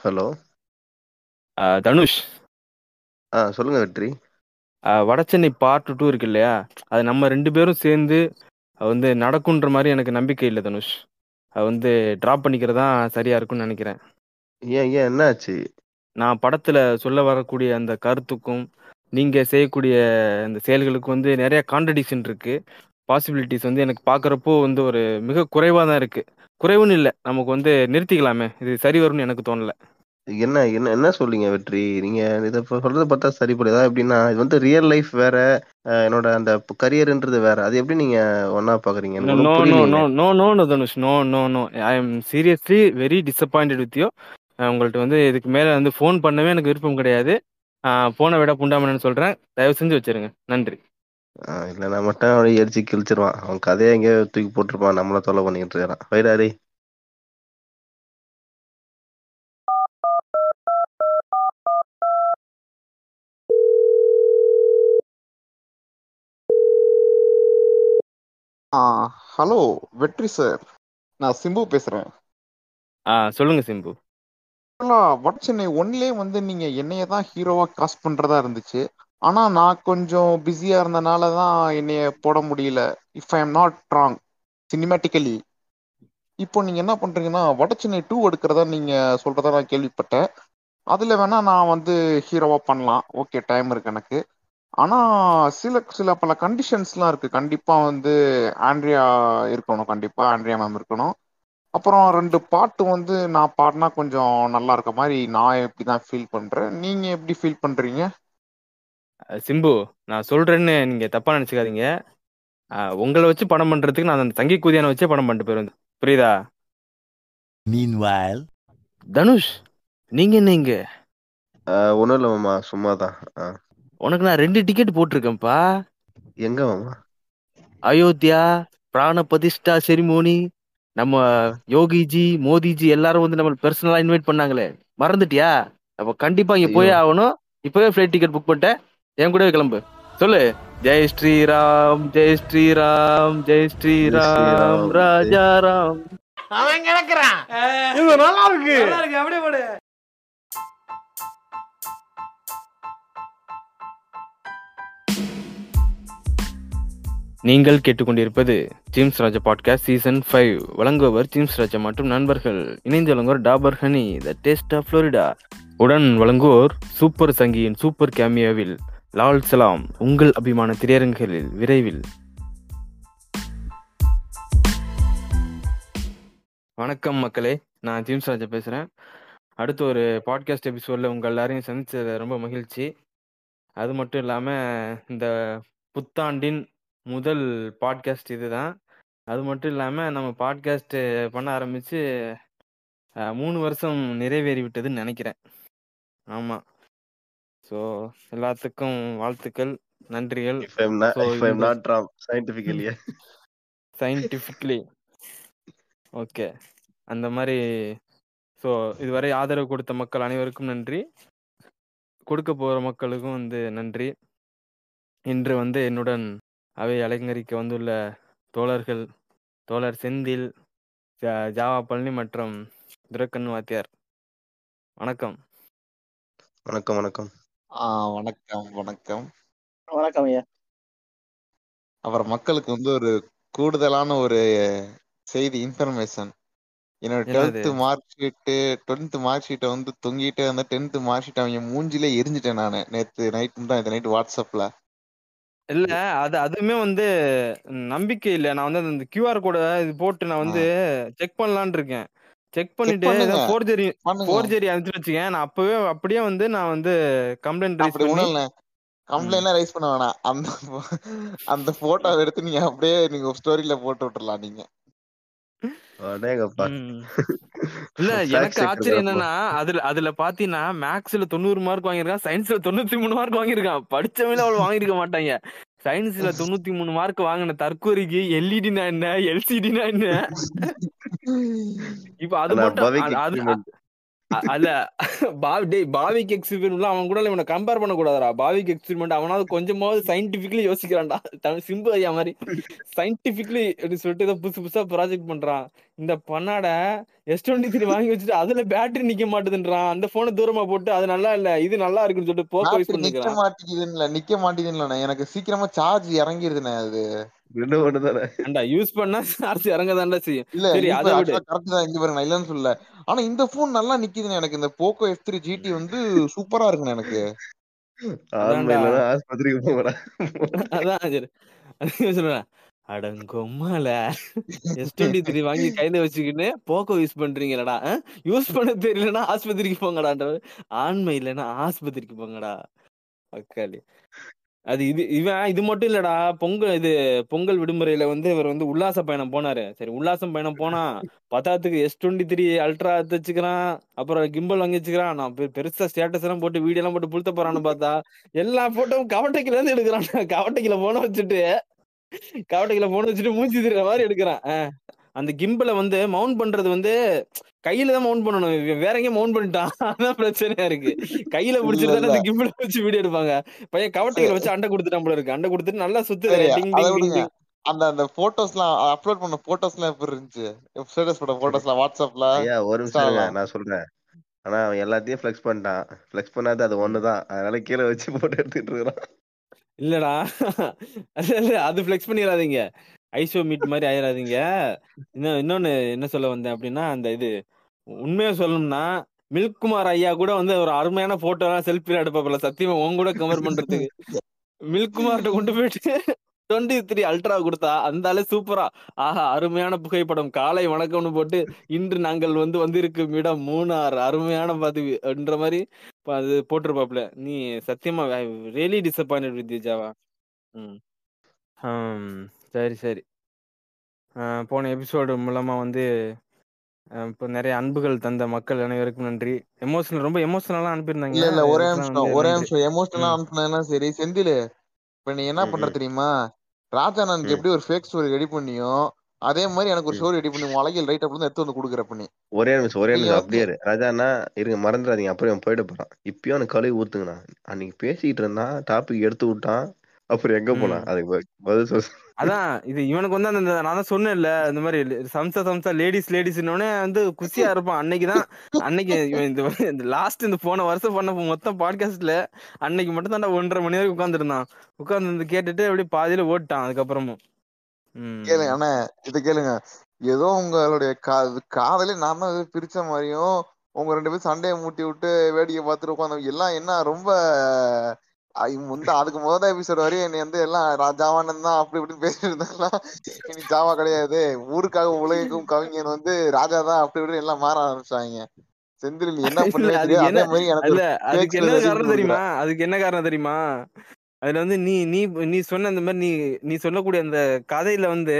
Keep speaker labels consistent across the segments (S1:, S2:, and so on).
S1: Hello.
S2: Dhanush.
S1: ஆ சொல்லுங்க வெற்றி.
S2: அ Vadachennai part 2 இருக்கு இல்லையா? அது நம்ம 2 பேரும் சேர்ந்து வந்து நடக்குன்ற மாரி எனக்கு நம்பிக்கை இல்ல தனுஷ். அது வந்து ட்ராப் பண்ணிக்கிறது தான் சரியா இருக்கும்னு நெனைக்கிறேன்.
S1: ஏன் ஏன் என்ன ஆச்சு?
S2: நான் படத்துல சொல்ல வரக்கூடிய அந்த கருத்துக்கும், நீங்க செய்யக்கூடிய அந்த செயல்களுக்கும் வந்து நெறைய கான்ட்ரடிக்ஷன் இருக்கு. பாசிபிலிட்டீஸ் வந்து எனக்கு பார்க்குறப்போ வந்து ஒரு மிக குறைவா தான் இருக்கு. குறைவுன்னு இல்ல. நமக்கு வந்து நிறுத்திக்கலாமே! இது சரி வரும்னு எனக்கு தோணல.
S1: என்ன என்ன என்ன சொல்றீங்க வெற்றி? நீங்க இத சொல்றத பார்த்தா சரிப்படல. அதாவது எப்படின்னா, இது வந்து ரியல் லைஃப் வேற, என்னோட அந்த கரியர்ன்றது வேற. அது எப்படி நீங்க ஒண்ணா பார்க்குறீங்க?
S2: நோ
S1: எனக்கு
S2: நோ நோ
S1: புரியலைங்க.
S2: No no no Dhanush. No no no. I am seriously very disappointed with you. உங்கள்ட்ட வந்து இதுக்கு மேல வந்து ஃபோன் பண்ணவே எனக்கு விருப்பம் கிடையாது. ஆ ஃபோன விட புண்டாமனன்னு சொல்றேன். தயவு செஞ்சு வச்சுருங்க. நன்றி.
S1: ஆ இல்லன்னா மட்டும் அவன எரிச்சு கிழிச்சிருவான். அவன் கதைய எங்கேயோ தூக்கி போட்டுருப்பான். நம்மள தொல்ல பண்ணிக்கிட்டு இருக்கிறான். வைடா
S3: ஆ ஹலோ வெற்றி சார். நான் சிம்பு பேசுறேன்.
S2: ஆ சொல்லுங்க சிம்பு.
S3: ஆக்சுவலா வடசென்னை 1லயே வந்து நீங்க என்னைய தான் ஹீரோவா காஸ்ட் பண்றதா இருந்துச்சு. ஆனா நான் கொஞ்சம் பிஸியா இருந்தனால தான் என்னைய போட முடியல. If I am not wrong cinematically. இப்போ நீங்க என்ன பண்றீங்கன்னா, வடசென்னை 2 எடுக்கிறதா நீங்க சொல்றதா நான் கேள்விப்பட்டேன். அதுல வேணா நான் வந்து ஹீரோவா பண்ணலாம். ஓகே டைம் இருக்கு எனக்கு. ஆனா சில சில பல கண்டிஷன்ஸ்லாம் இருக்கு. கண்டிப்பா வந்து ஆண்ட்ரியா இருக்கணும். கண்டிப்பா ஆண்ட்ரியா மேம் இருக்கணும். அப்புறம் 2 பாட்டு வந்து நான் பாடுனா கொஞ்சம் நல்லா இருக்க மாரி நான் இப்படிதான் ஃபீல் பண்றேன். நீங்க எப்படி ஃபீல் பண்றீங்க?
S2: சிம்பு, நான் சொல்றேன்னு நீங்க தப்பா நெனச்சுக்காதீங்க. உங்கள வச்சு படம் பண்றதுக்கு நான் அந்த சங்கி கூதியான வச்சே படம் பண்ணிட்டு போயிருவேன். புரியுதா?
S4: Meanwhile,
S2: தனுஷ், நீங்க என்ன இங்க?
S1: ஒண்ணும் இல்ல மாமா. சும்மா தான்.
S2: உனக்கு நான் 2 டிக்கெட் போட்டுருக்கேன்ப்பா.
S1: எங்க மாமா?
S2: அயோத்தியா, பிராண பிரதிஷ்டா செரிமோனி, நம்ம யோகிஜி, மோதிஜி எல்லாரும் வந்து நம்மள பெர்சனலா இன்வைட் பண்ணாங்களே! மறந்துட்டியா? அப்ப கண்டிப்பா இங்க! போயே ஆகணும். இப்பவே ஃப்ளைட் டிக்கெட் புக் பண்ணிட்டேன். என் கூடவே கிளம்பு. சொல்லு. ஜெய் ஸ்ரீராம், ஜெய் ஸ்ரீராம், ஜெய்
S1: ஜெய்
S2: ஸ்ரீராம், ராஜா ராம்.
S5: அவன் கிடக்குறான்
S2: இது நல்லா இருக்கு.
S5: நல்லா இருக்கு அப்படியே போடு
S2: நீங்கள் கேட்டுக்கொண்டிருப்பது Jims Raja podcast season five வழங்குபவர் ஜிம்ஸ் ராஜா மற்றும் நண்பர்கள். இணைந்து வழங்குவோர் Dabur honey the taste of Florida உடன் வழங்குவோர் சூப்பர் சங்கியின் சூப்பர் கேமியோவில் லால் சலாம். உங்கள் அபிமான திரையரங்குகளில் விரைவில். வணக்கம் மக்களே நான் ஜிம்ஸ் ராஜா பேசுகிறேன் அடுத்து ஒரு பாட்காஸ்ட் எபிசோடில் உங்கள் எல்லாரையும் சந்தித்தது ரொம்ப மகிழ்ச்சி. அது மட்டும் இல்லாமல் இந்த புத்தாண்டின் முதல் பாட்காஸ்ட் இதுதான். அது மட்டும் இல்லாமல் நம்ம பாட்காஸ்ட் பண்ண ஆரம்பித்து மூணு வருஷம் நிறைவேறி விட்டதுன்னு நினைக்கிறேன். ஆமாம் ஸோ எல்லாத்துக்கும் வாழ்த்துக்கள் நன்றிகள்.
S1: If I'm not
S2: So,
S1: if I'm
S2: இந்த-
S1: not wrong scientifically.
S2: Scientifically okay அந்த மாதிரி ஸோ இதுவரை ஆதரவு கொடுத்த மக்கள் அனைவருக்கும் நன்றி. கொடுக்க போகிற மக்களுக்கும் வந்து நன்றி. இன்று வந்து என்னுடன் அவை அலங்கரிக்க வந்துள்ள தோழர்கள் தோழர் செந்தில் ஜா- ஜாவா பழனி மற்றும் துரக்கன் வாத்தியார் வணக்கம்
S1: வணக்கம் வணக்கம்.
S3: ஆ வணக்கம், வணக்கம்.
S5: வணக்கம் ஐயா
S3: அப்புறம் மக்களுக்கு வந்து ஒரு கூடுதலான ஒரு செய்தி இன்ஃபர்மேஷன். என்னோட? 12th mark sheet 12th mark ஷீட்ட வந்து தொங்கிட்டே இருந்த 10th மார்க் ஷீட் அவங்க மூஞ்சிலே எரிஞ்சிட்டேன் நானு. நேத்து நைட் தான் இந்த நைட் வாட்ஸ்அப்ல.
S2: இல்ல அது அதுவுமே வந்து நம்பிக்கை இல்ல நான் வந்து அந்த கியூஆர் கோட இது போட்டு நான் வந்து செக் பண்ணலாம்னு இருக்கேன் செக் பண்ணிட்டு
S3: பண்ணுங்க.
S2: ஃபோர்ஜரி
S3: பண்ணுங்க.
S2: ஃபோர்ஜரி அனுப்பிச்சு வச்சுக்கேன் நான் அப்பவே அப்படியே வந்து நான் வந்து கம்ப்ளைண்ட் ரைஸ்
S3: அப்படி
S2: பண்ணி
S3: ஒண்ணும் இல்ல. கம்ப்ளைண்ட்லாம் ரைஸ் பண்ண வேணாம். அந்த அந்த போட்டோவை எடுத்து நீங்க அப்படியே நீங்க ஸ்டோரியில போட்டு விட்டுறலாம் நீங்க.
S2: இல்ல எனக்கு ஆச்சரியம் என்னன்னா அதுல அதுல பாத்தீங்கன்னா மேக்ஸ்ல தொண்ணூறு மார்க் வாங்கியிருக்கான் சயின்ஸ்ல தொண்ணூத்தி மூணு மார்க் வாங்கியிருக்கான் படிச்சவங்கள அவள் வாங்கியிருக்க மாட்டாங்க. சயின்ஸ்ல தொண்ணூத்தி மூணு மார்க் வாங்கின தற்கொலைக்கு எல்இடினா என்ன? எல்சிடினா என்ன? இப்ப அது மட்டும் அல்ல. பாவி டேய் பாவிக்கு எக்ஸ்பெரிமெண்ட் அவன் கூட இவனை கம்பேர் பண்ண கூடாதுடா பாவிக்கு எக்ஸ்பெரிமெண்ட் அவனாவது கொஞ்சமாவது சயின்டிபிக்கலி யோசிக்கிறான்டா. தமிழ் சிம்பு ஐயா மாதிரி. சயின்டிபிக்கலி அப்படின்னு சொல்லிட்டு ஏதோ புதுசு புதுசா ப்ராஜெக்ட் பண்றான். இந்த பண்ணாட எஸ் டுவெண்ட்டி த்ரீ வாங்கி வச்சுட்டு அதுல பேட்டரி நிக்க மாட்டேதுன்றான். அந்த போனை தூரமா போட்டு அது நல்லா இல்ல இது நல்லா இருக்குன்னு சொல்லிட்டு போக்கோ யூஸ்
S3: நிக்க மாட்டேங்குதுன்னு நிக்க மாட்டேங்குதுன்னு எனக்கு சீக்கிரமா சார்ஜ் இறங்கிருதுண்ணே அது.
S1: ரெண்டு ஒன்று தானே
S2: ஏன்டா யூஸ் பண்ணா சார்ஜ் இறங்கதான்டா செய்யும்.
S3: இல்ல
S2: சரி அதை விடு.
S3: கரெக்ட் தான் இங்க பாருங்க நான் இல்லன்னு சொல்லல. ஆனா இந்த போன் நல்லா நிக்குதுண்ணே எனக்கு. இந்த போக்கோ எஃப் த்ரீ ஜிடி வந்து சூப்பரா இருக்குண்ணே எனக்கு.
S1: ஆண்மை
S2: அதான்டா.
S1: இல்லைன்னா ஆஸ்பத்திரிக்கு போங்கடா.
S2: அதான் சரி. சொல்றேன். அடங்கொம்மால எஸ் டுவெண்ட்டி த்ரீ வாங்கி கையில வச்சுக்கிட்டு போக்கோ யூஸ் பண்றீங்களடா. யூஸ் பண்ண தெரியலன்னா ஆஸ்பத்திரிக்கு போங்கடான்ற ஆண்மை இல்லைன்னா ஆஸ்பத்திரிக்கு போங்கடா. அக்காளி. அது இது இவன் இது மட்டும் இல்லடா. பொங்கல் இது பொங்கல் விடுமுறையில வந்து இவர் வந்து உல்லாச பயணம் போனாரு. சரி உல்லாசம் பயணம் போனா பத்தாத்துக்கு எஸ் டுவெண்ட்டி த்ரீ அல்ட்ரா வச்சுக்கிறான் அப்புறம் கிம்பல் வாங்கி வச்சுக்கிறான் நான் பெ- பெருசா ஸ்டேட்டஸ் எல்லாம் போட்டு வீடியோ எல்லாம் போட்டு புழுத்த போறான்னு பார்த்தா எல்லா போட்டோவும் கவட்டைக்குல இருந்து எடுக்கிறான். கவட்டைக்குல போன வச்சுட்டு கவட்டைக்குல போன வச்சுட்டு மூஞ்சி திரிற மாதிரி எடுக்கிறான். அந்த கிம்பலை வந்து மவுண்ட் பண்றது வந்து கையில தான் மவுண்ட் பண்ணணும். வேற எங்கேயும் மவுண்ட் பண்ணிட்டான். அதான் பிரச்சனையா இருக்கு. கையில பிடிச்சிட்டு அந்த கிம்பலை வச்சு வீடியோ எடுப்பாங்க. பையன் கவட்டைகளை வச்சு அண்டை கொடுத்துட்டான் போல இருக்கு. அண்டை கொடுத்துட்டு நல்லா டிங்
S3: அந்த அந்த போட்டோஸ் எல்லாம் அப்லோட் பண்ண போட்டோஸ் எல்லாம் எப்படி இருந்துச்சு? ஸ்டேட்டஸ் போட்ட போட்டோஸ் எல்லாம் வாட்ஸ்அப்ல
S1: ஒரு நிமிஷம் நான் சொல்றேன். ஆனா அவன் எல்லாத்தையும் ஃபிளெக்ஸ் பண்ணிட்டான். ஃபிளெக்ஸ் பண்ணாது அது ஒண்ணுதான். அதனால கீழே வச்சு போட்டு எடுத்துட்டு இருக்கிறான்.
S2: இல்லடா. இல்ல இல்ல அது ஃபிளெக்ஸ் பண்ணிடாதீங்க. ஐசோ மீட் மாதிரி ஆயிடாதீங்க இன்னும் இன்னொன்னு என்ன சொல்ல வந்தேன் அப்படின்னா அந்த இது உண்மையா சொல்லணும்னா மில்குமார் ஐயா கூட வந்து ஒரு அருமையான போட்டோ எல்லாம் செல்ஃபி எடுப்பாப்ல சத்தியமா உன் கூட கவர் பண்றதுக்கு. மில்குமார்ட்ட கொண்டு போயிட்டு டுவெண்ட்டி த்ரீ அல்ட்ரா கொடுத்தா அந்த ஆளு சூப்பரா ஆஹா அருமையான புகைப்படம். காலை வணக்கம்னு போட்டு இன்று நாங்கள் வந்து வந்திருக்கும் இடம் மூணார் அருமையான பதிவு என்ற மாதிரி அது போட்டிருப்பாப்ல நீ சத்தியமா ரியலி டிசப்பாயின்ட் வித் ஜாவா. ம். சரி சரி. ஆஹ் போன எபிசோடு மூலமா வந்து இப்போ நிறைய அன்புகள் தந்த மக்கள் அனைவருக்கும் நன்றி. எமோஷனல் ரொம்ப எமோஷனலா அனுப்பியிருந்தாங்க
S3: இல்ல இல்ல ஒரே நிமிஷம்
S2: வந்து
S3: ஒரே
S2: நன்றி.
S3: நிமிஷம். எமோஷனலா
S2: ம்.
S3: சரி செந்தில் இப்ப நீ என்ன
S1: ம்,
S3: பண்ற
S1: ம்,
S3: தெரியுமா? ராஜானனுக்கு
S1: ம்,
S3: எப்படி ஒரு ஃபேக் ஸ்டோரி ரெடி பண்ணியோ அதே மாதிரி எனக்கு ஒரு
S1: ம்.
S3: ஸ்டோரி ரெடி பண்ணி உன் அழகில் ரைட் அப்படி எடுத்து வந்து கொடுக்குற பண்ணி.
S1: ஒரே நிமிஷம் ஒரே நிமிஷம்.
S3: வந்து
S1: அப்படியே இரு. ராஜாண்ணா இருங்க மறந்துடாதீங்க. அப்புறம் இவன் போயிட போறான். இப்பயும் அவனுக்கு கழுவி ஊத்துங்கண்ணா. அன்னைக்கு பேசிக்கிட்டு இருந்தான் டாபிக் எடுத்து விட்டான். அப்புறம் எங்க
S2: ம்.
S1: போனான் அதுக்கு பதில் சொல்.
S2: அதான் இது இவனுக்கு வந்து அந்த நான் தான் சொன்னேன்ல இந்த மாதிரி சம்சா சம்சா லேடிஸ் லேடிஸ்னோடனே வந்து குசியா இருப்பான். அன்னைக்கு தான் அன்னைக்கு இவன் இந்த இந்த லாஸ்ட் இந்த போன வருஷம் பண்ண மொத்தம் பாட்காஸ்ட்ல அன்னைக்கு மட்டும் தான் ஒன்றரை மணி வரைக்கும் உட்காந்துருந்தான் உட்கார்ந்து வந்து கேட்டுட்டு அப்படியே பாதியில ஓட்டான் அதுக்கப்புறமும்.
S3: கேளுங்க அண்ணா இது கேளுங்க. ஏதோ உங்களுடைய கா காதலே ஏதோ பிரிச்ச மாதிரியும் உங்க ரெண்டு பேரும் சண்டையை மூட்டி விட்டு வேடிக்கை பார்த்துட்டு உட்காந்து எல்லாம் என்ன ரொம்ப ஐ, முந்த அதுக்கு முதல் எபிசோட் வரையும் என்னை வந்து எல்லாம் ரா- ஜாவானன் தான் அப்படி இப்படின்னு பேசிட்டு இருந்தாலாம் இனி ஜாவா கிடையாது. ஊருக்காக உலகிற்கும் கவிஞன் வந்து ராஜா தான் அப்படி இப்படி எல்லாம் மாற ஆரம்பிச்சாங்க செந்தில் நீ என்ன
S2: என்ன
S3: அதே மாதிரி எனக்கு
S2: அதுக்கு என்ன காரணம்
S3: பண்ணி
S2: தெரியுமா? அதுக்கு என்ன காரணம் தெரியுமா? அதுல வந்து நீ நீ நீ சொன்ன அந்த மாதிரி நீ நீ சொல்லக்கூடிய அந்த கதையில வந்து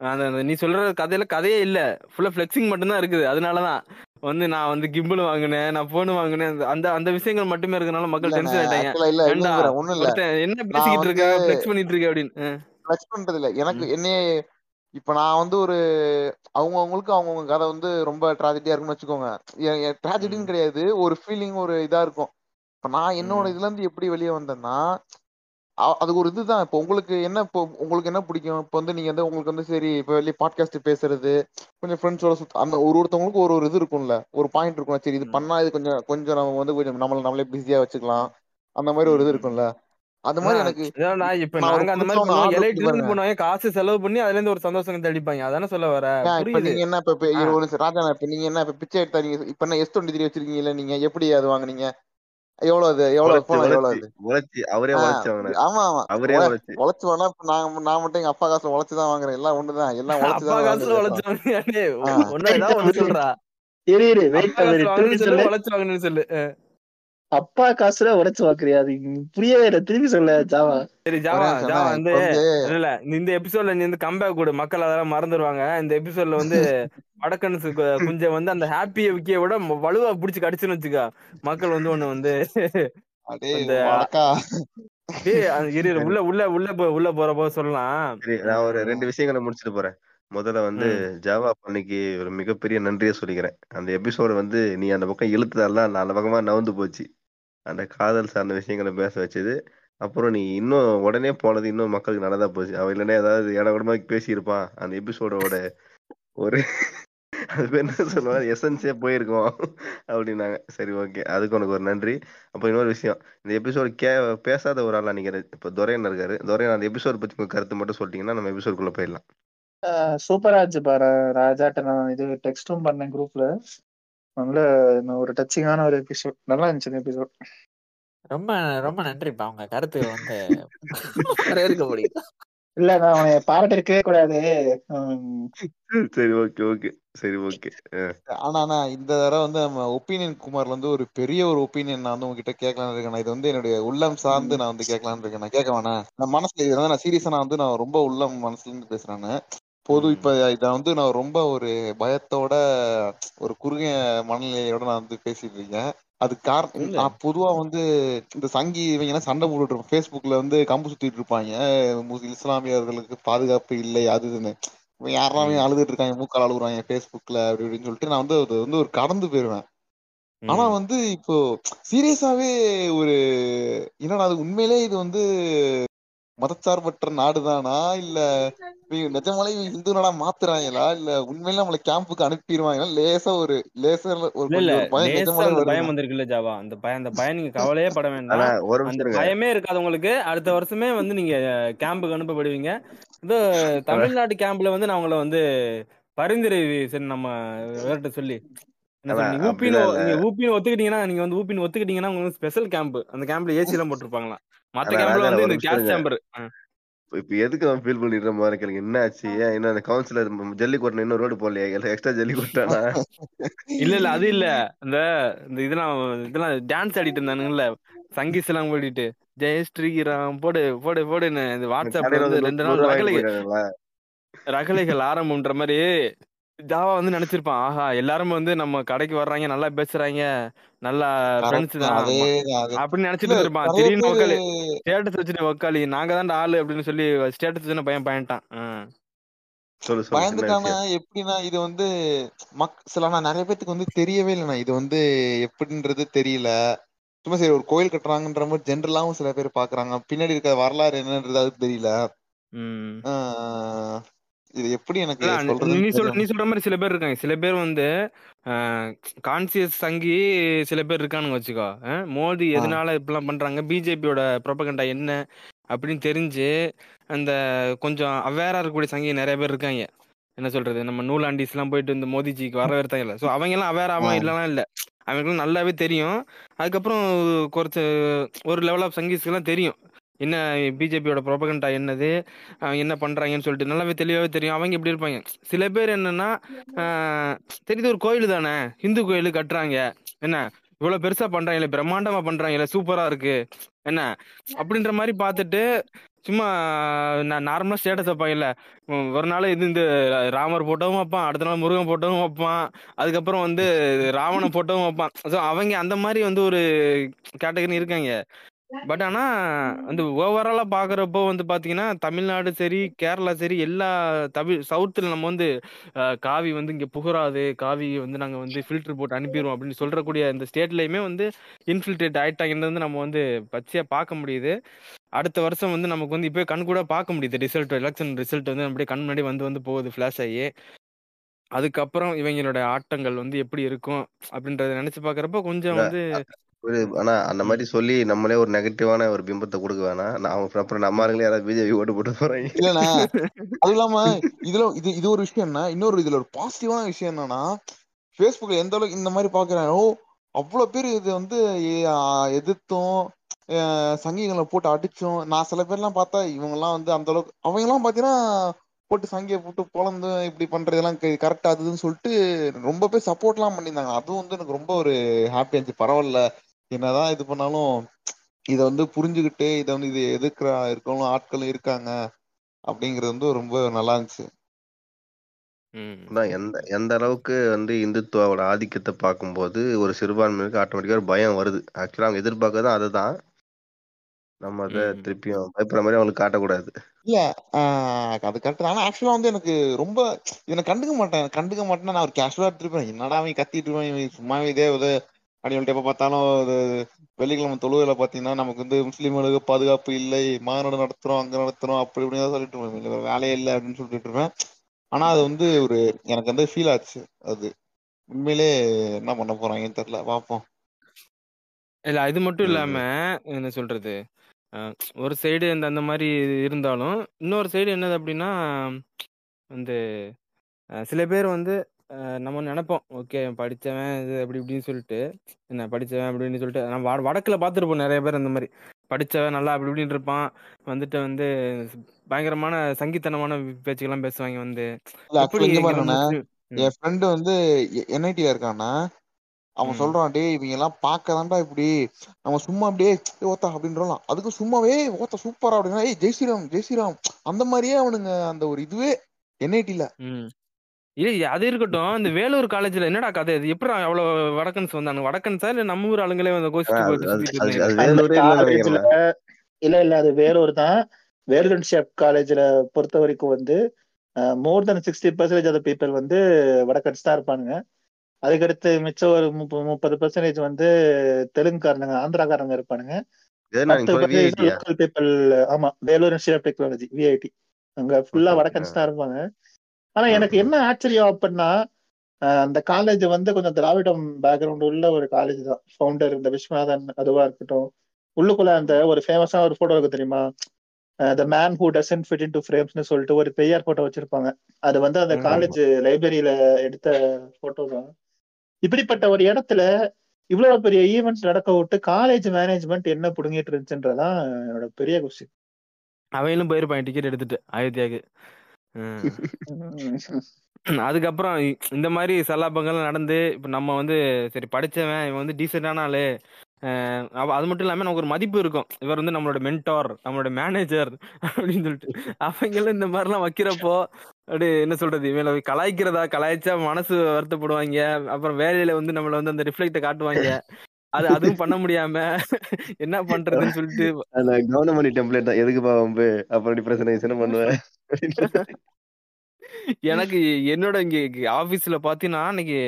S2: அந்த அந்த நீ சொல்ற கதையில கதையே இல்ல. ஃபுல்லா ஃபிளெக்சிங் மட்டும்தான் இருக்குது. அதனாலதான். வந்து நான் வந்து கிம்பிள் வாங்கினேன் நான் போன் வாங்கினேன். அந்த- அந்த விஷயங்கள் மட்டுமே இருக்கனால மக்கள் டென்ஷன் ஆயிட்டாங்க. என்ன பேசிக்கிட்டு இருக்க ஃபிளெக்ஸ் பண்ணிட்டு இருக்க அப்படின்னு.
S3: ஃபிளக்ஸ் பண்றது இல்ல. எனக்கு
S2: உம்
S3: என்னைய இப்ப நான் வந்து ஒரு அவங்கவுங்களுக்கு அவங்கவுங்க கதை வந்து ரொம்ப ட்ராஜடியா இருக்குன்னு வச்சுக்கோங்க. ட்ராஜடின்னு கிடையாது. ஒரு ஃபீலிங் ஒரு இதா இருக்கும். இப்ப நான் என்னோட இதுல இருந்து எப்படி வெளியே வந்தேன்னா அ- அதுக்கு ஒரு இதுதான். இப்போ உங்களுக்கு என்ன இப்போ உங்களுக்கு என்ன பிடிக்கும்? இப்போ வந்து நீங்க வந்து உங்களுக்கு வந்து சரி இப்போ வெளியே பாட்காஸ்ட் பேசுறது கொஞ்சம் ஃப்ரெண்ட்ஸோட சுத்த அந்த ஒரு ஒருத்தவங்களுக்கு ஒரு ஒரு இது இருக்கும்ல. ஒரு பாயிண்ட் இருக்கும் சரி இது பண்ணா இது கொஞ்சம் கொஞ்சம் நம்ம வந்து கொஞ்சம் நம்மள நம்மளே பிஸியா வச்சுக்கலாம். அந்த மாதிரி ஒரு இது இருக்கும்ல. அது மாதிரி எனக்கு
S2: இப்ப நாங்க அந்த மாதிரி பண்ணுவோம். பண்ணுவாங்க. காசு செலவு பண்ணி அதுல இருந்து ஒரு சந்தோஷம் தெளிப்பாங்க. அதானே சொல்ல வர?
S3: இப்ப நீங்க என்ன இப்ப ஒரு ராஜா இப்ப நீங்க என்ன இப்ப பிச்சை எடுத்தா நீங்க இப்ப என்ன எஸ் டுவெண்ட்டி த்ரீ வச்சிருக்கீங்கல்ல நீங்க? எப்படி அது வாங்குனீங்க? எவ்வளவு அது? எவ்வளவு
S1: உழைச்சு
S3: போனா எவ்வளவு
S1: உழைச்சு
S3: அது?
S1: உழைச்சு அவரே
S3: ஆஹ்
S1: உழைச்சு வாங்கினாரு
S3: ஆமா ஆமா.
S1: அவரே
S3: உழ-
S1: உழைச்சு.
S3: உழைச்சு வேணா நான் நான் மட்டும் எங்க அப்பா காசுல உழைச்சுதான் வாங்குறேன். எல்லாம் ஒண்ணுதான். எல்லாம்
S2: அப்பா
S3: உழைச்சுதான்
S2: காசுல உழைச்சவங்க ஒண்ணு சொல்றா.
S4: இரு இரு வெயிட் பண்ணு
S2: சொல்லு. உழைச்சு வாங்கணும்னு சொல்லு.
S4: அப்பா காசுல உடைச்சு வாக்குறியா அது புரியவே இல்லை. திருப்பி சொல்ல ஜாவா.
S2: சரி ஜாவா ஜாவா வந்து இல்ல இல்ல. இந்த எபிசோட்ல நீ வந்து கம்பேக் கொடு. மக்கள் அதெல்லாம் மறந்துடுவாங்க இந்த எபிசோட்ல வந்து வடக்கன்ஸ் குஞ்ச வந்து அந்த ஹாப்பிய விக்கிய விட வலுவா புடிச்சு கடிச்சுன்னு வச்சுக்கா. மக்கள் வந்து ஒண்ணு வந்து உள்ள உள்ள உள்ள போ உள்ள போறப்போ சொல்லலாம்.
S1: சரி நான் ஒரு ரெண்டு விஷயங்களை முடிச்சுட்டு போறேன். முதல்ல வந்து ஜாவா பண்ணிக்கு ஒரு மிகப்பெரிய நன்றியை சொல்லிக்கிறேன். அந்த எபிசோடு வந்து நீ அந்த பக்கம் இழுத்ததெல்லாம் நான் அந்த பக்கமா நவுந்து போச்சு. அந்த காதல் சார்ந்த விஷயங்களை பேச வச்சது. அப்புறம் நீ இன்னும் உடனே போனது இன்னும் மக்களுக்கு நல்லதா போச்சு. அவன் இல்லைன்னா ஏதாவது இடகுடமா பேசியிருப்பான். அந்த எபிசோடோட ஒரு அது பேர் என்ன சொல்லுவாங்க? எசன்ஸே போயிருக்கோம் அப்படின்னாங்க. சரி ஓகே அதுக்கு உனக்கு ஒரு நன்றி. அப்போ இன்னொரு விஷயம். இந்த எபிசோடு கே பேசாத ஒரு ஆளா நினைக்கிறேன் இப்போ துரையன் இருக்காரு. துரையன் அந்த எபிசோட் பத்தி உங்க கருத்து மட்டும் சொல்லிட்டீங்கன்னா நம்ம எபிசோடுக்குள்ள போயிடலாம்.
S4: சூப்பராஜ் பாரு. ராஜாட்ட நான் இது டெக்ஸ்டும் பண்ணேன் குரூப்ல நல்ல ஒரு டச்சிங்கான ஒரு எபிசோட் நல்லா இருந்துச்சு இந்த எபிசோட்
S6: ரொம்ப ரொம்ப நன்றிப்பா. உங்க கருத்து வந்து வரவேற்க முடியுது
S4: இல்ல நான் அவனை பாராட்ட இருக்கவே கூடாது
S1: சரி ஓகே ஓகே. சரி ஓகே.
S3: ஆனா ஆனா இந்த தடவை வந்து நம்ம ஒப்பீனியன் குமார்ல வந்து ஒரு பெரிய ஒரு ஒப்பீனியன் நான் வந்து உங்ககிட்ட கேட்கலாம்னு இருக்கேன். இது வந்து என்னுடைய உள்ளம் சார்ந்து நான் வந்து கேட்கலாம்னு இருக்கேன். நான் கேட்க வேணாம். நான் மனசுல இது வந்து நான் சீரியஸா நான் வந்து நான் ரொம்ப உள்ளம் மனசுல இருந்து பேசுறேன்னு பொது இப்ப இத வந்து நான் ரொம்ப ஒரு பயத்தோட ஒரு குறுகிய மனநிலையோட நான் வந்து பேசிட்டு இருக்கேன் அது காரணம். நான் பொதுவா வந்து இந்த சங்கி இவங்க சண்டை போட்டுட்டு Facebookல வந்து கம்பு சுத்திட்டு இருப்பாங்க இஸ்லாமியர்களுக்கு பாதுகாப்பு இல்லை அது இதுன்னு யாரெல்லாம். அழுதுட்டு இருக்காங்க மூக்கால் அழுகுறாங்க Facebookல அப்படி இப்படின்னு சொல்லிட்டு நான் வந்து அது வந்து ஒரு கடந்து போயிருவேன் ஆனா. வந்து இப்போ சீரியஸாவே ஒரு என்னடா அது உண்மையிலே இது வந்து மதச்சார்பற்ற நாடுதானா? இல்ல நிஜமாலே இந்து நாடா மாத்துறாங்களா? இல்ல உண்மையில நம்மள கேம்புக்கு அனுப்பிடுவாங்களா? லேசா ஒரு லேசா ஒரு பயம்
S2: வந்திருக்குல்ல ஜாவா. அந்த பயம் அந்த பயம் நீங்க கவலையே பட வேண்டாம்.
S1: ஒரு
S2: அந்த பயமே இருக்காதவங்களுக்கு அடுத்த வருஷமே வந்து நீங்க கேம்புக்கு அனுப்பப்படுவீங்க. இது தமிழ்நாட்டு கேம்ப்ல வந்து நான் உங்களை வந்து பரிந்துரை சரி நம்ம வேறட்ட சொல்லி. ஊப்பின்னு ஊப்பின்னு ஒத்துக்கிட்டீங்கன்னா நீங்க வந்து ஊப்பின்னு ஒத்துக்கிட்டீங்கன்னா உங்களுக்கு ஸ்பெஷல் கேம்ப் அந்த கேம்ப்ல ஏசி எல்லாம் போட்டிருப்பாங்களாம் மத்த கேம்ப்ல வந்து இந்த கேஸ் சேம்பர்
S1: இப்ப எதுக்கு அவன் ஃபீல் பண்ணிடுற மாதிரி கேளுங்க. என்ன ஆச்சு? ஏன் இன்னும் அந்த கவுன்சிலர் ஜல்லி கொட்டின இன்னும் ரோடு போடலையா எக்ஸ்ட்ரா ஜல்லி கொட்டானா
S2: இல்ல இல்ல அது இல்ல. இந்த இந்த இதெல்லாம் இதெல்லாம் டான்ஸ் ஆடிட்டு இருந்தானுங்கல்ல. சங்கீஸ் எல்லாம் போடிட்டு ஜெய் ஸ்ரீராம் போடு போடு போடுன்னு இந்த வாட்ஸ்அப்ல
S1: கடையில
S2: வந்து
S1: வந்து
S2: ரெண்டு நாள் ரகலை ரகலைகள் ஆரம்பம்ன்ற மாதிரி ஜாவா வந்து நினைச்சிருப்பான். ஆஹா எல்லாரும் வந்து நம்ம கடைக்கு வர்றாங்க நல்லா பேசுறாங்க நல்லா ஃப்ரெண்ட்ஸ் தான்.
S3: தான்
S2: அப்படின்னு
S3: இல்ல
S2: நினைச்சிட்டு இருந்திருப்பான்.
S3: நிறைய
S2: திடீர்னு
S3: பேரு
S2: வக்காலி ஸ்டேட்டஸ் வச்சுட்டு வக்காலி நாங்க தான்டா ஆளு அப்படின்னு சொல்லி ஸ்டேட்டஸ் வச்சுன்னு பையன் பயன்ட்டான். ஆ.
S1: சொல்லு சொல்லு என்ன
S3: பயந்துட்டானா
S1: விஷயம்.
S3: எப்படின்னா இது வந்து மக் சில நான் நிறைய பேத்துக்கு வந்து தெரியவே இல்லைண்ணா. இது வந்து எப்படின்றது தெரியல. சும்மா சரி ஒரு கோயில் கட்டுறாங்கன்ற மாதிரி ஜென்ரலாவும் சில பேர் பாக்குறாங்க. பின்னாடி இருக்க வரலாறு என்னன்றது அது தெரியல.
S2: ம்.
S3: ஆஹ் இது எப்படி எனக்கு
S2: இல்ல, நீ- சொல் நீ சொல்ற மாதிரி சில பேர் இருக்காங்க. சில பேர் வந்து கான்சியஸ் சங்கி சில பேர் இருக்கானுங்க வச்சுக்கோ. மோடி எதனால இப்படிலாம் பண்றாங்க? பிஜேபியோட ப்ரொபகண்டா என்ன அப்படின்னு தெரிஞ்சு அந்த கொஞ்சம் அவேரா இருக்கக்கூடிய சங்கி நிறைய பேர் இருக்காங்க. என்ன சொல்றது? நம்ம நூலாண்டிஸ் எல்லாம் போயிட்டு இந்த மோடிஜிக்கு வரவேற்றாங்கல்ல ஸோ அவங்க எல்லாம் அவேர் ஆகாம இல்லலாம் இல்ல. அவங்களுக்குலாம் நல்லாவே தெரியும். அதுக்கப்புறம் குறைச்ச ஒரு லெவல் ஆஃப் சங்கீஸ்க்கு எல்லாம் தெரியும். என்ன பிஜேபியோட ப்ரொபகண்டா என்னது? அவங்க என்ன பண்றாங்கன்னு சொல்லிட்டு நல்லாவே தெளிவாகவே தெரியும். அவங்க எப்படி இருப்பாங்க. சில பேர் என்னன்னா தெரியுது ஒரு கோயில் தானே? இந்து கோயில் கட்டுறாங்க. என்ன? இவ்வளவு பெருசா பண்றாங்களே பிரம்மாண்டமா பண்றாங்களே சூப்பரா இருக்கு. என்ன? அப்படின்ற மாதிரி பார்த்துட்டு சும்மா நான் நார்மலா ஸ்டேட்டஸ் வைப்பாங்கல்ல ஒரு நாள் இது இந்த ராமர் போட்டவும் வைப்பான் அடுத்த நாள் முருகன் போட்டோவும் வைப்பான். அதுக்கப்புறம் வந்து ராவணன் போட்டவும் வைப்பான். ஸோ அவங்க அந்த மாதிரி வந்து ஒரு கேட்டகரி இருக்காங்க. பட் ஆனா அந்த ஓவராலா பாக்குறப்போ வந்து பாத்தீங்கன்னா தமிழ்நாடு சரி கேரளா சரி எல்லா தமிழ் சவுத்துல நம்ம வந்து காவி வந்து இங்க புகராது காவி வந்து நாங்க வந்து ஃபில்டர் போட்டு அனுப்பிடுவோம் அப்படின்னு சொல்றக்கூடிய இந்த ஸ்டேட்லயுமே வந்து இன்ஃபில்ட்ரேட் ஆயிட்டாங்கன்றது வந்து நம்ம வந்து பச்சையா பார்க்க முடியுது. அடுத்த வருஷம் வந்து நமக்கு வந்து இப்போ கண் கூட பார்க்க முடியுது. ரிசல்ட் எலெக்ஷன் ரிசல்ட் வந்து அப்படியே கண் முன்னாடி வந்து வந்து போகுது ஃபிளாஷ் ஆகி. அதுக்கப்புறம் இவங்களோட ஆட்டங்கள் வந்து எப்படி இருக்கும் அப்படின்றத நினைச்சு பாக்குறப்ப கொஞ்சம் வந்து
S1: ஒரு ஆனா அந்த மாதிரி சொல்லி நம்மளே ஒரு நெகட்டிவான ஒரு பிம்பத்தை கொடுக்க வேணாம். நான் அவங்க அப்புறம் நம்ம ஆளுங்களே யாராவது பிஜேபி ஓட்டு போட்டு போறாங்க.
S3: இல்லண்ணா. அதுவும் இல்லாம இதுல இது இது ஒரு விஷயம்னா இன்னொரு இதுல ஒரு பாசிட்டிவான விஷயம் என்னன்னா ஃபேஸ்புக்ல எந்த அளவுக்கு இந்த மாதிரி பாக்குறாங்க ஓ அவ்வளவு பேர் இது வந்து எதிர்த்தும் சங்கிகளை போட்டு அடிச்சோம். நான் சில பேர்லாம் பார்த்தா இவங்க எல்லாம் வந்து அந்த அளவுக்கு அவங்க எல்லாம் பாத்தீங்கன்னா போட்டு சங்கியை போட்டு பொழந்து இப்படி பண்றதெல்லாம் கரெக்டா அதுன்னு சொல்லிட்டு ரொம்ப பேர் சப்போர்ட் எல்லாம் பண்ணியிருந்தாங்க. அதுவும் வந்து எனக்கு ரொம்ப ஒரு ஹாப்பி இருந்துச்சு. பரவாயில்ல. என்னதான் இது பண்ணாலும் இதை வந்து புரிஞ்சுக்கிட்டு இதை வந்து இது எதிர்க்கிற இருக்கவங்களும் ஆட்களும் இருக்காங்க அப்படிங்கிறது வந்து ரொம்ப நல்லா இருந்துச்சு.
S1: எந்த எந்த அளவுக்கு வந்து இந்துத்துவாவோட ஆதிக்கத்தை பார்க்கும்போது ஒரு சிறுபான்மையினருக்கு ஆட்டோமேட்டிக்கா ஒரு பயம் வருது. ஆக்சுவலா அவங்க எதிர்பார்க்கறதும் அதுதான். நம்ம அதை. திருப்பியும் பயப்படுற மாதிரி அவங்களுக்கு காட்டக்கூடாது.
S3: இல்ல ஆஹ் அது கரெக்ட் ஆனா ஆக்சுவலா வந்து எனக்கு ரொம்ப இவனை கண்டுக்க மாட்டேன். கண்டுக்க மாட்டேன்னா நான் ஒரு கேஷுவலா எடுத்துருப்பேன் என்னடா அவன் கத்திட்டு இருப்பான் சும்மாவே இதே ஒரு அப்படி எப்ப பார்த்தாலும் அது வெள்ளிக்கிழமை தொழுகையில பாத்தீங்கன்னா நமக்கு வந்து முஸ்லீம்களுக்கு பாதுகாப்பு இல்லை மாநாடு நடத்துறோம் அங்க நடத்துறோம் அப்படி இப்படின்னு தான் சொல்லிட்டு இருப்பேன் வேலையே இல்லை அப்படின்னு சொல்லிட்டு இருப்பேன். ஆனா அது வந்து ஒரு எனக்கு வந்து ஃபீல் ஆச்சு. அது உண்மையிலே என்ன பண்ண போறாங்கன்னு தெரியல. பாப்போம்
S2: இல்ல அது மட்டும் இல்லாம என்ன சொல்றது? ஒரு சைடு இந்த அந்த மாதிரி இருந்தாலும் இன்னொரு சைடு என்னது அப்படின்னா வந்து சில பேர் வந்து நம்ம நினைப்போம். ஓகே படிச்சவன் இது அப்படி இப்படின்னு சொல்லிட்டு. என்ன படிச்சவன் அப்படின்னு சொல்லிட்டு? நம்ம வட- வடக்குல பார்த்துருப்போம் நிறைய பேர் அந்த மாதிரி. படிச்சவன் நல்லா அப்படி இப்படின்னு இருப்பான். வந்துட்டு வந்து பயங்கரமான சங்கித்தனமான பேச்சுக்கெல்லாம் பேசுவாங்க வந்து.
S3: இல்ல
S2: எப்படி
S3: ஆக்சுவலா இங்க
S2: இங்க
S3: பாருங்கண்ணே
S2: முஸ்லீம் ம்,
S3: என் ஃப்ரெண்டு வந்து என்ஐடியா இருக்காண்ணா அவன்
S2: ம்,
S3: சொல்றான் டேய் இவங்க எல்லாம் பார்க்கதான்டா இப்படி. நம்ம சும்மா அப்படியே "ஏய், ஓத்தா அப்படின்றலாம் அதுக்கு சும்மாவே ஓத்தா சூப்பரா அப்படின்னா ஏய் ஜெய் ஸ்ரீராம் ஜெய் ஸ்ரீராம் அந்த மாதிரியே அவனுங்க அந்த ஒரு இதுவே என்ஐடில
S2: ம். இல்ல அது இருக்கட்டும். இந்த வேலூர் காலேஜ்ல என்னடா கதை இது? எப்படி அவ்வளவு வடக்கன்ஸ் வந்தாங்க வடக்கன்ஸா இல்ல நம்ம ஊர் ஆளுங்களே வந்து
S1: வேலூரே
S4: இல்ல இல்ல அது வேறொரு தான். ஷேப் காலேஜ்ல பொறுத்த வரைக்கும் வந்து more than sixty percentage of people வந்து வடக்கன்ஸ் தான் இருப்பானுங்க. அதுக்கடுத்து மிச்சம் ஒரு முப்ப- முப்பது பர்சன்டேஜ் வந்து தெலுங்குக்காரனுங்க ஆந்திராக்காரங்க இருப்பானுங்க. பீப்புள் ஆமா Vellore institute of technology VIT அங்க ஃபுல்லா வடக்கன்ஸ் தான் இருப்பாங்க. ஆனா எனக்கு என்ன ஆச்சரியம் அப்படின்னா அந்த காலேஜ் வந்து கொஞ்சம் திராவிடம் பேக்ரவுண்ட் உள்ள ஒரு காலேஜ் தான். ஃபவுண்டர் இந்த விஸ்வநாதன் அதுவா இருக்கட்டும். உள்ளுக்குள்ள அந்த ஒரு ஃபேமஸா ஒரு போட்டோ இருக்கு தெரியுமா? The man who doesn't fit in to ஃப்ரேம்ஸ்னு சொல்லிட்டு ஒரு பெரியார் போட்டோ வச்சிருப்பாங்க. அது வந்து அந்த காலேஜ் லைப்ரரியில எடுத்த போட்டோ தான். இப்படிப்பட்ட ஒரு இடத்துல இவ்வளவு பெரிய ஈவெண்ட்ஸ் நடக்க விட்டு காலேஜ் மேனேஜ்மெண்ட் என்ன புடுங்கிட்டு இருந்துச்சுன்றதான் என்னோட பெரிய கொஸ்டின்
S2: அவையிலும் போயிருப்பாங்க டிக்கெட் எடுத்துட்டு அயோத்தியாவுக்கு. அதுக்கப்புறம் இந்த மாதிரி சல்லாபங்கள்லாம் நடந்து இப்போ நம்ம வந்து சரி படிச்சவன் இவன் வந்து டீசெண்டான ஆளு. அஹ் அது மட்டும் இல்லாம நமக்கு ஒரு மதிப்பு இருக்கும். இவர் வந்து நம்மளோட மென்டார் நம்மளோட மேனேஜர் அப்படின்னு சொல்லிட்டு. அவங்களும் இந்த மாதிரிலாம் வைக்கிறப்போ அப்படி என்ன சொல்றது இவங்களை கலாய்க்கிறதா கலாய்ச்சா மனசு வருத்தப்படுவாங்க. அப்புறம் வேலையில வந்து நம்மள வந்து அந்த ரிஃப்ளெக்ட காட்டுவாங்க. அது அதுவும் பண்ண முடியாம என்ன பண்றதுன்னு சொல்லிட்டு
S1: அந்த கவர்னமணி டெம்ப்ளேட் தான். எதுக்குப்பா வம்பு அப்புறம் டிப்ரெஷன் பண்ணுவேன்
S2: எனக்கு என்னோட இங்க ஆபீஸ்ல பாத்தீங்கன்னா அன்னைக்கு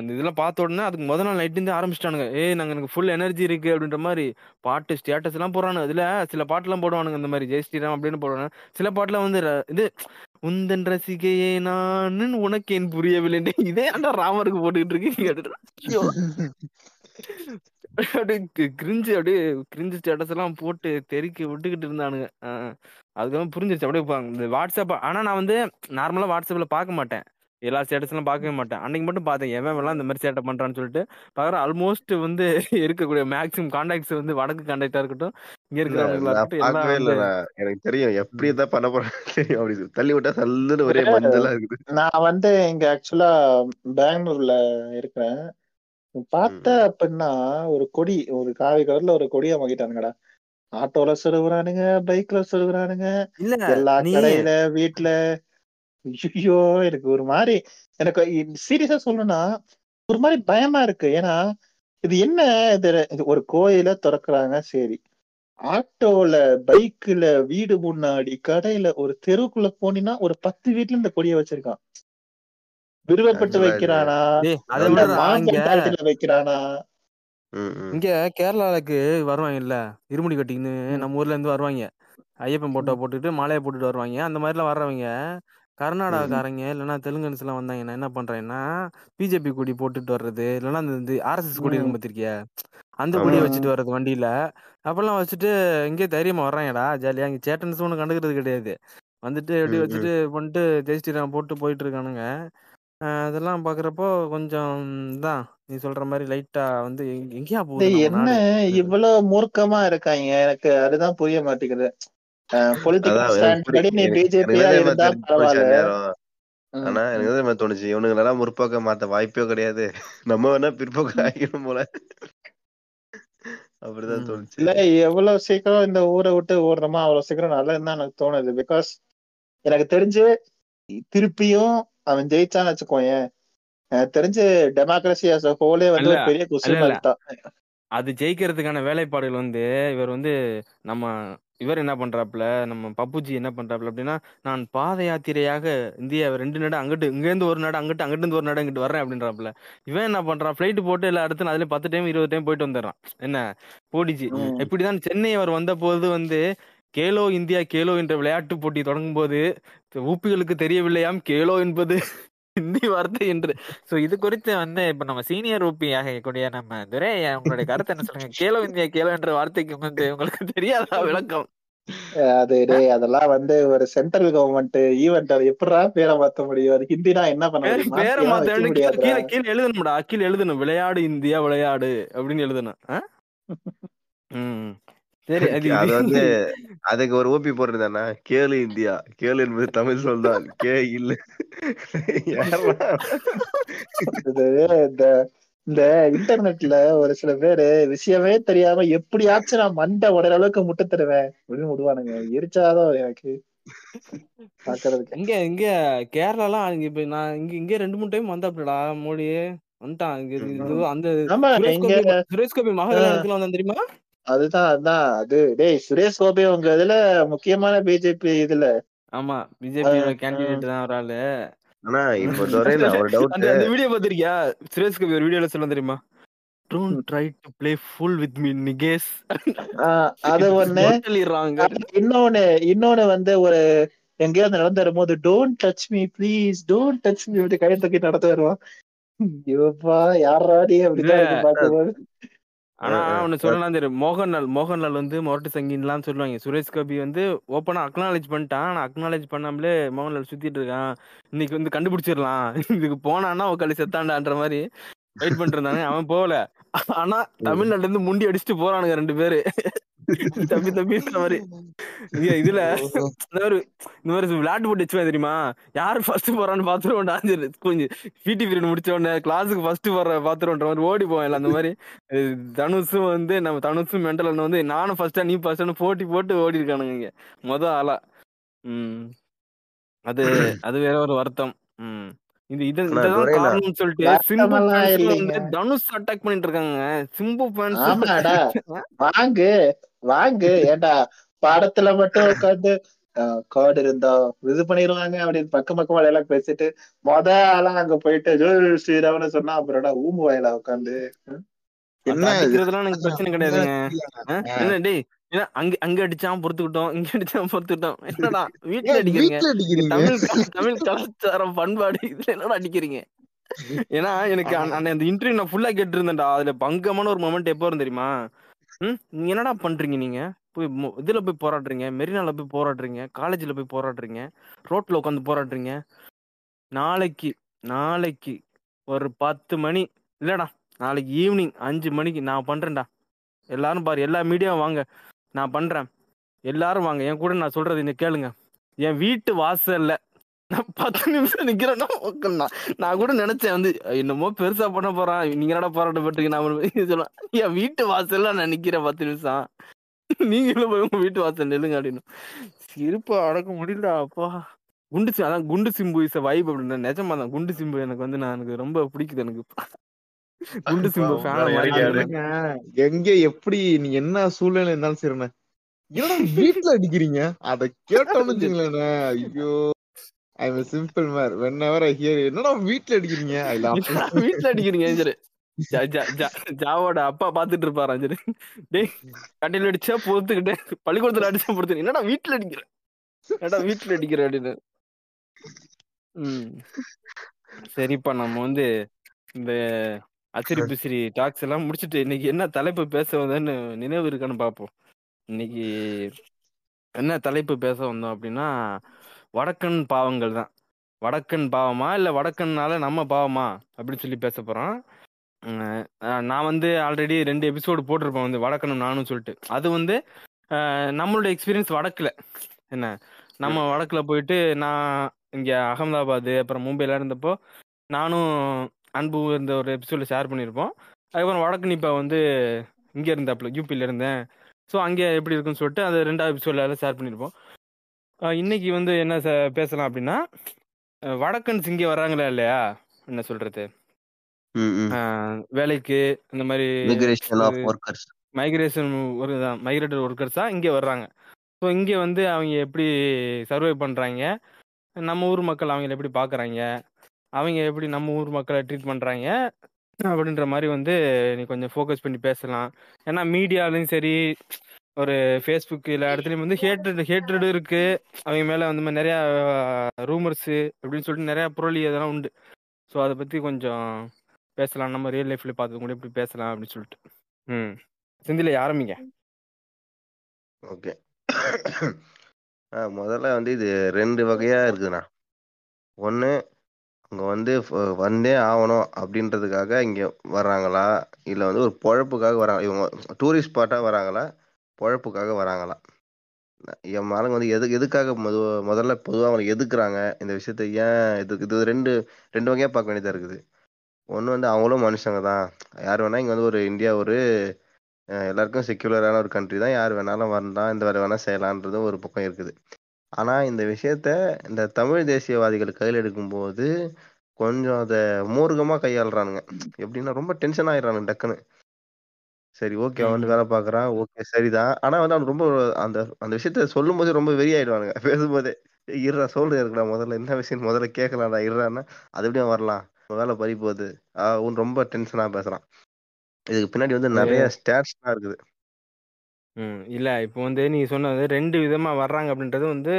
S2: இந்த இதெல்லாம் பார்த்த உடனே அதுக்கு முதல் நாள் நைட் இருந்து ஆரம்பிச்சிட்டானுங்க. ஏய் நாங்க எனக்கு ஃபுல் எனர்ஜி இருக்கு அப்படின்ற மாதிரி பாட்டு ஸ்டேட்டஸ் எல்லாம் போடுறானு இதுல சில பாட்டுலாம் போடுவானுங்க இந்த மாதிரி ஜெய் ஸ்ரீராம் அப்படின்னு போடுவாங்க. சில பாட்டுல வந்து இது உந்தன் ரசிகையே நான் உனக்கு ஏன் புரியவில்லை இதே ஆண்டா ராமருக்கு போட்டுக்கிட்டு. ஐயோ. அப்படியே கிரிஞ்சு அப்படியே கிரிஞ்சு ஸ்டேட்டஸ் எல்லாம் போட்டு தெறிக்க விட்டுக்கிட்டு இருந்தானுங்க. ஆஹ் அதுக்கப்புறம் புரிஞ்சிருச்சு. அப்படியே இந்த வாட்ஸ்அப் ஆனா நான் வந்து நார்மலா வாட்ஸ்அப்ல பார்க்க மாட்டேன். எல்லா ஸ்டேட்டஸ்லாம் பார்க்கவே மாட்டேன். அன்னைக்கு மட்டும் பார்த்தேன் எவன் எல்லாம் இந்த மாதிரி சேட்டை பண்றான்னு சொல்லிட்டு. பார்க்குறேன் ஆல்மோஸ்ட் வந்து இருக்கக்கூடிய மேக்ஸிமம் கான்டாக்ட்ஸ் வந்து வடக்கு கான்டாக்டா இருக்கட்டும் இங்க இருக்கிறவங்களா இருக்கட்டும் எல்லாம்
S1: எனக்கு தெரியும் எப்படி. தான் பண்ண போறேன்னு தெரியும். அப்படி. தள்ளி விட்டா சல்லுன்னு ஒரே மஞ்சளா இருக்குது.
S4: நான் வந்து இங்க ஆக்சுவலா பெங்களூர்ல இருக்கிறேன். பார்த்த. அப்படின்னா ஒரு கொடி ஒரு காவி கலர்ல ஒரு கொடியா மாட்டிட்டானுங்கடா ஆட்டோல சொருகுறானுங்க பைக்ல சொருகுறானுங்க
S2: இல்ல
S4: எல்லா கடையில வீட்டுல ஐயோ எனக்கு ஒரு மாதிரி எனக்கு சீரியஸா சொல்லணும்னா ஒரு மாதிரி பயமா இருக்கு. ஏன்னா இது என்ன இது இது ஒரு கோயில திறக்கிறாங்க சரி. ஆட்டோல பைக்ல வீடு முன்னாடி கடையில ஒரு தெருவுக்குள்ள போனீங்கன்னா ஒரு பத்து வீட்டுல இந்த கொடிய வச்சிருக்கான். விருவப்பட்டு வைக்கிறானா? வைக்கிறானா.
S2: இங்க கேரளாவுக்கு வருவாங்க இல்ல இருமுடி கட்டிக்கின்னு
S4: ம்,
S2: நம்ம ஊர்ல இருந்து வருவாங்க. ஐயப்பன் போட்டோ போட்டுட்டு மாலையை போட்டுட்டு வருவாங்க. அந்த மாதிரிலாம் வர்றவங்க
S1: ம்.
S2: கர்நாடகாக்காரங்க இல்லைன்னா தெலுங்கன்ஸ் எல்லாம் வந்தாங்கன்னா என்ன பண்றாங்கன்னா பிஜேபி கொடி போட்டுட்டு வர்றது இல்லைன்னா அந்த ஆர்எஸ்எஸ் கொடி இருக்கும் பார்த்திருக்கியா அந்த கொடியை வச்சுட்டு வர்றது வண்டியில. அப்பெல்லாம் வச்சுட்டு இங்கே தைரியமா வர்றாங்கடா ஜாலியா. இங்க சேட்டன்ஸ் ஒன்றும் கண்டுக்கிறது கிடையாது. வந்துட்டு எப்படி. வச்சுட்டு பண்ணிட்டு ஜெய் ஸ்ரீராம் போட்டு போயிட்டு இருக்கானுங்க. அதெல்லாம் பாக்குறப்போ கொஞ்சம் தான் நீ சொல்ற மாதிரி லைட்டா வந்து எங்க- எங்கேயா போகுது
S4: டேய்,
S2: நம்ம
S4: என்ன
S2: நாடு
S4: இவ்வளவு மூர்க்கமா இருக்காங்க எனக்கு அதுதான் புரிய மாட்டேங்குது. பொலிட்டிக்கல்
S1: அதான் எனக்கு
S4: ஸ்டாண்ட்
S1: புரி
S4: படி நீ
S1: எனக்கு எனக்கு
S4: பிஜேபியா
S1: தான்
S4: இருந்தா
S1: தெரிஞ்சு போச்சு
S4: பரவாயில்ல.
S1: அந்நேரம்.
S4: ம்,
S1: ஆனா எனக்கு
S4: ம்.
S1: தோணுச்சு இவனுங்களெல்லாம் முற்போக்க மாத்த வாய்ப்பே கிடையாது. நம்ம வேணா பிற்போக்கு
S4: ம்.
S1: போல. அப்படிதான்
S2: ம்.
S1: தோணுச்சு.
S4: இல்ல எவ்வளவு சீக்கிரம் இந்த ஊரை விட்டு ஓடுறோமோ அவ்வளவு சீக்கிரம் நல்லதுன்னு தான் எனக்கு தோணுது. பிகாஸ் எனக்கு தெரிஞ்சு திருப்பியும் அவன் ஜெயிச்சான்னு வச்சுக்கோயேன் தெரிஞ்சு டெமோக்ரஸி அஸ் ஹோலே வந்து ஒரு பெரிய கொஸ்டின்
S2: அது ஜெயிக்கிறதுக்கான வேலைப்பாடுகள் வந்து இவர் வந்து நம்ம இவர் என்ன பண்றாப்புல நம்ம பப்புஜி என்ன பண்றாப்புல அப்படின்னா நான் பாத யாத்திரையாக இந்தியா ரெண்டு நாடு அங்கிட்டு இங்கேருந்து ஒரு நாடு அங்கிட்டு அங்கிட்டு இருந்து ஒரு நாடு இங்கிட்டு வர்றேன் அப்படின்றாப்புல. இவன் என்ன பண்றான்? ஃபிளைட் போட்டு எல்லா இடத்துல அதுல பத்து டைம் இருபது டைம் போயிட்டு வந்துடுறான். என்ன? போடிச்சு
S4: ம்.
S2: இப்படிதான் சென்னை அவர் வந்த போது வந்து கேலோ இந்தியா கேலோ என்ற விளையாட்டு போட்டி தொடங்கும் போது ஊப்பிகளுக்கு தெரியவில்லையாம் கேலோ என்பது ஹிந்தி வார்த்தை என்று.
S6: சோ இது குறித்து வந்து இப்ப நம்ம சீனியர் ஊப்பி ஆகக்கூடிய நம்ம துரை உங்களுடைய கருத்து என்ன சொல்லுங்க? கேலோ இந்தியா கேலோ என்ற வார்த்தைக்கு வந்து உங்களுக்கு தெரியாதா விளக்கம்?
S4: அது அதெல்லாம் வந்து ஒரு சென்ட்ரல் கவர்மெண்ட் ஈவெண்ட் அது எப்படா பேரை மாத்த முடியும்? அது ஹிந்தினா என்ன பண்ண
S2: பேர்
S4: முடியும்?
S2: பேரை மாத்த கீழே எழுதணும்டா கீழே எழுதணும். விளையாடு இந்தியா விளையாடு அப்படின்னு எழுதணும். சரி அது
S1: வந்து அதுக்கு ஒரு ஓபி போட்டிருந்தானா கேளு இந்தியா. கேளு என்பது தமிழ் சொல்தான் கே இல்ல.
S4: இந்த இந்த இன்டர்நெட்ல ஒரு சில பேரு விஷயமே தெரியாம எப்படியாச்சும் நான் மண்டை உடைற அளவுக்கு முட்டை தருவேன். அப்படின்னு விடுவானுங்க. எரிச்சாதான் எனக்கு. பாக்குறதுக்கு.
S2: இங்க இங்க கேரளாலாம் இங்க இப்ப நான் இங்க இங்க ரெண்டு மூணு டைம் வந்தாப்புலடா. மோடி வந்துட்டான். அந்த
S4: ஆமா.
S2: சுரேஷ்
S4: இங்க
S2: கோபி சுரேஷ் கோபி மக கல்யாணத்துல வந்தான் தெரியுமா?
S4: அதுதான் அதுதான். அது டேய் சுரேஷ் கோபி உங்க இதுல முக்கியமான பிஜேபி இதுல.
S2: ஆமா பிஜேபியோட கேண்டிடேட் தான் ஒரு ஆளு.
S1: ஆனா இப்ப துரையில ஒரு டவுட்
S2: அந்த வீடியோ பாத்திருக்கியா சுரேஷ் கோபி ஒரு வீடியோல சொல்ல தெரியுமா? Don't try to play fool with me நிகேஸ்
S4: ஆஹ் அது ஒண்ணு. இன்னொன்னு இன்னொன்னு வந்து ஒரு எங்கேயாவது நடந்து வரும்போது don't touch me please don't touch me அப்படி கை தூக்கி நடந்து வருவான். ஐயோப்பா யாராடி அப்படிதான் இருக்கு பார்க்கும்போது.
S2: ஆனா. ஒண்ணு சொல்லலாம் தெரியும். மோகன்லால் மோகன்லால் வந்து மொரட்டு சங்கின்லாம் சொல்லுவாங்க. சுரேஷ் கோபி வந்து ஓப்பனா அக்னாலேஜ் பண்ணிட்டான். ஆனா அக்னாலேஜ் பண்ணாமலே மோகன்லால் சுத்திட்டு இருக்கான். இன்னைக்கு வந்து கண்டுபிடிச்சிடலாம். இதுக்கு போனான்னா உக்காளி செத்தாண்டான்ற மாதிரி வெயிட் பண்ணிட்டு இருந்தாங்க அவன் போகல. ஆனா தமிழ்நாட்டுல இருந்து முண்டி அடிச்சுட்டு போறானுங்க ரெண்டு பேரு. தம்பி தம்பின்ற மாதிரி. இங்க இதுல இந்த மாதிரி இந்த மாதிரி விளையாட்டு போட்டு வச்சுவேன் தெரியுமா? யாரு ஃபர்ஸ்ட் போறான்னு பாத்துருவோம்டா. கொஞ்சம் பிடி பீரியட் முடிச்ச உடனே கிளாஸுக்கு ஃபர்ஸ்ட் போற பாத்துருவோன்ற மாதிரி ஓடி போவேன் அந்த மாதிரி. தனுஷும் வந்து நம்ம தனுஷும் மெண்டல் வந்து நானும் ஃபர்ஸ்டா நீ ஃபர்ஸ்ட் போட்டி போட்டு ஓடி இருக்கானுங்க இங்க. மொத ஆளா. ம். அது அது வேற ஒரு வருத்தம். ம். இது இது காரணம்னு சொல்லிட்டு சிம்பு தனுஷ் அட்டாக் பண்ணிட்டு இருக்காங்க. சிம்பு ஃபேன்ஸ்
S4: ஆமாடா. வாங்கு. வாங்கு. ஏண்டா பாடத்துல மட்டும் உட்காந்து கார்டு இருந்தா இது பண்ணிடுவாங்க அப்படின்னு பக்கம் பக்கம் எல்லாம் பேசிட்டு மொத ஆளா அங்க போயிட்டு ஜெய் ஸ்ரீராம்னு சொன்னா அப்புறம்டா ஊம்பு வாயில உட்காந்து
S3: என்ன
S2: எனக்கு பிரச்சனை கிடையாதுங்க. ஆ? என்ன டேய் என்ன அங்க அங்க அடிச்சான் பொறுத்துக்கிட்டோம் இங்க அடிச்சான் பொறுத்துக்கிட்டோம். என்னடா வீட்டுல அடிக்கிறீங்க?
S3: வீட்ல அடிக்கிறீங்க?
S2: தமிழ் தமிழ் கலாச்சாரம் பண்பாடு இதுல என்னடா அடிக்கிறீங்க? ஏன்னா எனக்கு அந்த இன்டர்வியூ நான் ஃபுல்லா கேட்டு இருந்தேன்டா அதுல பங்கமான ஒரு மொமெண்ட் எப்போ வரும் தெரியுமா? ம்? நீங்க என்னடா பண்றீங்க நீங்க? போய் மொ- இதுல போய் போராடுறீங்க மெரினால போய் போராடுறீங்க காலேஜ்ல போய் போராடுறீங்க ரோட்ல உட்காந்து போராடுறீங்க. நாளைக்கு நாளைக்கு ஒரு பத்து மணி இல்லடா நாளைக்கு ஈவினிங் அஞ்சு மணிக்கு நான் பண்றேன்டா. எல்லாரும் பாரு எல்லா மீடியாவும் வாங்க நான் பண்றேன். எல்லாரும் வாங்க என் கூட நான் சொல்றது இந்த கேளுங்க. என் வீட்டு வாசல்ல நான் பத்து நிமிஷம் நிக்கிறேன்னா நான் நான் கூட நினைச்சேன் வந்து என்னமோ பெருசா பண்ண போறான் நீங்க என்னடா போராட்டப்பட்டிருக்கீங்க நான் சொல்லுவேன் என் வீட்டு வாசல்ல நான் நிக்கிறேன் பத்து நிமிஷம். நீங்களும் போய் உங்க வீட்டு வாசல் நில்லுங்க அப்படின்னு. சிரிப்பு அடக்க முடியல அப்பா. குண்டு சி- அதான் குண்டு சிம்பு இஸ் வைப் அப்படின்னு. நிஜமா தான் குண்டு சிம்பு எனக்கு வந்து நான் எனக்கு ரொம்ப பிடிக்குது எனக்கு. குண்டு சிம்பு
S3: எங்க எப்படி நீ என்ன சூழ்நிலை இருந்தாலும் சரிண்ணே என்னடா வீட்ல அடிக்கிறீங்க? அத கேட்டோம்னு ஐயோ. I am simple mere whenever I hear என்னடா வீட்ல அடிக்கிறீங்க? ஐ
S2: என்னடா வீட்டுல அடிக்கிறீங்க சரி ஜா- ஜா- ஜா- ஜாவோட அப்பா பாத்துட்டு இருப்பாராம் சரி டேய் கட்டையில அடிச்சா பொறுத்துக்கிட்டு பள்ளிக்கூடத்துல அடிச்சா பொறுத்து என்னடா வீட்டுல அடிக்கிற? என்னடா வீட்டுல அடிக்கிற? அப்படின்னு. ம். சரிப்பா நம்ம வந்து இந்த அச்சிரி பிசிறி டாக்ஸ் எல்லாம் முடிச்சிட்டு இன்னைக்கு என்ன தலைப்பு பேச வந்தேன்னு நினைவு இருக்கான்னு பார்ப்போம் இன்னைக்கு என்ன தலைப்பு பேச வந்தோம் அப்படின்னா வடக்கன் பாவங்கள் தான். வடக்கன் பாவமா இல்லை வடக்கன்னால நம்ம பாவமா? அப்படின்னு சொல்லி பேச போகிறோம் நான் வந்து ஆல்ரெடி ரெண்டு எபிசோடு போட்டிருப்பேன் வந்து வடக்கனும் நானும் சொல்லிட்டு. அது வந்து நம்மளோட எக்ஸ்பீரியன்ஸ் வடக்கில். என்ன? நம்ம வடக்கில் போயிட்டு நான் இங்கே அகமதாபாத் அப்புறம் மும்பையில் இருந்தப்போ நானும் அன்பு இருந்த ஒரு எபிசோடில் ஷேர் பண்ணியிருப்போம். அதுக்கப்புறம் வடக்கு இப்போ வந்து இங்கே இருந்தாப்புல யூபியில் இருந்தேன். ஸோ அங்கே எப்படி இருக்குன்னு சொல்லிட்டு அது ரெண்டாவது எபிசோடில் ஷேர் பண்ணியிருப்போம். இன்னைக்கு வந்து என்ன ச- பேசலாம் அப்படின்னா அஹ், வடக்கன்ஸ் இங்கே வர்றாங்களா இல்லையா? என்ன சொல்கிறது வேலைக்கு இந்த மாதிரி
S1: மிகிரேஷன் ஆஃப் ஒர்க்கர்ஸ்
S2: மைக்ரேஷன் ஒரு தான் இங்கே வர்றாங்க. ஸோ இங்கே வந்து அவங்க எப்படி சர்வை பண்ணுறாங்க நம்ம ஊர் மக்கள் அவங்கள எப்படி பார்க்குறாங்க அவங்க எப்படி நம்ம ஊர் மக்களை ட்ரீட் பண்ணுறாங்க அப்படின்ற மாதிரி வந்து நீ கொஞ்சம் ஃபோக்கஸ் பண்ணி பேசலாம். ஏன்னா மீடியாலையும் சரி ஒரு ஃபேஸ்புக் எல்லா இடத்துலயும் வந்து ஹேட்ரட் ஹேட்ரட் இருக்கு. அவங்க மேல வந்து நிறைய ரூமர்ஸ் அப்படின்னு சொல்லிட்டு நிறைய புரளி அதெல்லாம் உண்டு. ஸோ அதை பத்தி கொஞ்சம் பேசலாம். நம்ம ரியல் லைஃப்ல பார்த்து கூட இப்படி பேசலாம் அப்படின்னு சொல்லிட்டு. ம். செந்தில ஆரம்பிங்க.
S1: ஓகே. ஆ முதல்ல வந்து இது ரெண்டு வகையா இருக்குதுண்ணா. ஒன்று அங்கே வந்து வந்தே ஆகணும் அப்படின்றதுக்காக இங்கே வர்றாங்களா? இல்லை வந்து ஒரு பொழப்புக்காக வராங்க இவங்க டூரிஸ்ட் ஸ்பாட்டாக வராங்களா பொழப்புக்காக வராங்களா என் ஆளுங்க வந்து எது எதுக்காக மது முதல்ல பொதுவாக அவங்க எதுக்குறாங்க? இந்த விஷயத்த ஏன் இது இது ரெண்டு ரெண்டு வகையாக பார்க்க வேண்டியதாக இருக்குது. ஒன்று வந்து அவங்களும் மனுஷங்க தான். யார் வேணால் இங்கே வந்து ஒரு இந்தியா ஒரு எல்லாருக்கும் செக்யூலரான ஒரு கண்ட்ரி தான். யார் வேணாலும் வரலாம் இந்த வேலை வேணால் செய்யலான்றது ஒரு பக்கம் இருக்குது. ஆனால் இந்த விஷயத்த இந்த தமிழ் தேசியவாதிகள் கையில் எடுக்கும்போது கொஞ்சம் அதை மூர்கமாக கையாளுறானுங்க. எப்படின்னா ரொம்ப டென்ஷன் ஆயிடுறானுங்க டக்குன்னு. சரி ஓகே அவன் வந்து
S2: ம்.
S1: வேலை பார்க்கறான். ஓகே சரிதான். ஆனா வந்து அவன் ரொம்ப அந்த அந்த விஷயத்த சொல்லும் போது ரொம்ப வெறி ஆயிடுவானுங்க பேசும்போதே "ஏய், இருடா சொல்றது இருக்குடா முதல்ல. என்ன விஷயம்? முதல்ல கேட்கலாம்டா இருடான்னா அது எப்படியும் வரலாம். உன் வேலை பறி போகுது. ஆஹ் உன் ரொம்ப டென்ஷனா பேசுறான். இதுக்கு பின்னாடி வந்து
S2: அது
S1: நிறைய ஸ்டாட்ஸ்லாம் இருக்குது.
S2: ம் இல்ல. இப்போ வந்து நீங்க சொன்னது ரெண்டு விதமா வர்றாங்க அப்படின்றது வந்து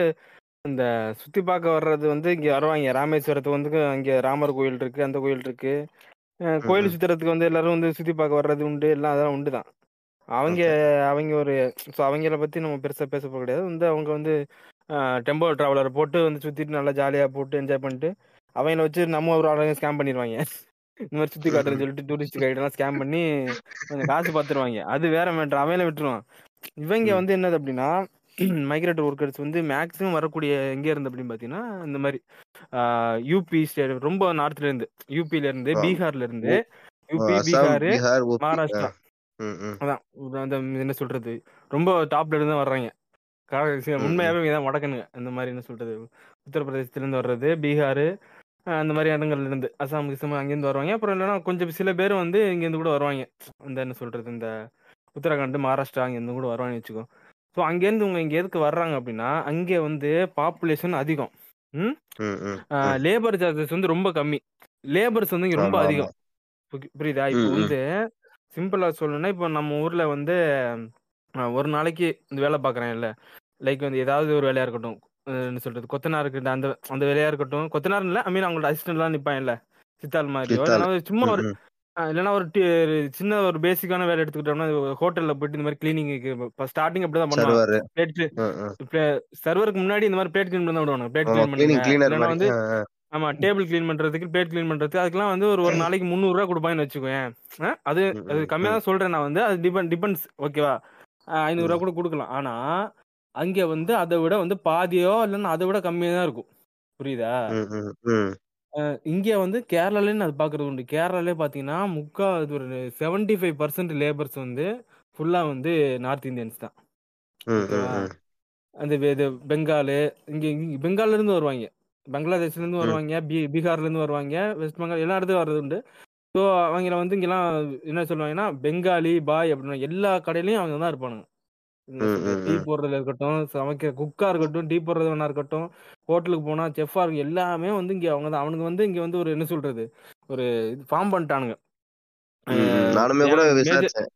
S2: இந்த சுத்தி பார்க்க வர்றது வந்து இங்க வருவாங்க. ராமேஸ்வரத்துக்கு வந்து அங்க ராமர் கோயில் இருக்கு அந்த கோயில் இருக்கு. அஹ் கோயில் சுத்துறதுக்கு வந்து எல்லாரும் வந்து சுத்தி பார்க்க வர்றது உண்டு எல்லாம் அதெல்லாம் உண்டு தான். அவங்க
S1: ஓகே.
S2: அவங்க ஒரு ஸோ அவங்கள பத்தி நம்ம பெருசா பேச போக கிடையாது. வந்து அவங்க வந்து டெம்போ டிராவலர் போட்டு வந்து சுத்திட்டு நல்லா ஜாலியா போட்டு என்ஜாய் பண்ணிட்டு அவங்கள வச்சு நம்ம ஒரு ஆளுங்க ஸ்கேம் பண்ணிடுவாங்க. இந்த மாதிரி சுத்தி காட்டுறேன்னு சொல்லிட்டு டூரிஸ்ட் கைடெல்லாம் ஸ்கேம் பண்ணி கொஞ்சம் காசு பார்த்துருவாங்க அது வேற மேட்ரு அவங்கள விட்டுருவான். இவங்க
S1: ம்.
S2: வந்து என்னது அப்படின்னா மைக்ரேட்டர் ஒர்க்கர்ஸ் வந்து மேக்ஸிமம் வரக்கூடிய எங்க இருந்து அப்படின்னு பாத்தீங்கன்னா இந்த மாதிரி யூபி ஸ்டேட் ரொம்ப நார்த்ல இருந்து யூபில இருந்து பீகார்ல இருந்து யூபி பீகார் மகாராஷ்டிரா. அதான் அந்த என்ன சொல்றது ரொம்ப டாப்ல இருந்து வர்றாங்க. உண்மையாவே இங்க தான் வடக்கனுங்க இந்த மாதிரி என்ன சொல்றது உத்தரப்பிரதேசத்துல இருந்து வர்றது பீகார் அந்த மாதிரி இடங்கள்ல இருந்து அசாம் கிசாம் அங்கேருந்து வருவாங்க. அப்புறம் இல்லைன்னா கொஞ்சம் சில பேர் வந்து இங்க இருந்து கூட வருவாங்க. இந்த என்ன சொல்றது இந்த உத்தரகாண்ட் மகாராஷ்டிரா அங்கேருந்து கூட வருவாங்கன்னு வச்சுக்கோ. ஸோ அங்கேருந்து இவங்க இங்க எதுக்கு வர்றாங்க அப்படின்னா அங்கே வந்து பாப்புலேஷன் அதிகம். ம்? லேபர் சார்ஜஸ் வந்து ரொம்ப கம்மி. லேபர்ஸ் வந்து இங்க ரொம்ப அதிகம். புரி- புரியுதா? இப்போ வந்து சிம்பிளா சொல்லணும்னா இப்போ நம்ம ஊர்ல வந்து ஒரு நாளைக்கு இந்த வேலை பார்க்குறேன் இல்ல லைக் வந்து ஏதாவது ஒரு வேலையா இருக்கட்டும். என்ன சொல்றது? கொத்தனார் இருக்கட்டும் அந்த அந்த வேலையா இருக்கட்டும். கொத்தனார் இல்ல ஐ மீன் அவங்களோட அசிஸ்டன்ட்லாம் நிப்பான் இல்ல சித்தாள்
S1: சித்தால்
S2: ஒரு சும்மா ஒரு இல்லைன்னா ஒரு சின்ன ஒரு பேசிக்கான வேலை எடுத்துக்கிட்டோம்னா ஹோட்டல்ல போயிட்டு இந்த மாதிரி கிளீனிங்க்கு ஸ்டார்டிங் அப்படிதான் பண்ணுவாங்க. பிளேட் சர்வருக்கு முன்னாடி இந்த மாதிரி பிளேட் க்ளீன் பண்ண விடுவாங்க. பிளேட் க்ளீன்
S1: மாதிரி.
S2: வந்து. ஆமா டேபிள் க்ளீன் பண்றதுக்கு பிளேட் க்ளீன் பண்றதுக்கு அதுக்கெல்லாம் வந்து ஒரு ஒரு நாளைக்கு முந்நூறு ரூபா கொடுப்பாங்கன்னு வச்சுக்கோயேன். அஹ் அது அது கம்மியா தான் சொல்றேன் நான் வந்து. அது டிபெண்ட் டிபெண்ட்ஸ் ஓகேவா ஐநூறு ரூபா கூட கொடுக்கலாம். ஆனா அங்க வந்து அதை விட வந்து பாதியோ இல்லைன்னா அதை விட கம்மியா தான் இருக்கும். புரியுதா? அஹ் இங்க வந்து கேரளாலேயும் அது பாக்குறது உண்டு. கேரளாலே பாத்தீங்கன்னா முக்கா இது ஒரு செவன்டி ஃபைவ் பர்சன்ட் லேபர்ஸ் வந்து ஃபுல்லா வந்து நார்த் இந்தியன்ஸ் தான்.
S1: ம் ம்
S2: ஓகேவா?
S1: ம்
S2: அந்த வே- இது பெங்காலு இங்க இங்க பெங்கால்ல இருந்து வருவாங்க. பங்களாதேஷ்ல இருந்து
S1: ம்.
S2: வருவாங்க பீ பீகார்ல இருந்து வருவாங்க வெஸ்ட் பெங்கால் எல்லா இடத்துலயும் வர்றது உண்டு. ஸோ அவங்கள வந்து இங்கெல்லாம் என்ன சொல்லுவாங்கன்னா பெங்காலி பாய் அப்படின்னு எல்லா கடையிலயும் அவங்க தான் இருப்பானுங்க.
S1: ம்
S2: டீ போடுறதுல இருக்கட்டும் சமைக்க குக்கா இருக்கட்டும் டீ போடுறது வேணா இருக்கட்டும் ஹோட்டலுக்கு போனா செஃப்பா இருக்கும் எல்லாமே வந்து இங்க அவங்க தான். அவனுக்கு வந்து இங்க வந்து ஒரு என்ன சொல்றது? ஒரு ஃபார்ம் பண்ணிட்டானுங்க.
S1: நானுமே கூட விசாரிச்சேன்.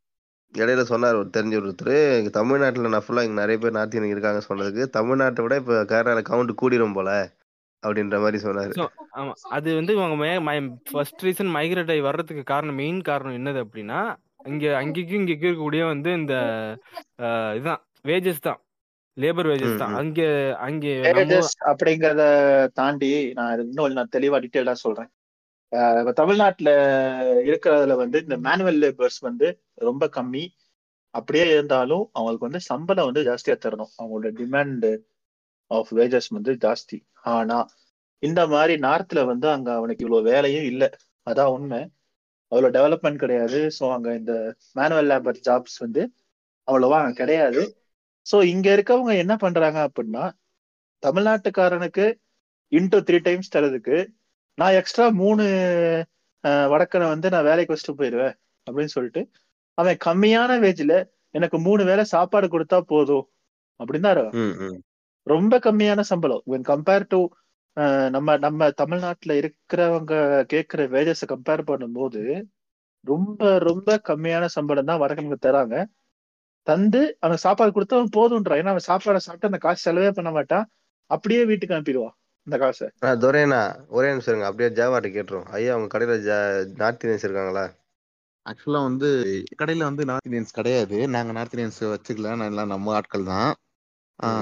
S1: இடையில சொன்னார் ஒரு தெரிஞ்ச ஒருத்தர் இங்க தமிழ்நாட்டுல நான் ஃபுல்லா இங்க நிறைய பேர் நார்த் இந்தியன் இருக்காங்க சொன்னதுக்கு தமிழ்நாட்டை விட இப்ப கேரளால கவுண்ட் கூடிரும் போல அப்படின்ற மாதிரி சொன்னாரு.
S2: ஆமா. அது வந்து இவங்க ஃபர்ஸ்ட் ரீசன் மைக்ரேட் ஆகி வர்றதுக்கு காரணம் மெயின் காரணம் என்னது அப்படின்னா இங்க அங்கேயும் இங்க இருக்கக்கூடிய வந்து இந்த இதுதான் வேஜஸ் தான். லேபர் வேஜஸ் தான். அங்க அங்கே
S4: அப்படிங்கறத தாண்டி நான் இன்னும் நான் தெளிவா டீட்டெயிலா சொல்றேன். தமிழ்நாட்டுல இருக்கிறதுல வந்து இந்த மேனுவல் லேபர்ஸ் வந்து ரொம்ப கம்மி. அப்படியே இருந்தாலும் அவங்களுக்கு வந்து சம்பளம் வந்து ஜாஸ்தியா தரணும். அவங்களோட டிமாண்ட் ஆஃப் வேஜஸ் வந்து ஜாஸ்தி. ஆனா இந்த மாதிரி நார்த்ல வந்து அங்க அவனுக்கு இவ்வளவு வேலையும் இல்லை. அதான் உண்மை. அவ்வளவு டெவலப்மெண்ட் கிடையாது. ஸோ அங்க இந்த மேனுவல் லேபர் ஜாப்ஸ் வந்து அவ்வளவா அங்க கிடையாது. ஸோ இங்க இருக்கவங்க என்ன பண்றாங்க அப்படின்னா தமிழ்நாட்டுக்காரனுக்கு இன்டூ த்ரீ டைம்ஸ் தரதுக்கு நான் எக்ஸ்ட்ரா மூணு வடக்கனை வந்து நான் வேலைக்கு வச்சுட்டு போயிடுவேன் அப்படின்னு சொல்லிட்டு அவன் கம்மியான வேஜ்ல எனக்கு மூணு வேளை சாப்பாடு கொடுத்தா போதும் அப்படின்னு தான் ரொம்ப கம்மியான சம்பளம். When கம்பேர் டு நம்ம நம்ம தமிழ்நாட்டுல இருக்கிறவங்க கேட்கிற வேஜஸை கம்பேர் பண்ணும்போது ரொம்ப ரொம்ப கம்மியான சம்பளம் தான் வடக்கனுக்கு தராங்க. தந்து அவனுக்கு சாப்பாடு கொடுத்தா அவன் போதும்ன்றான். ஏன்னா அவன் சாப்பாடை சாப்பிட்டு அந்த காசு செலவே பண்ண மாட்டான். அப்படியே வீட்டுக்கு அனுப்பிடுவான் அந்த காசை.
S1: துரையண்ணா ஒரே நிமிஷம் இருங்க. அப்படியே ஜாவாட்ட கேட்டுரும் ஐயா உங்க கடையில ஜா நார்த் இந்தியன்ஸ் இருக்காங்களா?
S3: ஆக்சுவலா வந்து கடையில வந்து நார்த் இந்தியன்ஸ் கிடையாது. நாங்க நார்த் இந்தியன்ஸ் வச்சுக்கல. நான் எல்லாம் நம்ம ஆட்கள் தான்.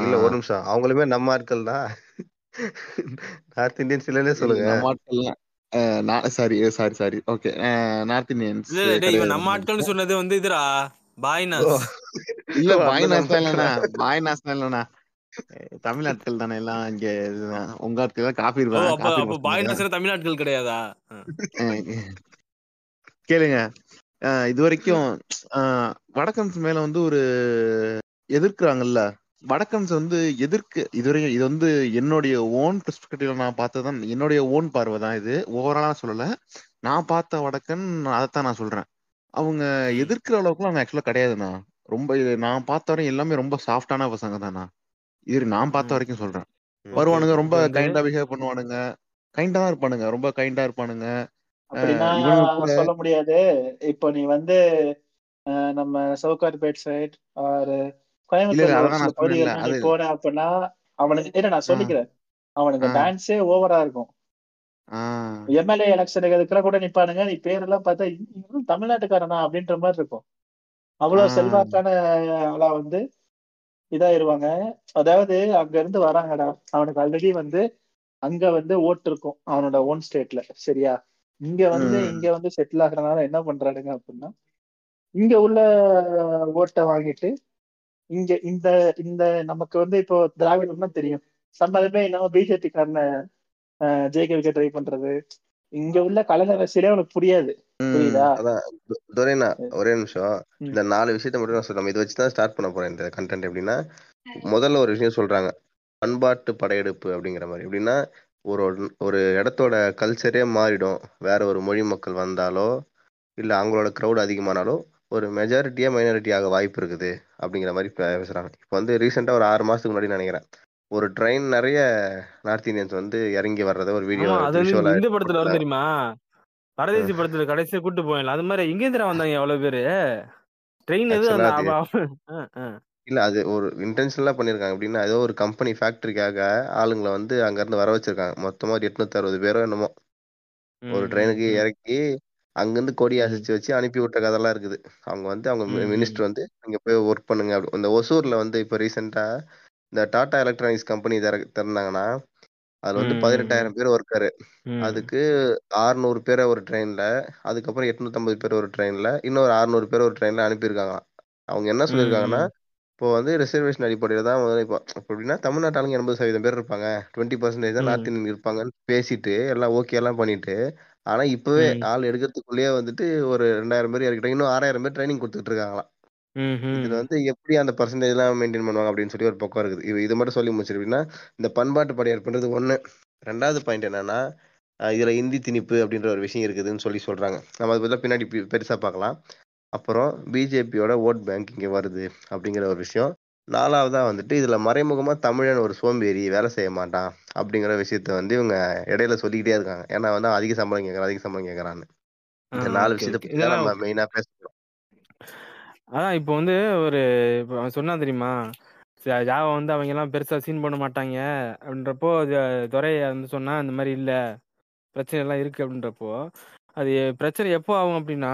S1: இல்ல ஒரு நிமிஷம். அவங்களுமே நம்ம ஆட்கள் தான். நார்த் இந்தியன்ஸ் இல்லைன்னே சொல்லுங்க.
S3: நம்ம ஆட்கள் sorry sorry sorry okay north Indians
S2: இல்ல டேய் இவன் நம்ம ஆட்கள்னு சொன்னது வந்து இதுடா பாய்னாஸ்
S3: இல்ல
S1: ஓ, அந்த
S3: பாய் நாஸ்தான்
S1: நம்ம
S3: இல்லண்ணா. பாய் நாஸ்தான் இல்லண்ணா. அஹ் தமிழ் ஆட்கள் தானே எல்லாம் இங்க இதுதான். உங்க ஆட்கள் தான் காபி
S2: ஓ அப்ப பாய்னாஸ் தமிழ்நாட்கள் கிடையாதா? ஆ.
S3: கேளுங்க. இது வரைக்கும் வடக்கன்ஸ் மேல வந்து ஒரு எதிர்க்கிறாங்கல்ல வடக்கன்ஸ் வந்து எதிர்க்கு இதுவரைக்கும் இது வந்து என்னுடைய ஓன் பெர்ஸ்பெக்டிவ்ல நான் பார்த்ததுதான் என்னுடைய ஓன் பார்வை தான் இது. ஓவராலா சொல்லல. நான் பார்த்த வடக்கன் அதைத்தான் நான் சொல்றேன். அவங்க எதிர்க்கிற அளவுக்குலாம் அவங்க ஆக்சுவலா கிடையாதுண்ணா. ரொம்ப இது நான் பார்த்த வரையும் எல்லாமே ரொம்ப சாஃப்டான பசங்க தானா இது நான் பார்த்த. வரைக்கும் சொல்றேன். வருவானுங்க ரொம்ப கைண்டா பிஹேவ் பண்ணுவானுங்க. கைண்டா தான் இருப்பானுங்க. ரொம்ப கைண்டா இருப்பானுங்க.
S4: சொல்ல முடியாது. இப்போ நீ வந்து நம்ம சவுகார்பேட் சைட் ஆர் கோயம்புத்தூர் போன அப்படின்னா அவனுக்கு இல்ல நான் சொல்லிக்கிறேன். அவனுக்கு. டான்ஸே ஓவரா இருக்கும். எம்எல்ஏ எலெக்ஷனுக்கு அதுக்கெல்லாம் கூட நிப்பானுங்க. நீ பேரெல்லாம் பார்த்தா இவனும் தமிழ்நாட்டுக்காரனா அப்படின்ற மாதிரி இருக்கும். அவ்வளவு. செல்வாக்கான ஆளா வந்து இதாயிருவாங்க. அதாவது அங்க இருந்து வராங்கடா. அவனுக்கு ஆல்ரெடி வந்து அங்க வந்து ஓட்டு இருக்கும் அவனோட ஓன் ஸ்டேட்ல சரியா? இங்க வந்து. இங்க வந்து செட்டில் ஆகுறதுனால என்ன பண்றானுங்க அப்படின்னா இங்க உள்ள ஓட்டை வாங்கிட்டு இங்க இந்த இந்த நமக்கு வந்து இப்போ திராவிடம்னா தெரியும். சம்மதமே இல்லாம பிஜேபி காரனை ஜெயிக்க வைக்க ட்ரை பண்றது. இங்க உள்ள கலைஞர் அரசியலே உனக்கு புரியாது. புரியுதா?
S1: அதான். து- துரைண்ணா ஒரே நிமிஷம். இந்த நாலு விஷயத்த மட்டும் நான் சொல்றேன். இதை வச்சு தான் ஸ்டார்ட் பண்ண போறேன் இந்த கண்டென்ட் எப்படின்னா முதல்ல ஒரு விஷயம் சொல்றாங்க. பண்பாட்டு படையெடுப்பு அப்படிங்கிற மாதிரி. எப்படின்னா ஒரு ஒரு இடத்தோட கல்ச்சரே மாறிடும். வேற ஒரு மொழி மக்கள் வந்தாலோ இல்ல அவங்களோட க்ரௌட் அதிகமானாலோ ஒரு மெஜாரிட்டியா மைனாரிட்டி ஆக வாய்ப்பு இருக்குது அப்படிங்கிற மாதிரி பேசுறாங்க. இப்போ வந்து ரீசெண்டா ஒரு ஆறு மாசத்துக்கு முன்னாடி நினைக்கிறேன். ஒரு ட்ரெயின் நிறைய நார்த் இந்தியன்ஸ் வந்து இறங்கி வர்றத ஒரு வீடியோ
S2: இந்த படத்துல வரும் தெரியுமா? பரதேசி படத்துல கடைசியா கூட்டு போயிடலாம் அது மாதிரி எங்க இருந்து வந்தாங்க எவ்வளவு பேரு? ட்ரெயின் எது.
S1: இல்ல அது ஒரு இன்டென்ஷனலா பண்ணிருக்காங்க. எப்படின்னா ஏதோ ஒரு கம்பெனி ஃபேக்டரிக்காக ஆளுங்களை வந்து அங்க இருந்து வர வச்சிருக்காங்க. மொத்தமா ஒரு எட்நூத்தி அறுபது பேரோ என்னமோ. ஒரு ட்ரெயினுக்கு இறக்கி அங்கிருந்து கொடி. அசைச்சு வச்சு அனுப்பி விட்ட கதைலாம் இருக்குது அவங்க வந்து அவங்க. மினிஸ்டர் வந்து இங்க போய் ஒர்க் பண்ணுங்க அப்படி இந்த ஒசூர்ல வந்து இப்ப ரீசெண்டா இந்த டாடா எலக்ட்ரானிக்ஸ் கம்பெனி திறந்தாங்கன்னா அதுல வந்து பதினெட்டாயிரம் பேர் ஒர்க்கரு. அதுக்கு அறுநூறு பேரை ஒரு ட்ரெயின்ல அதுக்கப்புறம் எட்நூத்தம்பது பேர் ஒரு ட்ரெயின்ல இன்னொரு அறுநூறு பேர் ஒரு ட்ரெயின்ல அனுப்பியிருக்காங்களாம் அவங்க என்ன சொல்லியிருக்காங்கன்னா. இப்போ வந்து ரிசர்வேஷன் அடிப்படையில் தான் வந்து இப்போ எப்படின்னா தமிழ்நாட்டு ஆளுங்க எண்பது சதவீதம் பேர் இருப்பாங்க டுவெண்ட்டி பர்சன்டேஜ் தான். நார்த் இந்தியன் இருப்பாங்கன்னு பேசிட்டு எல்லாம் ஓகே எல்லாம் பண்ணிட்டு ஆனா இப்பவே. ஆள் எடுக்கிறதுக்குள்ளேயே வந்துட்டு ஒரு ரெண்டாயிரம் பேர் இறக்கிட்டாங்க. இன்னும் ஆறாயிரம் பேர் ட்ரைனிங் கொடுத்துட்டு இருக்காங்களாம் இதுல
S2: ம்.
S1: வந்து எப்படி அந்த பர்சன்டேஜ் எல்லாம் மெயின்டைன் பண்ணுவாங்க அப்படின்னு சொல்லி ஒரு பக்கம் இருக்குது. இது இது மட்டும் சொல்லி முடிச்சிருப்பீங்கன்னா இந்த பண்பாட்டு படையெடுப்புன்றது ஒண்ணு. ரெண்டாவது பாயிண்ட் என்னன்னா இதுல இந்தி திணிப்பு அப்படின்ற ஒரு விஷயம் இருக்குதுன்னு சொல்லி சொல்றாங்க. நம்ம அதை பின்னாடி பெருசா பார்க்கலாம். அப்புறம் பிஜேபியோட ஓட் பேங்க் இங்க வருது அப்படிங்கிற ஒரு விஷயம். நாலாவதா வந்துட்டு இதுல மறைமுகமா தமிழன் ஒரு சோம்பேறி வேலை செய்ய மாட்டான் அப்படிங்கிற விஷயத்த வந்து இவங்க இடையில சொல்லிக்கிட்டே இருக்காங்க. ஏன்னா வந்து அதிக சம்பளம் கேட்கறான் அதிக சம்பளம் கேட்கறான்னு இந்த நாலு விஷயத்த நம்ம மெயினா பேசணும்.
S2: அதான் இப்போ வந்து ஒரு சொன்னான் தெரியுமா? ஜாவா வந்து அவங்க எல்லாம் பெருசா சீன் பண்ண மாட்டாங்க அப்படின்றப்போ துரை வந்து சொன்னா இந்த மாதிரி இல்ல பிரச்சனை எல்லாம் இருக்கு அப்படின்றப்போ அது பிரச்சனை எப்போ ஆகும் அப்படின்னா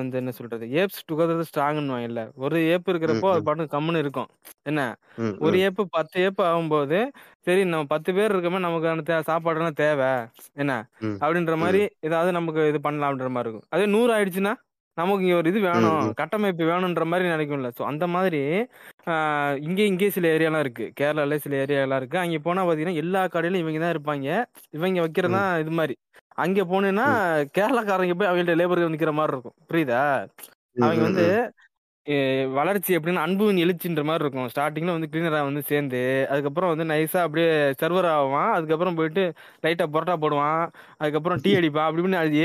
S2: இந்த என்ன சொல்றது? ஏப்ஸ் டுகெதர் ஸ்ட்ராங்னு இல்ல. ஒரு ஏப் இருக்கிறப்போ அது பாட்டு கம்முன்னு இருக்கும். என்ன?
S1: ம்,
S2: ஒரு
S1: ம்,
S2: ஏப்பு பத்து ஏப்பு ஆகும்போது சரி நம்ம பத்து பேர் இருக்கோமே நமக்கான தே சாப்பாடுலாம் தேவை. என்ன?
S1: ம்,
S2: அப்படின்ற
S1: ம்,
S2: மாதிரி ஏதாவது நமக்கு இது பண்ணலாம் அப்படின்ற மாதிரி இருக்கும். அதே நூறு ஆயிடுச்சுன்னா நமக்கு இங்க ஒரு இது
S1: ம்,
S2: வேணும்.
S1: ம்,
S2: கட்டமைப்பு வேணுன்ற மாதிரி நினைக்கும்ல. ஸோ அந்த மாதிரி ஆஹ், இங்கே இங்கே சில ஏரியாலாம் இருக்கு. கேரளால சில ஏரியாலாம் இருக்கு. அங்கே போனா பாத்தீங்கன்னா எல்லா கடையிலும் இவங்க தான் இருப்பாங்க. இவங்க வைக்கிறது
S1: ம்,
S2: தான் இது மாதிரி. அங்கே போனேன்னா கேரளாக்காரங்க போய் அவங்கள்ட்ட லேபருக்கு நிக்கிற மாதிரி இருக்கும். புரியுதா? அவங்க வந்து வளர்ச்சி எப்படின்னா அன்புவின் எழுச்சின்ற மாதிரி இருக்கும். ஸ்டார்டிங்ல வந்து கிளீனரா வந்து சேர்ந்து அதுக்கப்புறம் வந்து நைஸா அப்படியே சர்வர் ஆவான். அதுக்கப்புறம் போயிட்டு லைட்டா பொரோட்டா போடுவான். அதுக்கப்புறம் டீ அடிப்பான். அப்படி இப்படின்னு அழுதி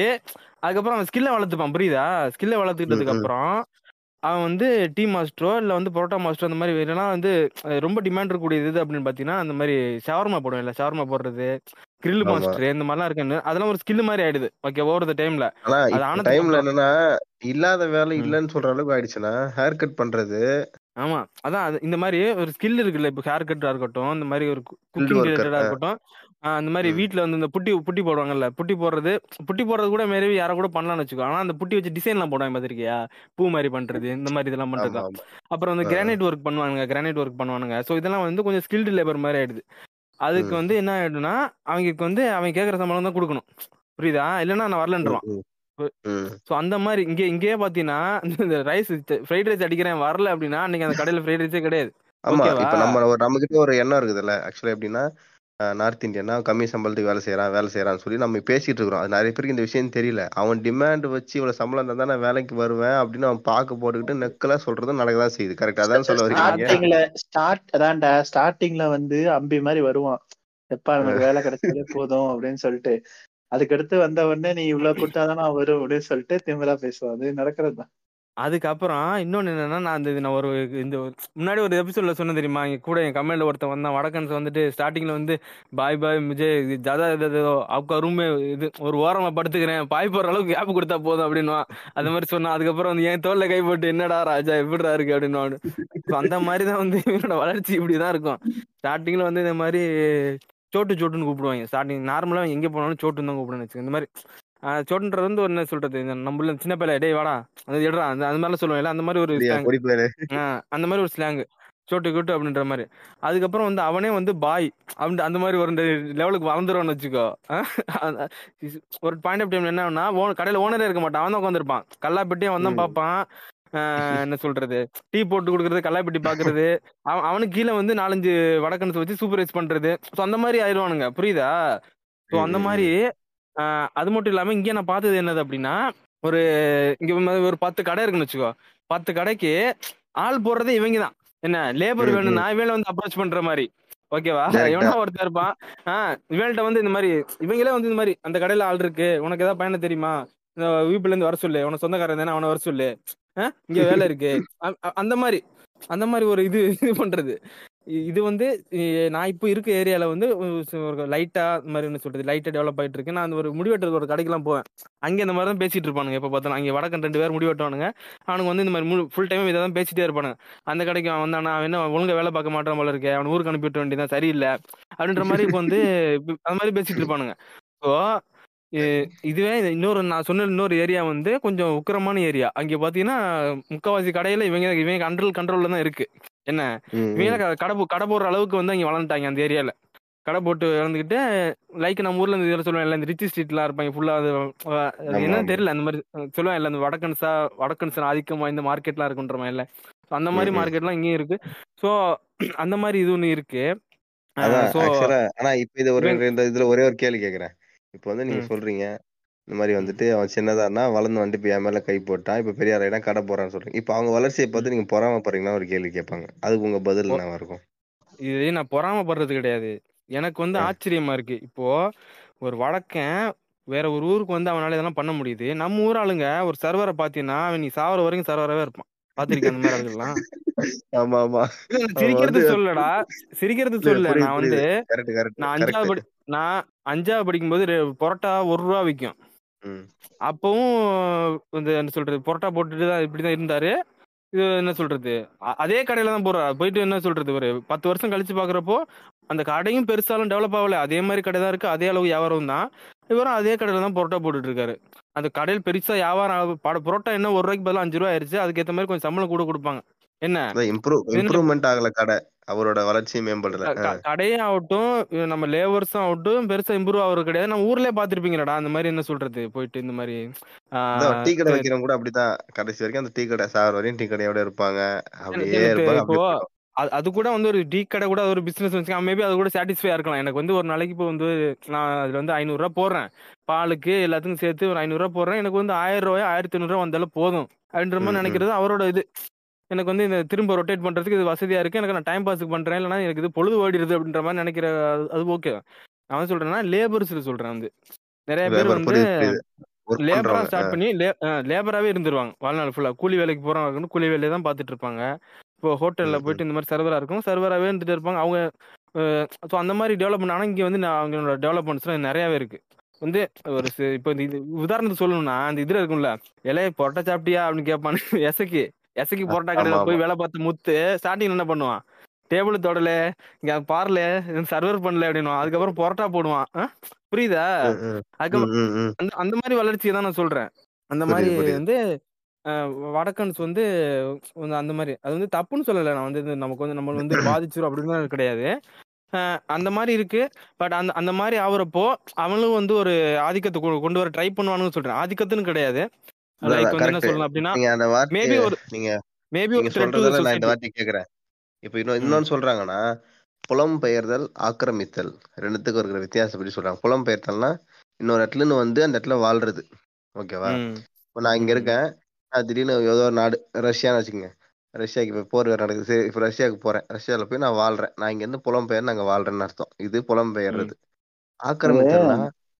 S2: அதுக்கப்புறம் அவன் ஸ்கில்லை வளர்த்துப்பான். புரியுதா? ஸ்கில்லை வளர்த்துக்கிட்டதுக்கு அப்புறம் அவன் வந்து டீ மாஸ்டரோ இல்லை வந்து பரோட்டா மாஸ்டரோ அந்த மாதிரி வேணும்னா வந்து அஹ் ரொம்ப டிமாண்ட் இருக்கக்கூடியது இது அப்படின்னு பார்த்தீங்கன்னா அந்த மாதிரி ஷவர்மா போடுவேன் இல்லை ஷவர்மா போடுறது கிரில் மாஸ்டர் இந்த மாதிரிலாம் இருக்குன்னு. அதெல்லாம் ஒரு ஸ்கில் மாதிரி ஆயிடுது. ஓகே ஓவர் த டைம்ல அது
S1: டைம்ல என்னன்னா இல்லாத வேலை. இல்லைன்னு சொல்ற அளவுக்கு ஆயிடுச்சுன்னா ஹேர் கட் பண்றது.
S2: ஆமா. அதான் அது இந்த மாதிரி ஒரு ஸ்கில் இருக்குல்ல இப்போ ஹேர் கட்டா இருக்கட்டும் இந்த மாதிரி ஒரு குக்கிங் ரிலேட்டடா இருக்கட்டும் ஆஹ் அந்த மாதிரி
S1: ம்.
S2: வீட்ல வந்து இந்த புட்டி புட்டி போடுவாங்கல்ல புட்டி போடுறது புட்டி போடுறது கூட மேரவி யாரை கூட பண்ணலாம்னு வச்சுக்கோ. ஆனா அந்த புட்டி வச்சு டிசைன்லாம் போடுவாங்க பார்த்திருக்கியா பூ மாதிரி பண்றது இந்த மாதிரி இதெல்லாம் பண்றது?
S1: ஆமா
S2: அப்புறம் வந்து
S1: ஆ,
S2: கிரானைட் ஒர்க் பண்ணுவாங்க கிரானைட் ஒர்க் பண்ணுவானுங்க. ஸோ இதெல்லாம் வந்து கொஞ்சம் ஸ்கில்டு லேபர் மாதிரி ஆயிடுது. அதுக்கு
S1: ம்.
S2: வந்து என்ன ஆயிடும்னா அவங்களுக்கு வந்து அவன் கேட்குற சம்பளம் தான் கொடுக்கணும். புரியுதா? இல்லைன்னா நான்
S1: ம்
S2: வரலன்றான்.
S1: ம் ம்.
S2: ஸோ அந்த மாதிரி இங்கே இங்கேயே பார்த்தீங்கன்னா இந்த ரைஸ் ஃப்ரைட் ரைஸ் அடிக்கிறேன் வரல அப்படின்னா அன்னைக்கு அந்த கடையில் ஃப்ரைட் ரைஸே கிடையாது.
S1: ஆமா
S2: ஓகேவா
S1: இப்ப நம்ம கிட்ட ஒரு எண்ணம் இருக்குதுல்ல ஆக்சுவலா எப்படின்னா நார்த் இந்தியனா கம்மி சம்பளத்துக்கு வேலை செய்யறான் வேலை செய்யறான்னு சொல்லி நம்ம பேசிட்டு இருக்கிறோம். அது நிறைய பேருக்கு இந்த விஷயம் தெரியல. அவன் டிமாண்ட் வச்சு இவ்வளவு சம்பளம் இருந்தா நான் வேலைக்கு வருவேன் அப்படின்னு அவன் பாக்கு போட்டுக்கிட்டு நெக்கலா சொல்றதும் நடக்கதான் செய்யுது. கரெக்ட் அதான் சொல்ல வரீங்க
S4: ஸ்டார்ட் அதான்டா ஸ்டார்டிங்ல வந்து அம்பி மாதிரி வருவான். எப்பா நமக்கு வேலை கிடைச்சாலே போதும் அப்படின்னு சொல்லிட்டு. அதுக்கடுத்து வந்த உடனே நீ இவ்வளவு கொடுத்தாதான் நான் வரும் அப்படின்னு சொல்லிட்டு திமிரா பேசுவான். அது நடக்கிறது தான்
S2: அதுக்கப்புறம் இன்னொன்னு என்னன்னா நான் இந்த நான் ஒரு இந்த முன்னாடி ஒரு எபிசோட்ல சொன்னேன் தெரியுமா? இங்க கூட என் கமெண்ட்ல ஒருத்தன் வந்தான். வடக்கன்ஸ் வந்துட்டு ஸ்டார்டிங்ல வந்து பாய் பாய் விஜய் ஜாதா ஜதா ஏதோ அவங்க ரூமே இது ஒரு ஓரமா படுத்துக்கிறேன். பாய் போற அளவுக்கு கேப் கொடுத்தா போதும் அப்படின்னுவான். அது மாதிரி சொன்னான். அதுக்கப்புறம் வந்து என் தோல்ல கை போட்டு என்னடா ராஜா எப்படிடா இருக்கு? அப்படின்னு ஸோ அந்த மாதிரி தான் வந்து இவனோட வளர்ச்சி இப்படிதான் இருக்கும். ஸ்டார்டிங்ல வந்து இந்த மாதிரி சோட்டு சோட்டுன்னு கூப்பிடுவாங்க. ஸ்டார்டிங் நார்மலா எங்க போனாலும் சோட்டுன்னு தான் கூப்பிடுன்னு வச்சுக்கோங்க. இந்த மாதிரி சோட்டுன்றது வந்து என்ன சொல்றது? நம்மள சின்ன பையல டேய் வாடா. அது எடுறா அந்த அந்த மாதிரிலாம் சொல்லுவாங்கல்ல அந்த மாதிரி ஒரு அந்த மாதிரி ஒரு ஸ்லாங் சோட்டு கூட்டு அப்படின்ற மாதிரி. அதுக்கப்புறம் வந்து அவனே வந்து பாய் அப்படி அந்த மாதிரி ஒரு லெவலுக்கு வளர்ந்துருவான்னு வச்சுக்கோ. ஒரு பாயிண்ட் ஆஃப் டைம் என்னன்னா கடையில ஓனரே இருக்க மாட்டான். அவன் தான் உட்காந்துருப்பான் கல்லாப்பெட்டி அவன் தான். பார்ப்பான் என்ன சொல்றது? டீ போட்டு கொடுக்கறது கல்லாப்பெட்டி பாக்குறது. அவன் அவனுக்கு கீழே வந்து நாலஞ்சு வடக்கன்ஸ் வச்சு சூப்பர்வைஸ் பண்றது. ஸோ அந்த மாதிரி ஆயிடுவானுங்க புரியுதா? ஸோ அந்த மாதிரி அது மட்டும் இல்லாம இங்கே நான் பார்த்தது என்னது அப்படின்னா ஒரு இங்க ஒரு பத்து கடை இருக்குன்னு வச்சுக்கோ. பத்து கடைக்கு ஆள் போடுறதே இவங்க தான். என்ன லேபர் வேணும்னா இவங்கள வந்து அப்ரோச் பண்ற மாதிரி. ஓகேவா. எவனா ஒருத்தர் இருப்பான். ஆஹ் இவன்கிட்ட வந்து இந்த மாதிரி இவங்களே வந்து இந்த மாதிரி அந்த கடையில ஆள் இருக்கு உனக்கு ஏதாவது பயணம் தெரியுமா? இந்த வீப்புல இருந்து வர சொல்லு உனக்கு சொந்தக்காரன் தானே அவனை வர சொல்லு. ஆஹ் இங்க வேலை இருக்கு. அந்த மாதிரி அந்த மாதிரி ஒரு இது இது பண்றது. இது வந்து நான் இப்போ இருக்க ஏரியால வந்து ஒரு- ஒரு லைட்டா இந்த மாதிரி என்ன சொல்றது லைட்டா டெவலப் ஆயிட்டு இருக்கு நான் அந்த ஒரு முடிவெட்டுறது ஒரு கடைக்கெல்லாம் போவேன். அங்கே இந்த மாதிரி தான் பேசிட்டு இருப்பானுங்க இப்போ பார்த்தாலும். அங்கே வடக்கன் ரெண்டு பேர் முடிவெட்டுவானுங்க. அவனுக்கு வந்து இந்த மாதிரி ஃபுல் டைம் இதை தான் பேசிட்டே இருப்பானுங்க. அந்த கடைக்கு அவன் வந்தானா அவன் என்ன ஒழுங்கா வேலை பார்க்க மாட்டான் போல இருக்கே அவன் ஊருக்கு அனுப்பி விட்ட வேண்டியதான் சரியில்லை அப்படின்ற மாதிரி இப்போ வந்து அந்த மாதிரி பேசிட்டு இருப்பானுங்க. ஸோ இதுவே இன்னொரு நான் சொன்ன இன்னொரு ஏரியா வந்து கொஞ்சம் உக்கிரமான ஏரியா. அங்கே பார்த்தீங்கன்னா முக்கால்வாசி கடையில் இவங்க இவங்க கண்ட்ரோல் கண்ட்ரோலில் தான் இருக்குது என்ன? இவங்க கடை கடை போடுற அளவுக்கு வந்து அங்க வளர்ந்துட்டாங்க அந்த ஏரியால. கடை போட்டு வளர்ந்துக்கிட்டு லைக் நம்ம ஊர்ல இந்த இதில் சொல்லுவேன் இந்த ரிச்சி ஸ்ட்ரீட்லாம் இருப்பாங்க ஃபுல்லா அது என்னன்னு. தெரியல அந்த மாதிரி சொல்லுவேன் இல்ல அந்த வடக்கன்ஸா வடக்கன்ஸ் ஆதிக்கம் வாய்ந்த மார்க்கெட்லாம் இருக்குன்ற மாதிரி இல்ல. So அந்த மாதிரி. மார்க்கெட்லாம் இங்கேயும் இருக்கு. ஸோ அந்த மாதிரி இது ஒன்று இருக்கு.
S1: ஆனா இப்ப இது ஒரு இந்த இதுல ஒரே ஒரு கேள்வி கேக்குறேன். இப்போ வந்து நீங்க சொல்றீங்க இந்த மாதிரி வந்துட்டு அவன் சின்னதானா வளர்ந்து வந்துட்டு இப்ப என் மேல கை போட்டான் இப்ப பெரிய ஆளாயினா கடை போறான்னு சொல்றீங்க. இப்ப அவங்க வளர்ச்சியை. பார்த்து நீங்க பொறாமப்படுறீங்கன்னா ஒரு கேள்வி கேட்பாங்க. அதுக்கு உங்க பதில் என்னவா இருக்கும்?
S2: இது நான் பொறாமப்படுறது கிடையாது. எனக்கு வந்து. ஆச்சரியமா இருக்கு. இப்போ ஒரு வடக்கன் வேற ஒரு ஊருக்கு வந்து அவனால இதெல்லாம் பண்ண முடியுது. நம்ம ஊர் ஆளுங்க ஒரு சர்வரை பாத்தீங்கன்னா அவன் நீ சாவர வரைக்கும் சர்வராகவே இருப்பான். பாத்திருக்கேன் அந்த மாதிரி ஆளுங்கள்லாம்
S1: ஆமா ஆமா.
S2: சிரிக்கிறது சொல்லடா. சிரிக்கிறது
S1: இல்ல,
S2: சொல்ல
S1: புரியுது
S2: நான் வந்து நான் அஞ்சாவது படி நான் அஞ்சாவது படிக்கும்போது பரோட்டா ஒரு ரூபா விற்கும் அப்பவும் இந்த என்ன சொல்றது பரோட்டா போட்டுட்டு தான் இப்படிதான் இருந்தாரு. இது என்ன சொல்றது அதே கடையில தான் போறா போயிட்டு என்ன சொல்றது ஒரு பத்து வருஷம் கழிச்சு பாக்குறப்போ அந்த கடையும் பெருசாலும் டெவலப் ஆகல. அதே மாதிரி கடை தான் இருக்கு. அதே அளவு வியாபாரம் தான். இவரும் அதே கடையில தான் பரோட்டா போட்டுட்டு இருக்காரு. அந்த கடையில் பெருசா வியாபாரம் பரோட்டா என்ன ஒரு ரூபாய்க்கு பதிலாக அஞ்சு ரூபா ஆயிடுச்சு அதுக்கேற்ற மாதிரி கொஞ்சம் சம்பளம் கூட கொடுப்பாங்க. என்ன?
S1: இம்ப்ரூவ் இம்ப்ரூவ்மெண்ட் ஆகல கடை. அவரோட வளர்ச்சி மேம்படல
S2: க- க- கடையே ஆகட்டும் நம்ம லேபர்ஸும் ஆகட்டும் பெருசா இம்ப்ரூவ் ஆகுறது கிடையாது. நம்ம ஊர்லயே பாத்திருப்பீங்களாடா அந்த மாதிரி என்ன சொல்றது? போயிட்டு இந்த மாதிரி
S1: டீ கடை வைக்கிறவங்க கூட அப்படிதான் கடைசி வரைக்கும் அந்த டீ கடை சார் வரையும் டீ கடையோட இருப்பாங்க. அப்படியே இருப்பாங்க
S2: அது கூட வந்து ஒரு டீ கடை கூட ஒரு பிசினஸ் வச்சுக்கலாம் மேபி அது கூட சாட்டிஸ்ஃபையா இருக்கலாம். எனக்கு வந்து ஒரு நாளைக்கு இப்போ வந்து நான் அதுல வந்து ஐநூறுரூவா போடுறேன். பாலுக்கு எல்லாத்துக்கும் சேர்த்து ஒரு ஐநூறுரூவா போடுறேன். எனக்கு வந்து ஆயிரம் ரூபாய் ஆயிரத்தி ஐநூறுரூவா வந்தாலும் போதும். அப்படின்ற மாதிரி நினைக்கிறது அவரோட இது. எனக்கு வந்து இந்த திரும்ப ரொட்டேட் பண்றதுக்கு இது வசதியா இருக்கு. எனக்கு நான் டைம் பாஸுக்கு பண்றேன். இல்லைன்னா எனக்கு இது பொழுது ஓடிடுது அப்படின்ற மாதிரி நினைக்கிற அது- ஓகே நான் சொல்றேன்னா லேபர்ஸ் சொல்றேன் வந்து. நிறைய பேர் வந்து லேபரா ஸ்டார்ட் பண்ணி லேபராகவே இருந்துருவாங்க. வாழ்நாள் ஃபுல்லாக கூலி வேலைக்கு போகிறவங்க கூலி வேலையை தான் பார்த்துட்டு இருப்பாங்க. இப்போ ஹோட்டலில். போயிட்டு இந்த மாதிரி சர்வராக இருக்கும். சர்வராகவே இருந்துட்டு இருப்பாங்க. அவங்க ஸோ அந்த மாதிரி டெவலப்மெண்ட் ஆனால் இங்கே வந்து நான் அவங்களோட டெவலப்மெண்ட்ஸ்லாம் நிறையாவே இருக்கு. வந்து ஒரு இப்போ இந்த இது உதாரணத்துக்கு சொல்லணும்னா அந்த இதில் இருக்கும்ல இலைய பொரோட்டா சாப்பிட்டியா? அப்படின்னு கேட்பான்னு எசக்கி எசக்கி பொரோட்டா கடையில் போய் வேலை பார்த்து முத்து ஸ்டார்டிங் என்ன பண்ணுவான்? டேபிள் தொடல இங்கே பார்ல சர்வர் பண்ணல அப்படின்னுவான். அதுக்கப்புறம் பொரோட்டா போடுவான்? புரியுதா. அதுக்கப்புறம். அந்த அந்த மாதிரி வளர்ச்சியை தான் நான் சொல்றேன். அந்த மாதிரி வந்து வடக்கன்ஸ் வந்து அந்த மாதிரி. அது வந்து தப்புன்னு சொல்லலை. நான் வந்து நமக்கு வந்து நம்ம வந்து பாதிச்சிரும் அப்படின்னு கிடையாது. அந்த மாதிரி இருக்கு. பட் அந்த அந்த மாதிரி ஆகுறப்போ அவனும் வந்து ஒரு ஆதிக்கத்தை கொண்டு வர ட்ரை பண்ணுவானுன்னு சொல்றேன். ஆதிக்கத்துன்னு கிடையாது. லைக் வந்து என்ன அப்படின்னா
S1: நீங்க
S2: மேபி ஒரு
S1: நீங்க
S2: மேபி ஒரு
S1: நீங்க
S2: த்ரெட் டு
S1: சொல்றதால நான் இந்த வார்த்தையை கேக்குறேன். இப்ப இன்னொன்னு
S2: ம்.
S1: இன்னொன்னு சொல்றாங்கன்னா புலம்பெயர்தல் ஆக்கிரமித்தல் ரெண்டுத்துக்கும் இருக்கிற வித்தியாசம் பற்றி சொல்றாங்க. புலம்பெயர்த்தல்னா இன்னொரு இடத்துல இருந்து வந்து அந்த இடத்துல வாழ்றது. ஓகேவா? இப்போ நான் இங்க இருக்கேன். நான் திடீர்னு ஏதோ ஒரு நாடு ரஷ்யான்னு வச்சுக்கோங்க. ரஷ்யாக்கு இப்போ போர் வேற நடக்குது. சரி இப்போ ரஷ்யாவுக்கு போறேன். ரஷ்யாவில் போய் நான் வாழ்றேன். நான் இங்க இருந்து புலம்பெயர் நாங்க வாழ்றேன்னு அர்த்தம். இது புலம்பெயர்றது ஆக்கிரமித்தல்னா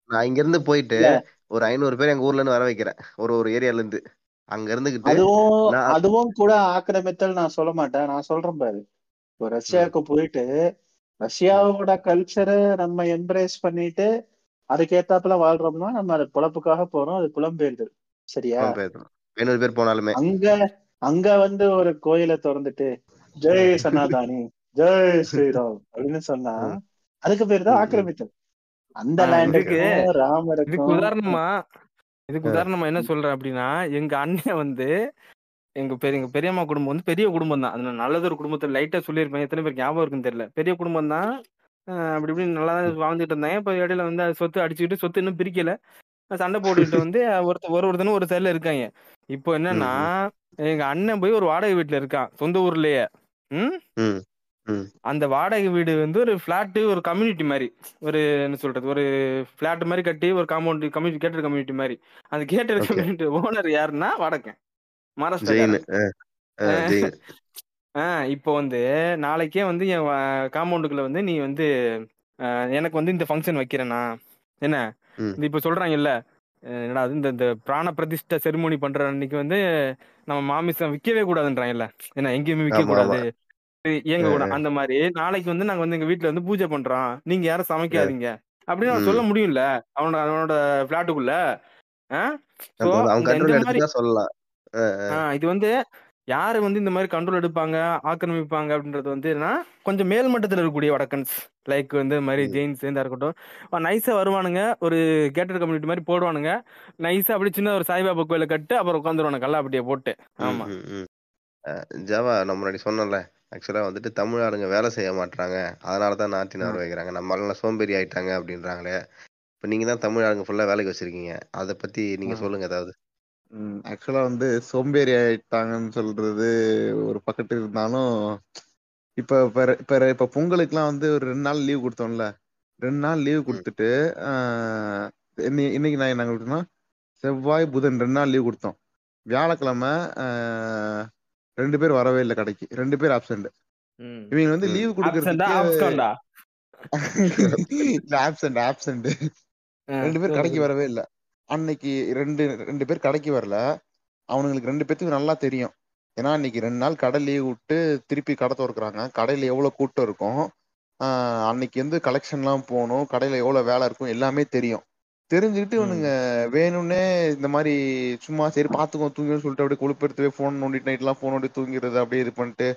S1: நான் இங்க இருந்து போயிட்டு ஒரு ஐநூறு பேர் எங்க ஊர்ல இருந்து வர வைக்கிறேன். ஒரு ஒரு ஏரியால இருந்து. அங்க இருந்துகிட்டு
S4: அதுவும் அதுவும் கூட ஆக்கிரமித்தல் நான் சொல்ல மாட்டேன். நான் சொல்றேன் பாரு. இப்போ ரஷ்யாவுக்கு போயிட்டு ரஷ்யாவோட கல்ச்சரை நம்ம எம்ப்ரேஸ் பண்ணிட்டு அதுக்கேத்தாப்புல வாழ்றோம்னா நம்ம அது பொழப்புக்காக போறோம். அது புலம்பெயர்தல். சரியா?
S1: ஐநூறு பேர் போனாலுமே.
S4: அங்க அங்க வந்து ஒரு கோயிலை திறந்துட்டு ஜெய் சனாதானி ஜெய் ஸ்ரீராம் அப்படின்னு சொன்னா அதுக்கு பேர் தான். ஆக்கிரமித்தல். அந்த
S2: ஆஹ் இதுக்கு உதாரணமா இதுக்கு உதாரணமா என்ன சொல்றேன் அப்படின்னா எங்க அண்ணன் வந்து எங்க பெரிய எங்க பெரியம்மா குடும்பம் வந்து பெரிய குடும்பம் தான். அது நல்லது ஒரு குடும்பத்துல லைட்டா சொல்லியிருப்பேன். எத்தனை பேருக்கு ஞாபகம் இருக்குன்னு தெரியல. பெரிய குடும்பம் தான். அப்படி இப்படி நல்லா தான் வாழ்ந்துட்டு இருந்தாங்க இப்போ இடையில வந்து அது சொத்து அடிச்சுக்கிட்டு சொத்து இன்னும் பிரிக்கல. சண்டை போட்டுக்கிட்டு வந்து ஒருத்தர் ஒரு ஒருத்தனும் ஒரு சைடுல இருக்காங்க. இப்போ என்னன்னா எங்க அண்ணன் போய் ஒரு வாடகை வீட்டுல இருக்கான். சொந்த ஊர்லயே. ம். அந்த வாடகை வீடு வந்து ஒரு ஃபிளாட்டு ஒரு கம்யூனிட்டி மாதிரி. ஒரு என்ன சொல்றது ஒரு ஃபிளாட் மாதிரி கட்டி ஒரு காம்பவுண்ட் கம்யூனிட்டி கேட்டர் கம்யூனிட்டி மாதிரி. அந்த கேட்டர் கம்யூனிட்டி ஓனர் யாருன்னா வடக்கன்.
S1: ஆ
S2: இப்போ வந்து நாளைக்கே வந்து என் காம்பவுண்டுக்குள்ள வந்து நீ வந்து எனக்கு வந்து இந்த ஃபங்க்ஷன் வைக்கிறேனா? என்ன? இப்போ சொல்றாங்கல்ல என்னடா அது இந்த இந்த பிராண பிரதிஷ்டை செரிமோனி பண்ற அன்னைக்கு வந்து நம்ம மாமிசம் விற்கவே கூடாதுன்றாங்கல்ல. என்ன எங்கேயுமே விற்க கூடாது இயங்க கூட அந்த மாதிரி நாளைக்கு வந்து நாங்க வந்து எங்க வீட்ல வந்து பூஜை பண்றோம். நீங்க யாரும் சமைக்காதீங்க. அப்படின்னு அவன் சொல்ல. முடியும்ல? அவனோட அவனோட பிளாட்டுக்குள்ள இது வந்து யாரு வந்து இந்த மாதிரி கண்ட்ரோல் எடுப்பாங்க ஆக்கிரமிப்பாங்க அப்படின்றது வந்து கொஞ்சம் மேல்மட்டத்தில் இருக்கக்கூடிய வடக்கன்ஸ். லைக் வந்து இந்த மாதிரி ஜெயின்ஸ் இருந்தா இருக்கட்டும். நைஸா வருவானுங்க. ஒரு கேட்டர் கம்யூனிட்டி மாதிரி போடுவானுங்க. நைஸா அப்படி சின்ன ஒரு சாய்பாபா கோயில கட்டு அப்புறம் உட்காந்துருவானுங்க கல்லாப்பட்டியை போட்டு. ஆமா.
S1: ஜாவா நம்ம முன்னாடி சொன்னோம்ல ஆக்சுவலா வந்துட்டு தமிழ் ஆளுங்க வேலை செய்ய மாட்றாங்க. அதனால தான் நாட்டின வர வைக்கிறாங்க நம்ம ஆளுங்க சோம்பேறி ஆயிட்டாங்க அப்படின்றாங்களே. இப்போ நீங்க தான் தமிழ் ஆளுங்க ஃபுல்லா வேலைக்கு வச்சிருக்கீங்க. அதை பத்தி நீங்க சொல்லுங்க ஏதாவது.
S3: ஆக்சுவலா வந்து சோம்பேறி ஆயிட்டாங்கன்னு சொல்றது ஒரு பக்கத்து இருந்தாலும் இப்ப இப்ப இப்ப பொங்கலுக்குலாம் வந்து ஒரு ரெண்டு நாள் லீவ் கொடுத்தோம்ல. ரெண்டு நாள் லீவ் கொடுத்துட்டு இன்னைக்கு நான் என்ன கொடுத்தோம்னா செவ்வாய் புதன் ரெண்டு நாள் லீவ் கொடுத்தோம். வியாழக்கிழமை ரெண்டு பேர் வரவே இல்லை கடைக்கு. ரெண்டு பேர் ஆப்சண்ட்
S2: ம்.
S3: இவங்க வந்து. லீவ் கொடுக்கறதுக்கு
S2: ஆப்ஸ்காண்டா
S3: ஆப்சண்ட் ஆப்சண்ட் ரெண்டு பேர் கடைக்கு வரவே இல்லை. அன்னைக்கு ரெண்டு ரெண்டு பேர் கடைக்கு வரல. அவனுங்களுக்கு ரெண்டு பேத்துக்கு நல்லா தெரியும். ஏன்னா இன்னைக்கு ரெண்டு நாள் கடை லீவ் விட்டு திருப்பி கடை திறக்கிறாங்க. கடையில எவ்வளவு கூட்டம் இருக்கும்? ஆஹ் அன்னைக்கு வந்து கலெக்ஷன்லாம் போகணும்? கடையில எவ்வளவு வேலை இருக்கும்? எல்லாமே தெரியும். தெரிஞ்சுக்கிட்டு இவனுங்க வேணும்னே இந்த மாதிரி சும்மா சரி பாத்துக்கோ தூங்கின்னு சொல்லிட்டு அப்படியே கொழுப்பெடுத்து ஃபோன் நோண்டிட்டு நைட்லாம் ஃபோன் நோண்டி தூங்கிடுறது அப்படியே இது பண்ணிட்டு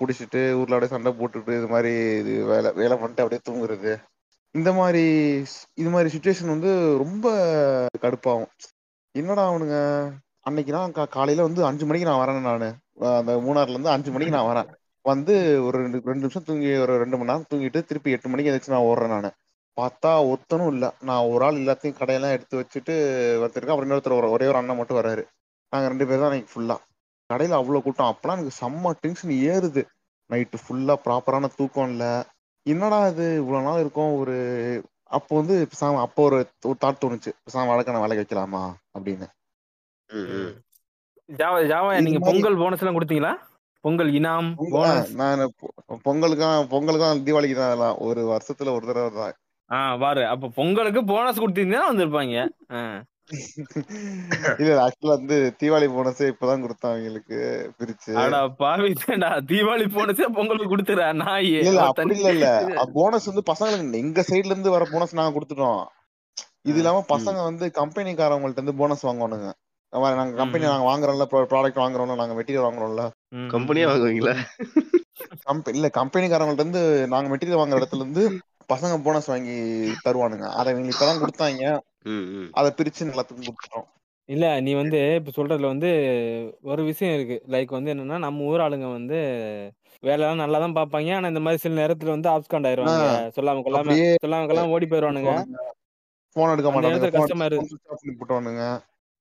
S3: குடிச்சிட்டு ஊர்ல அப்படியே சண்டை போட்டுட்டு இது மாதிரி இது வேலை வேலை பண்ணிட்டு அப்படியே தூங்குறது. இந்த மாதிரி இது மாதிரி சுச்சுவேஷன் வந்து ரொம்ப கடுப்பாகும். என்னடா அவனுங்க? அன்னைக்கு நான் காலையில வந்து அஞ்சு மணிக்கு நான் வரேன் நானு. அந்த மூணாறுல இருந்து அஞ்சு மணிக்கு நான் வரேன். வந்து ஒரு ரெண்டு ரெண்டு நிமிஷம் தூங்கி ஒரு ரெண்டு மணி நேரம் தூங்கிட்டு திருப்பி எட்டு மணிக்கு எந்திரிச்சு நான் ஓடுறேன் நானு. பார்த்தா ஒருத்தனும் இல்ல. நான் ஒரு ஆள் எல்லாத்தையும் கடையெல்லாம் எடுத்து வச்சுட்டு வந்துருக்கேன் அப்புறம் இன்னொருத்தர் ஒரு- ஒரே ஒரு அண்ணன் மட்டும் வராரு நாங்க ரெண்டு பேர் தான் அன்னைக்கு ஃபுல்லா கடையில அவ்வளவு கூட்டம். அப்பெல்லாம் எனக்கு செம்ம டென்ஷன் ஏறுது. நைட்டு ஃபுல்லா ப்ராப்பரான தூக்கம் இல்ல. என்னடா இது? இவ்வளவு நாள் இருக்கும். ஒரு அப்போ வந்து பேசாம அப்போ ஒரு ஒரு தாட் தோணுச்சு. பேசாம வழக்கான வேலைக்கு வைக்கலாமா? அப்படின்னு.
S1: ம், ம்.
S2: ம். ஜாவா ஜாவா நீங்க பொங்கல் போனஸ் எல்லாம் கொடுத்தீங்களா? பொங்கல் இனாம்
S3: நான் பொ- பொங்கலுக்கும் பொங்கலுக்கும் தீபாவளிக்கு தான் அதெல்லாம். ஒரு வருஷத்துல ஒரு தடவை தான்.
S2: ஆ பாரு. அப்ப பொங்கலுக்கு போனஸ் கொடுத்தீங்கன்னா வந்திருப்பாங்க.
S3: இல்ல ஆக்சுவலா வந்து தீபாவளி போனஸே இப்பதான் கொடுத்தான் அவங்களுக்கு. பிரிச்சு.
S2: அடா பாவிடா தீபாவளி போனஸே பொங்கலுக்கு கொடுத்துற நாய்.
S3: இல்ல அப்படி இல்ல இல்ல. போனஸ் வந்து பசங்களுக்கு எங்க சைடுல இருந்து வர போனஸ் நாங்க கொடுத்துட்டோம். இது இல்லாம பசங்க வந்து கம்பெனிக்காரவங்கள்ட்ட இருந்து போனஸ் வாங்குவானுங்க. நாங்க கம்பெனி நாங்க வாங்குறோம்ல ப்ராடக்ட் வாங்குறோம்ல நாங்க மெட்டீரியல் வாங்குறோம்ல.
S1: கம்பெனியா வாங்குவீங்களா?
S3: கம்பெனி இல்ல கம்பெனிக்காரங்கள்ட்ட இருந்து நாங்க மெட்டீரியல் வாங்குற இடத்துல இருந்து பசங்க போனஸ் வாங்கி தருவானுங்க. அதை இவங்க இப்பதான் கொடுத்தாங்க.
S1: ம் ம்.
S3: அதை பிரிச்சு எல்லாத்துக்கும் கொடுத்துட்டோம்.
S2: இல்ல நீ வந்து இப்ப சொல்றதுல வந்து ஒரு விஷயம் இருக்கு. லைக் வந்து என்னன்னா நம்ம ஊர் ஆளுங்க வந்து வேலையெல்லாம் நல்லா தான் பார்ப்பாங்க. ஆனா இந்த மாதிரி சில நேரத்துல வந்து ஆப்ஸ்காண்ட் ஆயிருவாங்க. சொல்லாம கொள்ளாம சொல்லாம கொள்ளாம ஓடி போயிருவானுங்க.
S3: போன் எடுக்க போன்
S2: கஷ்டமா இருக்கு.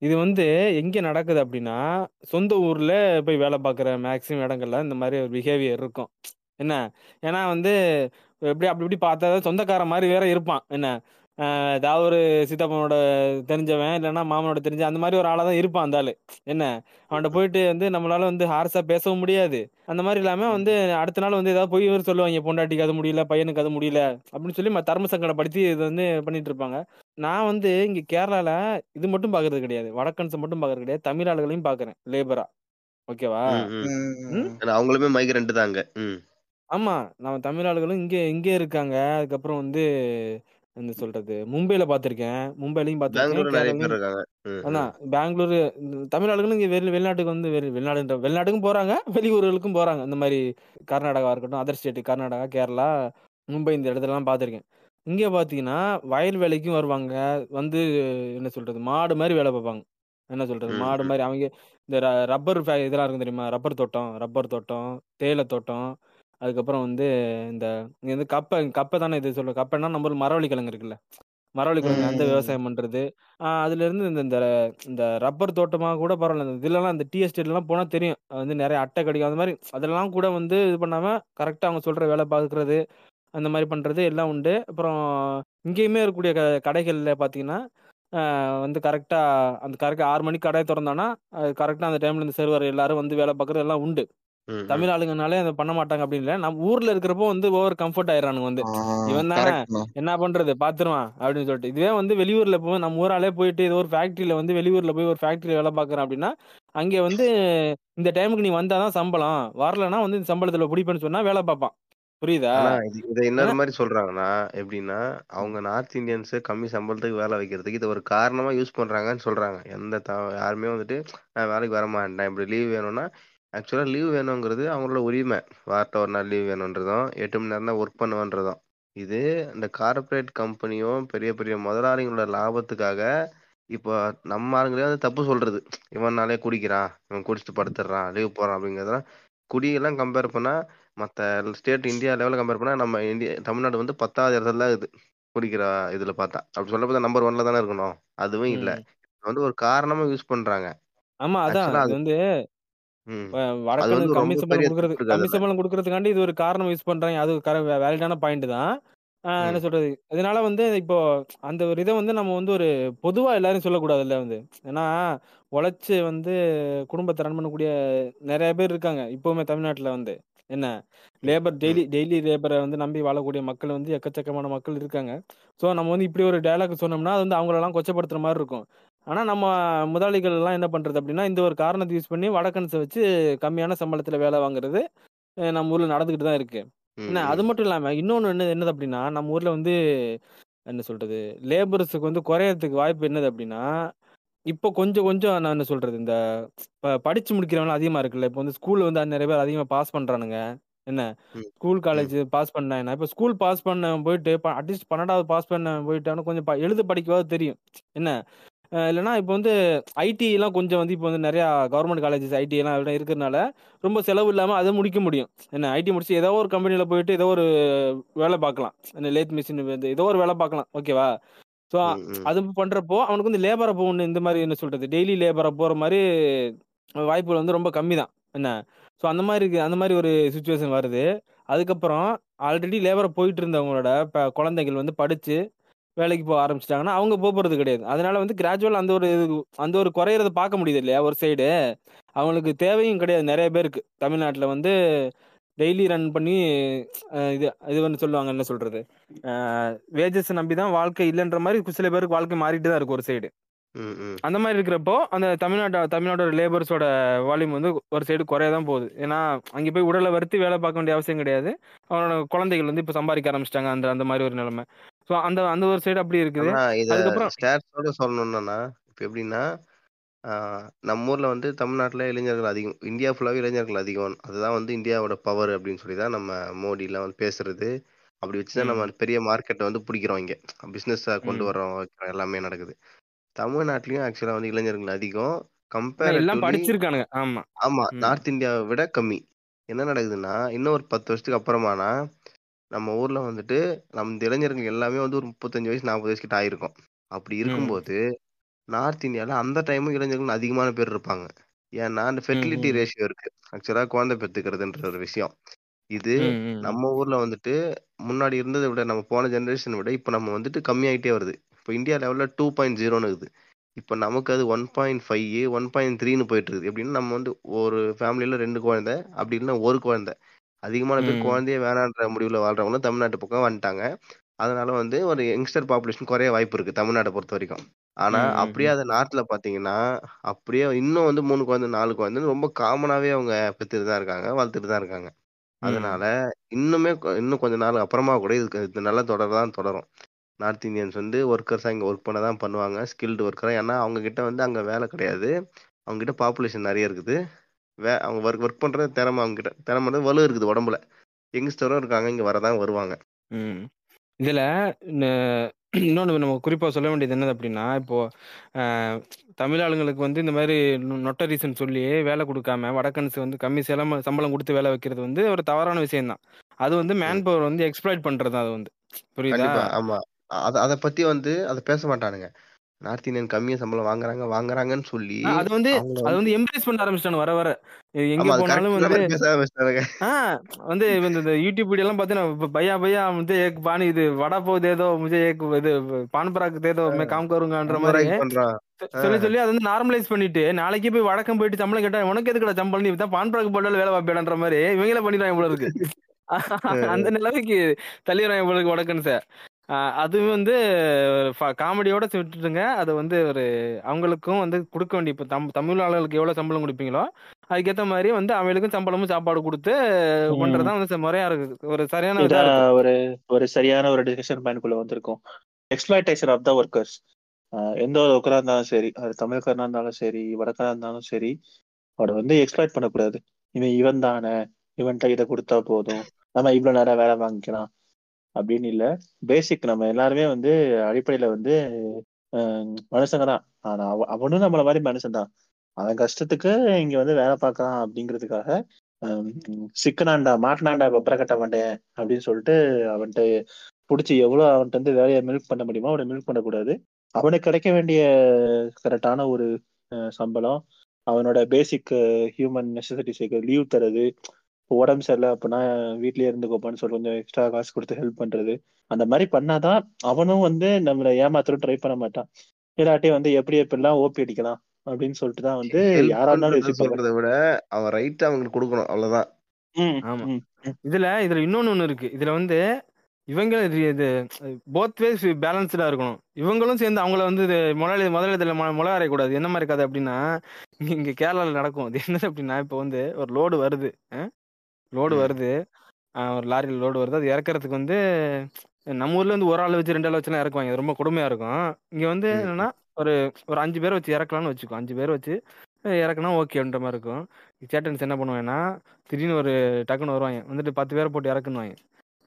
S2: இது வந்து எங்க நடக்குது அப்படின்னா சொந்த ஊர்ல போய் வேலை பார்க்குற மேக்சிமம் இடங்கள்ல இந்த மாதிரி ஒரு பிஹேவியர் இருக்கும். என்ன? ஏன்னா வந்து எப்படி அப்படி இப்படி பார்த்தா சொந்தக்கார மாதிரி வேற இருப்பான். என்ன? ஏதாவது ஒரு சித்தப்பனோட தெரிஞ்சவன் இல்லைன்னா மாமனோட தெரிஞ்ச அந்த மாதிரி ஒரு ஆளா தான் இருப்பான் அந்த ஆளு. என்ன? அவன்கிட்ட போயிட்டு வந்து நம்மளால வந்து ஹார்ஸா பேசவும் முடியாது. அந்த மாதிரி இல்லாம வந்து அடுத்த நாள் வந்து ஏதாவது போய் இவர் சொல்லுவாங்க பொண்டாட்டிக்கு அது முடியல பையனுக்கு அது முடியல அப்படின்னு சொல்லி தர்ம சங்கடப்படுத்தி இது வந்து பண்ணிட்டு இருப்பாங்க. நான் வந்து இங்க கேரளால இது மட்டும் பாக்குறது கிடையாது. வடக்கன்ஸ் மட்டும் பாக்குறது கிடையாது. தமிழ் ஆளுகளையும் பாக்குறேன் லேபரா ஓகேவா?
S1: அவங்களுமே மைக்ரெண்ட் தாங்க.
S2: ஆமா. நம்ம தமிழ் ஆளுகளும் இங்கே இங்கே இருக்காங்க. அதுக்கப்புறம் வந்து என்ன சொல்றது மும்பைல பார்த்திருக்கேன். மும்பைலையும் பார்த்திருக்கேன்.
S1: பெங்களூர்ல நிறைய பேர்
S2: கேரளாலையும்
S1: இருக்காங்க. ம் ம்.
S2: அதான் பெங்களூரு இந்த தமிழ் ஆளுகளும் இங்கே வெளி வெளிநாட்டுக்கு வந்து வெளி வெளிநாடுன்ற வெளிநாட்டுக்கும் போறாங்க வெளியூர்களுக்கும் போறாங்க. இந்த மாதிரி கர்நாடகா இருக்கட்டும் அதர் ஸ்டேட் கர்நாடகா கேரளா மும்பை இந்த இடத்துலலாம் பார்த்திருக்கேன். இங்கே பார்த்தீங்கன்னா வயல் வேலைக்கும் வருவாங்க. வந்து என்ன சொல்றது மாடு மாதிரி வேலை பார்ப்பாங்க. என்ன சொல்றது
S1: ம்
S2: மாடு
S1: ம்.
S2: மாதிரி அவங்க இந்த ர- ரப்பர் ஃபே இதெல்லாம் இருக்கும் தெரியுமா? ரப்பர் தோட்டம் ரப்பர் தோட்டம் தேயிலை தோட்டம் அதுக்கப்புறம் வந்து இந்த இங்க வந்து கப்பை கப்பை தானே இது சொல்ல கப்பைன்னா நம்ம மரவள்ளி கிழங்கு இருக்குல்ல. மரவள்ளி கிழங்கு அந்த. விவசாயம் பண்றது. ஆஹ் அதுல இருந்து இந்த இந்த இந்த ரப்பர் தோட்டமா கூட பரவாயில்ல. இந்த இதுலலாம் இந்த டீ எஸ்டேட்லாம் போனா தெரியும். வந்து நிறைய அட்டை கிடைக்கும். அந்த மாதிரி அதெல்லாம் கூட வந்து இது பண்ணாம கரெக்டா அவங்க சொல்ற வேலை பார்க்கறது அந்த மாதிரி பண்றது எல்லாம் உண்டு. அப்புறம் இங்கேயுமே இருக்கக்கூடிய க கடைகள்ல பார்த்தீங்கன்னா ஆஹ் வந்து கரெக்டா அந்த கரெக்டா ஆறு மணிக்கு கடை திறந்தானா கரெக்டா அந்த டைம்ல இந்த சர்வர் எல்லாரும் வந்து வேலை பார்க்கறது எல்லாம் உண்டு. தமிழ் ஆளுங்கனாலே அதை பண்ண மாட்டாங்க அப்படின்னு இல்லை. நம்ம ஊர்ல இருக்கிறப்போ வந்து ஓவர் கம்ஃபர்ட் ஆயிடுறானுங்க வந்து. இவன் தானே. என்ன பண்றது? பாத்துருவான் அப்படின்னு சொல்லிட்டு. இதுவே வந்து வெளியூர்ல போய் நம்ம ஊராலே போயிட்டு ஏதோ ஒரு ஃபேக்டரியில வந்து வெளியூர்ல போய் ஒரு ஃபேக்டரியில வேலை பார்க்கறேன் அப்படின்னா அங்கே வந்து இந்த டைமுக்கு நீ வந்தாதான் சம்பளம். வரலன்னா வந்து இந்த சம்பளத்துல பிடிப்பேன்னு சொன்னா வேலை பார்ப்பான். புரியுதா?
S1: இது
S2: ஆ?
S1: மாதிரி சொல்றாங்கன்னா எப்படின்னா அவங்க நார்த் இந்தியன்ஸ் கம்மி சம்பளத்துக்கு வேலை வைக்கிறதுக்கு இது ஒரு காரணமா யூஸ் பண்றாங்கன்னு சொல்றாங்க. எந்த த யாருமே வந்துட்டு நான் வேலைக்கு வர மாட்டேன். இப்படி லீவ் வேணும்னா ஆக்சுவலா லீவ் வேணுங்கிறது அவங்களோட உரிமை. வாரத்தை ஒரு நாள் லீவ் வேணுன்றதும் எட்டு மணி நேரம் தான் ஒர்க் பண்ணுவேன்றதும். இது இந்த கார்ப்பரேட் கம்பெனியும் பெரிய பெரிய முதலாளிகளோட லாபத்துக்காக இப்போ நம்ம ஆளுங்களே வந்து தப்பு சொல்றது. இவனாலே குடிக்கிறான் இவன் குடிச்சிட்டு படுத்துடுறான் லீவ் போறான் அப்படிங்கிறதெல்லாம் குடியெல்லாம் கம்பேர் பண்ணா மற்ற ஸ்டேட் இந்தியா லெவலில் கம்பேர் பண்ணா நம்ம இந்தியா தமிழ்நாடு வந்து பத்தாவது இடத்துல தான் இருக்குது. குடிக்கிற இதுல பார்த்தா. அப்படி சொல்ல பார்த்தா நம்பர் ஒன்ல தானே இருக்கணும். அதுவும் இல்ல.
S2: ம்.
S1: வந்து ஒரு காரணமா யூஸ் பண்றாங்க.
S2: ஆமா அதான்.
S1: ஆக்சுவலா அது
S2: வந்து
S1: ம். அது வந்து
S2: கம்மி
S1: ரொம்ப
S2: சம்பளம்
S1: பெரிய
S2: கொடுக்கறது
S1: தப்பு இருக்கு
S2: கம்மி
S1: அதுல
S2: சம்பளம் கொடுக்கறதுக்காண்டி இது ஒரு காரணம் யூஸ் பண்றாங்க அது கர வேலிடான பாயிண்ட் தான். ஆஹ் என்ன
S1: ம்.
S2: சொல்றது? இதனால வந்து இப்போ அந்த ஒரு இதை வந்து நம்ம வந்து ஒரு பொதுவா எல்லாரும் சொல்லக்கூடாதுல்ல வந்து. ஏன்னா உழைச்சு வந்து குடும்பத்தை ரன் பண்ணக்கூடிய நிறைய பேர் இருக்காங்க. இப்பவுமே தமிழ்நாட்டுல வந்து. என்ன? லேபர்
S1: ம்.
S2: டெய்லி டெய்லி லேபரை வந்து நம்பி வாழக்கூடிய மக்கள் வந்து எக்கச்சக்கமான மக்கள் இருக்காங்க. ஸோ நம்ம வந்து இப்படி ஒரு டயலாக் சொன்னோம்னா அது வந்து அவங்களெல்லாம் கொச்சப்படுத்துற மாதிரி இருக்கும். ஆனா நம்ம முதலாளிகள் எல்லாம் என்ன பண்றது அப்படின்னா இந்த ஒரு காரணத்தை யூஸ் பண்ணி வடக்கன்ஸை வச்சு கம்மியான சம்பளத்துல வேலை வாங்குறது அஹ் நம்ம ஊர்ல நடந்துகிட்டு தான் இருக்கு. என்ன அது மட்டும் இல்லாம இன்னொன்னு என்ன என்னது அப்படின்னா நம்ம ஊர்ல வந்து என்ன சொல்றது லேபர்ஸுக்கு வந்து குறையறதுக்கு வாய்ப்பு என்னது அப்படின்னா இப்போ கொஞ்சம் கொஞ்சம் நான் என்ன சொல்றது இந்த ப- படிச்சு முடிக்கிறவங்க அதிகமா இருக்குல்ல இப்போ வந்து ஸ்கூல்ல வந்து நிறைய பேர் அதிகமா பாஸ் பண்றானுங்க. என்ன ஸ்கூல் காலேஜ் பாஸ் பண்ணேன் இப்போ ஸ்கூல் பாஸ் பண்ண போயிட்டு அட்லீஸ்ட் பன்னெண்டாவது பாஸ் பண்ண போயிட்டானு கொஞ்சம் ப- எழுத படிக்கவாது தெரியும். என்ன இல்லைன்னா இப்போ வந்து ஐடி எல்லாம் கொஞ்சம் வந்து இப்போ வந்து நிறையா கவர்மெண்ட் காலேஜஸ் ஐடி எல்லாம் எல்லாம் இருக்கிறதுனால ரொம்ப செலவு இல்லாமல் அதை முடிக்க முடியும். என்ன ஐடி முடிச்சு ஏதோ ஒரு கம்பெனியில் போயிட்டு ஏதோ ஒரு வேலை பார்க்கலாம். என்ன லேத் மிஷின் ஏதோ ஒரு வேலை பார்க்கலாம். ஓகேவா ஸோ அது பண்றப்போ அவனுக்கு வந்து லேபரை போகணும் இந்த மாதிரி என்ன சொல்றது? டெய்லி லேபரை போற மாதிரி வாய்ப்புகள் வந்து ரொம்ப கம்மி தான். என்ன? ஸோ அந்த மாதிரி இருக்கு அந்த மாதிரி ஒரு சுச்சுவேஷன் வருது. அதுக்கப்புறம் ஆல்ரெடி லேபரை போயிட்டு இருந்தவங்களோட இப்போ குழந்தைகள் வந்து படிச்சு வேலைக்கு போக ஆரம்பிச்சிட்டாங்கன்னா அவங்க போக போறது கிடையாது. அதனால வந்து கிராஜுவல் அந்த ஒரு இது- அந்த ஒரு குறையறத பார்க்க முடியுது இல்லையா? ஒரு சைடு அவங்களுக்கு தேவையும் கிடையாது. நிறைய பேருக்கு. தமிழ்நாட்டில் வந்து டெய்லி ரன் பண்ணி இது இது வந்து சொல்லுவாங்க என்ன சொல்றது? வேஜஸ் நம்பி தான் வாழ்க்கை இல்லைன்ற மாதிரி சில பேருக்கு வாழ்க்கை மாறிட்டு தான் இருக்கு ஒரு சைடு அந்த மாதிரி இருக்கிறப்போ அந்த தமிழ்நாட்டு தமிழ்நாட்டோட லேபர்ஸோட வால்யூம் வந்து ஒரு சைடு குறைய தான் போகுது. ஏன்னா அங்கே போய் உடலை வருத்தி வேலை பார்க்க வேண்டிய அவசியம் கிடையாது. அவனோட குழந்தைகள் வந்து இப்போ சம்பாதிக்க ஆரம்பிச்சிட்டாங்க. அந்த அந்த மாதிரி ஒரு நிலைமை. ஸோ அந்த அந்த ஒரு சைடு அப்படி இருக்குது. அதுக்கப்புறம்
S1: ஸ்டாட்ஸோட சொல்லணும்னா இப்ப எப்படின்னா நம்ம ஊர்ல வந்து தமிழ்நாட்டுல இளைஞர்கள் அதிகம் இந்தியா ஃபுல்லாவே இளைஞர்கள் அதிகம். அதுதான் வந்து இந்தியாவோட பவர் அப்படின்னு சொல்லி தான் நம்ம மோடி எல்லாம் வந்து பேசுறது. அப்படி வச்சுதான்
S2: ம்.
S1: நம்ம பெரிய மார்க்கெட்டை வந்து பிடிக்கிறோம் இங்க. பிசினஸ் கொண்டு
S2: ம்
S1: வர்றோம் வைக்கிறோம், எல்லாமே நடக்குது. தமிழ்நாட்டிலயும் ஆக்சுவலா வந்து இளைஞர்கள் அதிகம்.
S2: ஆனா எல்லாம் படிச்சிருக்கானுங்க. ஆமா.
S1: ஆமா நார்த் இந்தியாவை விட கம்மி. என்ன நடக்குதுன்னா இன்னும் ஒரு பத்து வருஷத்துக்கு அப்புறமானா நம்ம ஊர்ல வந்துட்டு நம்ம இளைஞர்கள் எல்லாமே வந்து ஒரு முப்பத்தஞ்சு வயசு நாற்பது வயசு கிட்ட ஆயிருக்கும். அப்படி இருக்கும்போது நார்த் இந்தியால அந்த டைமும் இளைஞர்கள் அதிகமான பேர் இருப்பாங்க. ஏன்னா அந்த ஃபெர்டிலிட்டி ரேஷியோ இருக்கு. ஆக்சுவலா குழந்தை பெத்துக்கிறதுன்ற ஒரு விஷயம். இது நம்ம ஊர்ல வந்துட்டு முன்னாடி இருந்ததை விட நம்ம போன ஜெனரேஷன் விட இப்போ நம்ம வந்துட்டு கம்மியாயிட்டே வருது. இப்போ இந்தியா லெவல்ல டூ பாயிண்ட் ஜீரோன்னு இருக்குது. இப்போ நமக்கு அது one point five one point த்ரீன்னு போயிட்டு இருக்குது. எப்படின்னா நம்ம வந்து ஒரு ஃபேமிலியில ரெண்டு குழந்தை அப்படி இல்லைன்னா ஒரு குழந்தை. அதிகமான பேர் குழந்தையே வேணான்ற முடிவுல வாழ்றவங்களும் தமிழ்நாட்டு பக்கம் வந்துட்டாங்க. அதனால வந்து ஒரு யங்ஸ்டர் பாப்புலேஷன் குறைய வாய்ப்பு இருக்கு தமிழ்நாட்டை பொறுத்த வரைக்கும். ஆனா அப்படியே அதை நாட்டுல பாத்தீங்கன்னா அப்படியே இன்னும் வந்து மூணு குழந்தை நாலு குழந்தைன்னு ரொம்ப காமனாவே அவங்க பெற்றுட்டு தான் இருக்காங்க வளர்த்துட்டு தான் இருக்காங்க. அதனால இன்னுமே இன்னும் கொஞ்ச நாள் அப்புறமா கூட இதுக்கு இது நல்லா தொடர தான் தொடரும். நார்த் இந்தியன்ஸ் வந்து ஒர்க்கர்ஸாக இங்கே ஒர்க் பண்ண தான் பண்ணுவாங்க ஸ்கில்டு ஒர்க்கராக ஏன்னா அவங்க கிட்ட வந்து அங்கே வேலை கிடையாது. அவங்க கிட்ட பாப்புலேஷன் நிறைய இருக்குது. வே அவங்க ஒர்க் ஒர்க் பண்ணுற திறமை அவங்க கிட்ட திறமை வலு இருக்குது உடம்புல. யங்ஸ்டரும் இருக்காங்க இங்கே வரதான் வருவாங்க.
S2: இதுல இன்னொன்னு நம்ம குறிப்பா சொல்ல வேண்டியது என்னது அப்படின்னா இப்போ தமிழ் ஆளுங்களுக்கு வந்து இந்த மாதிரி நொட்ட ரீசன் சொல்லி வேலை கொடுக்காம வடக்கன்ஸ் வந்து கம்மி செலம சம்பளம் கொடுத்து வேலை வைக்கிறது வந்து ஒரு தவறான விஷயம் தான் அது வந்து மேன் பவர் வந்து எக்ஸ்ப்ளாய்ட் பண்றது அது வந்து. புரியுதா?
S1: ஆமா. அதை அதை பத்தி வந்து அதை பேச மாட்டானுங்க. நார்த் இந்தியன் கம்மியா சம்பளம் வாங்குறாங்க வாங்குறாங்கன்னு சொல்லி
S2: அது வந்து அது
S1: வந்து
S2: எம்ப்ரேஸ் பண்ண ஆரம்பிச்சிட்டாங்க வர வர. எங்க போனாலும் வந்து வந்து இந்த யூடியூப் வீடியோ எல்லாம் பாத்தீங்கன்னா பையா பையா வந்து ஏக் பானி இது வடா போகுது ஏதோ ஏக் இது பான்பராக்கு தேதோ காம் கருங்கன்ற மாதிரி. சொல்லி சொல்லி அதை வந்து நார்மலைஸ் பண்ணிட்டு நாளைக்கு போய் வழக்கம் போயிட்டு சம்பளம் கேட்டா உனக்கு எதுக்கு சம்பளம் நீ தான் பான்பராக்கு போட்டாலும் வேலை பார்ப்பேன்ற மாதிரி இவங்களே பண்ணிடுறாங்க போல இருக்கு. அந்த நிலைமைக்கு தள்ளிடுறாங்க உங்களுக்கு வடக்குன்னு சார் அது வந்து காமெடியோட விட்டுட்டுங்க. அது வந்து ஒரு அவங்களுக்கும் வந்து கொடுக்க வேண்டிய இப்போ தம் தமிழ் ஆளுகளுக்கு எவ்வளவு சம்பளம் கொடுப்பீங்களோ அதுக்கேற்ற மாதிரி வந்து அவங்களுக்கும் சம்பளமும் சாப்பாடு கொடுத்து
S4: ம்.
S2: பண்றதுதான் வந்து முறையா இருக்கு. ஒரு சரியான
S4: ஒரு ஒரு சரியான ஒரு டிஸ்கஷன் பாயிண்ட்குள்ள வந்திருக்கும். எக்ஸ்பிளாய்டேஷன் ஆஃப் த ஒர்க்கர்ஸ் எந்த ஒரு ஒர்க்கரா இருந்தாலும் சரி அது தமிழ்காரனா இருந்தாலும் சரி வடக்கரா இருந்தாலும் சரி அவனை வந்து எக்ஸ்பிளாய்ட் பண்ணக்கூடாது. இவன் இவன் தானே இவன்கிட்ட இதை கொடுத்தா போதும். நம்ம இவ்வளவு நேரம் வேலை வாங்கிக்கலாம். அப்படின்னு இல்லை. பேசிக் நம்ம எல்லாருமே வந்து அடிப்படையில வந்து மனுஷங்க தான் ஆனா அவனும் நம்மள மாதிரி மனுஷன் தான் அவன் கஷ்டத்துக்கு இங்க வந்து வேலை பார்க்கலாம் அப்படிங்கிறதுக்காக சிக்கனாண்டா மாட்டினாண்டா வெப்பர கட்ட மாட்டேன் அப்படின்னு சொல்லிட்டு அவன்கிட்ட பிடிச்சி எவ்வளவு அவன்கிட்ட வந்து வேலையை மில்க் பண்ண முடியுமோ அவனை மில்க் பண்ணக்கூடாது. அவனுக்கு கிடைக்க வேண்டிய கரெக்டான ஒரு அஹ், சம்பளம் அவனோட பேசிக் ஹியூமன் நெசசிட்டிஸ் லீவ் தரது உடம்பு சரியில்லை அப்படின்னா வீட்லயே இருந்துக்கோப்பான்னு சொல்லி கொஞ்சம் எக்ஸ்ட்ரா காசு கொடுத்து ஹெல்ப் பண்றது. அந்த மாதிரி பண்ணாதான் அவனும் வந்து நம்மளை ஏமாத்திர ட்ரை பண்ண மாட்டான். இல்லாட்டி வந்து எப்படி எப்படிலாம் ஓபி அடிக்கலாம் அப்படின்னு சொல்லிட்டு தான் வந்து யாரா இருந்தாலும்
S1: சொல்றதை விட அவன் ரைட் அவங்களுக்கு கொடுக்கணும் அவ்வளவுதான்.
S4: ம்,
S2: ஆமா. இதுல இதுல இன்னொன்னு ஒண்ணு இருக்கு. இதுல வந்து இவங்க இது போத் வேஸ் பேலன்ஸ்டா இருக்கணும். இவங்களும் சேர்ந்து அவங்கள வந்து இது முதலாளி முதலாளித்துல முளை அரையக்கூடாது. என்ன மாதிரி கதை அப்படின்னா இங்க இங்க கேரளால நடக்கும். அது என்ன அப்படின்னா இப்போ வந்து ஒரு லோடு வருது. லோடு. வருது. ஒரு லாரியில் லோடு வருது. அது இறக்கறதுக்கு வந்து நம்ம ஊர்ல வந்து ஒரு ஆள் வச்சு ரெண்டு ஆள் வச்சுலாம் இறக்குவாங்க. அது ரொம்ப கொடுமையா இருக்கும். இங்க வந்து என்னன்னா ஒரு ஒரு அஞ்சு பேர் வச்சு இறக்கலாம்னு வச்சுக்கோ. அஞ்சு பேர் வச்சு இறக்குனா ஓகேன்ற மாதிரி இருக்கும். சேட்டன்ஸ் என்ன பண்ணுவாங்கன்னா திடீர்னு ஒரு டக்குன்னு வருவாங்க. வந்துட்டு பத்து பேரை போட்டு இறக்குனுவாங்க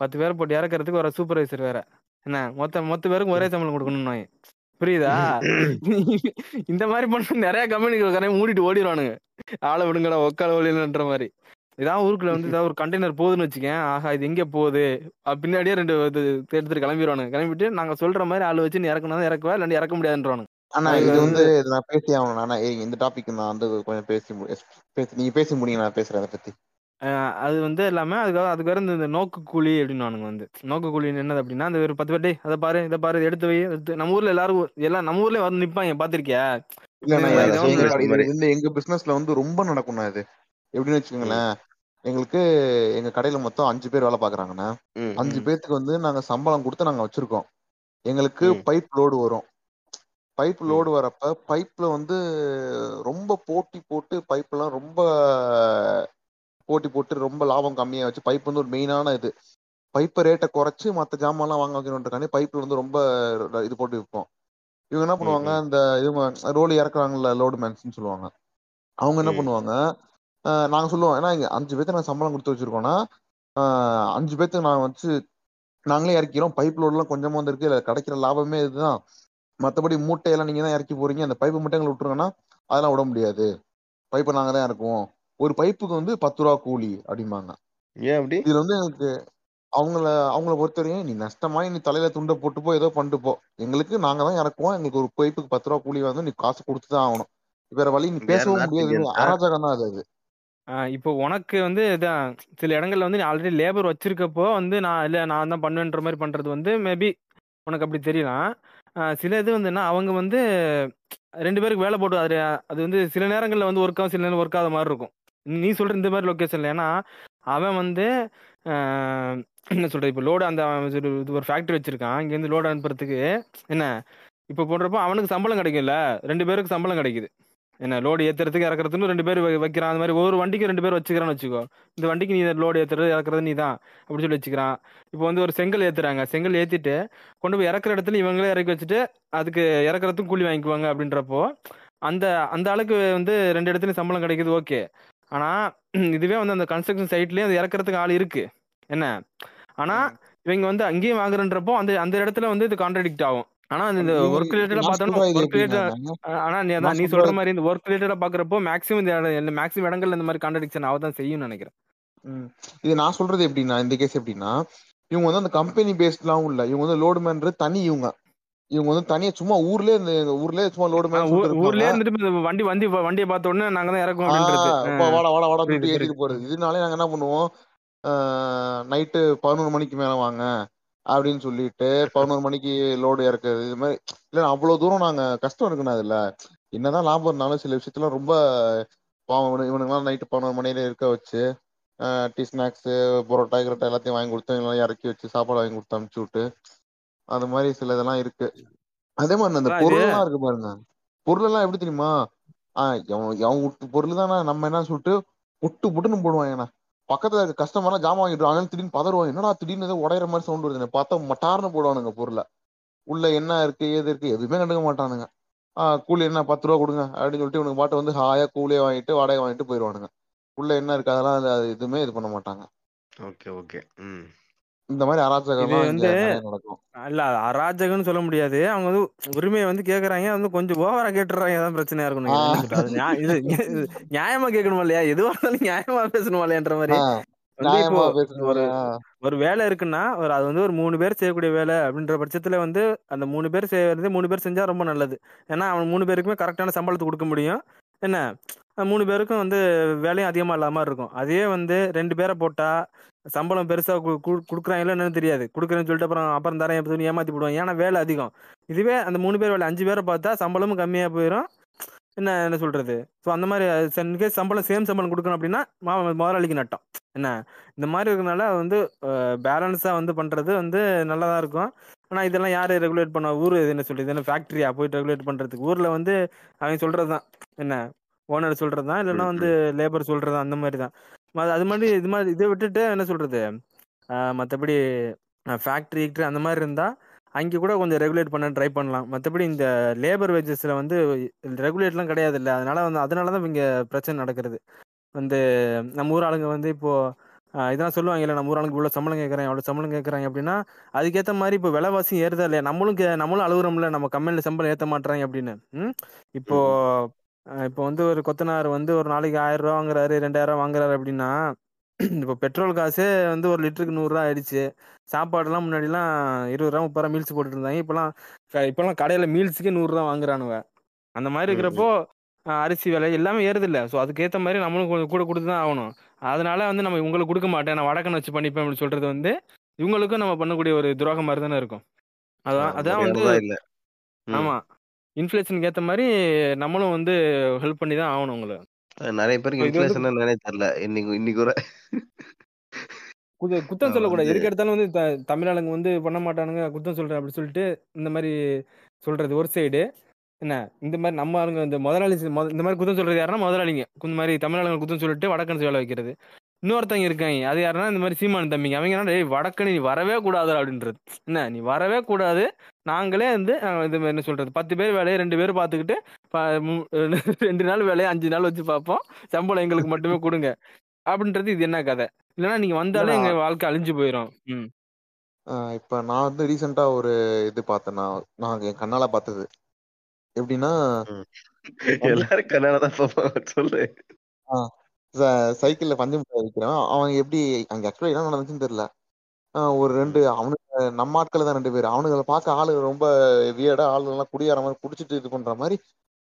S2: பத்து பேரை போட்டு இறக்கறதுக்கு ஒரு சூப்பர்வைசர் வேற. என்ன? மொத்த மொத்த பேருக்கும் ஒரே சம்பளம் கொடுக்கணும்னு புரியுதா? இந்த மாதிரி பண்ண நிறைய கம்பெனிகள் கரையை மூடிட்டு ஓடிடுவானுங்க ஆளை விடுங்கடா ஒக்கால ஒளின்ற மாதிரி. ஏதாவது ஊருக்குள்ள வந்து ஏதாவது ஒரு கண்டெய்னர் போகுதுன்னு வச்சுக்கேன். ஆஹா இது எங்க போகுது? அஹ் பின்னாடியே ரெண்டு இது எடுத்துட்டு கிளம்பிடுவானுங்க கிளம்பிட்டு நாங்க சொல்ற மாதிரி ஆள் வச்சு நீ இறக்கணும் இறக்குவா இல்லாட்டி இறக்க முடியாதுன்றவானுங்க.
S3: ஆனா இது
S2: வந்து
S3: நான் பேசி ஆகணும். ஆனா ஏய், இந்த டாபிக் நான் வந்து கொஞ்சம் பேசி பேசி நீங்க பேசி முடியுங்க நான் பேசுறேன் அதை பத்தி.
S2: அது வந்து எல்லாமே அதுக்காக அதுக்கு வேற இந்த நோக்கு கூலி அப்படின்னு வந்து. நோக்கு கூலி என்னது அப்படின்னா அந்த ஒரு பத்து பேர் டேய் அதை பாரு இதை பாரு எடுத்து வை எடுத்து நம்ம ஊர்ல எல்லாரும் எல்லாம் நம்ம ஊர்ல வந்து நிப்பாங்க பாத்திருக்கியா
S3: எங்க பிசினஸ்ல வந்து ரொம்ப நடக்கும்ண்ணா இது. எப்படின்னு வச்சுக்கோங்களேன். எங்களுக்கு எங்க கடையில மொத்தம் அஞ்சு பேர் வேலை பாக்குறாங்கண்ணா அஞ்சு பேர்த்துக்கு வந்து நாங்க சம்பளம் கொடுத்து நாங்க வச்சிருக்கோம். எங்களுக்கு. பைப் லோடு வரும். பைப் லோடு வரப்ப பைப்ல வந்து ரொம்ப போட்டி போட்டு பைப்லாம் ரொம்ப போட்டி போட்டு ரொம்ப லாபம் கம்மியா வச்சு பைப் வந்து ஒரு மெயினான இது. பைப்பை ரேட்டை குறைச்சு மற்ற ஜாமான்லாம் வாங்க வைக்கணுன்றக்காண்டி பைப்ல வந்து ரொம்ப இது போட்டு விற்போம் இவங்க என்ன பண்ணுவாங்க இந்த இவங்க ரோடு இறக்குறாங்கல்ல லோடு மேன்ஸ்னு சொல்லுவாங்க. அவங்க என்ன பண்ணுவாங்க நாங்க சொல்லுவோம். ஏன்னா இங்க அஞ்சு பேர்த்து நான் சம்பளம் கொடுத்து வச்சிருக்கோம்னா அஞ்சு பேர்த்துக்கு நான் வச்சு நாங்களே இறக்கிறோம். பைப் லோடுலாம் கொஞ்சமா வந்திருக்கு. இதுல கிடைக்கிற லாபமே இதுதான். மற்றபடி மூட்டையெல்லாம் நீங்க தான் இறக்கி போறீங்க. அந்த பைப்பு மட்டும் எங்களை விட்டுருங்கன்னா அதெல்லாம் விட முடியாது. பைப்பை நாங்க தான் இறக்குவோம். ஒரு பைப்புக்கு வந்து பத்து ரூபா கூலி அப்படிம்பாங்க.
S1: ஏன் அப்படி?
S3: இதுல வந்து எனக்கு அவங்கள அவங்கள பொறுத்தவரையும் நீ நஷ்டமாயி நீ தலையில துண்டை போட்டு போ ஏதோ பண்ணிட்டு போ. எங்களுக்கு நாங்க தான் இறக்குவோம். எங்களுக்கு ஒரு பைப்புக்கு பத்து ரூபா கூலி வந்து நீ காசு கொடுத்து தான் ஆகணும். வேற வழி நீ பேசவும் முடியாது. அராஜகம் தான் அது அது.
S2: ஆஹ் இப்போ உனக்கு வந்து இதான் சில இடங்கள்ல வந்து நீ ஆல்ரெடி லேபர் வச்சிருக்கப்போ வந்து நான் இல்லை நான் தான் பண்ணுவேன்ற மாதிரி பண்றது வந்து மேபி உனக்கு அப்படி தெரியலாம். சில இது வந்துன்னா அவங்க வந்து ரெண்டு பேருக்கு வேலை போட்டு அது அது வந்து சில நேரங்களில் வந்து ஒர்க் ஆகும் சில நேரம் ஒர்க் ஆகாத மாதிரி இருக்கும். நீ சொல்ற இந்த மாதிரி லொக்கேஷன்ல ஏன்னா அவன் வந்து என்ன சொல்றது இப்போ லோடு அந்த அவன் இது ஒரு ஃபேக்டரி வச்சிருக்கான் இங்கேருந்து லோடு அனுப்புறதுக்கு என்ன இப்போ போடுறப்போ அவனுக்கு சம்பளம் கிடைக்கும்ல ரெண்டு பேருக்கு சம்பளம் கிடைக்குது. என்ன லோடு ஏத்துறதுக்கு இறக்குறதுன்னு ரெண்டு பேர் வைக்கிறான். அந்த மாதிரி ஒவ்வொரு வண்டிக்கு ரெண்டு பேர் வச்சுக்கிறான்னு வச்சுக்கோ. இந்த வண்டிக்கு நீ லோடு ஏத்துறது இறக்குறது நீ தான் அப்படி சொல்லி வச்சுக்கிறான். இப்போ வந்து ஒரு செங்கல் ஏத்துறாங்க. செங்கல் ஏத்திட்டு கொண்டு போய் இறக்குற இடத்துல இவங்களே இறக்கி வச்சுட்டு அதுக்கு இறக்குறதுக்கு கூலி வாங்கிக்குவாங்க அப்படின்றப்போ அந்த அந்த ஆளுக்கு வந்து ரெண்டு இடத்துலயும் சம்பளம் கிடைக்குது ஓகே. ஆனா இதுவே வந்து அந்த கன்ஸ்ட்ரக்ஷன் சைட்லயும் அது இறக்குறதுக்கு ஆள் இருக்கு. என்ன? ஆனா
S3: ம்.
S2: இவங்க வந்து அங்கேயும் வாங்குறன்றப்போ அந்த அந்த இடத்துல வந்து இது கான்ட்ரடிக்ட் ஆகும். ஆனா இந்த ஒர்க் ரிலேட்டடா பார்த்தோம்னா ஒர்க் ரிலேட்டட் ஆனா நீ சொல்ற மாதிரி இந்த ஒர்க் ரிலேட்டடா பாக்குறப்போ மேக்ஸிமம் இந்த மேக்ஸிமம் இடங்கள்ல இந்த மாதிரி கான்ட்ரடிக்ஷன் ஆகதான் செய்யும்னு நினைக்கிறேன்.
S3: இது நான் சொல்றது எப்படின்னா இந்த கேஸ் எப்படின்னா இவங்க வந்து அந்த கம்பெனி பேஸ்ட்லாம் இல்ல. இவங்க வந்து லோடு மேன்றது தனி இவங்க. இவங்க வந்து தனியா சும்மா ஊர்லயே இந்த ஊர்லயே சும்மா லோடு
S2: ஊர்லயே இருந்துட்டு வண்டி வண்டி வண்டியை பார்த்த உடனே நாங்க தான் இறக்குவோம்
S3: வாடா வாடா
S2: புரியுது
S3: ஏத்திட்டு போறது. இதனாலே நாங்க என்ன பண்ணுவோம்? நைட்டு பதினோரு மணிக்கு மேல வாங்க. அப்படின்னு சொல்லிட்டு பதினோரு மணிக்கு லோடு இறக்குறது இது மாதிரி இல்ல அவ்வளவு தூரம் நாங்க கஷ்டம் இருக்குண்ணா அதுல என்னதான் லாபம் இருந்தாலும் சில விஷயத்துல ரொம்ப பாவம். இவனு- இவனுங்கெல்லாம் நைட்டு பதினோரு மணியில இருக்க வச்சு டீ ஸ்நாக்ஸ் பரோட்டா கிரோட்டா எல்லாத்தையும் வாங்கி கொடுத்து இவங்கெல்லாம் இறக்கி வச்சு சாப்பாடு வாங்கி கொடுத்து அனுப்பிச்சு விட்டு அது மாதிரி சில இதெல்லாம் இருக்கு. அதே மாதிரி அந்த
S2: அதான் இது
S3: பொருள் எல்லாம் இருக்கு பாருங்க. பொருள் எல்லாம் எப்படி தெரியுமா? ஆஹ் எவன் விட்டு பொருள் தானே நம்ம என்ன சொல்லிட்டு புட்டு புட்டுன்னு போடுவாங்கண்ணா. பக்கத்துல இருக்க கஸ்டமர்லாம் ஜாமான் வாங்கிட்டு திடீர்னு பதறுவாங்க. என்னடா திடீர்னு ஏதோ உடையிற மாதிரி சவுண்ட் வருதுன்னு பார்த்தா மட்டார்னு போடுவானுங்க பொருளை. உள்ள என்ன இருக்கு ஏது இருக்கு எதுவுமே கண்டுக்க மாட்டானுங்க. ஆஹ் கூலி என்ன பத்து ரூபா கொடுங்க அப்படின்னு சொல்லிட்டு இவனுக்கு பாட்டு வந்து ஹாயா கூலியே வாங்கிட்டு வாடகை வாங்கிட்டு போயிடுவானுங்க உள்ள என்ன இருக்கு அதெல்லாம் அது எதுவுமே இது பண்ண மாட்டாங்க.
S1: Okay okay. ம்.
S3: இந்த மாதிரி இங்க
S2: வந்து
S3: நடக்கும்.
S2: இல்ல அராஜகம்னு சொல்ல முடியாது. அவங்க வந்து உரிமையை வந்து கேக்குறாங்க வந்து கொஞ்சம் ஓவரா கேட்டுறாங்க அதான் பிரச்சனையா இது இது நியாயமா கேட்கணுமா இல்லையா? எதுவா இருந்தாலும் நியாயமா பேசணுமா இல்லையான்ற மாதிரி. ஒரு ஒரு வேலை இருக்குன்னா ஒரு அது வந்து ஒரு மூணு பேர் செய்யக்கூடிய வேலை அப்படின்ற பட்சத்துல வந்து அந்த மூணு பேர் செய்யறது மூணு பேர் செஞ்சா ரொம்ப நல்லது. ஏன்னா அவன் மூணு பேருக்குமே கரெக்டான சம்பளத்தை கொடுக்க முடியும். என்ன? மூணு பேருக்கும் வந்து வேலையும் அதிகமாக இல்லாம இருக்கும். அதே வந்து ரெண்டு பேரை போட்டால் சம்பளம் பெருசாக கு- கு- என்னன்னு தெரியாது. கொடுக்குறேன்னு சொல்லிட்டு அப்புறம் அப்புறம் தரேன் சொல்லி ஏமாத்தி போடுவாங்க. ஏன்னா வேலை அதிகம். இதுவே அந்த மூணு பேர் வேலை அஞ்சு பேரை பார்த்தா சம்பளமும் கம்மியாக போயிடும் என்ன என்ன சொல்றது? ஸோ அந்த மாதிரி இன்கேஸ் சம்பளம் சேம் சம்பளம் கொடுக்கணும் அப்படின்னா மா- முதலாளிக்கு நட்டம். என்ன? இந்த மாதிரி இருக்கிறதுனால வந்து பேலன்ஸாக வந்து பண்ணுறது வந்து நல்லா தான் இருக்கும். ஆனால் இதெல்லாம் யார் ரெகுலேட் பண்ண ஊர் என்ன சொல்றது? என்ன ஃபேக்ட்ரியா போயிட்டு ரெகுலேட் பண்ணுறதுக்கு ஊரில் வந்து அவங்க சொல்கிறது தான் என்ன? ஓனர் சொல்கிறது தான் இல்லைன்னா வந்து லேபர் சொல்கிறது அந்த மாதிரி தான் அது மாதிரி இது மாதிரி இதை விட்டுட்டு என்ன சொல்கிறது மற்றபடி ஃபேக்ட்ரி அந்த மாதிரி இருந்தால் அங்கே கூட கொஞ்சம் ரெகுலேட் பண்ண ட்ரை பண்ணலாம். மற்றபடி இந்த லேபர் வேஜஸில் வந்து ரெகுலேட்லாம் கிடையாது இல்லை. அதனால வந்து அதனால தான் இங்கே பிரச்சனை நடக்கிறது. வந்து நம்ம ஊர் ஆளுங்க வந்து இப்போ ஆஹ் இதெல்லாம் சொல்லுவாங்க இல்லை நம்ம ஊர் ஆளுங்க இவ்வளோ சம்பளம் கேட்குறாங்க அவ்வளோ சம்பளம் கேட்குறாங்க அப்படின்னா அதுக்கேற்ற மாதிரி இப்போ விலைவாசி ஏறுதா இல்லையா? நம்மளும் கே- நம்மளும் அழுகுறோம்ல நம்ம கம்பெனியில் சம்பளம் ஏற்ற மாட்றாங்க அப்படின்னு. ம். இப்போ வந்து ஒரு கொத்தனார் வந்து ஒரு நாளைக்கு ஆயிரம் ரூபா வாங்குறாரு ரெண்டாயிரம் ரூபா வாங்குறாரு அப்படின்னா இப்போ பெட்ரோல் காசு வந்து ஒரு லிட்டருக்கு நூறுரூவா ஆயிடுச்சு. சாப்பாடுலாம் முன்னாடிலாம் இருபது ரூபா முப்பது ரூபா மீல்ஸ் போட்டுட்டு இருந்தாங்க இப்போலாம் க- இப்போலாம் கடையில் மீல்ஸுக்கே நூறுரூவா வாங்குறானுவ அந்த மாதிரி இருக்கிறப்போ அரிசி விலை எல்லாமே ஏறுது இல்லை ஸோ அதுக்கேற்ற மாதிரி நம்மளும் கொஞ்சம் கூட கொடுத்து தான் ஆகணும். அதனால வந்து நம்ம உங்களுக்கு கொடுக்க மாட்டேன். நான் வடக்கன் வச்சு பண்ணிப்பேன் அப்படின்னு சொல்றது வந்து இவங்களுக்கும் நம்ம பண்ணக்கூடிய ஒரு துரோகம் மாதிரி தானே இருக்கும். அதான் அதான் வந்து
S1: முறையானதா இல்ல. ம்.
S2: ஆமா. இன்ஃப்ளேஷனுக்கு ஏற்ற மாதிரி நம்மளும் வந்து ஹெல்ப் பண்ணி தான் ஆகணும் உங்களை.
S1: நிறைய பேருக்கு இன்ஃபிளேஷன் என்னன்னே தெரியல. இன்னைக்கு இன்னைக்கு கூட
S2: குத்த குத்தம் சொல்லக்கூடாது. எதுக்கு எடுத்தாலும் வந்து த- தமிழ் ஆளுங்க வந்து பண்ண மாட்டானுங்க குத்தம் சொல்றேன் அப்படி சொல்லிட்டு இந்த மாதிரி சொல்றது ஒரு சைடு என்ன? இந்த மாதிரி நம்ம ஆளுங்க இந்த முதலாளி இந்த மாதிரி குத்தம் சொல்றது யாருன்னா முதலாளிங்க. இந்த மாதிரி தமிழாளுங்க குத்தம் சொல்லிட்டு வடக்கன்ஸ் வேலை வைக்கிறது. இன்னொருத்தங்க இருக்காங்க அது யாருன்னா இந்த மாதிரி சீமான் தம்பிங்க. அவங்க என்ன டேய் வடக்கன் நீ வரவே கூடாது அப்படின்றது. என்ன நீ வரவே கூடாது. நாங்களே வந்து அஹ், இது என்ன சொல்றது பத்து பேர் வேலையை ரெண்டு பேர் பார்த்துக்கிட்டு ப- மு- ரெண்டு நாள் வேலையை அஞ்சு நாள் வச்சு பார்ப்போம். சம்பளம் எங்களுக்கு மட்டுமே கொடுங்க. அப்படின்றது இது என்ன கதை? இல்லைன்னா நீங்க வந்தாலே. எங்க வாழ்க்கை அழிஞ்சு போயிடும் ம்.
S3: ஆஹ் இப்ப நான் வந்து ரீசெண்டா ஒரு இது பார்த்தேன். நான் நான் என் கண்ணால பார்த்தது. எப்படின்னா
S1: எல்லாரும் கண்ணாலதான் பார்ப்பாங்க. சொல்லு.
S3: சைக்கிள்ல பஞ்சு மிட்டாய் விற்கிறான் அவன் எப்படி அங்க ஆக்சுவலா என்ன நடந்துச்சுன்னு தெரியல. ஒரு ரெண்டு அவனுங்க நம்ம ஆட்கள் தான் ரெண்டு பேர். அவனுங்களை பார்க்க ஆளு ரொம்ப வியடா ஆளு எல்லாம் குடியார மாதிரி குடிச்சிட்டு இது பண்ற மாதிரி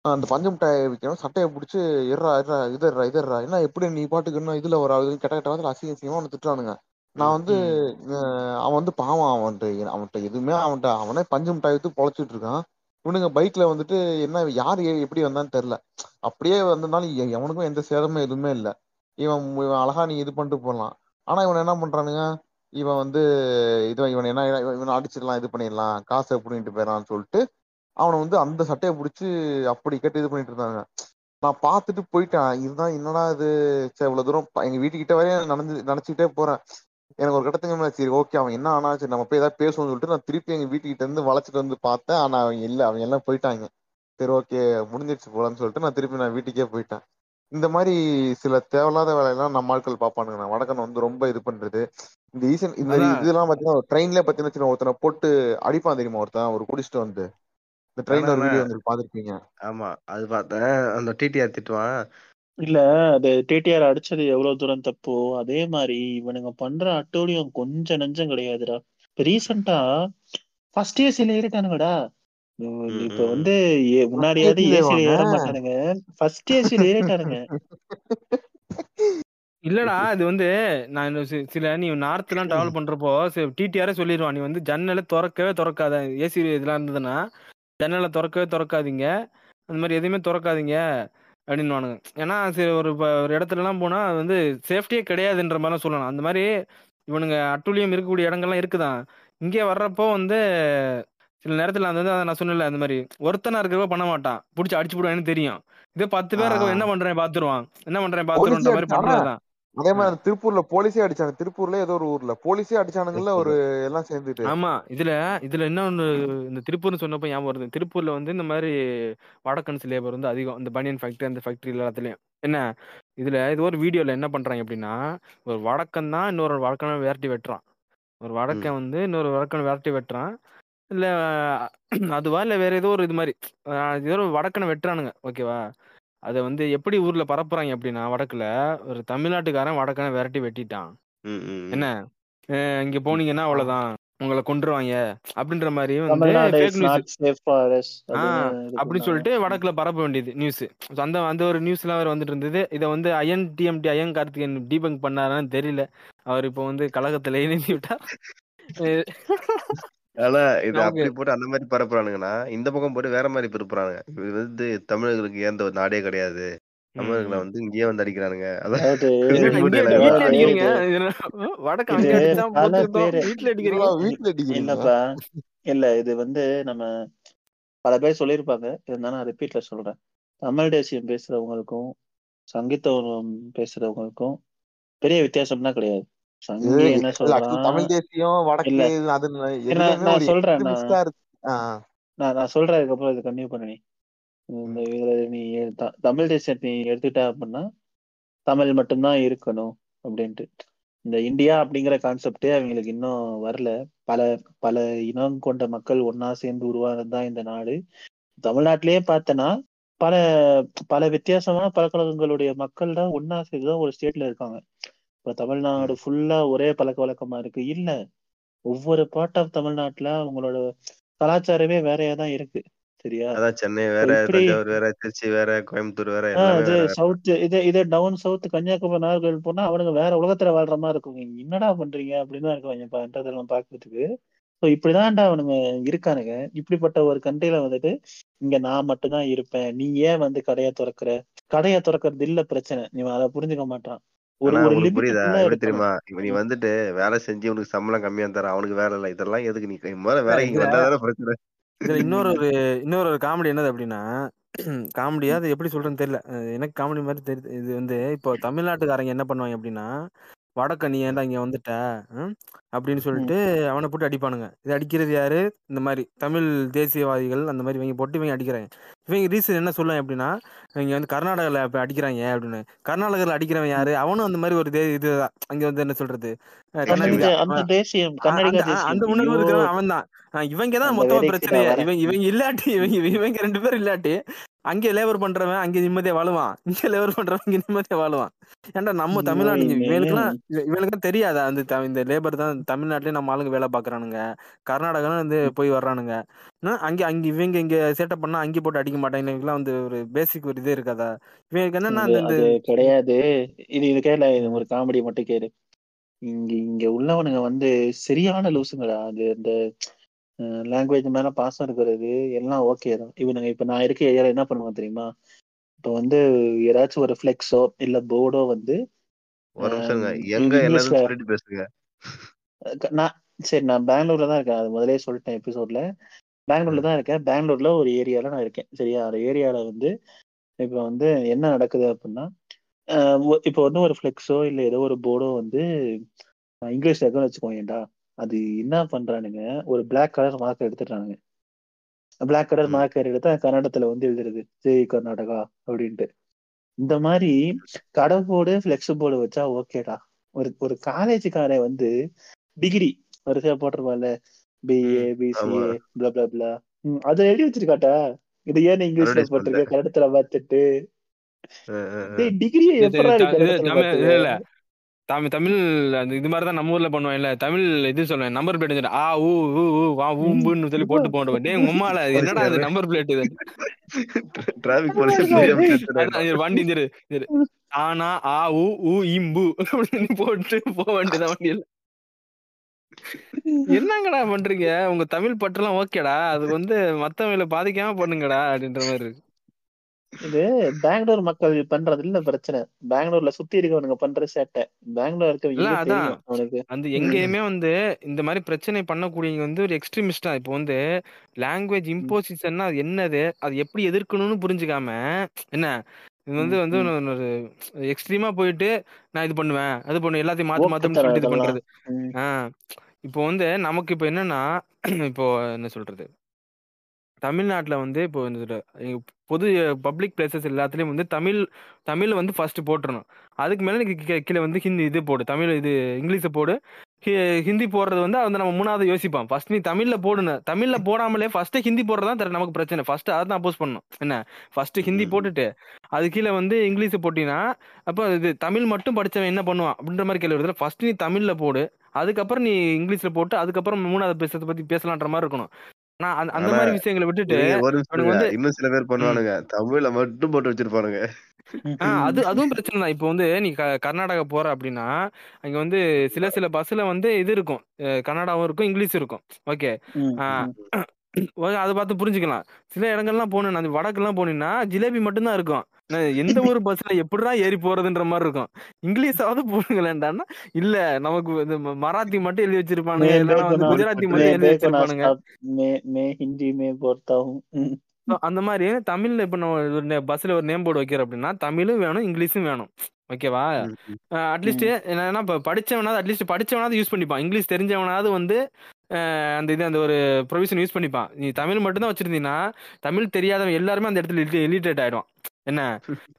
S3: அந்த பஞ்சு மிட்டாய் விற்கிறவன் சட்டையை பிடிச்சி எர்ரா எர்ரா இதர்ரா இதர்ரா என்ன எப்படி நீ பாட்டுக்கு இன்னும் இதுல ஒரு ஆளு கெட்ட கெட்ட வாரத்துல அசிங்க அசிங்கமா அவனை திட்டுறானுங்க. நான் வந்து அவன் வந்து பாவம். அவன்கிட்ட அவன்கிட்ட எதுவுமே அவன்கிட்ட அவனே பஞ்சு மிட்டாய் வித்து பொழைச்சிட்டு இருக்கான். இவனுங்க பைக்ல வந்துட்டு என்ன யார் எப்படி வந்தான்னு தெரில அப்படியே வந்திருந்தாலும் எவனுக்கும் எந்த சேதமும் எதுவுமே இல்லை. இவன் இவன் அழகா நீ இது பண்ணிட்டு போடலாம் ஆனா இவன் என்ன பண்றானுங்க? இவன் வந்து இவன் இவன் என்ன இவன் இவனை அடிச்சிடலாம் இது பண்ணிடலாம் காசை பிடிங்கிட்டு போயிடலாம்னு சொல்லிட்டு அவனை வந்து அந்த சட்டையை பிடிச்சி அப்படி கேட்டு இது பண்ணிட்டு இருந்தாங்க. நான் பார்த்துட்டு போயிட்டேன். இதுதான் என்னடா இது? சரி இவ்வளவு தூரம் எங்க வீட்டுக்கிட்ட வரையும் நடந்து நினைச்சுக்கிட்டே போறேன். எனக்கு ஒரு கட்டத்துக்கு மேல சரி ஓகே அவன் என்ன ஆனா சரி நம்ம போய் ஏதாவது பேசுவோம்னு சொல்லிட்டு நான் திருப்பி எங்க வீட்டுக்கிட்ட இருந்து வளைச்சிட்டு வந்து பார்த்தேன். ஆனா அவங்க இல்ல அவங்க எல்லாம் போயிட்டாங்க. சரி ஓகே முடிஞ்சிருச்சு போலன்னு சொல்லிட்டு நான் திருப்பி நான் வீட்டுக்கே போயிட்டேன். இந்த மாதிரி சில தேவையில்லாத வேலையெல்லாம் நம்ம ஆட்கள் பார்ப்பானுங்க. நான் வடக்கன் வந்து ரொம்ப இது பண்றது. இந்த ஈசன் இந்த. இதெல்லாம் பாத்தீங்கன்னா ட்ரெயின்ல பாத்தீங்கன்னா வச்சுக்கோங்க, ஒருத்தனை போட்டு அடிப்பான் தெரியுமா? ஒருத்தன் ஒரு குடிச்சிட்டு வந்து. இந்த ட்ரெயின்ல ஒரு
S1: ஆமா,
S3: வீடியோ வந்து பாத்திருப்பீங்க.
S1: ஆமா அது பார்த்தேன். அந்த டிடிஆர் திட்டுவான்.
S4: இல்ல அது டிடிஆர் அடிச்சது எவ்வளவு தூரம் தப்போ அதே மாதிரி இவனுங்க பண்ற அட்டூழியம் கொஞ்சம் நெஞ்சம் கிடையாதுடா. இப்ப ரீசெண்டா ஃபர்ஸ்ட் ஏசில ஏறிட்டானுங்கடா. இப்ப. வந்து ஏ- முன்னாடியாவது
S3: ஏசில
S4: ஏற. மாட்டானுங்க ஃபர்ஸ்ட் ஏசில ஏறிட்டானுங்க.
S2: இல்லடா இது வந்து நான் சில நீ நார்த் எல்லாம் டிராவல் பண்றப்போ டிடிஆரே சொல்லிடுவான் நீ வந்து ஜன்னலை திறக்கவே திறக்காத. ஏசி இதெல்லாம் இருந்ததுன்னா ஜன்னலை திறக்கவே திறக்காதீங்க. அந்த மாதிரி எதுவுமே திறக்காதீங்க. அப்படின்னுவானுங்க. ஏன்னா சரி ஒரு இப்ப ஒரு இடத்துல எல்லாம் போனா அது வந்து சேஃப்டியே கிடையாதுன்ற மாதிரிலாம் சொல்லலாம். அந்த மாதிரி இவனுங்க அட்டூழியம் இருக்கக்கூடிய இடங்கள்லாம் இருக்குதான் இங்கே வர்றப்போ வந்து சில நேரத்துல அந்த வந்து அதை நான் சொன்னேன்ல அந்த மாதிரி ஒருத்தனா இருக்கிறப்ப பண்ண மாட்டான். பிடிச்சி அடிச்சு போடுவான்னு தெரியும். இதே பத்து பேர் இருக்க என்ன பண்றேன் பாத்துருவான். என்ன பண்றேன் பாத்துருவான்ற மாதிரி பண்றதுதான்
S3: அதே மாதிரி அந்த திருப்பூர்ல போலீஸே அடிச்சாங்க. திருப்பூர்ல ஏதோ ஒரு ஊர்ல. போலீஸே அடிச்சானுங்கல்ல ஒரு எல்லாம் சேர்ந்துட்டு.
S2: ஆமா இதுல இதுல இன்னொன்னு இந்த திருப்பூர்னு சொன்னப்போ ஞாபகம் வருது. திருப்பூர்ல வந்து இந்த மாதிரி வடக்கன்ஸ் லேபர் வந்து அதிகம். இந்த பனியன் ஃபேக்டரி அந்த ஃபேக்டரி எல்லாத்துலயும். என்ன? இதுல இது ஒரு வீடியோல என்ன பண்றாங்க அப்படின்னா ஒரு வடக்கன் தான் இன்னொரு வடக்கனை விரட்டி வெட்டுறான். ஒரு வடக்கன் வந்து இன்னொரு வடக்கனை விரட்டி வெட்டுறான். இல்ல அதுவா? இல்ல வேற ஏதோ ஒரு இது மாதிரி. ஏதோ ஒரு வடக்கனை வெட்டுறானுங்க. ஓகேவா? அதை வந்து எப்படி ஊர்ல பரப்புறாங்க அப்படின்னா வடக்குல ஒரு தமிழ்நாட்டுக்காரன் வடக்கனை விரட்டி வெட்டிட்டான்.
S1: ம், ம், ம்.
S2: என்ன? அஹ் இங்க போனீங்கன்னா அவ்வளவுதான் உங்களை கொன்றுவாங்க. அப்படின்ற மாதிரி வந்து
S4: Tamil Nadu
S2: fake
S4: is
S2: news.
S4: Not safe for us
S2: ஆ அப்படின்னு சொல்லிட்டு வடக்குல பரப்ப வேண்டியது நியூஸ் அந்த அந்த ஒரு நியூஸ் எல்லாம் வேற வந்துட்டு இருந்தது. இதை வந்து ஐஎன் டிஎம்டி ஐயன் கார்த்திகேயன் டீபங்க் பண்ணாரான்னு தெரியல. அவர் இப்போ வந்து கழகத்துல இணைந்து விட்டார்.
S1: ஆனா இது அப்படி போட்டு அந்த மாதிரி பரப்புறானுங்கன்னா இந்த பக்கம் போட்டு வேற மாதிரி பரப்புறானுங்க. இது வந்து தமிழர்களுக்கு ஏந்த ஒரு நாடே கிடையாது? தமிழர்களை வந்து இங்கேயே வந்து அடிக்கிறானுங்க.
S4: அதாவது
S2: என்னடா
S1: மூட்டை
S2: இங்க
S1: எல்லாம்
S2: வீட்டுல
S1: வேற
S2: அடிக்கிறீங்க.
S4: அதாவது
S2: இது என்ன, வடக்கு
S4: இது
S2: அங்க அடிச்சா
S4: பல
S2: போத்துக்கிட்டோம்
S4: பேரு.
S2: வீட்டுல அடிக்கிறீங்க?
S3: என்னடா வீட்டுல அடிக்கிறீங்க?
S4: இல்லப்பா இல்ல இது வந்து நம்ம பல பேர் சொல்லியிருப்பாங்க. இருந்தாலும் நான் ரிப்பீட்ல சொல்றேன். தமிழ் தேசியம் பேசுறவங்களுக்கும் சங்கீதம் பேசுறவங்களுக்கும் பெரிய வித்தியாசம்னா கிடையாது.
S3: தமிழ் தேசியம் வடக்கு அது
S4: நான் சொல்றேன் நான் நான் நான் சொல்றேன் அதுக்கப்புறம் இதை கன்டினியூ பண்ண நீ. இந்த. இதுல நீ தமிழ் தேசியத்தை நீ எடுத்துக்கிட்ட அப்படின்னா தமிழ் மட்டும்தான் இருக்கணும் அப்படின்ட்டு. இந்த இந்தியா அப்படிங்கிற கான்செப்டே அவங்களுக்கு இன்னும் வரல. பல பல இனம் கொண்ட மக்கள் ஒண்ணா சேர்ந்து உருவானது தான் இந்த நாடு. தமிழ்நாட்டிலேயே பார்த்தனா பல பல வித்தியாசமான பழக்கவழக்கங்களுடைய மக்கள் தான் ஒண்ணா சேர்ந்து தான் ஒரு ஸ்டேட்ல இருக்காங்க. இப்ப தமிழ்நாடு ஃபுல்லா ஒரே பழக்க வழக்கமா இருக்கு. இல்ல ஒவ்வொரு பார்ட் ஆஃப் தமிழ்நாட்டுல அவங்களோட கலாச்சாரமே வேறையா தான் இருக்கு. சரியா?
S1: அதான் சென்னை வேற தஞ்சாவூர் வேற திருச்சி வேற கோயம்புத்தூர் வேற
S4: இது சவுத் இது இதே டவுன் சவுத் கன்னியாகுமரி நாகர்கோவில் போனா அவனுங்க வேற உலகத்துல வாழ்ற மாதிரி இருக்கும். என்னடா பண்றீங்க அப்படின்னு தான் இருக்குவாங்க பண்றதெல்லாம் பாக்குறதுக்கு ஸோ இப்படிதான்டா அவனுங்க இருக்கானுங்க. இப்படிப்பட்ட ஒரு கண்ட்ரில வந்துட்டு இங்க நான் மட்டும்தான் இருப்பேன். நீ ஏன் வந்து கடையை திறக்கிற? கடையை திறக்கிறது இல்ல பிரச்சனை. நீ அதை புரிஞ்சுக்க மாட்டான். ஒரு ஒரு
S1: புரியுதா? தெரியுமா? நீ வந்துட்டு வேலை செஞ்சு உனக்கு சம்பளம் கம்மியா தர அவனுக்கு வேலை இல்ல. இதெல்லாம் எதுக்கு நீ? முதல்ல
S3: இல்ல.
S1: வேலைக்கு
S3: இதுல
S1: வந்தாதானே பிரச்சனை.
S2: இதுல இன்னொரு ஒரு இன்னொரு ஒரு காமெடி என்னது அப்படின்னா காமெடியா அது எப்படி சொல்றேன்னு தெரியல. எனக்கு காமெடி மாதிரி தெரியுது. இது வந்து இப்போ தமிழ்நாட்டுக்காரங்க என்ன பண்ணுவாங்க அப்படின்னா வடக்க நீ ஏன்டா இங்க வந்துட்ட? அப்படின்னு சொல்லிட்டு அவனை போட்டு அடிப்பானுங்க. இது அடிக்கிறது யாரு? இந்த மாதிரி தமிழ் தேசியவாதிகள் அந்த மாதிரி இவங்க போட்டு இவங்க அடிக்கிறாங்க. இவங்க ரீசன் என்ன சொல்லுவாங்க அப்படின்னா இவங்க வந்து கர்நாடகாவில் இப்போ அடிக்கிறாங்க அப்படின்னு. கர்நாடகாவில் அடிக்கிறவன் யாரு? அவனும் அந்த மாதிரி ஒரு தே இதுதான் அங்க வந்து என்ன சொல்றது?
S4: அந்த
S2: உணர்வு இருக்கிறவன் அவன் தான். இவங்க தான் மொத்தமா பிரச்சனையே? இவங்க இவங்க இல்லாட்டி இவங்க இவங்க ரெண்டு பேரும் இல்லாட்டி அங்கே லேபர் பண்றவன் அங்கே நிம்மதியா வாழுவான். இங்க லேபர் பண்றவன் இங்க நிம்மதியா வாழுவான். ஏன்டா நம்ம தமிழ்நாடு இவனுக்குலாம் இவனுக்கு தெரியாதா? அந்த இந்த லேபர் தான் தமிழ்நாட்டிலே நம்ம ஆளுங்க வேலை பாக்குறானுங்க கர்நாடகால வந்து போய் வர்றானுங்க. அங்க அங்க இவங்க இங்க சேட்டப் பண்ணா அங்கே போட்டு அடிக்க மாட்டாங்க. இவங்களுக்குலாம் வந்து ஒரு பேசிக் ஒரு இதே இருக்காதா? இவங்களுக்கு என்னன்னா
S4: அது
S2: அந்த
S4: கிடையாது. இது இது கேள இது ஒரு காமெடி மட்டும் கேளு. இங்க இங்க உள்ளவனுங்க வந்து சரியான லூசுங்கடா. அது இந்த லாங்குவேஜ் மேல பாசம் இருக்கிறது எல்லாம் ஓகே தான். இவனுங்க இப்ப நான் இருக்க ஏரியால என்ன பண்ணுவாங்க தெரியுமா? இப்ப வந்து ஏதாச்சும் ஒரு ஃபிளெக்ஸோ இல்ல போர்டோ வந்து நான் சரி நான் பெங்களூர்ல தான் இருக்கேன். அது முதலே சொல்லிட்டேன் எபிசோட்ல பெங்களூர்ல தான் இருக்கேன். பெங்களூர்ல ஒரு ஏரியால நான் இருக்கேன். சரியா? அந்த ஏரியால வந்து இப்ப வந்து என்ன நடக்குது அப்படின்னா இப்ப வந்து ஒரு ஃபிளெக்ஸோ இல்ல ஏதோ ஒரு போர்டோ வந்து இங்கிலீஷ்ல இருக்குன்னு வச்சுக்கோங்கடா அது என்ன பண்றானுங்க? ஒரு Black கலர் மார்க்கர் எடுத்துட்டானுங்க Black கலர். மார்க்கர் எடுத்து கன்னடத்துல வந்து எழுதுறது. ஜெய் கர்நாடகா அப்படின்ட்டு. இந்த மாதிரி கடை போர்டு ஃபிளெக்ஸ் போர்டு வச்சா ஓகேடா ஒரு ஒரு காலேஜுக்காரன் வந்து டிகிரி வரிசையா போட்டிருப்பான்ல. பிஏ பிசிஏ பிளா பிளா பிளா அதை எழுதி வச்சிருக்காட்டா? இது ஏன் இங்கிலீஷ்ல போட்டிருக்க கன்னடத்துல பார்த்துட்டு கன்னடத்துல
S2: தமிழ் தமிழ் அந்த இது மாதிரி தான் நம்ம ஊர்ல பண்ணுவான் இல்ல தமிழ் இது சொல்லுவேன் நம்பர் பிளேட் ஆ ஊ ஊ ஊ வா ஊம்புன்னு சொல்லி போட்டு போடுவேன் டேய் அது என்னடா இது நம்பர் பிளேட் இது?
S1: டிராபிக் போலீஸ்
S2: வண்டி இரு இரு. ஆனா ஆ ஊ ஊ இம்பு. அப்படின்னு போட்டு போக வேண்டியதான் வண்டியில. என்னங்கடா பண்றீங்க? உங்க தமிழ் பற்றெல்லாம் ஓகேடா. அது வந்து மத்தவங்களை பாதிக்காம பண்ணுங்கடா அப்படின்ற மாதிரி இருக்கு.
S4: இது பெங்களூர் மக்கள் பண்றது இல்ல பிரச்சனை. பெங்களூர்ல சுத்தி இருக்கவனுங்க பண்ற சேட்டை. பெங்களூர்
S2: இல்ல
S4: இருக்கவங்க
S2: அதான்.
S4: அவனுக்கு.
S2: அந்த எங்கேயுமே வந்து இந்த மாதிரி பிரச்சனை பண்ணக்கூடியவங்க வந்து ஒரு எக்ஸ்ட்ரீமிஸ்டா இப்போ வந்து லாங்குவேஜ் இம்போசிஷன்னா அது என்னது? அது எப்படி எதிர்க்கணும்னு புரிஞ்சுக்காம என்ன? இது வந்து வந்து. ஒரு- எக்ஸ்ட்ரீமா போயிட்டு நான் இது பண்ணுவேன் அது பண்ணுவேன் எல்லாத்தையும் மாத்து சொல்லிட்டு இது பண்றது. ஆஹ் இப்போ வந்து நமக்கு இப்போ என்னன்னா இப்போ என்ன சொல்றது? தமிழ்நாட்டில் வந்து இப்போ இந்த பொது பப்ளிக் பிளேசஸ் எல்லாத்துலயும் வந்து தமிழ் தமிழ் வந்து ஃபர்ஸ்ட் போட்டுருணும் அதுக்கு மேல நீ கீ- கீழே வந்து ஹிந்தி இது போடு தமிழ் இது இங்கிலீஷை போடு. ஹிந்தி போடுறது வந்து வந்து நம்ம மூணாவது யோசிப்பான் ஃபர்ஸ்ட் நீ தமிழ்ல போடுன தமிழ்ல போடாமலே ஃபர்ஸ்ட் ஹிந்தி போடுறதா தெரியல நமக்கு பிரச்சனை. ஃபர்ஸ்ட் அதை தான் அப்போஸ் பண்ணணும். என்ன? ஃபர்ஸ்ட் ஹிந்தி. போட்டுட்டு அது கீழே வந்து இங்கிலீஷ் போட்டினா அப்போ இது தமிழ் மட்டும் படிச்சவன் என்ன பண்ணுவான்? அப்படின்ற மாதிரி கேள்வி வருதுல ஃபர்ஸ்ட் நீ தமிழ்ல போடு அதுக்கப்புறம் நீ இங்கிலீஷ்ல போட்டு அதுக்கப்புறம் மூணாவது பேசுறத பத்தி பேசலான்ற மாதிரி இருக்கணும். ஆனா அந்த- மாதிரி விஷயங்களை விட்டுட்டு
S1: ஒரு இன்னும் சில பேர் பண்ணுவானுங்க. தமிழ்ல மட்டும் போட்டு வச்சிருப்பானுங்க.
S2: அது அதுவும் பிரச்சனை தான். இப்போ வந்து நீ கர்நாடகா போற அப்படின்னா அங்க வந்து சில சில பஸ்ல வந்து இது இருக்கும். கன்னடாவும் இருக்கும் இங்கிலீஷ் இருக்கும். ஓகே.
S4: ம், ம்.
S2: அதை பார்த்து புரிஞ்சுக்கலாம் சில இடங்கள்லாம் போகணும் அந்த வடக்கெல்லாம் போனீங்கன்னா ஜிலேபி மட்டும்தான் இருக்கும் நான் எந்த ஒரு பஸ்ல எப்படிடா ஏறி போறதுன்ற மாதிரி இருக்கும் இங்கிலீஷாவது போடுங்களேன்டான்னா இல்ல நமக்கு இந்த ம- மராத்தி மட்டும் எழுதி வச்சிருப்பானுங்க
S4: मैं
S2: இல்லைன்னா வந்து
S4: देखो ना
S2: குஜராத்தி
S4: मैं
S2: மட்டும் எழுதி
S4: देखो ना
S2: வச்சிருப்பானுங்க
S4: साहब मैं मैं हिंदी में बोलता हूँ ம்.
S2: So, அந்த மாதிரி தமிழ்ல இப்ப நம்ம பஸ்ல ஒரு நேம் போர்டு வைக்கிறோம் அப்படின்னா தமிழும் வேணும் இங்கிலீஷும் வேணும் ஓகேவா
S1: ம், ம்.
S2: அட்லீஸ்ட்
S4: ம்.
S2: என்னன்னா இப்போ படிச்சவனாவது அட்லீஸ்ட் படிச்சவனாவது யூஸ் பண்ணிப்பான் இங்கிலீஷ் தெரிஞ்சவனாவது வந்து அஹ், அந்த இது அந்த ஒரு ப்ரொவிஷன் யூஸ் பண்ணிப்பான். நீ தமிழ் மட்டும் தான் வச்சிருந்தீங்கன்னா தமிழ் தெரியாதவன் எல்லாருமே அந்த இடத்துல எலிட்டேட் ஆயிடும் என்ன?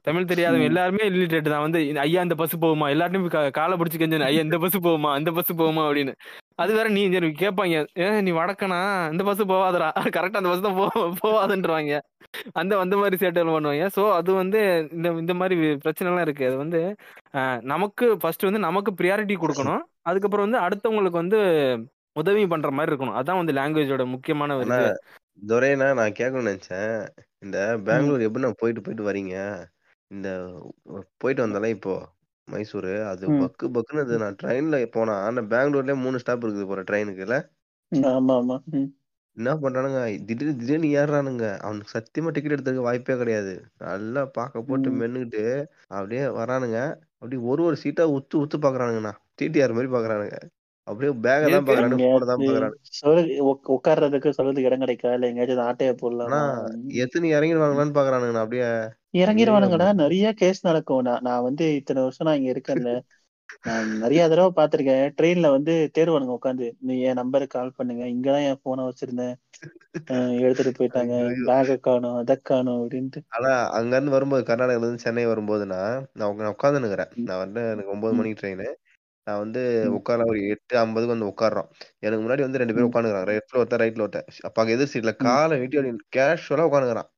S2: தமிழ் தெரியாதவன். எல்லாருமே எலிட்டேட் தான். வந்து ஐயா இந்த பஸ் போகுமா? எல்லாருமே காலை பிடிச்சி கெஞ்சு ஐயா இந்த பஸ் போகுமா? இந்த பஸ் போகுமா? அப்படின்னு. அது வேற நீ கேட்பாங்க ஏ நீ வடக்கனா? இந்த பஸ் போவாதடா. கரெக்டா அந்த பஸ் தான் போ போவாதுன்றவாங்க அந்த அந்த மாதிரி சேட்டைகள் பண்ணுவாங்க. ஸோ அது வந்து இந்த இந்த மாதிரி பிரச்சனை எல்லாம் இருக்கு. அது வந்து நமக்கு ஃபர்ஸ்ட் வந்து நமக்கு ப்ரியாரிட்டி கொடுக்கணும். அதுக்கப்புறம் வந்து அடுத்தவங்களுக்கு வந்து உதவி பண்ற மாதிரி இருக்கணும். அதான் வந்து லாங்குவேஜோட முக்கியமான ஒரு
S1: துரைனா நான் கேட்கணும்னு நினைச்சேன். இந்த பெங்களூர் எப்படி நான் போயிட்டு போயிட்டு வரீங்க? இந்த போயிட்டு வந்தாலே இப்போ மைசூரு அது. பக்கு பக்குன்னு அது நான் ட்ரெயின்ல போனா ஆனா பெங்களூர்லயே மூணு ஸ்டாப் இருக்குது போற ட்ரெயினுக்குல
S4: ஆமா ஆமா. ம்.
S1: என்ன பண்றானுங்க? திடீர்னு திடீர்னு ஏறுறானுங்க. அவனுக்கு சத்தியமா டிக்கெட் எடுத்துக்க வாய்ப்பே கிடையாது. நல்லா பாக்க போட்டு. மென்னுக்கிட்டு அப்படியே வரானுங்க. அப்படியே ஒரு ஒரு சீட்டா உத்து உத்து பாக்குறானுங்கண்ணா. டிடிஆர் மாதிரி பாக்குறானுங்க. அப்படியே பேக தான் பாக்குறானு போனை தான் பாக்குறானு.
S4: உட்கார்றதுக்கு சொல்றதுக்கு இடம் கிடைக்கா? இல்ல எங்கேயாச்சும் ஆட்டைய போடலாமா?
S1: எத்தனை இறங்கிடுவாங்களான்னு பாக்குறானுங்க அப்படியே
S4: இறங்கிருவானுங்கடா. நிறைய கேஸ் நடக்கும். நான் நான் வந்து இத்தனை வருஷம் நான் இங்க இருக்கேன்ல. நான் நிறைய தடவை பார்த்திருக்கேன். ட்ரெயின்ல வந்து தேடுவானுங்க உட்காந்து நீ என் நம்பருக்கு கால் பண்ணுங்க. இங்கதான் என் போனை வச்சிருந்தேன். எடுத்துட்டு போயிட்டாங்க. பேக காணும் அதை காணும் அப்படின்ட்டு.
S1: ஆனா அங்க இருந்து வரும்போது கர்நாடகால இருந்து சென்னை வரும்போதுனா நான் உட்கா- நான் உட்காந்துனுக்குறேன் நான் வந்து எனக்கு ஒன்பது மணிக்கு ட்ரெயின் நான் வந்து உட்கார ஒரு எட்டு ஐம்பதுக்கு வந்து உட்காடுறோம் எனக்கு முன்னாடி வந்து ரெண்டு பேரும்
S4: ம்,
S1: உட்காந்துக்கிறாங்க லெஃப்ட்ல ஒருத்தன் ரைட்ல ஒருத்தன். அப்ப எதிர் சீட்ல காலை நீட்டி அப்படி கேஷுவலா உட்காந்துக்கிறான்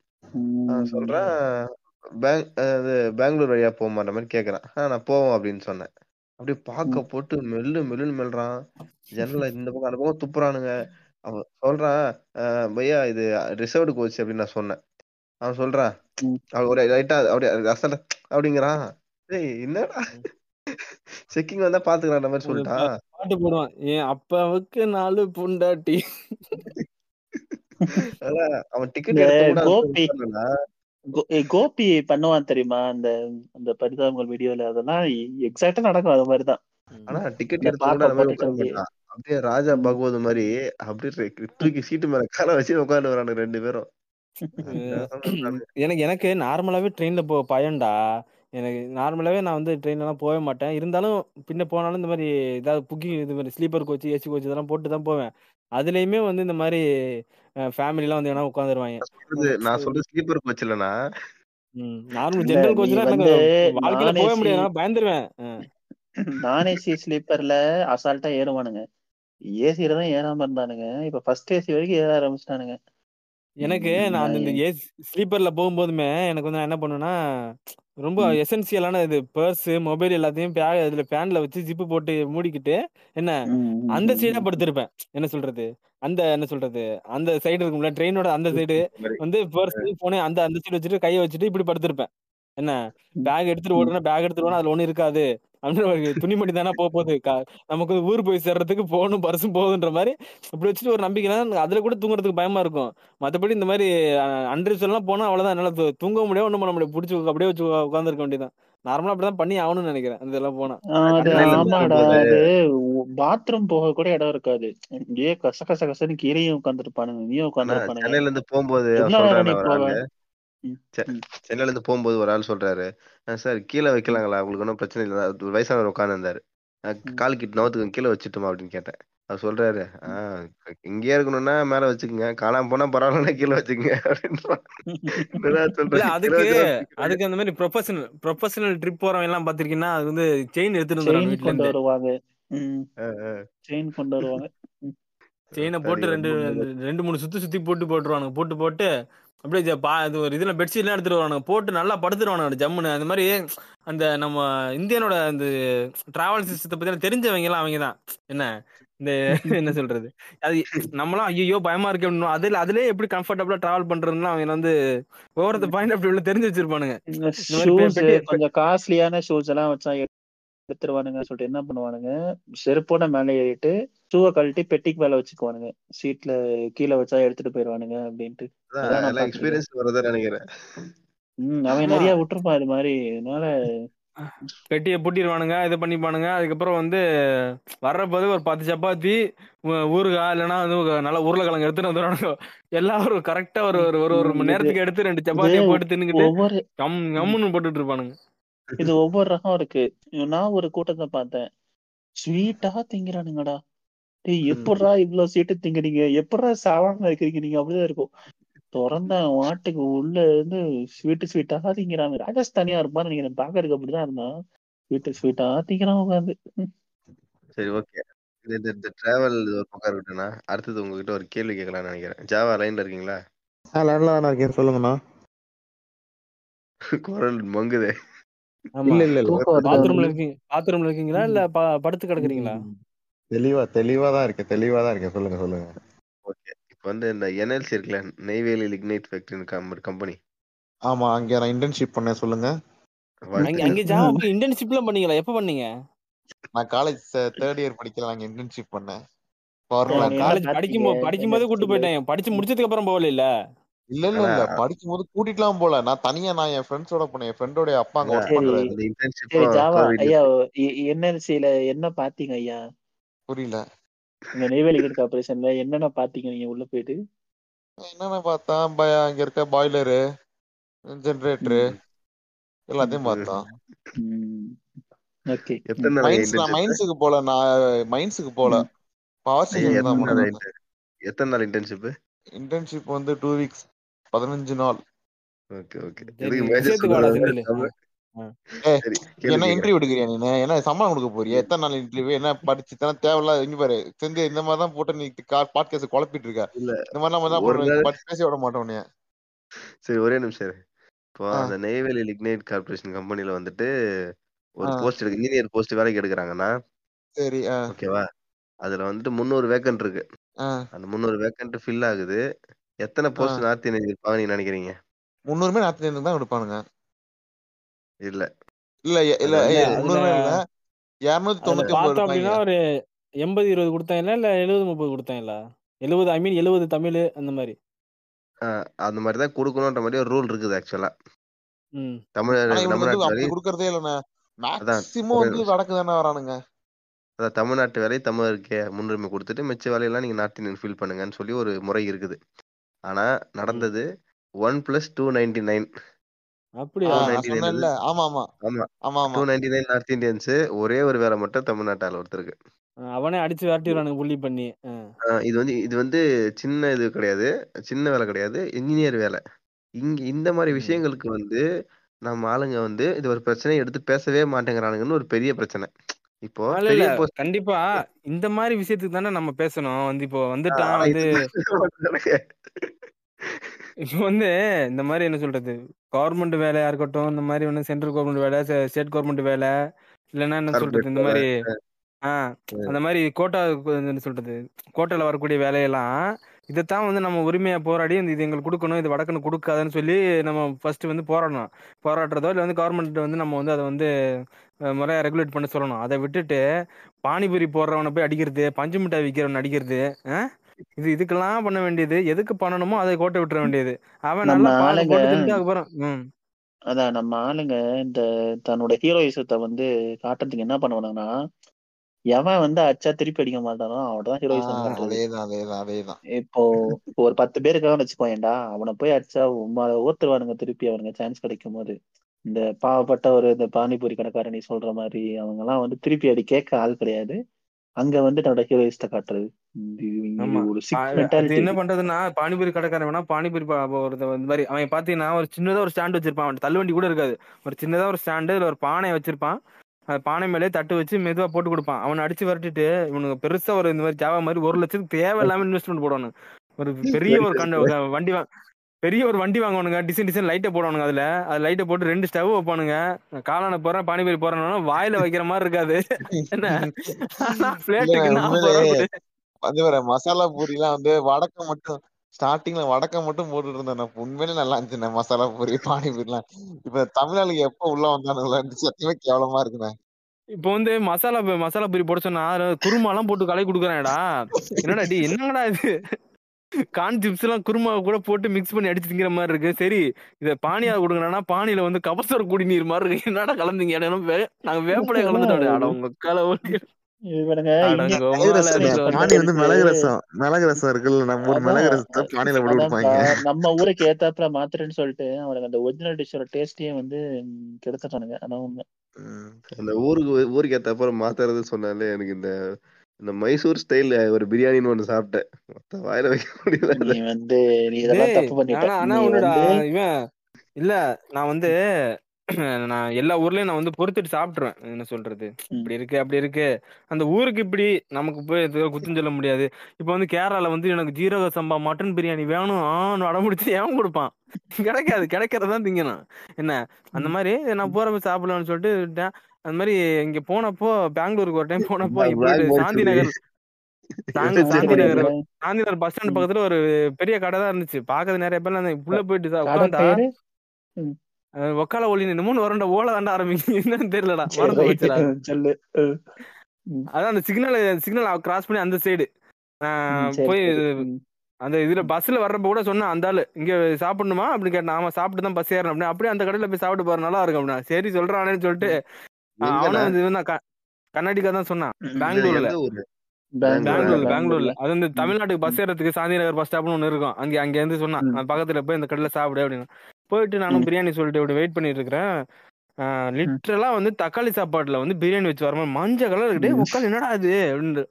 S1: நான் சொல்றேன். பேங் அது பெங்களூர் வழியா போக மாட்ட மாதிரி கேக்குறான். நான் போவோம் அப்படின்னு சொன்னேன். அப்படியே
S4: ம்,
S1: பார்க்க போட்டு மெல்லு மெல்லுன்னு மெல்றான். ஜன்னல இந்த பக்கம் அந்த பக்கம் துப்புறானுங்க. அவன் சொல்றான் "அஹ், பையா இது ரிசர்வ்டு கோச் அப்படின்னு நான் சொன்னேன். அவன் சொல்றான். அவன் ஒரு ரைட்டா அப்படியே அசல அப்படிங்கிறான். என்னடா? செக்கிங் வந்தா பாத்துக்கிறான் மாதிரி சொல்லிட்டான்.
S2: பாட்டு போடுவான். என் அப்பாவுக்கு நாலு பொண்டாட்டி?
S1: அதான் அவன் டிக்கெட்
S4: கோபி கோபி பண்ணுவான் தெரியுமா? அந்த அந்த பரிதாபங்கள் வீடியோல அதெல்லாம் எக்ஸாக்டா நடக்கும் அது மாதிரிதான்
S1: ஆனா டிக்கெட் எடுத்து
S4: அப்படியே
S1: ராஜா பகவத் மாதிரி அப்படியே தூக்கி சீட்டு மேல காலை வச்சு உட்காந்து வரானு ரெண்டு பேரும்.
S2: எனக்கு எனக்கு நார்மலாவே ட்ரெயின்ல போ பயம்டா. எனக்கு நார்மலாவே நான் வந்து ட்ரெயின்லாம் போகவே மாட்டேன். இருந்தாலும் பின்ன போனாலும் இந்த மாதிரி ஏதாவது புக்கிங் இது மாதிரி ஸ்லீப்பர் கோச் ஏசி கோச் இதெல்லாம் போட்டு தான் போவேன். அதுலயுமே வந்து இந்த மாதிரி ஃபேமிலிலாம் வந்து வேணா உட்காந்துருவாங்க.
S1: நான் சொல்றது நான் சொல்றது ஸ்லீப்பர் கோச் இல்லனா
S2: நார்மல்
S4: இல்ல
S2: ஜெனரல்
S4: நீ
S2: கோச்லாம் எனக்கு
S4: வந்து
S2: வாழ்க்கையில
S4: நான் ஏசி
S2: முடியாது நான் பயந்துருவேன்.
S4: நான் ஏசி ஸ்லீப்பர்ல அசால்ட்டா ஏறுவானுங்க. ஏசில தான் ஏறாம இருந்தானுங்க. இப்ப ஃபர்ஸ்ட் ஏசி வரைக்கும் ஏற ஆரம்பிச்சிட்டானுங்க.
S2: எனக்கு நான் அந்த இந்த ஏசி ஸ்லீப்பர்ல போகும்போதுமே எனக்கு வந்து நான் என்ன பண்ணுவேன்னா ரொம்ப எசென்சியலான இது. பர்ஸ் மொபைல் எல்லாத்தையும் பே இதுல ஃபேன்ல வச்சு ஜிப்பு போட்டு மூடிக்கிட்டு என்ன அந்த சைடா. படுத்திருப்பேன். என்ன சொல்றது? அந்த என்ன சொல்றது? அந்த சைடு இருக்கும்ல ட்ரெயினோட அந்த சைடு வந்து பர்ஸ் போனே அந்த அந்த சைடு வச்சுட்டு கையை வச்சுட்டு இப்படி படுத்திருப்பேன். என்ன? பேக் எடுத்துட்டு. ஓடுனா பேக் எடுத்துட்டு அதுல ஒண்ணும் இருக்காது. ஒரு துணிமணி தானே போக போகுது. நமக்கு ஊர் போய் சேர்றதுக்கு போகணும் பர்ஸும் போகுதுன்ற மாதிரி இப்படி வச்சுட்டு ஒரு நம்பிக்கை அதுல கூட தூங்குறதுக்கு பயமா இருக்கும். மத்தபடி இந்த மாதிரி அன்ரிஸ் எல்லாம் போனா அவ்வளவுதான். என்னால தூங்க முடியாது ஒண்ணும் பண்ண முடியாது பிடிச்சி அப்படியே வச்சு உட்காந்துருக்க வேண்டியதான் நார்மலா அப்படிதான் பண்ணி ஆகணும்னு நினைக்கிறேன் இதெல்லாம் போனா.
S4: ஆமாடா. அது பாத்ரூம் போக கூட இடம் இருக்காது. இங்கேயே கச கச கசன்னு கீரையும் உட்காந்துருப்பானுங்க நீயும் உட்காந்துருப்பானுங்க
S1: சென்னையில இருந்து போகும்போது சென்னையில இருந்து போகும்போது ஒரு ஆள் சொல்றாரு சார் கீழே வைக்கலாங்களா? உங்களுக்கு ஒன்றும் பிரச்சனை இல்லை. ஒரு வயசானவர் உட்காந்து இருந்தாரு
S4: ம்,
S1: கால் கிட்ட நவத்துக்கு கீழே வச்சுட்டுமா? அப்படின்னு கேட்டேன். அவர் சொல்றாரு. ஆஹ் இங்கேயே இருக்கணும்னா மேல வச்சுக்கோங்க. காணாம போனா பரவாயில்லன்னா கீழே வச்சுக்கோங்க. கீழே
S2: அதுக்கு அதுக்கு அந்த மாதிரி ப்ரொஃபஷனல் ப்ரொஃபஷனல் ட்ரிப் போறவங்க எல்லாம் பாத்திருக்கீங்கன்னா அது வந்து செயின் எடுத்துட்டு
S4: கொண்டு
S2: இருந்து.
S4: வருவாங்க. ம். செயின் கொண்டு வருவாங்க. ம்,
S2: செயினை போட்டு ரெண்டு ரெண்டு மூணு சுத்தி சுத்தி போட்டு போட்டுருவானுங்க. போட்டு போட்டு அப்படியே ஜ- பா இது ஒரு இதுல பெட்ஷீட்லாம் எடுத்துட்டு வருவானுங்க. போட்டு நல்லா படுத்துருவானுங்க ஜம்முன்னு. அந்த மாதிரி அந்த நம்ம இந்தியனோட அந்த டிராவல் சிஸ்டத்தை பத்தி தெரிஞ்சவங்க எல்லாம் அவங்க தான். என்ன? இந்த என்ன சொல்றது? அது நம்மளாம் ஐயோ பயமா இருக்கு அப்படின்னு அதுல அதுலயே எப்படி கம்ஃபர்டபுளா டிராவல் பண்றதுன்னு அவங்க வந்து ஒவ்வொருத்த பாயிண்ட் அப்படி உள்ள தெரிஞ்சு வச்சிருப்பானுங்க.
S4: கொஞ்சம் காஸ்ட்லியான ஷூஸ் எல்லாம் வச்சா எடுத்துருவானுங்க சொல்லிட்டு என்ன பண்ணுவானுங்க? செருப்போட மேலே ஏறிட்டு ஷூவை கழட்டி பெட்டிக்கு மேல வச்சுக்குவானுங்க. சீட்ல கீழே வச்சா எடுத்துட்டு போயிருவானுங்க அப்படின்ட்டு.
S1: எக்ஸ்பீரியன்ஸ் வரதா நினைக்கிறேன்.
S4: ம் அவன் நிறைய விட்டுருப்பான் இது மாதிரி. அதனால
S2: பெட்டியை பூட்டிடுவானுங்க இது பண்ணிப்பானுங்க. அதுக்கப்புறம் வந்து வர்றப்போது ஒரு பத்து சப்பாத்தி ஊ- ஊறுகாய் இல்லைன்னா வந்து நல்ல உருளைக்கிழங்கு எடுத்துட்டு வந்துடுவானுங்க எல்லாம் ஒரு கரெக்டா ஒரு ஒரு ஒரு மணி நேரத்துக்கு எடுத்து ரெண்டு
S4: இது
S2: சப்பாத்தியை போட்டு தின்னுக்கிட்டு
S4: ஒவ்வொரு
S2: கம் கம்முன்னு போட்டுட்டு இருப்பானுங்க
S4: இது ஒவ்வொரு ரகம் இருக்கு. நான் ஒரு கூட்டத்தை பார்த்தேன். ஸ்வீட்டா திங்கிறானுங்கடா. டேய் எப்படிடா இவ்வளவு சீட்டு திங்கிறீங்க எப்படிடா சாவாம இருக்கிறீங்க? நீங்க அப்படிதான் இருக்கும். திறந்த மாட்டுக்கு உள்ள இருந்து ஸ்வீட்டு ஸ்வீட்டா திங்கிறாங்க ராஜஸ்தானியா இருப்பான்னு நினைக்கிறேன். பாக்கறதுக்கு அப்படிதான் இருந்தான். ஸ்வீட்டு ஸ்வீட்டா திங்கிறான் உட்காந்து
S1: சரி ஓகே இந்த இந்த டிராவல் ஒரு பக்கம் இருக்கட்டும்னா அடுத்தது உங்ககிட்ட ஒரு கேள்வி கேட்கலாம்னு நினைக்கிறேன். ஜாவா லைன்ல இருக்கீங்களா?
S3: ஆ லேண்ட்ல தானே இருக்கேன். சொல்லுங்கண்ணா.
S1: குரல் மங்குதே.
S3: இல்ல இல்ல
S2: பாத்ரூம்ல இருக்கீங்க பாத்ரூம்ல இருக்கீங்களா? இல்ல ப- படுத்து கிடக்குறீங்களா.
S3: தெளிவா தெளிவா தான் இருக்கேன் தெளிவா தான் இருக்கேன் சொல்லுங்க சொல்லுங்க.
S1: ஓகே. இப்போ வந்து இந்த என்எல்சி இருக்குல்ல நெய்வேலி லிக்னைட் ஃபேக்டரி ஒரு கம்பெனி
S3: ஆமா அங்க நான் இன்டர்ன்ஷிப் பண்ணேன் சொல்லுங்க.
S2: அங்க ஜாவாக்கு இன்டர்ன்ஷிப்லாம் பண்ணீங்களா? எப்ப பண்ணீங்க?
S3: நான் காலேஜ் தேர்ட் இயர் படிக்கல அங்க இன்டர்ன்ஷிப் பண்ணேன்.
S2: காலேஜ் படிக்கும் போ- படிக்கும் போதே கூட்டு போயிட்டேன். படிச்சு முடிச்சதுக்கு அப்புறம் போகல இல்ல
S3: இல்ல இல்ல. இல்ல படிக்கும் போது கூட்டிட்டுலாம் போல நான் தனியா நான் என் ஃப்ரெண்ட்ஸோட போனேன். என் ஃப்ரெண்டோட அப்பா அங்க ஒர்க் பண்றாரு.
S4: ஐயா என்எல்சில என்ன பாத்தீங்க ஐயா?
S3: புரியல.
S5: இந்த நெய்வேலி கார்பரேஷன்ல என்னென்ன பாத்தீங்க நீங்க உள்ள போயிட்டு?
S3: என்னென்ன பார்த்தா பய அங்க இருக்க பாய்லரு ஜெனரேட்டரு. எல்லாத்தையும். பார்த்தோம்
S5: ஓகே.
S1: எத்தனை நாள்
S3: மைன்ஸ் நான்
S1: இன்டர்ன்ஷிப்
S3: மைன்ஸுக்கு போல நான் மைன்ஸுக்கு போல. பவர் ஸ்டேஷன் தான்
S1: எத்தனை நாள் இன்டர்ன்ஷிப்
S3: இன்டர்ன்ஷிப் வந்து டூ வீக்ஸ் பதினஞ்சு நாள்.
S1: ஓகே ஓகே
S3: என்ன இன்டர்வியூ எடுக்கிறியா நீ? என்ன சம்பளம் கொடுக்க போறியா? எத்தனை நாள் இன்டர்வியூ என்ன படிச்சு தானே தேவையில்லாத இங்க பாரு செந்து இந்த மாதிரி தான் போட்டு நீ பாட்காஸ்ட் குழப்பிட்டு இருக்க.
S1: இல்ல
S3: இந்த மாதிரி நம்ம பேச விட மாட்டோம்.
S1: சரி ஒரே நிமிஷம். இப்போ அந்த நெய்வேலி லிக்னைட் கார்பரேஷன் கம்பெனில வந்துட்டு ஒரு போஸ்ட் இருக்கு இன்ஜினியர் போஸ்ட் வேலைக்கு எடுக்கிறாங்கன்னா
S3: சரி
S1: ஓகேவா? அதுல வந்துட்டு முந்நூறு வேக்கன்ட் இருக்கு. அந்த முந்நூறு வேக்கன்ட் ஃபில் ஆகுது. எத்தனை போஸ்ட் நார்த் இந்தியன் இருப்பாங்க நீங்க நினைக்கிறீங்க?
S3: முந்நூறுமே நார்த் இந்தியன் தான் எடுப்பானுங்க
S1: இல்ல.
S3: இல்ல இல்ல
S1: வந்து
S2: இல்ல.
S3: இருநூத்தி தொண்ணூத்தி ஒன்பது
S2: ஒரு எண்பது இருபது கொடுத்தாங்களா இல்ல எழுபது முப்பது கொடுத்தாங்களா? எழுபது ஐ மீன் எழுபது தமிழ் அந்த மாதிரி.
S1: ஆஹ் அந்த மாதிரி தான் கொடுக்கணுன்ற மாதிரி ஒரு ரூல் இருக்குது ஆக்சுவலா
S2: ம்.
S1: தமிழ்
S3: ஆனா இவனுக்கு வந்து
S1: தமிழ்நாட்டு
S3: அப்படி
S1: வேலை
S3: கொடுக்கறதே இல்லைண்ணே.
S1: ஒரே
S3: வந்து வடக்கு தானே வரானுங்க.
S1: அதான் தமிழ்நாட்டு வேலை தமிழருக்கே முன்னுரிமை கொடுத்துட்டு மிச்ச வேலையெல்லாம் நீங்க இந்தியன் ஃபில் பண்ணுங்கன்னு சொல்லி ஒரு முறை இருக்குது. ஆனா நடந்தது one plus two ninety nine
S2: அப்படியா?
S3: சொன்னேன்ல. ஆமா ஆமா
S1: ஆமா.
S3: ஆமா ஆமா
S1: நைன்டி நைன் நார்த் இந்தியன்ஸ் ஒரே ஒரு வேலை மட்டும் தமிழ்நாட்டு ஆள் ஒருத்தருக்கு
S2: அவனே அடிச்சு விரட்டிடுறானுங்க புள்ளி பண்ணி.
S1: இது வந்து இது வந்து சின்ன இது கிடையாது. சின்ன வேலை கிடையாது. இன்ஜினியர் வேலை. இங்க இந்த மாதிரி விஷயங்களுக்கு வந்து நம்ம ஆளுங்க வந்து இது ஒரு பிரச்சனையை எடுத்து பேசவே மாட்டேங்கிறானுங்கன்னு ஒரு பெரிய பிரச்சனை. இப்போ
S2: கண்டிப்பா. இந்த மாதிரி விஷயத்துக்கு தானே நம்ம பேசணும். வந்து இப்போ வந்துட்டான் வந்து
S1: இது
S2: இப்போ வந்து இந்த மாதிரி என்ன சொல்றது? கவர்மெண்ட் வேலையா இருக்கட்டும் இந்த மாதிரி ஒன்று சென்ட்ரல் கவர்மெண்ட் வேலை ஸ்டேட் கவர்மெண்ட் வேலை இல்லைன்னா என்ன சொல்றது? இந்த மாதிரி ஆ அந்த மாதிரி கோட்டா என்ன சொல்றது? கோட்டால வரக்கூடிய வேலையெல்லாம் இதைத்தான் வந்து நம்ம உரிமையா போராடி இந்த இது எங்களுக்கு கொடுக்கணும் இது வடக்குன்னு கொடுக்காதுன்னு சொல்லி நம்ம ஃபர்ஸ்ட் வந்து போராடணும். போராடுறதோ இல்லை வந்து கவர்மெண்ட் வந்து நம்ம வந்து அதை வந்து முறையா ரெகுலேட் பண்ண சொல்லணும். அதை விட்டுட்டு பானிபூரி போடுறவனை போய் அடிக்கிறது பஞ்சு மிட்டாய் விற்கிறவனை அடிக்கிறது? இது இதுக்கெல்லாம் பண்ண வேண்டியது எதுக்கு பண்ணணுமோ அதை கோட்டை விட்டுற வேண்டியது. அவன்
S5: நம்ம
S2: நல்லா
S5: ஆளுங்க
S2: போட்டு தின்ட்டு அதுக்கப்புறம் ம்.
S5: அதான் நம்ம ஆளுங்க இந்த தன்னோட ஹீரோயிசத்தை வந்து காட்டுறதுக்கு என்ன பண்ணுவானுங்கன்னா எவன் வந்து அடிச்சா திருப்பி அடிக்க மாட்டானோ அவன்தான் ஹீரோயிசம் காட்டுறது.
S3: அதேதான் அதேதான் அதேதான்.
S5: இப்போ இப்போ ஒரு பத்து பேர் இருக்கான்னு வச்சுக்கோயேன்டா அவனை போய் அடிச்சா உம்மால ஓத்துருவானுங்க திருப்பி அவனுங்க சான்ஸ் கிடைக்கும் போது. இந்த பாவப்பட்ட ஒரு இந்த பானிபூரி கடைக்காரன் நீ சொல்ற மாதிரி அவங்க எல்லாம் வந்து திருப்பி அடி கேட்க ஆள் கிடையாது. அங்க வந்து தன்னோட ஹீரோயிஸ்ட காட்டுறது.
S2: என்ன பண்றதுன்னா பானிபூரி கடைக்காரன் வேணா பானிபூரி பா- ஒரு இந்த மாதிரி அவன் பாத்தீங்கன்னா ஒரு சின்னதா ஒரு ஸ்டாண்ட் வச்சிருப்பான். அவன் தள்ளுவண்டி கூட இருக்காது. ஒரு சின்னதா ஒரு ஸ்டாண்டு இதுல ஒரு பானை வச்சிருப்பான். அந்த பானை மேலே தட்டு வச்சு மெதுவா போட்டு கொடுப்பான். அவனை அடிச்சு விரட்டிட்டு இவனுக்கு பெருசா ஒரு இந்த மாதிரி ஜாவா மாதிரி ஒரு லட்சத்துக்கு தேவையில்லாம இன்வெஸ்ட்மெண்ட் போடணும். ஒரு பெரிய ஒரு கண்டு வண்டி பெரிய ஒரு வண்டி வாங்குவானுங்க. டிசைன் டிசைன் லைட்டை போடுவானுங்க அதுல. அது லைட்டை போட்டு ரெண்டு ஸ்டவ் வைப்பானுங்க. காளான போறேன் பானிபூரி போறேன்னா வாயில வைக்கிற மாதிரி இருக்காது. என்ன?
S3: இல்ல,
S2: நாற்பது
S3: உண்மையிலே
S2: ரூபா கொடு.
S3: வந்து வர மசாலா பூரிலாம் வந்து வடக்க மட்டும் ஸ்டார்டிங்ல வடக்க மட்டும் போட்டுட்டு இருந்தேன். உண்மையிலே நல்லா இருந்துச்சுண்ணே மசாலா பூரி பானிபூரிலாம் இப்ப தமிழ்நாளுக்கு எப்ப உள்ள வந்தானுங்களா சத்தியமே கேவலமா இருக்குண்ணே.
S2: இப்போ வந்து மசாலா மசாலா பூரி போட சொன்னா அதுல குருமாலாம் போட்டு கலக்கி கொடுக்குறான்டா என்னடா டி என்னடா இது? கான் சிப்ஸ் எல்லாம் குருமா கூட போட்டு மிக்ஸ் பண்ணி அடிச்சு திங்கிற மாதிரி இருக்கு. சரி இத பானியா கொடுங்கடா பானியில வந்து கபசர குடிநீர் மாதிரி இருக்கு. என்னடா கலந்தீங்க? நாங்க வேப்பலைய கலந்துட்டோம் அட உங்க கால
S5: இவனுங்க
S2: அட
S5: இங்க
S2: உங்க
S3: மிளகு
S2: மேல
S3: ரசம். மிளகு ரசம். மிளகு ரசம் இருக்குல்ல நம்ம ஊர் மிளகு ரசத்தை பானியில போட்டு
S5: நம்ம ஊருக்கு ஏத்தாப்புல மாத்துறேன்னு சொல்லிட்டு அவனுக்கு அந்த ஒரிஜினல் டிஷ்ஷோட டேஸ்டையே வந்து கெடுத்துட்டானுங்க. அதான் உண்மை.
S3: ம்.
S1: அந்த ஊருக்கு ஊருக்கு ஏத்த அப்புறம் மாத்துறது சொன்னாலே எனக்கு இந்த இந்த மைசூர் ஸ்டைல் ஒரு பிரியாணின்னு ஒண்ணு சாப்பிட்டேன். மொத்த வாயில வைக்க முடியல
S5: நீ வந்து நீ இதெல்லாம் தப்பு பண்ணிட்ட.
S2: ஆனா
S5: வந்து
S2: இவன் இல்ல நான் வந்து நான் எல்லா ஊர்லயும் நான் வந்து பொறுத்துட்டு சாப்பிட்டுருவேன். என்ன சொல்றது? இப்படி இருக்கு அப்படி இருக்கு. அந்த ஊருக்கு இப்படி நமக்கு போய் குத்தம் சொல்ல முடியாது. இப்போ வந்து கேரளால வந்து எனக்கு ஜீரக சம்பா மட்டன் பிரியாணி வேணும் ஆன்னு அடம்பிடிச்சு ஏன் கொடுப்பான்? கிடைக்காது கிடைக்கிறதான் திங்கணும். என்ன? அந்த மாதிரி நான் போறப்ப சாப்பிடலாம்னு சொல்லிட்டு அந்த மாதிரி இங்க போனப்போ பெங்களூருக்கு ஒரு டைம் போனப்போ Shanthi
S1: Nagar
S2: Shanthi
S5: F N C
S2: Shanthi Nagar Nagar bus
S5: stand
S2: பக்கத்துல ஒரு பெரிய கடை தான் இருந்துச்சு. பாக்குறது நிறைய பேர் உள்ள போயிட்டு உட்காந்தா ஒக்கால ஒளி நின்று வரண்ட ஓல தாண்டா ஆரம்பிக்கும் என்னன்னு தெரியலடா அதான் அந்த சிக்னல் சிக்னல் கிராஸ் பண்ணி அந்த சைடு போய் அந்த இதுல பஸ்ல வர்றப்ப கூட சொன்னேன் அந்த ஆளு இங்க சாப்பிடணுமா? அப்படி கேட்டேன். ஆமா சாப்பிட்டு தான் பஸ் ஏறணும். அப்படின்னு அப்படியே அந்த கடையில போய் சாப்பிட்டு பாரு நல்லா இருக்கும் அப்படின்னா. சரி சொல்றானேன்னு சொல்லிட்டு கர்நாடிகா தான். சொன்னான். பெங்களூர்ல. பெங்களூர்ல
S1: பெங்களூர்ல.
S2: அது வந்து. தமிழ்நாட்டுக்கு பஸ் ஏறதுக்கு சாந்தி நகர் பஸ் ஸ்டாப்னு ஒன்று இருக்கும். அங்க அங்க இருந்து சொன்னா
S4: ம்.
S2: அது பக்கத்துல போய் இந்த கடையில சாப்பிடு அப்படின்னு. போயிட்டு நானும். பிரியாணி சொல்லிட்டு இப்படி வெயிட் பண்ணிட்டு இருக்கிறேன். லிட்டரலா வந்து தக்காளி சாப்பாட்டுல வந்து பிரியாணி வச்சு வரும்போது மஞ்சள் கலர் இருக்கே. உக்கால் என்னடா அது அப்படின்னு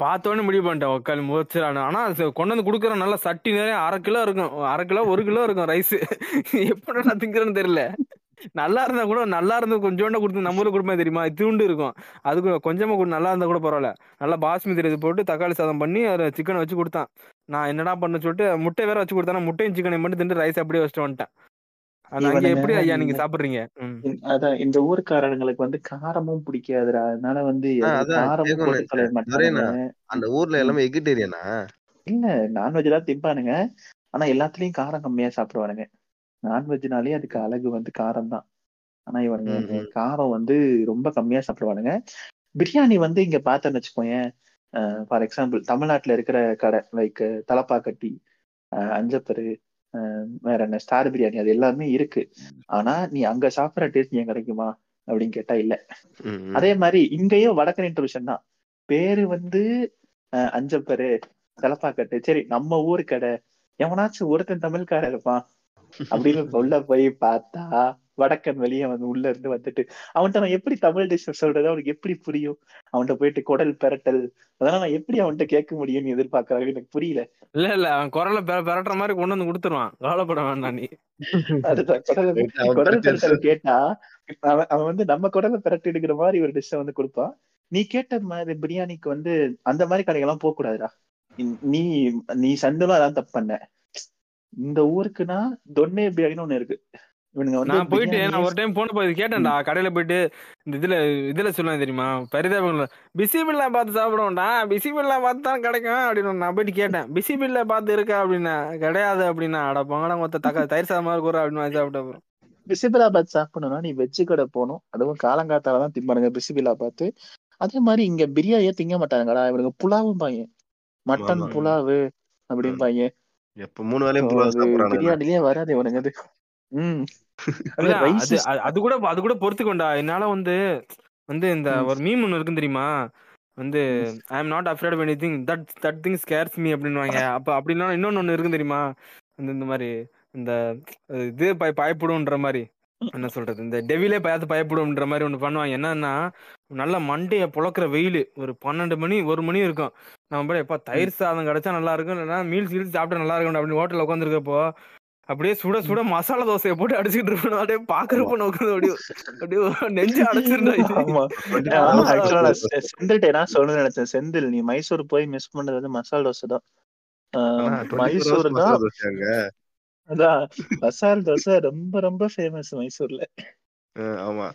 S2: பார்த்தோன்னே முடிவு பண்ணிட்டேன். உக்கால் முச்சிடானு ஆனா அது கொண்டு வந்து கொடுக்குற நல்ல சட்டி நிறைய அரை கிலோ இருக்கும். அரை கிலோ ஒரு கிலோ இருக்கும் ரைஸ் எப்படி நான் திங்கிறேன்னு தெரியல. நல்லா இருந்தா கூட நல்லா இருந்து கொஞ்சோண்ட கொடுத்து நம்ம ஊருக்கு கொடுப்பேன் தெரியுமா தூண்டு இருக்கும். அதுக்கு கொஞ்சமா கூட நல்லா இருந்தா கூட பரவாயில்ல. நல்லா பாஸ்மதி ரைஸ் போட்டு தக்காளி சாதம் பண்ணி அதை சிக்கனை வச்சு கொடுத்தான். நான் என்னடா பண்ண சொல்லிட்டு முட்டை வேற வச்சு கொடுத்தானா முட்டையும் சிக்கனையும் மட்டும் தின்று ரைஸ் அப்படியே வச்சுட்டு வந்துட்டேன். எப்படி ஐயா நீங்க சாப்பிடுறீங்க?
S4: அதான் இந்த ஊர்க்காரங்களுக்கு வந்து காரமும் பிடிக்காதுடா. அதனால வந்து காரமும்
S1: அந்த ஊர்ல எல்லாமே எகிட்டேரியனா
S4: இல்ல நான்வெஜ் தான் திம்பானுங்க ஆனா எல்லாத்துலயும் காரம் கம்மியா சாப்பிடுவானுங்க. நான்வெஜ்னாலே அதுக்கு அழகு வந்து காரம் தான் ஆனா இவனுங்க. காரம் வந்து ரொம்ப கம்மியா சாப்பிடுவானுங்க. பிரியாணி வந்து இங்க பார்த்தேன்னு வச்சுக்கோயேன் ஃபார் எக்ஸாம்பிள் தமிழ்நாட்டுல இருக்கிற கடை லைக் தலப்பாக்கட்டி அஞ்சப்பரு வேற என்ன ஸ்டார் பிரியாணி அது எல்லாமே இருக்கு. ஆனா நீ அங்க சாப்பிடுற டேஸ்ட் ஏன் கிடைக்குமா? அப்படின்னு கேட்டா இல்ல. அதே மாதிரி இங்கேயும் வடக்கன் இன்ட்ரூஷன் தான். பேரு வந்து அஹ், அஞ்சப்பரு தலப்பாக்கட்டு சரி நம்ம ஊர் கடை. எவனாச்சும் ஒருத்தன் தமிழ்காரன் இருப்பான். அப்படின்னு உள்ள போய் பார்த்தா வடக்கன் வெளியே வந்து உள்ள இருந்து வந்துட்டு அவன்கிட்ட நான் எப்படி தமிழ் டிஷ் சொல்றது? அவனுக்கு எப்படி புரியும்? அவன்கிட்ட போயிட்டு குடல் பெரட்டல் அதெல்லாம் நான் எப்படி அவன்கிட்ட கேட்க முடியும்னு எதிர்பார்க்கறாங்க எனக்கு புரியல.
S2: இல்ல இல்ல அவன் குரலை பெரட்டுற மாதிரி கொண்டு வந்து கொடுத்துருவான். கவலைப்பட வேண்டாம் நீ.
S4: குடல் பெரட்டல் கேட்டா அவன் அவன் வந்து நம்ம குடலை பெரட்டி எடுக்கிற மாதிரி ஒரு டிஷ்ஷை வந்து கொடுப்பான். நீ கேட்ட மாதிரி பிரியாணிக்கு வந்து அந்த மாதிரி கடைகள்லாம் போக கூடாதுடா நீ நீ சந்தலும் அதான் தப்பு பண்ண. இந்த ஊருக்குன்னா தொன்னே பிரியாணின்னு ஒண்ணு இருக்கு. இவனுங்க
S2: நான் போயிட்டு நான் ஒரு டைம் போன போய் கேட்டேன்டா கடையில போயிட்டு இந்த இதுல இதுல சொல்லுவேன் தெரியுமா? பரிதாபங்கள. பிசிபில்லா பார்த்து சாப்பிடுவோம்டா பிசிபில்லா பார்த்து தான் கிடைக்கும் அப்படின்னு நான் போயிட்டு கேட்டேன். பிசிபில்லா பார்த்து இருக்கா அப்படின்னா கிடையாது அப்படின்னா அட பொங்கடா மொத்த தக்க தயிர் சாதமா இருக்கிற அப்படின்னு சாப்பிட்ட அப்புறம்.
S4: பிசிபிலாபாத் சாப்பிடணும்னா நீ வெஜ்ஜு கடை போகணும். அதுவும் காலங்காத்தால தான் திம்பானுங்க பிசிபிலாபாத் அதே மாதிரி இங்க பிரியாணியே திங்க மாட்டாங்கடா இவனுங்க புலாவும் பாங்க மட்டன். புலாவு அப்படிம்பாங்க
S1: எப்ப மூணு வேலையும்
S4: So,
S1: புலாவ்
S4: அது
S1: சாப்பிடுறானுங்க
S4: பிரியாணிலேயே வராது இவனுங்க அது. ம்.
S2: அது கூட அது கூட பொறுத்துக்கொண்டா. என்னால வந்து வந்து இந்த. ஒரு மீம் ஒன்று இருக்கும் தெரியுமா? வந்து I am not afraid of anything that that thing scares me அப்படின்னுவாங்க. அப்ப அப்படின்னா இன்னொன்னு ஒன்று இருக்கும் தெரியுமா? இந்த இந்த மாதிரி இந்த இது பய பயப்படுன்ற மாதிரி. என்ன சொல்றது? இந்த டெவிலே பயத்து பயப்படும்ன்ற மாதிரி ஒன்று பண்ணுவாங்க. என்னன்னா நல்ல மண்டைய புழக்கிற வெயில். ஒரு பன்னெண்டு மணி ஒரு மணி இருக்கும். நம்ம போய் எப்பா தயிர் சாதம் கிடைச்சா நல்லா இருக்கும் இல்லைன்னா மீல்ஸ் கீல்ஸ் சாப்பிட்டா நல்லா இருக்கும் அப்படின்னு ஹோட்டலில் உட்காந்துருக்கப்போ அப்படியே சுட சுட மசாலா தோசையை போட்டு அடிச்சுட்டு இருப்பேன் அப்படியே பாக்குறப்ப நோக்குது அப்படியே அப்படியே நெஞ்சு அடைச்சிருந்தா
S4: செந்தில்ட்ட நான் சொல்லணும்னு நினைச்சேன். செந்தில் நீ மைசூர் போய் மிஸ் பண்ணது வந்து மசால் தோசை தான். ஆஹ்,
S1: ஆனா, 24
S4: மைசூர் தான். அதான் மசால் தோசை ரொம்ப ரொம்ப ஃபேமஸ் மைசூர்ல.
S1: ஆமா.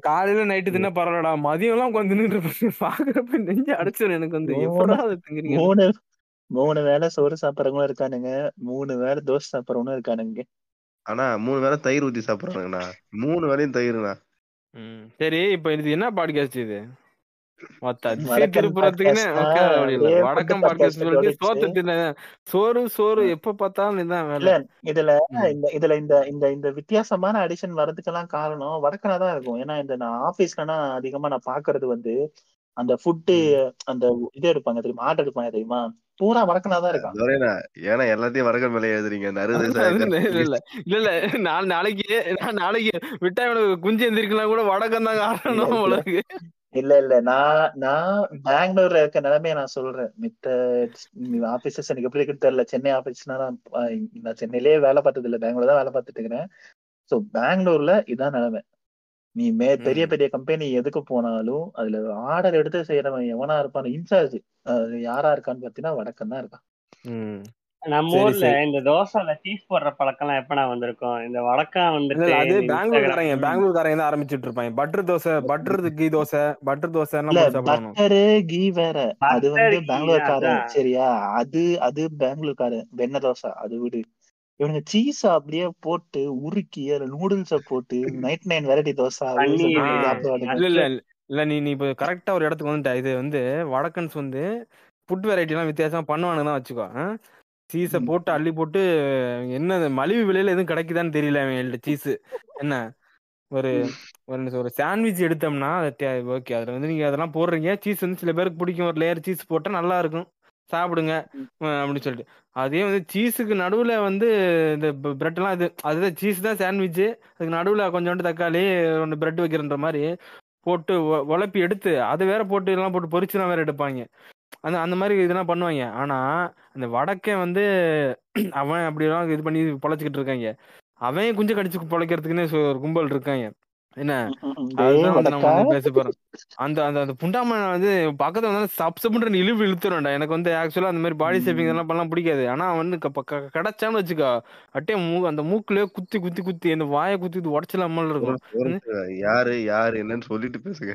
S2: காலையில நைட்டு தின்ன பரவாயில்லடா மதியம் எல்லாம் உட்காந்து பாக்குறப்ப நெஞ்சு அடைச்சிடும் எனக்கு வந்து.
S4: மூணு
S2: எப்படா
S4: மூணு மூணு வேளை சோறு சாப்பிட்றவங்களும் இருக்கானுங்க. மூணு வேளை தோசை சாப்பிட்றவங்களும் இருக்கானுங்க.
S1: ஆனா மூணு வேளை தயிர் ஊத்தி சாப்பிடுறாங்கண்ணா மூணு வேளையும் தயிர்ண்ணா.
S2: ம். சரி இப்ப இது என்ன பாட்காஸ்ட் இது? தின்ன சோறு சோறு எப்ப பார்த்தாலும் வேலை.
S4: இதுல. இந்த இதுல இந்த இந்த இந்த வித்தியாசமான அடிஷன் வர்றதுக்கெல்லாம் காரணம் வடக்கனா தான் இருக்கும். ஏன்னா இந்த நான் ஆபீஸ்லனா அதிகமா நான் பாக்குறது வந்து அந்த ஃபுட்டு. அந்த இது எடுப்பாங்க தெரியுமா? ஆர்டர் எடுப்பாங்க தெரியுமா? பூரா வடக்கனா தான் இருக்கான்.
S1: ஏன்னா எல்லாத்தையும் வடக்கன் மேலே எழுதுறீங்க
S2: இல்ல இல்ல இல்ல இல்ல இல்ல. நாளை நாளைக்கு நான் நாளைக்கு விட்டா இவனுக்கு குஞ்சு எந்திரிக்கலாம் கூட வடக்கம் தான் காரணம் உனக்கு
S4: இல்ல இல்ல. நான் நான் பெங்களூர்ல இருக்க நிலைமைய நான் சொல்றேன். மித்த ஆபீசஸ் எனக்கு எப்படி இருக்குன்னு தெரியல. சென்னை ஆபீஸ்னா நான் சென்னையிலேயே வேலை பார்த்தது இல்ல. பெங்களூர் தான் வேலை பார்த்துட்டு இருக்கிறேன். சோ பெங்களூர்ல இதான் நிலைமை. நீ மே பெரிய. பெரிய கம்பெனி எதுக்கு போனாலும் அதுல ஆர்டர் எடுத்து செய்யறவன் எவனா இருப்பான் இன்சார்ஜ் யாரா இருக்கான்னு பாத்தீங்கன்னா வடக்கன் தான் இருக்கான்.
S7: நம்ம ஊர்ல இந்த தோசைல சீஸ் போடுற பழக்கம் எல்லாம் எப்படா வந்திருக்கும்? இந்த வடக்கா
S2: இல்ல அது பெங்களூர்காரங்க பெங்களூர்காரங்க தான் ஆரம்பிச்சிட்டு இருப்பாங்க. Butter dosa butter ghee dosa butter dosa எல்லாம்
S4: பட்டரு கீ வேற. அது வந்து
S7: கீ
S4: பெங்களூர்காரன் சரியா? அது அது பெங்களூர்காரன் வெண்ணெய் தோசை அது விடு. இவனுங்க சீஸ் அப்படியே போட்டு உருக்கி அதுல நூடுல்ஸ போட்டு நைட் நைன் வெரைட்டி தோசை
S2: இல்ல நீ நீ இப்போ கரெக்டா ஒரு இடத்துக்கு வந்துட்ட. இது வந்து வடக்கன்ஸ் வந்து ஃபுட் வெரைட்டி எல்லாம் வித்தியாசமா பண்ணுவானுங்க தான் வச்சுக்கோ சீஸை. போட்டு அள்ளி போட்டு என்ன மலிவு விலையில எதுவும் கிடைக்குதான்னு தெரியல அவன் சீஸ் என்ன? ஒரு ஒரு ஒரு சாண்ட்விச் எடுத்தோம்னா ஓகே அதுல வந்து நீங்க அதெல்லாம் போடுறீங்க சீஸ் வந்து சில பேருக்கு பிடிக்கும். ஒரு லேயர் சீஸ் போட்டா நல்லா இருக்கும். சாப்பிடுங்க அப்படின்னு சொல்லிட்டு. அதே வந்து சீஸுக்கு நடுவுல வந்து இந்த பிரெட் எல்லாம் இது அதுதான் சீஸ் தான் சாண்ட்விச் அதுக்கு நடுவுல கொஞ்சோண்டு தக்காளி ஒன்று பிரெட் வைக்கிறன்ற மாதிரி போட்டு உலப்பி எடுத்து அது வேற போட்டு இதெல்லாம் போட்டு பொரிச்சுலாம் வேற எடுப்பாங்க. அந்த அந்த மாதிரி இதெல்லாம் பண்ணுவாங்க ஆனா அந்த வடக்கே வந்து அவன் அப்படிலாம் இது பண்ணி பொழைச்சிக்கிட்டு இருக்காங்க அவன் குஞ்சு கடிச்சு பொழைக்கிறதுக்குன்னே சொ- ஒரு கும்பல் இருக்காங்க என்ன?
S5: டேய்
S2: அதுதான் வந்து நம்ம
S5: வடக்கா?
S2: வந்து பேச போறோம். அந்த அந்த அந்த புண்டாம வந்து பக்கத்துல வந்து சப் சப்புன்ற இழுப்பு இழுத்துரும்டா. எனக்கு வந்து ஆக்சுவலா அந்த மாதிரி பாடி ஷேப்பிங் இதெல்லாம் பண்ணலாம் பிடிக்காது. ஆனா அவன் வந்து க- க- கிடைச்சான்னு வச்சுக்கோ அட்டே மூ அந்த மூக்குலயே குத்தி குத்தி குத்தி அந்த வாயை குத்தி உடச்சலாமல்
S1: ஒரு
S2: இருக்கும்.
S1: ஒரு
S2: ம்.
S1: யாரு யாரு என்னன்னு சொல்லிட்டு பேசுங்க.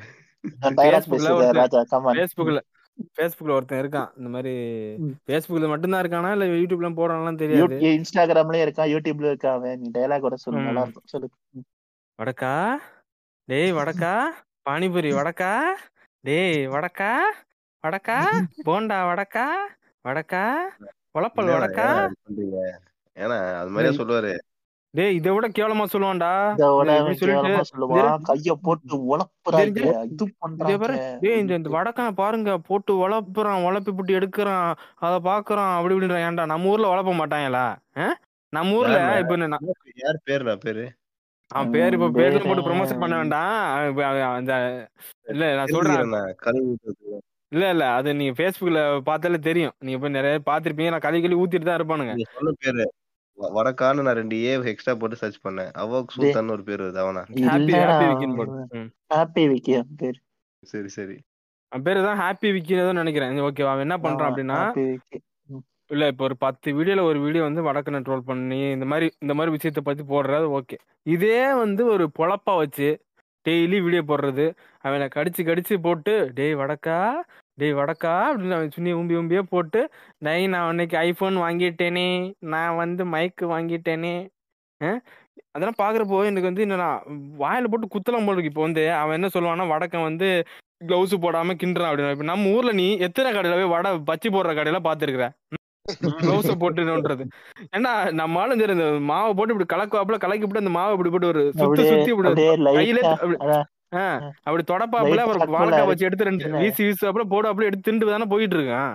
S2: ஒருத்தன்
S5: ராஜா
S2: ஃபேஸ்புக்ல ஃபேஸ்புக்ல ஒருத்தன் இருக்கான். இந்த மாதிரி. ஃபேஸ்புக்ல மட்டும்தான் இருக்கானா? இல்ல யூடியூப்லாம் போடுறான்லாம் தெரியாது.
S5: இன்ஸ்டாகிராம்லயும் இருக்கான். யூடியூப்ல இருக்கான் அவன். நீ டைலாக் கூட சொல்லு. நல்லா இருக்கும். சொல்லு.
S2: வடக்கா? டேய் வடக்கா? பானிபூரி வடக்கா? டேய் வடக்கா? வடக்கா? போண்டா வடக்கா? வடக்கா? உழப்பல் வடக்கா?
S1: ஏன்னா அது மாதிரியே சொல்லுவாரு.
S2: டேய் இதை விட கேவலமா சொல்லுவான்டா.
S5: இதை விட
S2: இது
S5: அவன்
S2: இப்படி சொல்லிட்டு
S5: கேவலமா சொல்லுவான். கைய போட்டு உழப்புறாங்க
S2: தெரிஞ்சு
S5: இது.
S2: இதே
S5: பண்றாங்க.
S2: பாரு. டேய் இந்த இந்த வடக்கா பாருங்க. போட்டு உழப்புறான் உழப்பி புட்டி எடுக்கிறான் அதை பாக்குறான் அப்படி இப்படின்றான் ஏன்டா? நம்ம ஊர்ல உழப்ப மாட்டாங்களா? நம்ம ஊர்ல இப்ப என்ன
S1: யார் பேருண்ணா பேரு?
S2: அவன் பேர் இப்ப பேர்லாம்
S5: பேரு
S2: போட்டு ப்ரொமோஷன் பண்ண வேண்டாம். அந்த இல்ல நான் சொல்றேன்.
S1: கழுவி.
S2: இல்ல இல்ல. அது நீங்க Facebookல பார்த்தாலே தெரியும். நீங்க போய் நிறைய பாத்திருப்பீங்க நான் கதை கழுவி ஊத்திட்டு தான் இருப்பானுங்க.
S1: வடக்கான்னு நான் ரெண்டு ஏ எக்ஸ்ட்ரா போட்டு சர்ச் பண்ணேன். அவோக்
S5: டேய்
S1: சூத்தான்னு ஒரு பேர் வருது அவனா?
S2: ஹாப்பி ஹாப்பி விக்கின்னு போடு ம்.
S5: ஹாப்பி விக்கி பேர்.
S1: சரி சரி.
S2: அவன் பேரு தான் ஹாப்பி விக்கின்னு தான் நினைக்கிறேன். ஓகே அவன் என்ன பண்றான் அப்படின்னா. இல்ல இப்போ ஒரு பத்து வீடியோல ஒரு வீடியோ வந்து வடக்கனை ட்ரோல் பண்ணி இந்த மாதிரி இந்த மாதிரி விஷயத்த பத்தி போடுறது ஓகே இதே வந்து ஒரு பொழப்பா வச்சு டெய்லி வீடியோ போடுறது அவனை கடிச்சு கடிச்சு போட்டு டேய் வடக்கா டேய் வடக்கா? அப்படின்னு அவன் சுண்ணி ஊம்பி ஊம்பியே போட்டு டேய் நான் அன்னைக்கு ஐபோன் வாங்கிட்டேனே. நான் வந்து மைக்கு வாங்கிட்டேனே. அதெல்லாம் பாக்குறப்போ எனக்கு வந்து என்னன்னா வாயில போட்டு குத்தலாம் போல இருக்கு இப்போ வந்து. அவன் என்ன சொல்லுவான்னா வடக்கன் வந்து கிளவுஸ் போடாம கிண்டுறான் அப்படின்னு. இப்ப நம்ம ஊர்ல நீ எத்தனை கடையில போய் வடை பச்சி போடுற கடையில பாத்துருக்கிற? கிளவுஸ போட்டுன்றது ஏன்னா நம்ம ஆளும் சரி இந்த மாவை போட்டு இப்படி கலக்குவாப்புல கலக்கி விட்டு அந்த மாவை இப்படி போட்டு ஒரு சுத்தி சுத்தி கையில அப்படி
S5: அதான்
S2: ஆஹ் அப்படி தொடப்பாப்புல அப்புறம் வாழைக்காய் வச்சு எடுத்து ரெண்டு வீசி வீசி அப்புறம் போடு அப்படியே எடுத்து திண்டு தானே போயிட்டு இருக்கான்.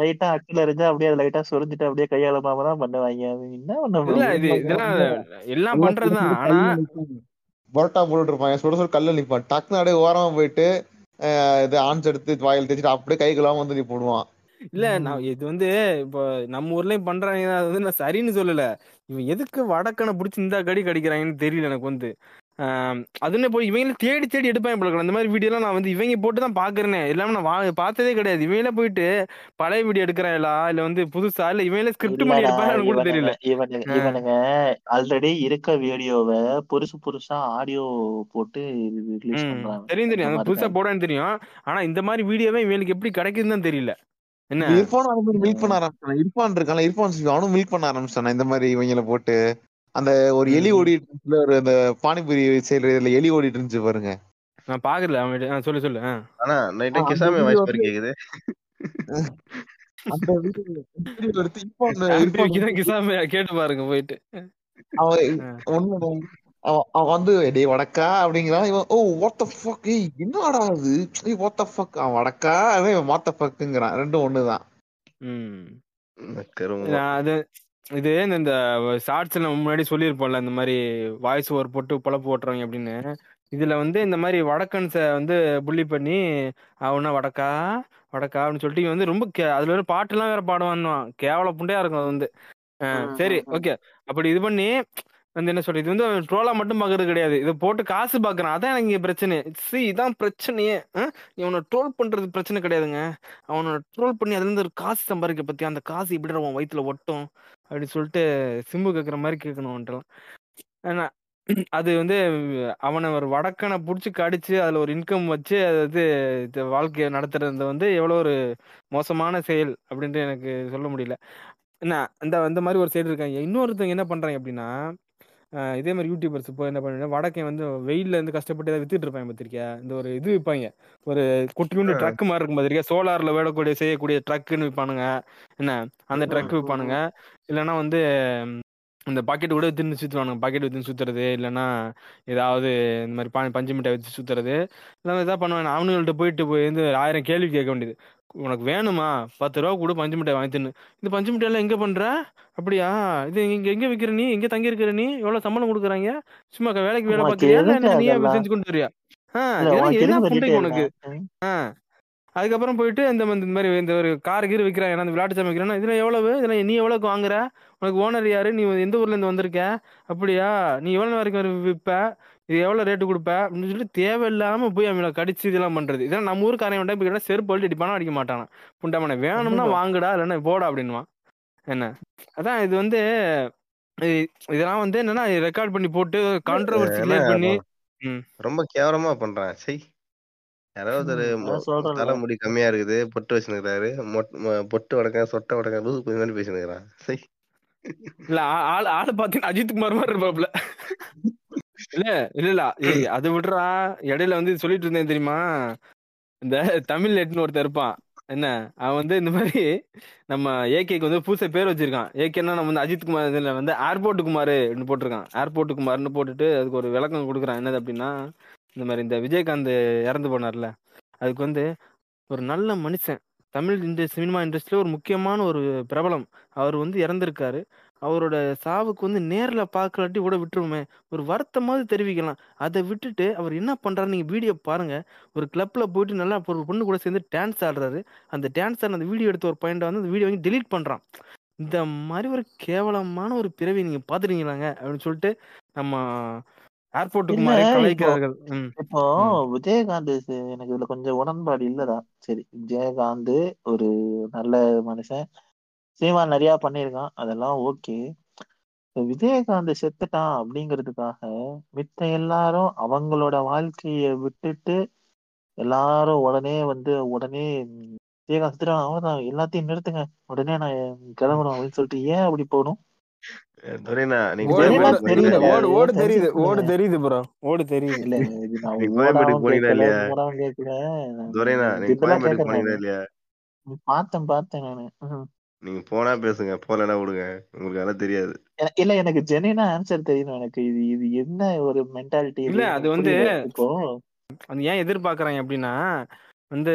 S5: லைட்டா அக்குல இருந்து அப்படியே லைட்டா சொரிஞ்சிட்டு அப்படியே கையால மாம தான் பண்ணுவாங்க. என்ன பண்ண
S2: இது இதெல்லாம் எல்லாம் பண்றதுதான் ஆனா
S3: பரோட்டா போட்டு இருப்பான் சுட சுட கல்ல நிப்பான். டக்குனு அப்படியே ஓரமா போயிட்டு இது ஆன்ஸ் எடுத்து வாயில் தேய்ச்சிட்டு அப்படியே கை கழுவாம வந்து நீ போடுவான்.
S2: இல்ல நான் இது வந்து இப்போ நம்ம ஊர்லயும் பண்றாங்க. அது வந்து நான் சரின்னு சொல்லல. இவன் எதுக்கு வடக்கனை பிடிச்சி இந்த கடி கடிக்கிறாங்கன்னு தெரியல எனக்கு வந்து. அதுன்னு போய் இவங்கள தேடி தேடி எடுப்பாங்க போல. அந்த மாதிரி வீடியோலாம் நான் வந்து இவங்க போட்டு தான் பாக்குறேனே. எல்லாமே நான் வா- பார்த்ததே கிடையாது. இவங்களே போயிட்டு பழைய வீடியோ எடுக்கிறாங்களா? இல்ல வந்து புதுசா? இல்ல இவங்களே ஸ்கிரிப்ட் பண்ணி எடுப்பாங்க கூட தெரியல.
S5: இவனுங்க இவனுங்க ஆல்ரெடி இருக்க வீடியோவை புதுசு புதுசா ஆடியோ போட்டு
S2: தெரியும் தெரியும். அது புதுசா போடான்னு தெரியும். ஆனா இந்த மாதிரி வீடியோவே இவங்களுக்கு எப்படி கிடைக்குதுன்னு தான் தெரியல. என்ன?
S3: இர்ஃபான் அது மாதிரி மில்க் பண்ண ஆரம்பிச்சான் இர்ஃபான் இருக்கான்ல இர்ஃபான் அவனும் மில்க் பண்ண ஆரம்பிச்சான் இந்த மாதிரி இவங்கள போட்டு. அந்த ஒரு எலி ஓடிட்டு இருந்துச்சுல, ஒரு அந்த பானிபூரி செய்யற இதுல எலி ஓடிட்டு இருந்துச்சு பாருங்க.
S2: நான் பாக்கல அவன் சொல்லு சொல்லு.
S1: ஆனா
S3: அந்த
S1: கிசாமி வாய்ஸ் பேர் கேக்குது
S3: அந்த வீடியோ எடுத்து
S2: தான் கிசாம கேட்டு பாருங்க போயிட்டு.
S3: அவன். ஒண்ணு அவன் அவன் வந்து டேய் வடக்கா? அப்படிங்கிறான். இவன் ஓ வாட் த ஃபக் ஏய் என்னடா அது ஏய் வாட் த ஃபக் அவன் வடக்கா? அவன் வாட் த ஃபக்குங்கிறான் ரெண்டும் ஒண்ணுதான்.
S2: ம்.
S1: கருமம்
S2: நான் அது இது இந்த இந்த ஷார்ட்ஸ்ல நம்ம முன்னாடி சொல்லியிருப்போம்ல இந்த மாதிரி வாய்ஸ் ஓவர் போட்டு பொழப்பு ஓட்டுறவங்க அப்படின்னு. இதுல வந்து இந்த மாதிரி வடக்கன்ஸை வந்து புள்ளி பண்ணி அவனா வடக்கா வடக்கா அப்படின்னு சொல்லிட்டு இவன் வந்து ரொம்ப கே- அதுல ஒரு பாட்டுலாம் வேற பாடுவான் கேவல புண்டையா இருக்கும் அது வந்து.
S5: ம்,
S2: சரி. ஓகே. அப்படி இது பண்ணி வந்து என்ன சொல்றது இது வந்து அவன் ட்ரோலா மட்டும் பாக்குறது கிடையாது. இதை போட்டு காசு பாக்குறான். அதான் எனக்கு இங்க பிரச்சனை. சி இதான் பிரச்சனையே? இவனை ட்ரோல் பண்றது பிரச்சனை கிடையாதுங்க. அவனை ட்ரோல் பண்ணி அதுல இருந்து ஒரு காசு சம்பாதிக்க பத்தி அந்த காசு எப்படி அவன் வயித்துல ஒட்டும். அப்படின்னு சொல்லிட்டு சிம்பு கேட்குற மாதிரி கேட்கணும் ஏன்னா அது வந்து அவனை ஒரு வடக்கனை பிடிச்சி கடிச்சு அதில் ஒரு இன்கம் வச்சு அது வந்து வாழ்க்கையை நடத்துறது வந்து எவ்வளோ ஒரு மோசமான செயல் அப்படின்ட்டு எனக்கு சொல்ல முடியல. என்ன இந்த இந்த மாதிரி ஒரு சைடு இருக்காங்க. இன்னொருத்தவங்க என்ன பண்ணுறாங்க அப்படின்னா இதே மாதிரி யூடியூபர்ஸ் இப்போ என்ன பண்ணுறாங்க வடக்கன் வந்து வெயில்ல இருந்து கஷ்டப்பட்டு ஏதாவது வித்துட்டு இருப்பாங்க பார்த்திருக்கியா இந்த ஒரு இது விற்பாங்க ஒரு குட்டியுண்டு ட்ரக் மாதிரி இருக்கும் பார்த்திருக்கியா சோலார்ல விடக்கூடிய செய்யக்கூடிய ட்ரக்குன்னு விற்பானுங்க என்ன? அந்த ட்ரக் விற்பானுங்க இல்லைன்னா வந்து இந்த பாக்கெட் கூட வித்துன்னு சுற்றுவானுங்க பாக்கெட் வித்துன்னு சுற்றுறது இல்லைன்னா ஏதாவது இந்த மாதிரி பா பஞ்சு மிட்டாய் வச்சு சுற்றுறது இல்லை இதாக பண்ணுவாங்க அவனுங்கள்ட்ட போயிட்டு போய் வந்து ஆயிரம் கேள்வி கேட்க வேண்டியது. உனக்கு வேணுமா? பத்து ரூபா கூட பஞ்சு மிட்டாய் வாங்கி தின்னு. இந்த பஞ்சு மிட்டாயெல்லாம் எங்கே பண்ணுற அப்படியா? இது இங்கே எங்கே விற்கிற நீ? எங்கே தங்கி இருக்கிற நீ? எவ்வளோ சம்பளம் கொடுக்குறாங்க? சும்மா க- வேலைக்கு வேலை
S4: உனக்கு
S2: பார்க்குறியா? இல்லை
S4: எதுக்கு
S2: நீயே
S4: அதெல்லாம்
S2: செஞ்சு கொண்டு வரியா? ஆ
S4: இல்ல
S2: இதெல்லாம்
S4: உனக்கு
S2: என்ன
S4: எதுக்கு டீட்டெயில்
S2: உனக்கு? ஆ. அதுக்கப்புறம் போயிட்டு இந்த இந்த மாதிரி இந்த ஒரு கார் கீர் விற்கிறாங்க அந்த விளையாட்டு சாமி விற்கிறாங்க இதில் எவ்வளவு? இதில் நீ எவ்வளோக்கு வாங்குற? உனக்கு ஓனர் யாரு? நீ எந்த ஊர்ல இருந்து வந்திருக்க? அப்படியா? நீ எவ்வளோ வரைக்கும் வரு- விற்ப இது எவ்வளோ ரேட்டு கொடுப்ப? அப்படின்னு சொல்லிட்டு தேவையில்லாம போய் அவங்கள கடிச்சு இதெல்லாம் பண்றது. இதெல்லாம் நம்ம ஊருக்காரன் வந்தா இப்போ செருப்பு அழுத்தி அடிப்பானா? அடிக்க மாட்டானா? புண்டாமனை வேணும்னா வாங்குடா இல்லைன்னா போடா அப்படின்னுவான். என்ன? அதான் இது வந்து இது- இதெல்லாம் வந்து என்னன்னா ரெக்கார்ட் பண்ணி போட்டு கான்ட்ரவர்சி
S1: என்ன
S2: கிளியர் பண்ணி ம்.
S1: ரொம்ப கேவலமா பண்றான். சை. யாராவது ஒரு
S4: ம், அதான் சொல்றேன்ல.
S1: தலைமுடி கம்மியா இருக்குது பொட்டு வச்சுருக்காரு பொட்டு வடக்க சொட்டை வடக்க லூசு கொஞ்சம் மாதிரி பேசினுக்கிறான் சை.
S2: இல்ல ஆள் ஆளு பாத்தீங்கன்னா அஜித் குமார் மாதிரி இருப்பாப்ல. இல்ல இல்ல இல்ல. அது விடுறா இடையில வந்து சொல்லிட்டு இருந்தேன் தெரியுமா? இந்த தமிழ் நெட்னு ஒருத்தன் இருப்பான். என்ன? அவன் வந்து இந்த மாதிரி நம்ம ஏகேக்கு வந்து புதுசா பேர் வச்சிருக்கான். ஏகேன்னா நம்ம வந்து அஜித் குமார் இதுல வந்து ஏர்போர்ட் குமார் போட்டிருக்கான். ஏர்போர்ட் குமார்னு போட்டுட்டு அதுக்கு ஒரு விளக்கம் கொடுக்குறான். என்னது அப்படின்னா இந்த மாதிரி இந்த விஜயகாந்த் இறந்து போனார்ல அதுக்கு வந்து ஒரு நல்ல மனுஷன் தமிழ் இந்த சினிமா இண்டஸ்ட்ரியில் ஒரு முக்கியமான ஒரு பிரபலம். அவர் வந்து இறந்திருக்காரு. அவரோட சாவுக்கு வந்து நேரில் பார்க்கலாட்டி கூட விட்டுருவோமே. ஒரு வருத்தமாவது தெரிவிக்கலாம். அதை விட்டுட்டு அவர் என்ன பண்ணுறாரு நீங்கள் வீடியோ பாருங்கள் ஒரு கிளப்பில் போயிட்டு நல்லா ஒரு பொண்ணு கூட சேர்ந்து டான்ஸ் ஆடுறாரு. அந்த டான்ஸ் ஆடின அந்த வீடியோ எடுத்த ஒரு பாயிண்ட் வந்து அந்த வீடியோ வாங்கி டெலீட் பண்ணுறான் இந்த மாதிரி ஒரு கேவலமான ஒரு பிறவி நீங்கள் பார்த்துருக்கீங்களாங்க அப்படின்னு சொல்லிட்டு நம்ம ஏர்போர்ட்டுக்கு
S4: இப்போ- விஜயகாந்த் எனக்கு இதுல கொஞ்சம் உடன்பாடு இல்லடா. சரி விஜயகாந்த் ஒரு நல்ல மனுஷன். சினிமா நிறைய பண்ணியிருக்கான். அதெல்லாம் ஓகே. விஜயகாந்த் செத்துட்டான் அப்படிங்கிறதுக்காக மித்த எல்லாரும் அவங்களோட வாழ்க்கைய விட்டுட்டு எல்லாரும் உடனே வந்து உடனே விஜயகாந்த் செத்துட்டான். அவன்தான் எல்லாத்தையும் நிறுத்துங்க. உடனே நான் கிளம்பணும் அப்படின்னு சொல்லிட்டு ஏன் அப்படி போகணும்?
S2: ஓடு தெரியுது ஓடு. தெரியுது ப்ரோ ஓடு தெரியுது
S4: இல்ல இது நான்
S1: இல்லையா
S4: பார்த்தேன் பார்த்தேன் நானு.
S1: நீங்க போனா பேசுங்க போலன்னா விடுங்க உங்களுக்கு அதெல்லாம் தெரியாது
S4: இல்ல எனக்கு ஜெனினா ஆன்சர் தெரியணும் எனக்கு. இது இது என்ன ஒரு மென்டாலிட்டி
S2: இல்ல அது வந்து
S4: இப்போ.
S2: அது ஏன் எதிர்பார்க்கறாங்க அப்படின்னா வந்து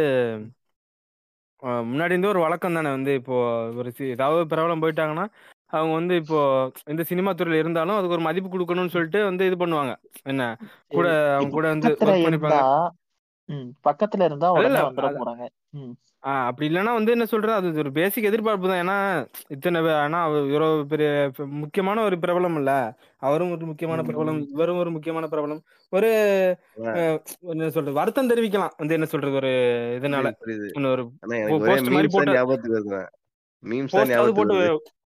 S2: முன்னாடி இருந்தே ஒரு வழக்கம் தானே வந்து இப்போ ஒரு சி- ஏதாவது பிரபலம் போயிட்டாங்கன்னா அவங்க வந்து இப்போ இந்த சினிமா துறையில இருந்தாலும் அதுக்கு ஒரு மதிப்பு கொடுக்கணும்னு சொல்லிட்டு வந்து இது பண்ணுவாங்க. என்ன? கூட அவங்க கூட வந்து
S4: பக்கத்துல
S2: ஒர்க் பண்ணிப்பாங்க.
S4: இருந்தா ம் பக்கத்துல இருந்தா
S2: இல்ல
S4: உடனே
S2: இல்ல.
S4: வந்துட
S2: அது-
S4: போறாங்க. ம்.
S2: ஆஹ் அப்படி இல்லைன்னா வந்து என்ன சொல்றது? அது ஒரு பேசிக் எதிர்பார்ப்பு தான். ஏன்னா இத்தனை பே- ஆனா அவர் இவ்வளவு பெரிய ப- முக்கியமான ஒரு பிரபலம் இல்ல. அவரும் ஒரு முக்கியமான பிரபலம்
S4: ம்
S2: இவரும் ஒரு முக்கியமான பிரபலம். ஒரு
S1: ஆ,
S2: அஹ், என்ன சொல்றது? வருத்தம் தெரிவிக்கலாம். வந்து என்ன சொல்றது? ஒரு இதனால.
S1: புரியுது புரியுது.
S2: இன்னொரு
S1: ஆனா எனக்கு ஒரே
S2: போஸ்ட் மாதிரி
S1: மீம்ஸ் தான்
S2: போட்டு
S1: ஞாபகத்துக்கு மீம்ஸ் தான்
S2: போஸ்டாவது
S1: ஞாபகத்துக்கு
S2: போட்டு
S1: வருது.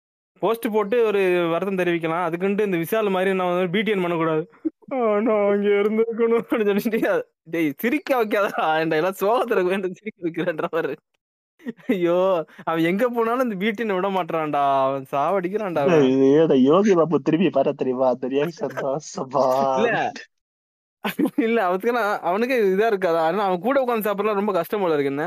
S2: போஸ்ட் போட்டு ஒரு வருத்தம் தெரிவிக்கலாம். அதுக்குன்ட்டு இந்த விஷால் மாதிரி நான் வந்து பிடிஎன் பண்ணக்கூடாது. நான் அங்க இருந்திருக்கணும் அப்படின்னு சொல்லிட்டு டேய் சிரிக்க என்கிட்ட எல்லாம் சோகத்துல வேண்டும் சிரிக்க வைக்கிறேன்ற மாதிரி ஐயோ அவன் எங்க போனாலும் இந்த பிடிஎன் விட மாட்டான்டா அவன் சாவடிக்கிறான்டா
S4: ஏடா யோகி பாபு திரும்பி பாரு தெரியுமா? அந்த ரியாக்ஷன்
S2: இல்ல. இல்ல அவனுக்கு அவனுக்கு இதா இருக்காதா. ஆனா அவன் கூட உட்காந்து சாப்பிடலாம் ரொம்ப கஷ்டம் போல இருக்கு என்ன?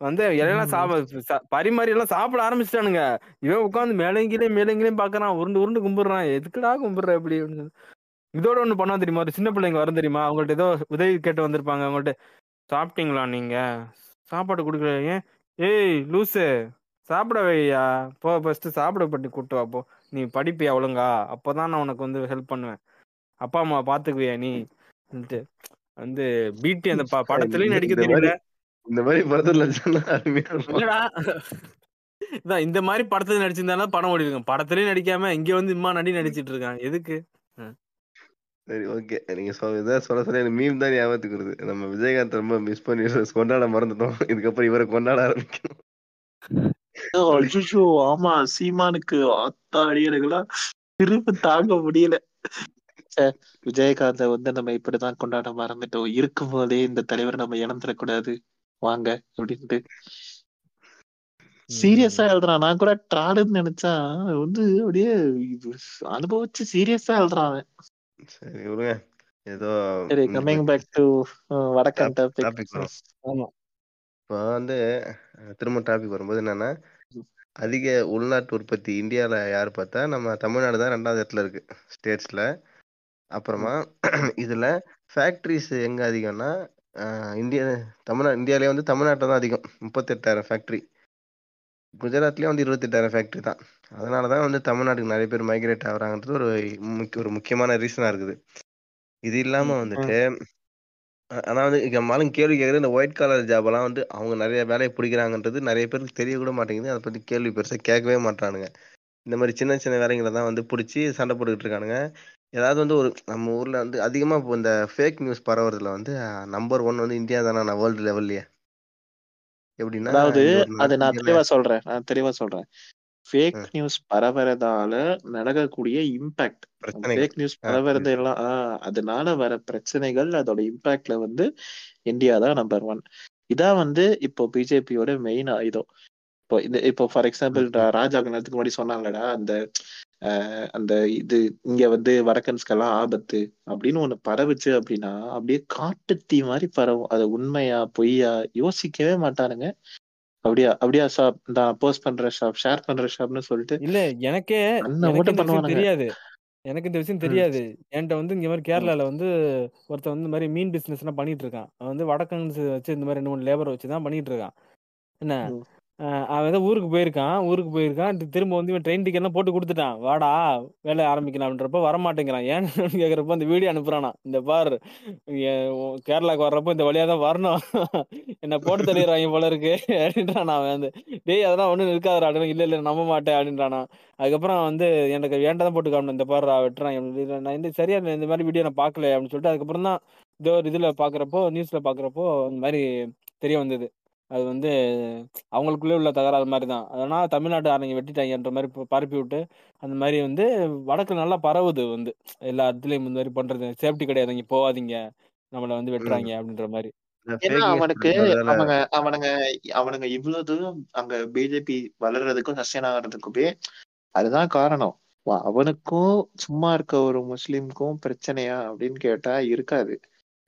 S2: வந்து இலையெல்லாம் சாப்பிட பரிமாறி எல்லாம் சாப்பிட ஆரம்பிச்சிட்டானுங்க. இவன் உட்காந்து மேலங்கிலையும் மேலங்கிலையும் பாக்குறான் உருண்டு உருண்டு கும்பிடுறான். எதுக்குடா கும்பிடுற சொல்லி. இதோட ஒண்ணு பண்ணா தெரியுமா? ஒரு சின்ன பிள்ளைங்க வரும் தெரியுமா? அவங்கள்ட்ட ஏதோ உதவி கேட்டு வந்திருப்பாங்க. அவங்கள்ட்ட சாப்பிட்டீங்களா நீங்க? சாப்பாடு கொடுக்கல. ஏய் லூசு சாப்பிட வையா போ ஃபர்ஸ்ட் சாப்பிட பட்டி கூட்டு வா போ. நீ படிப்பியா ஒழுங்கா? அப்பதான் நான் உனக்கு வந்து ஹெல்ப் பண்ணுவேன். அப்பா அம்மா பாத்துக்குவியா நீ. வந்து பிடி அந்த படத்துலயும் நடிக்க தெரியல
S1: இந்த மாதிரி படத்துல சொன்னா அருமையா
S2: இதான் இந்த மாதிரி படத்துல நடிச்சிருந்தாலும் படம் ஓடி இருக்கும் படத்துலயும் நடிக்காம இங்க வந்து இம்மா நடி நடிச்சிட்டு இருக்கான் எதுக்கு?
S1: சரி ஓகே. நீங்க சொ இதை சொல்ல சொல்ல எனக்கு மீம் தான் ஞாபகத்துக்கு வருது. நம்ம விஜயகாந்த் ரொம்ப மிஸ் பண்ணி கொண்டாட மறந்துட்டோம். இதுக்கப்புறம் இவரை கொண்டாட ஆரம்பிக்கணும்.
S4: ஆமா சீமானுக்கு ஆத்தாடி எனக்குலாம் திரும்ப தாங்க முடியல. விஜயகாந்த வந்து நம்ம இப்படிதான் கொண்டாட மறந்துட்டோம். இருக்கும் போதே இந்த தலைவர் நம்ம இழந்துடக்கூடாது வாங்க அப்படின்ட்டு. சீரியஸா எழுதுறான். நான் கூட ட்ராடுன்னு நினைச்சா வந்து அப்படியே அனுபவிச்சு சீரியஸா எழுதுறான்.
S1: சரி விடுங்க. ஏதோ
S4: சரி கம்மிங் பேக் டு வடக்கன்
S1: டாபிக்
S2: ஆமா.
S1: இப்போ வந்து திரும்ப டாபிக் வரும்போது என்னன்னா அதிக உள்நாட்டு உற்பத்தி இந்தியாவில் யார் பார்த்தா நம்ம தமிழ்நாடு தான் ரெண்டாவது இடத்துல இருக்கு ஸ்டேட்ஸில் அப்புறமா இதில் ஃபேக்ட்ரிஸ் எங்கே அதிகம்னா இந்தியா தமிழ்நா இந்தியாவிலே வந்து தமிழ்நாட்டில் தான் அதிகம். முப்பத்தெட்டாயிரம் ஃபேக்ட்ரி குஜராத்லேயும் வந்து இருபத்தெட்டாயிரம் ஃபேக்ட்ரி தான். அதனால தான் வந்து தமிழ்நாட்டுக்கு நிறைய பேர் மைக்ரேட் ஆகுறாங்கன்றது ஒரு முக்கிய ஒரு முக்கியமான ரீசனாக இருக்குது. இது இல்லாமல் வந்துட்டு அ- ஆனா வந்து இங்க மாலும் கேள்வி கேட்குறது இந்த ஒயிட் காலர் ஜாபெல்லாம் வந்து அவங்க நிறைய வேலையை பிடிக்கிறாங்கன்றது நிறைய பேருக்கு தெரிய கூட மாட்டேங்குது. அதை பத்தி கேள்வி பெருசா கேட்கவே மாட்டானுங்க இந்த மாதிரி சின்ன சின்ன வேலைங்களை தான் வந்து பிடிச்சி சண்டை போட்டுக்கிட்டு இருக்கானுங்க. ஏதாவது வந்து ஒரு நம்ம ஊர்ல வந்து அதிகமா இப்போ இந்த ஃபேக் நியூஸ் பரவுறதுல வந்து நம்பர் ஒன் வந்து இந்தியா தானே? நான் வேர்ல்டு லெவல்லையே எப்படின்னா
S4: அதாவது அது நான் தெளிவா சொல்றேன். நான் தெளிவா சொல்றேன். ஃபேக். நியூஸ் பரவறதால நடக்கக்கூடிய இம்பாக்ட் ஃபேக் நியூஸ் பரவறது எல்லாம் அதனால வர பிரச்சனைகள் அதோட இம்பாக்ட்ல வந்து இந்தியா தான் நம்பர் ஒன் இதான் வந்து இப்போ பிஜேபியோட மெயின் ஆயுதம் இப்போ இந்த இப்போ ஃபார் எக்ஸாம்பிள். ராஜா நேரத்துக்கு முன்னாடி சொன்னாங்கடா அந்த அந்த இது இங்க வந்து வடக்கன்ஸ்கெல்லாம் ஆபத்து அப்படின்னு ஒண்ணு பரவுச்சு அப்படின்னா அப்படியே காட்டுத்தீ மாதிரி பரவும். அது உண்மையா பொய்யா யோசிக்கவே மாட்டானுங்க. அப்படியா அப்படியா ஷாப் நான் போஸ்ட் பண்ற ஷாப் ஷேர் பண்ற ஷாப்னு சொல்லிட்டு
S2: இல்ல எனக்கே தெரியாது. எனக்கு இந்த விஷயம் தெரியாது. என்கிட்ட வந்து இங்க மாதிரி கேரளால வந்து ஒருத்தன் வந்து இந்த மாதிரி மீன் பிசினஸ் எல்லாம் பண்ணிட்டு இருக்கான். அவன் வந்து வடக்கன்ஸ் வச்சு இந்த மாதிரி ரெண்டு மூணு லேபர் வச்சு தான் பண்ணிட்டு இருக்கான். என்ன? அவன் ஏதோ ஊருக்கு போயிருக்கான் ஊருக்கு போயிருக்கான். திரும்ப வந்து இவன் ட்ரெயின் டிக்கெட்லாம் போட்டு கொடுத்துட்டான். வாடா வேலை ஆரம்பிக்கலாம் அப்படின்றப்ப வரமாட்டேங்கிறான். ஏன்னு கேக்குறப்ப அந்த வீடியோ அனுப்புறானா இந்த பார் இங்க உ- கேரளாக்கு வர்றப்போ இந்த வழியா தான் வரணும். என்ன போட்டு தள்ளிடுறாங்க போல இருக்கு. அப்படின்றான் அவன் வந்து. டேய் அதெல்லாம் ஒண்ணும் இருக்காதுடா இல்லை இல்ல இல்ல நம்ப மாட்டேன் அப்படின்றானா அதுக்கப்புறம் வந்து எனக்கு வேண்டாம் போட்டு காமணும் இந்த பார் வெட்டுறான் நான் இந்த சரியா இந்த மாதிரி வீடியோ நான் பார்க்கல அப்படின்னு சொல்லிட்டு அதுக்கப்புறம் தான் இந்த ஒரு இதுல பார்க்குறப்போ நியூஸ்ல பார்க்குறப்போ இந்த மாதிரி தெரிய வந்தது. அது வந்து அவங்களுக்குள்ளே உள்ள தகராறு மாதிரி தான். அதனால தமிழ்நாட்டு ஆரங்க வெட்டிட்டாங்கன்ற மாதிரி ப- பரப்பி விட்டு அந்த மாதிரி வந்து வடக்கு நல்லா பரவுது வந்து. எல்லா இடத்துலயும் இந்த மாதிரி பண்றது. சேஃப்டி கிடையாது இங்க போகாதீங்க. நம்மள வந்து
S1: ம்.
S2: வெட்டுறாங்க அப்படின்ற மாதிரி.
S1: இந்த
S4: ஏன்னா
S1: ஃபேக் நியூஸ்
S4: அவனுக்கு
S1: பண்றதால
S4: அவனுங்க அவனுங்க அவனுங்க இவ்வளவு தூரம் அங்க பிஜேபி வளர்றதுக்கும் சஸ்டைன் ஆகிறதுக்குமே அதுதான் காரணம். வா- அவனுக்கும் சும்மா இருக்க ஒரு முஸ்லீமுக்கும் பிரச்சனையா அப்படின்னு கேட்டா இருக்காது.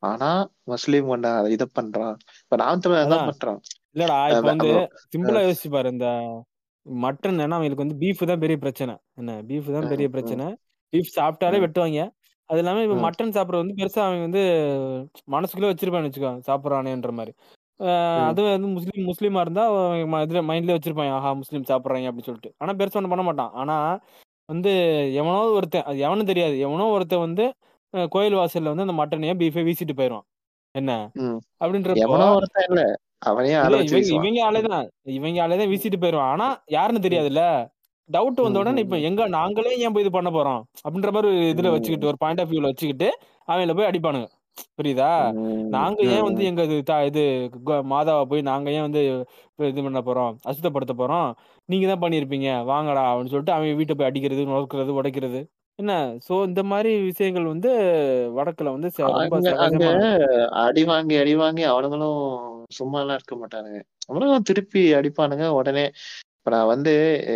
S4: ஆனா முஸ்லீம் ஒண்ணா இத பண்றான். இப்ப நாம் தான் பண்றான்.
S2: இல்லடா இப்ப வந்து சிம்பிளா யோசிச்சு பாரு இந்த மட்டன் ஏன்னா அவங்களுக்கு வந்து பீஃப் தான் பெரிய பிரச்சனை. என்ன பீஃப் தான் பெரிய பிரச்சனை. பீஃப் சாப்பிட்டாலே வெட்டுவாங்க. அது இல்லாம இப்ப மட்டன் சாப்பிட்றது வந்து பெருசா அவங்க வந்து மனசுக்குள்ளே வச்சிருப்பான்னு வச்சுக்கோ சாப்பிட்றானேன்ற மாதிரி. அது வந்து முஸ்லீம் முஸ்லீமா இருந்தா இதுல மைண்ட்ல வச்சிருப்பான் ஆஹா முஸ்லீம் சாப்பிட்றாங்க அப்படின்னு சொல்லிட்டு. ஆனா பெருசா ஒன்றும் பண்ண மாட்டான். ஆனா வந்து எவனோ ஒருத்தன் அது எவனும் தெரியாது. எவனோ ஒருத்தன் வந்து கோயில் வாசல்ல வந்து அந்த மட்டனையும் பீஃபை வீசிட்டு போயிடுவான் என்ன? அப்படின்றப்போ இவங்க ஆளேதான். இவங்க ஆளேதான் வீசிட்டு போயிடுவான் ஆனா யாருன்னு தெரியாதுல்ல? டவுட் வந்த உடனே இப்ப எங்க நாங்களே ஏன் போய் இது பண்ண போறோம்? அப்படின்ற மாதிரி இதுல வச்சுக்கிட்டு ஒரு பாயிண்ட் ஆஃப் வியூல வச்சுக்கிட்டு அவங்கள போய் அடிப்பானுங்க. புரியுதா? நாங்க ஏன் வந்து எங்க இது இது மாதாவை போய் நாங்க ஏன் வந்து இது பண்ண போறோம்? அசுத்தப்படுத்த போறோம்? நீங்க தான் பண்ணியிருப்பீங்க வாங்கடா அப்படின்னு சொல்லிட்டு அவன் வீட்டை போய் அடிக்கிறது நொறுக்கிறது உடைக்கிறது. என்ன? சோ இந்த மாதிரி விஷயங்கள் வந்து வடக்குல வந்து ச- ரொம்ப
S4: அங்க அங்க
S2: சகஜமா நடக்கும்
S4: அடி வாங்கி அடி வாங்கி அவனுங்களும் சும்மா எல்லாம் இருக்க மாட்டானுங்க. அவனுங்களும் திருப்பி அடிப்பானுங்க உடனே. இப்ப நான் வந்து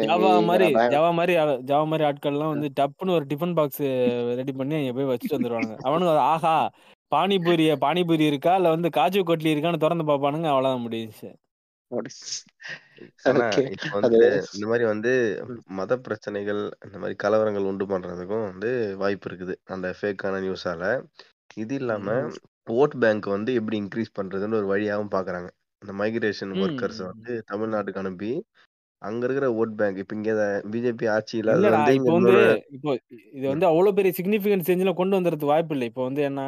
S2: ஜாவா மாதிரி
S4: நான்
S2: ஜாவா மாதிரி ஆளு- ஜாவா மாதிரி ஆட்கள்லாம் வந்து டப்புன்னு ஒரு டிஃபன் பாக்ஸ் ரெடி பண்ணி அங்க போய் வச்சுட்டு வந்துருவானுங்க. அவனுங்க ஆஹா பானிபூரிய பானிபூரி இருக்கா? இல்ல வந்து காஜு கொட்லி இருக்கான்னு திறந்து பார்ப்பானுங்க அவ்வளவுதான் முடிஞ்சுச்சு.
S1: ஆனா
S4: ஓகே.
S1: இப்ப
S4: அது
S1: வந்து இந்த மாதிரி வந்து மத பிரச்சனைகள் இந்த மாதிரி கலவரங்கள் உண்டு பண்றதுக்கும் வந்து வாய்ப்பு இருக்குது. அந்த ஃபேக்கான நியூஸால இது இல்லாம ஓட் பேங்க் வந்து எப்படி இன்க்ரீஸ் பண்றதுன்னு ஒரு வழியாகவும் பாக்குறாங்க. இந்த மைக்ரேஷன் ஒர்க்கர்ஸ் வந்து தமிழ்நாட்டுக்கு அனுப்பி அங்க இருக்கிற ஓட் பேங்க் இப்ப இங்க பிஜேபி ஆட்சி இல்லாதது
S2: இல்லடா
S1: வந்து
S2: இப்போ வந்து இப்போ இது வந்து அவ்வளவு பெரிய சிக்னிபிகன்ஸ் செஞ்சுல கொண்டு வந்துறதுக்கு வாய்ப்பு இல்லை. இப்போ வந்து என்ன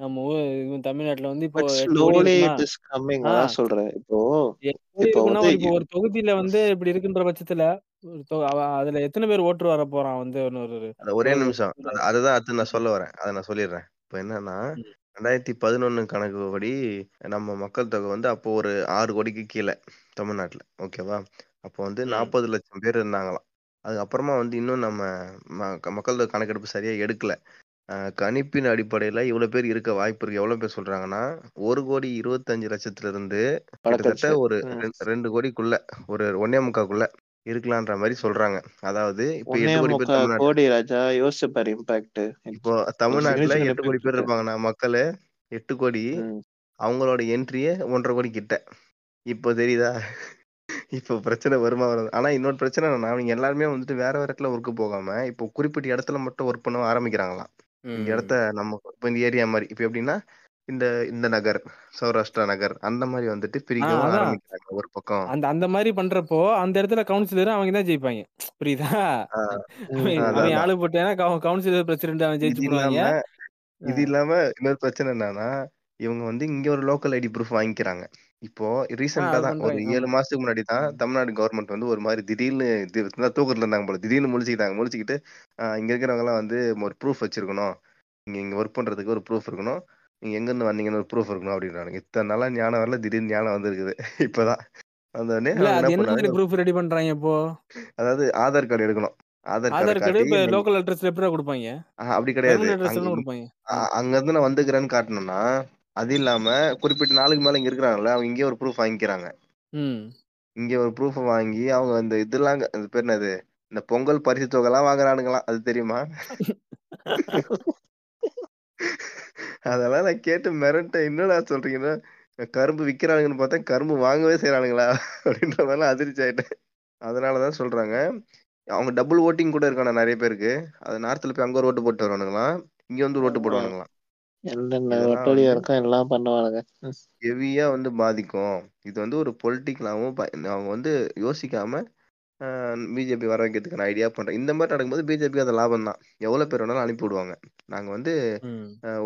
S2: நம்ம ஊ- தமிழ்நாட்டுல வந்து இப்போ
S4: பட்
S2: எட்டு கோடி
S4: ஸ்லோலி
S2: இருக்குன்னா
S4: இட் இஸ் கம்மிங்
S2: ஆ.
S4: அதான் சொல்றேன். இப்போ
S2: கோடி
S4: இப்போ
S2: இருக்குன்னா
S4: வந்து
S2: ஒரு இப்போ ஒரு தொகுதியில வந்து இப்படி இருக்குன்ற பட்சத்துல ஒரு தொ- அவ- அதுல எத்தனை பேர் ஓட்டு வர போறான் வந்து
S1: அது ஒரே
S2: ஒரு
S1: நிமிஷம். அது- அதுதான் அது நான் சொல்ல வரேன். அதை நான் சொல்லிடுறேன். இப்போ என்னன்னா
S2: ம்,
S1: ரெண்டாயிரத்தி பதினொன்னு கணக்குப்படி நம்ம மக்கள் தொகை வந்து அப்போ ஒரு ஆறு கோடிக்கு கீழே தமிழ்நாட்டுல. ஓகேவா? அப்போ வந்து
S2: ம்.
S1: நாற்பது லட்சம் பேர் இருந்தாங்களாம். அதுக்கப்புறமா வந்து இன்னும் நம்ம ம- மக்கள் தொகை கணக்கெடுப்பு சரியா எடுக்கல. அஹ் கணிப்பின் அடிப்படையில இவ்வளவு பேர் இருக்க வாய்ப்பு இருக்கு. எவ்வளவு பேர் சொல்றாங்கன்னா ஒரு கோடி இருபத்தஞ்சு லட்சத்துல இருந்து கிட்டத்தட்ட ஒரு. ரெண்டு ரெண்டு கோடிக்குள்ள ஒரு ஒன்னே முக்காக்குள்ள இருக்கலான்ற மாதிரி சொல்றாங்க. அதாவது இப்ப எட்டு கோடி பேர்
S4: ராஜா யோசிச்சு பாரு இம்பாக்ட்
S1: இப்போ தமிழ்நாட்டுல எட்டு கோடி பேர் இருப்பாங்கன்னா மக்களு எட்டு கோடி. அவங்களோட என்ட்ரியே ஒன்றரை கோடி கிட்ட. இப்போ தெரியுதா? இப்போ பிரச்சனை வருமா வராது. ஆனா இன்னொரு பிரச்சனை என்னன்னா அவங்க எல்லாருமே வந்துட்டு வேற வேற இடத்துல ஒர்க்கு போகாம இப்போ குறிப்பிட்ட இடத்துல மட்டும் ஒர்க் பண்ண ஆரம்பிக்கிறாங்களாம். இந்த இடத்த நம்ம இப்போ இந்த ஏரியா மாதிரி இப்போ எப்படின்னா இந்த இந்த நகர் சௌராஷ்டிரா நகர் அந்த மாதிரி வந்துட்டு பிரிக்கவும். ஆரம்பிக்கிறாங்க ஒரு பக்கம்.
S2: அந்த அந்த மாதிரி பண்றப்போ அந்த இடத்துல கவுன்சிலர் அவங்க தான் ஜெயிப்பாங்க. புரியுதா? அவன். ஆளு போட்டேன்னா கவுன்சிலர் பிரசிடென்ட் அவன் ஜெயிச்சு போடுவாங்க
S1: இது இல்லாம இன்னொரு பிரச்சனை என்னன்னா இவங்க வந்து இங்க ஒரு லோக்கல் ஐடி ப்ரூஃப் வாங்கிக்கிறாங்க. இப்போ ரீசெண்டா தான் ஒரு ஏழு. மாசத்துக்கு முன்னாடி தான் தமிழ்நாடு கவர்மெண்ட் வந்து ஒரு மாதிரி திடீர்னு தூக்கத்துல இருந்தாங்க போல திடீர்னு முழிச்சுக்கிட்டாங்க. முழிச்சுக்கிட்டு இங்க இருக்கிறவங்க எல்லாம் வந்து ஒரு ப்ரூஃப் வச்சிருக்கணும். நீங்க இங்க ஒர்க் பண்றதுக்கு ஒரு ப்ரூஃப் இருக்கணும். நீங்க எங்க இருந்து வந்தீங்கன்னு ஒரு ப்ரூஃப் இருக்கணும் அப்படின்றாங்க. இத்தனை நாளா ஞானம் வரல திடீர்னு ஞானம் வந்திருக்குது. இப்பதான் பண்ணாங்க?
S2: ப்ரூஃப் ரெடி பண்றாங்க இப்போ?
S1: அதாவது ஆதார் கார்டு எடுக்கணும். ஆதார் கார்டு
S2: லோக்கல் அட்ரஸ்ல எப்படி கொடுப்பாங்க?
S1: ஆஹ் அப்படி கிடையாது. அங்க இருந்து நான் வந்துக்கிறேன்னு காட்டணும்னா அது இல்லாம குறிப்பிட்ட நாளுக்கு மேல இங்க இருக்கிறாங்கல்ல அவங்க இங்கே ஒரு ப்ரூஃப் வாங்கிக்கிறாங்க. இங்க ஒரு ப்ரூஃப் வாங்கி அவங்க அந்த இதெல்லாம் அது பேர் என்னது? இந்த பொங்கல் பரிசு தொகை எல்லாம் வாங்குறானுங்களாம். அது தெரியுமா? அதெல்லாம் நான் கேட்டு மிரட்டேன். என்னடா சொல்றீங்கன்னா கரும்பு விக்கிறானுங்கன்னு பார்த்தா கரும்பு வாங்கவே செய்யறானுங்களா அப்படின்ற மாதிரிலாம் அதிர்ச்சி ஆயிட்டேன். அதனாலதான் சொல்றாங்க. அவங்க டபுள் ஓட்டிங் கூட இருக்கான நிறைய பேருக்கு. அது நார்த்ல போய் அங்க ஒரு ஓட்டு போட்டு வருவானுங்களாம். இங்க வந்து ஒரு ஓட்டு போடுவானுங்களாம்.
S5: என்னென்ன இருக்கோ எல்லாம் பண்ணுவானுங்க.
S1: ஹெவியா வந்து பாதிக்கும். இது வந்து ஒரு பொலிட்டிக்கலாவும் அவங்க வந்து யோசிக்காம பிஜேபி வர வைக்கிறதுக்கான ஐடியா பண்றேன் இந்த மாதிரி நடக்கும்போது பிஜேபி அது லாபம் தான். எவ்வளவு பேர் வேணாலும் அனுப்பி விடுவாங்க. நாங்க வந்து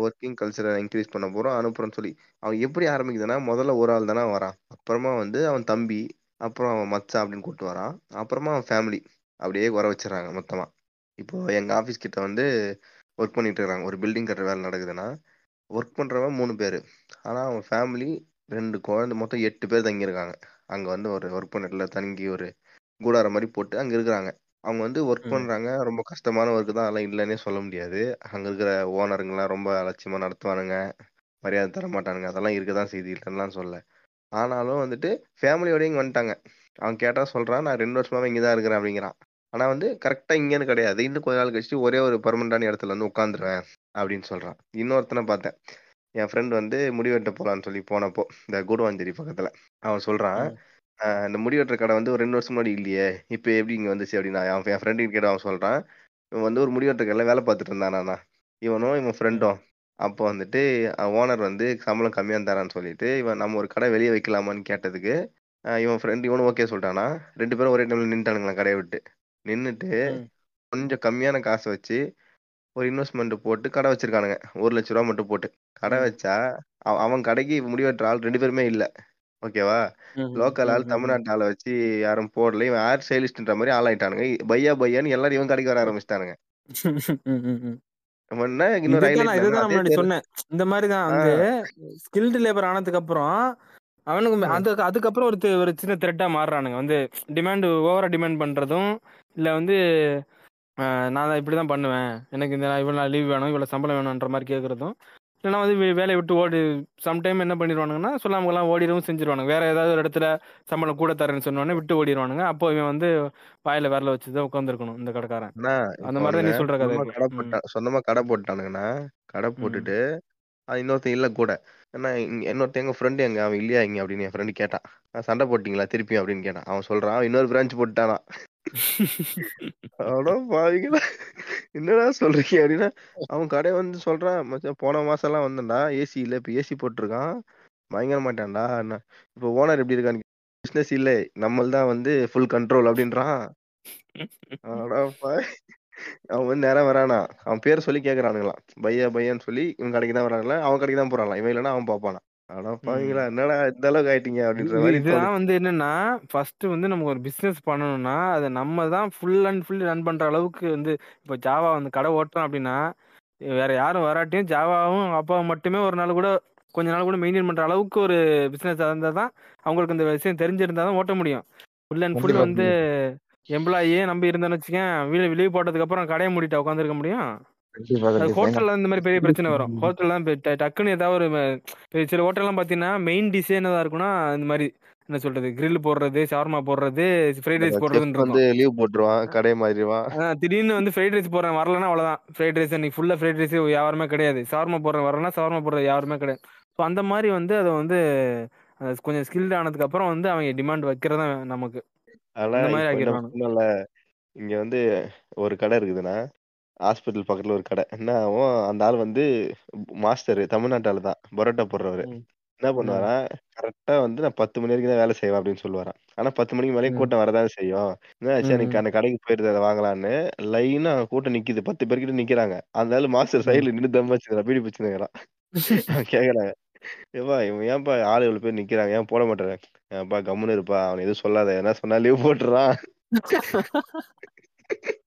S1: ஒர்க்கிங் கல்ச்சரை இன்க்ரீஸ் பண்ண போறோம் அனுப்புறோம்னு சொல்லி. அவன் எப்படி ஆரம்பிக்குதுன்னா முதல்ல ஒரு ஆள் தானே வரான். அப்புறமா வந்து அவன் தம்பி அப்புறம் அவன் மச்சான் அப்படின்னு கூப்பிட்டு வரான். அப்புறமா அவன் ஃபேமிலி அப்படியே வர வச்சிடறாங்க மொத்தமா. இப்போ எங்க ஆபீஸ் கிட்ட வந்து ஒர்க் பண்ணிட்டு இருக்காங்க ஒரு பில்டிங் கட்டுற வேலை நடக்குதுன்னா ஒர்க் பண்றவன் மூணு பேர். ஆனா அவன் ஃபேமிலி ரெண்டு குழந்தை மொத்தம் எட்டு பேர் தங்கியிருக்காங்க. அங்க வந்து ஒரு ஒர்க் பண்ண தங்கி ஒரு கூடாரம் மாதிரி போட்டு அங்க இருக்கிறாங்க. அவங்க வந்து ஒர்க்
S2: ம்.
S1: பண்றாங்க. ரொம்ப கஷ்டமான ஒர்க் தான். அதெல்லாம் இல்லைன்னே சொல்ல முடியாது. அங்க இருக்கிற ஓனருங்கெல்லாம் ரொம்ப அலட்சியமா நடத்துவானுங்க. மரியாதை தர மாட்டானுங்க. அதெல்லாம் இருக்கதான் செய்தி இல்லைன்னுலாம் சொல்ல. ஆனாலும் வந்துட்டு ஃபேமிலியோடய இங்க வந்துட்டாங்க. அவன் கேட்டா சொல்றான் நான் ரெண்டு வருஷமாவே இங்கதான் இருக்கிறேன் அப்படிங்கிறான். ஆனா வந்து கரெக்டா இங்கன்னு கிடையாது. இன்னும் கொஞ்ச நாள் கழிச்சு ஒரே ஒரு பர்மனண்டான இடத்துல வந்து உட்காந்துருவேன். அப்படின்னு சொல்றான். இன்னொருத்தனை பார்த்தேன். என் ஃப்ரெண்ட் வந்து முடிவெட்ட போலான்னு சொல்லி போனப்போ இந்த கூடுவாஞ்சேரி பக்கத்துல அவன் ஆஹ் இந்த முடிவெட்டுற கடை வந்து ஒரு ரெண்டு வருஷம் முன்னாடி இல்லையே இப்போ எப்படி இங்க வந்துச்சு? அப்படின்னு அவன் என் ஃப்ரெண்டு கேட்டு அவன் சொல்றான் இவன் வந்து ஒரு முடிவெட்டுற கடையில வேலை பார்த்துட்டு இருந்தானா இவனும் இவன் ஃப்ரெண்டும் அப்போ வந்துட்டு ஓனர் வந்து சம்பளம் கம்மியா தரான்னு சொல்லிட்டு இவன் நம்ம ஒரு கடை வெளியே வைக்கலாமான்னு கேட்டதுக்கு இவன் ஃப்ரெண்ட் இவனும் ஓகே சொல்லிட்டானா ரெண்டு பேரும் ஒரே டைம்ல நின்ட்டானுங்களா கடையை விட்டு. நின்னுட்டு
S2: ம்.
S1: கொஞ்சம் கம்மியான காசை வச்சு ஒரு இன்வெஸ்ட்மெண்ட் போட்டு கடை வச்சிருக்கானுங்க. ஒரு லட்ச ரூபா மட்டும் போட்டு. கடை வச்சா அவ- அவன் கடைக்கு முடிவெட்டுற ஆள் ரெண்டு பேருமே இல்ல. ஓகேவா? லோக்கல் ஆள் தமிழ்நாட்டு ஆளை வச்சு யாரும் போடல. இவன் ஆர் ஸ்டைலிஸ்ட்ன்ற மாதிரி ஆள் ஆயிட்டானுங்க பையா பையான்னு எல்லாரும் இவன் கடைக்கு வர ஆரம்பிச்சிட்டானுங்க.
S2: இந்த மாதிரி தான் வந்து ஸ்கில்டு லேபர் ஆனதுக்கு அப்புறம் அவனுக்கு அதுக்கப்புறம் ஒரு சின்ன த்ரெட்டா மாறுறானுங்க. வந்து டிமாண்ட் ஓவரா டிமாண்ட் பண்றதும் இல்ல வந்து ஆஹ் நான் தான் இப்படி தான் பண்ணுவேன். எனக்கு இந்த இவ்வளோ நாள் லீவ் வேணும் இவ்வளோ சம்பளம் வேணுன்ற மாதிரி கேட்குறதும் இல்லைனா வந்து வே- வேலையை விட்டு ஓடி சம்டைம் என்ன பண்ணிடுவானுங்கன்னா சொல்லாமலாம் ஓடிடவும் செஞ்சிருவானுங்க. வேற ஏதாவது ஒரு இடத்துல சம்பளம் கூட தரேன்னு சொன்னோடனே விட்டு ஓடிடுவானுங்க. அப்போ இவன் வந்து வாயில விரல வச்சு தான் உட்காந்துருக்கணும் இந்த கடைக்காரன்.
S1: அண்ணா
S2: அந்த
S1: இப்போ
S2: மாதிரி தான்
S1: அவனுங்க
S2: நீ சொல்ற கதை
S1: சொந்தமா கடை
S2: ம்.
S1: சொந்தமா கடை போட்டானுங்கன்னா கடை
S2: ம்.
S1: போட்டுட்டு அது இன்னொருத்தன் இல்ல கூட. ஏன்னா இங்க- இன்னொருத்தன் எங்க ஃப்ரெண்டு எங்க அவன் இல்லையா இங்க அப்படின்னு என் ஃப்ரெண்டு கேட்டான். "நான் சண்டை போட்டீங்களா திருப்பியும்? அப்படின்னு கேட்டான். அவன் சொல்றான் "அவன் இன்னொரு பிரான்ச் போட்டானா அட பாவிங்களா. என்னடா சொல்றீங்க? அப்படின்னா அவன் கடை வந்து சொல்றான் மச்சான் போன மாசம் எல்லாம் வந்தேன்டா ஏசி இல்ல இப்ப ஏசி போட்டிருக்கான். பயங்கர மாட்டான்டா என்ன- இப்ப ஓனர் எப்படி இருக்கான்னு பிசினஸ் இல்ல நம்மள்தான் வந்து ஃபுல் கண்ட்ரோல் அப்படின்றான். அடா அவன் வந்து நேரம் வரானா? அவன் பேர் சொல்லி கேக்குறானுங்களாம். பையா பையான்னு சொல்லி இவன் கடைக்கு தான் வராங்களா அவன் கடைக்கு தான் போறான்லாம். இவன் இல்லைன்னா அவன் பாப்பானா
S2: ம்.
S1: பாவீங்களா என்னடா இந்த அளவுக்கு ஆயிட்டீங்க அப்படின்ற
S2: இது
S1: மாதிரி
S2: இதுதான்
S1: தோணுச்சு
S2: வந்து என்னன்னா ஃபர்ஸ்ட் வந்து நமக்கு ஒரு பிசினஸ் பண்ணணும்னா அதை நம்ம தான் ஃபுல் அண்ட் ஃபுல் ரன் பண்ற அளவுக்கு வந்து இப்போ ஜாவா வந்து கடை ஓட்டுறோம் அப்படின்னா வேற யாரும் வராட்டியும் ஜாவாவும் அப்பாவும் மட்டுமே ஒரு நாள் கூட கொஞ்ச நாள் கூட மெயின்டைன் பண்ற அளவுக்கு ஒரு பிசினஸ் இருந்தால் தான் அவங்களுக்கு இந்த விஷயம் தெரிஞ்சிருந்தா தான் ஓட்ட முடியும். ஃபுல் அண்ட் ஃபுல் வந்து எம்ப்ளாயே நம்பி இருந்தேன்னு வச்சுக்கேன் வீடு லீவ் போட்டதுக்கு அப்புறம் கடையை மூடிட்டு உட்காந்துருக்க முடியும்? ஹோட்டல்ல இந்த மாதிரி பெரிய பிரச்சனை வரும். ஹோட்டல்ல டக்குன்னு ஏதாவது ஒரு சில ஹோட்டல்லாம் பாத்தீங்கன்னா மெயின் டிஷ்ஷே என்னதா இருக்கும்னா இந்த மாதிரி என்ன சொல்றது grill போடுறது ஷவர்மா போடுறது ஃப்ரைட் ரைஸ் போடுறதுன்னு
S1: வந்து லீவ் போட்டுருவான் கடையை மாறிடுவான்
S2: ஆஹ் திடீர்னு வந்து ஃப்ரைட் ரைஸ் போடுறேன் வரலன்னா அவ்வளவுதான். ஃப்ரைட் ரைஸ் இன்னைக்கு ஃபுல்லா ஃப்ரைட் ரைஸ் யாருமே கிடையாது. ஷவர்மா போடுறேன் வரலன்னா ஷவர்மா போடுறது யாருமே கிடையாது. ஸோ அந்த மாதிரி வந்து அதை வந்து கொஞ்சம் ஸ்கில்ட் ஆனதுக்கு அப்புறம் வந்து அவங்க டிமாண்ட் வைக்கிறதா நமக்கு.
S1: ஆனா இங்க வந்து ஒரு கடை இருக்குதுன்னா ஹாஸ்பிட்டல் பக்கத்துல ஒரு கடை. என்ன ஆகும்? அந்த ஆள் வந்து மாஸ்டர் தமிழ்நாட்டு ஆளு தான். பரோட்டா போடுறவரு.
S2: ம்.
S1: என்ன
S2: ம்.
S1: பண்ணுவாரா கரெக்டா வந்து நான் பத்து மணி வரைக்கும் தான் வேலை செய்வேன் அப்படின்னு சொல்லுவாராம். ஆனா பத்து மணிக்கு மேலேயும்
S2: ம்.
S1: கூட்டம் வரதான் செய்யும். என்ன ஆச்சு?
S2: ம்
S1: அன்னைக்கு அந்த கடைக்கு போயிருது அதை வாங்கலான்னு லைனா கூட்டம் நிக்குது. பத்து பேர்கிட்ட நிக்கிறாங்க. அந்த ஆளு மாஸ்டர்
S2: ம்.
S1: சைடுல நின்று தம் வச்சுக்கிறான். பீடி அவன் கேக்குறாங்க ஏப்பா இவன் ஏன்பா ஆளு இவ்வளவு பேர் நிக்கிறாங்க? ஏன் போட மாட்டேற? ஏன்பா கம்முன்னு இருப்பா. அவன் எதுவும் சொல்லாத. என்ன சொன்னா லீவ் போட்டுறான்.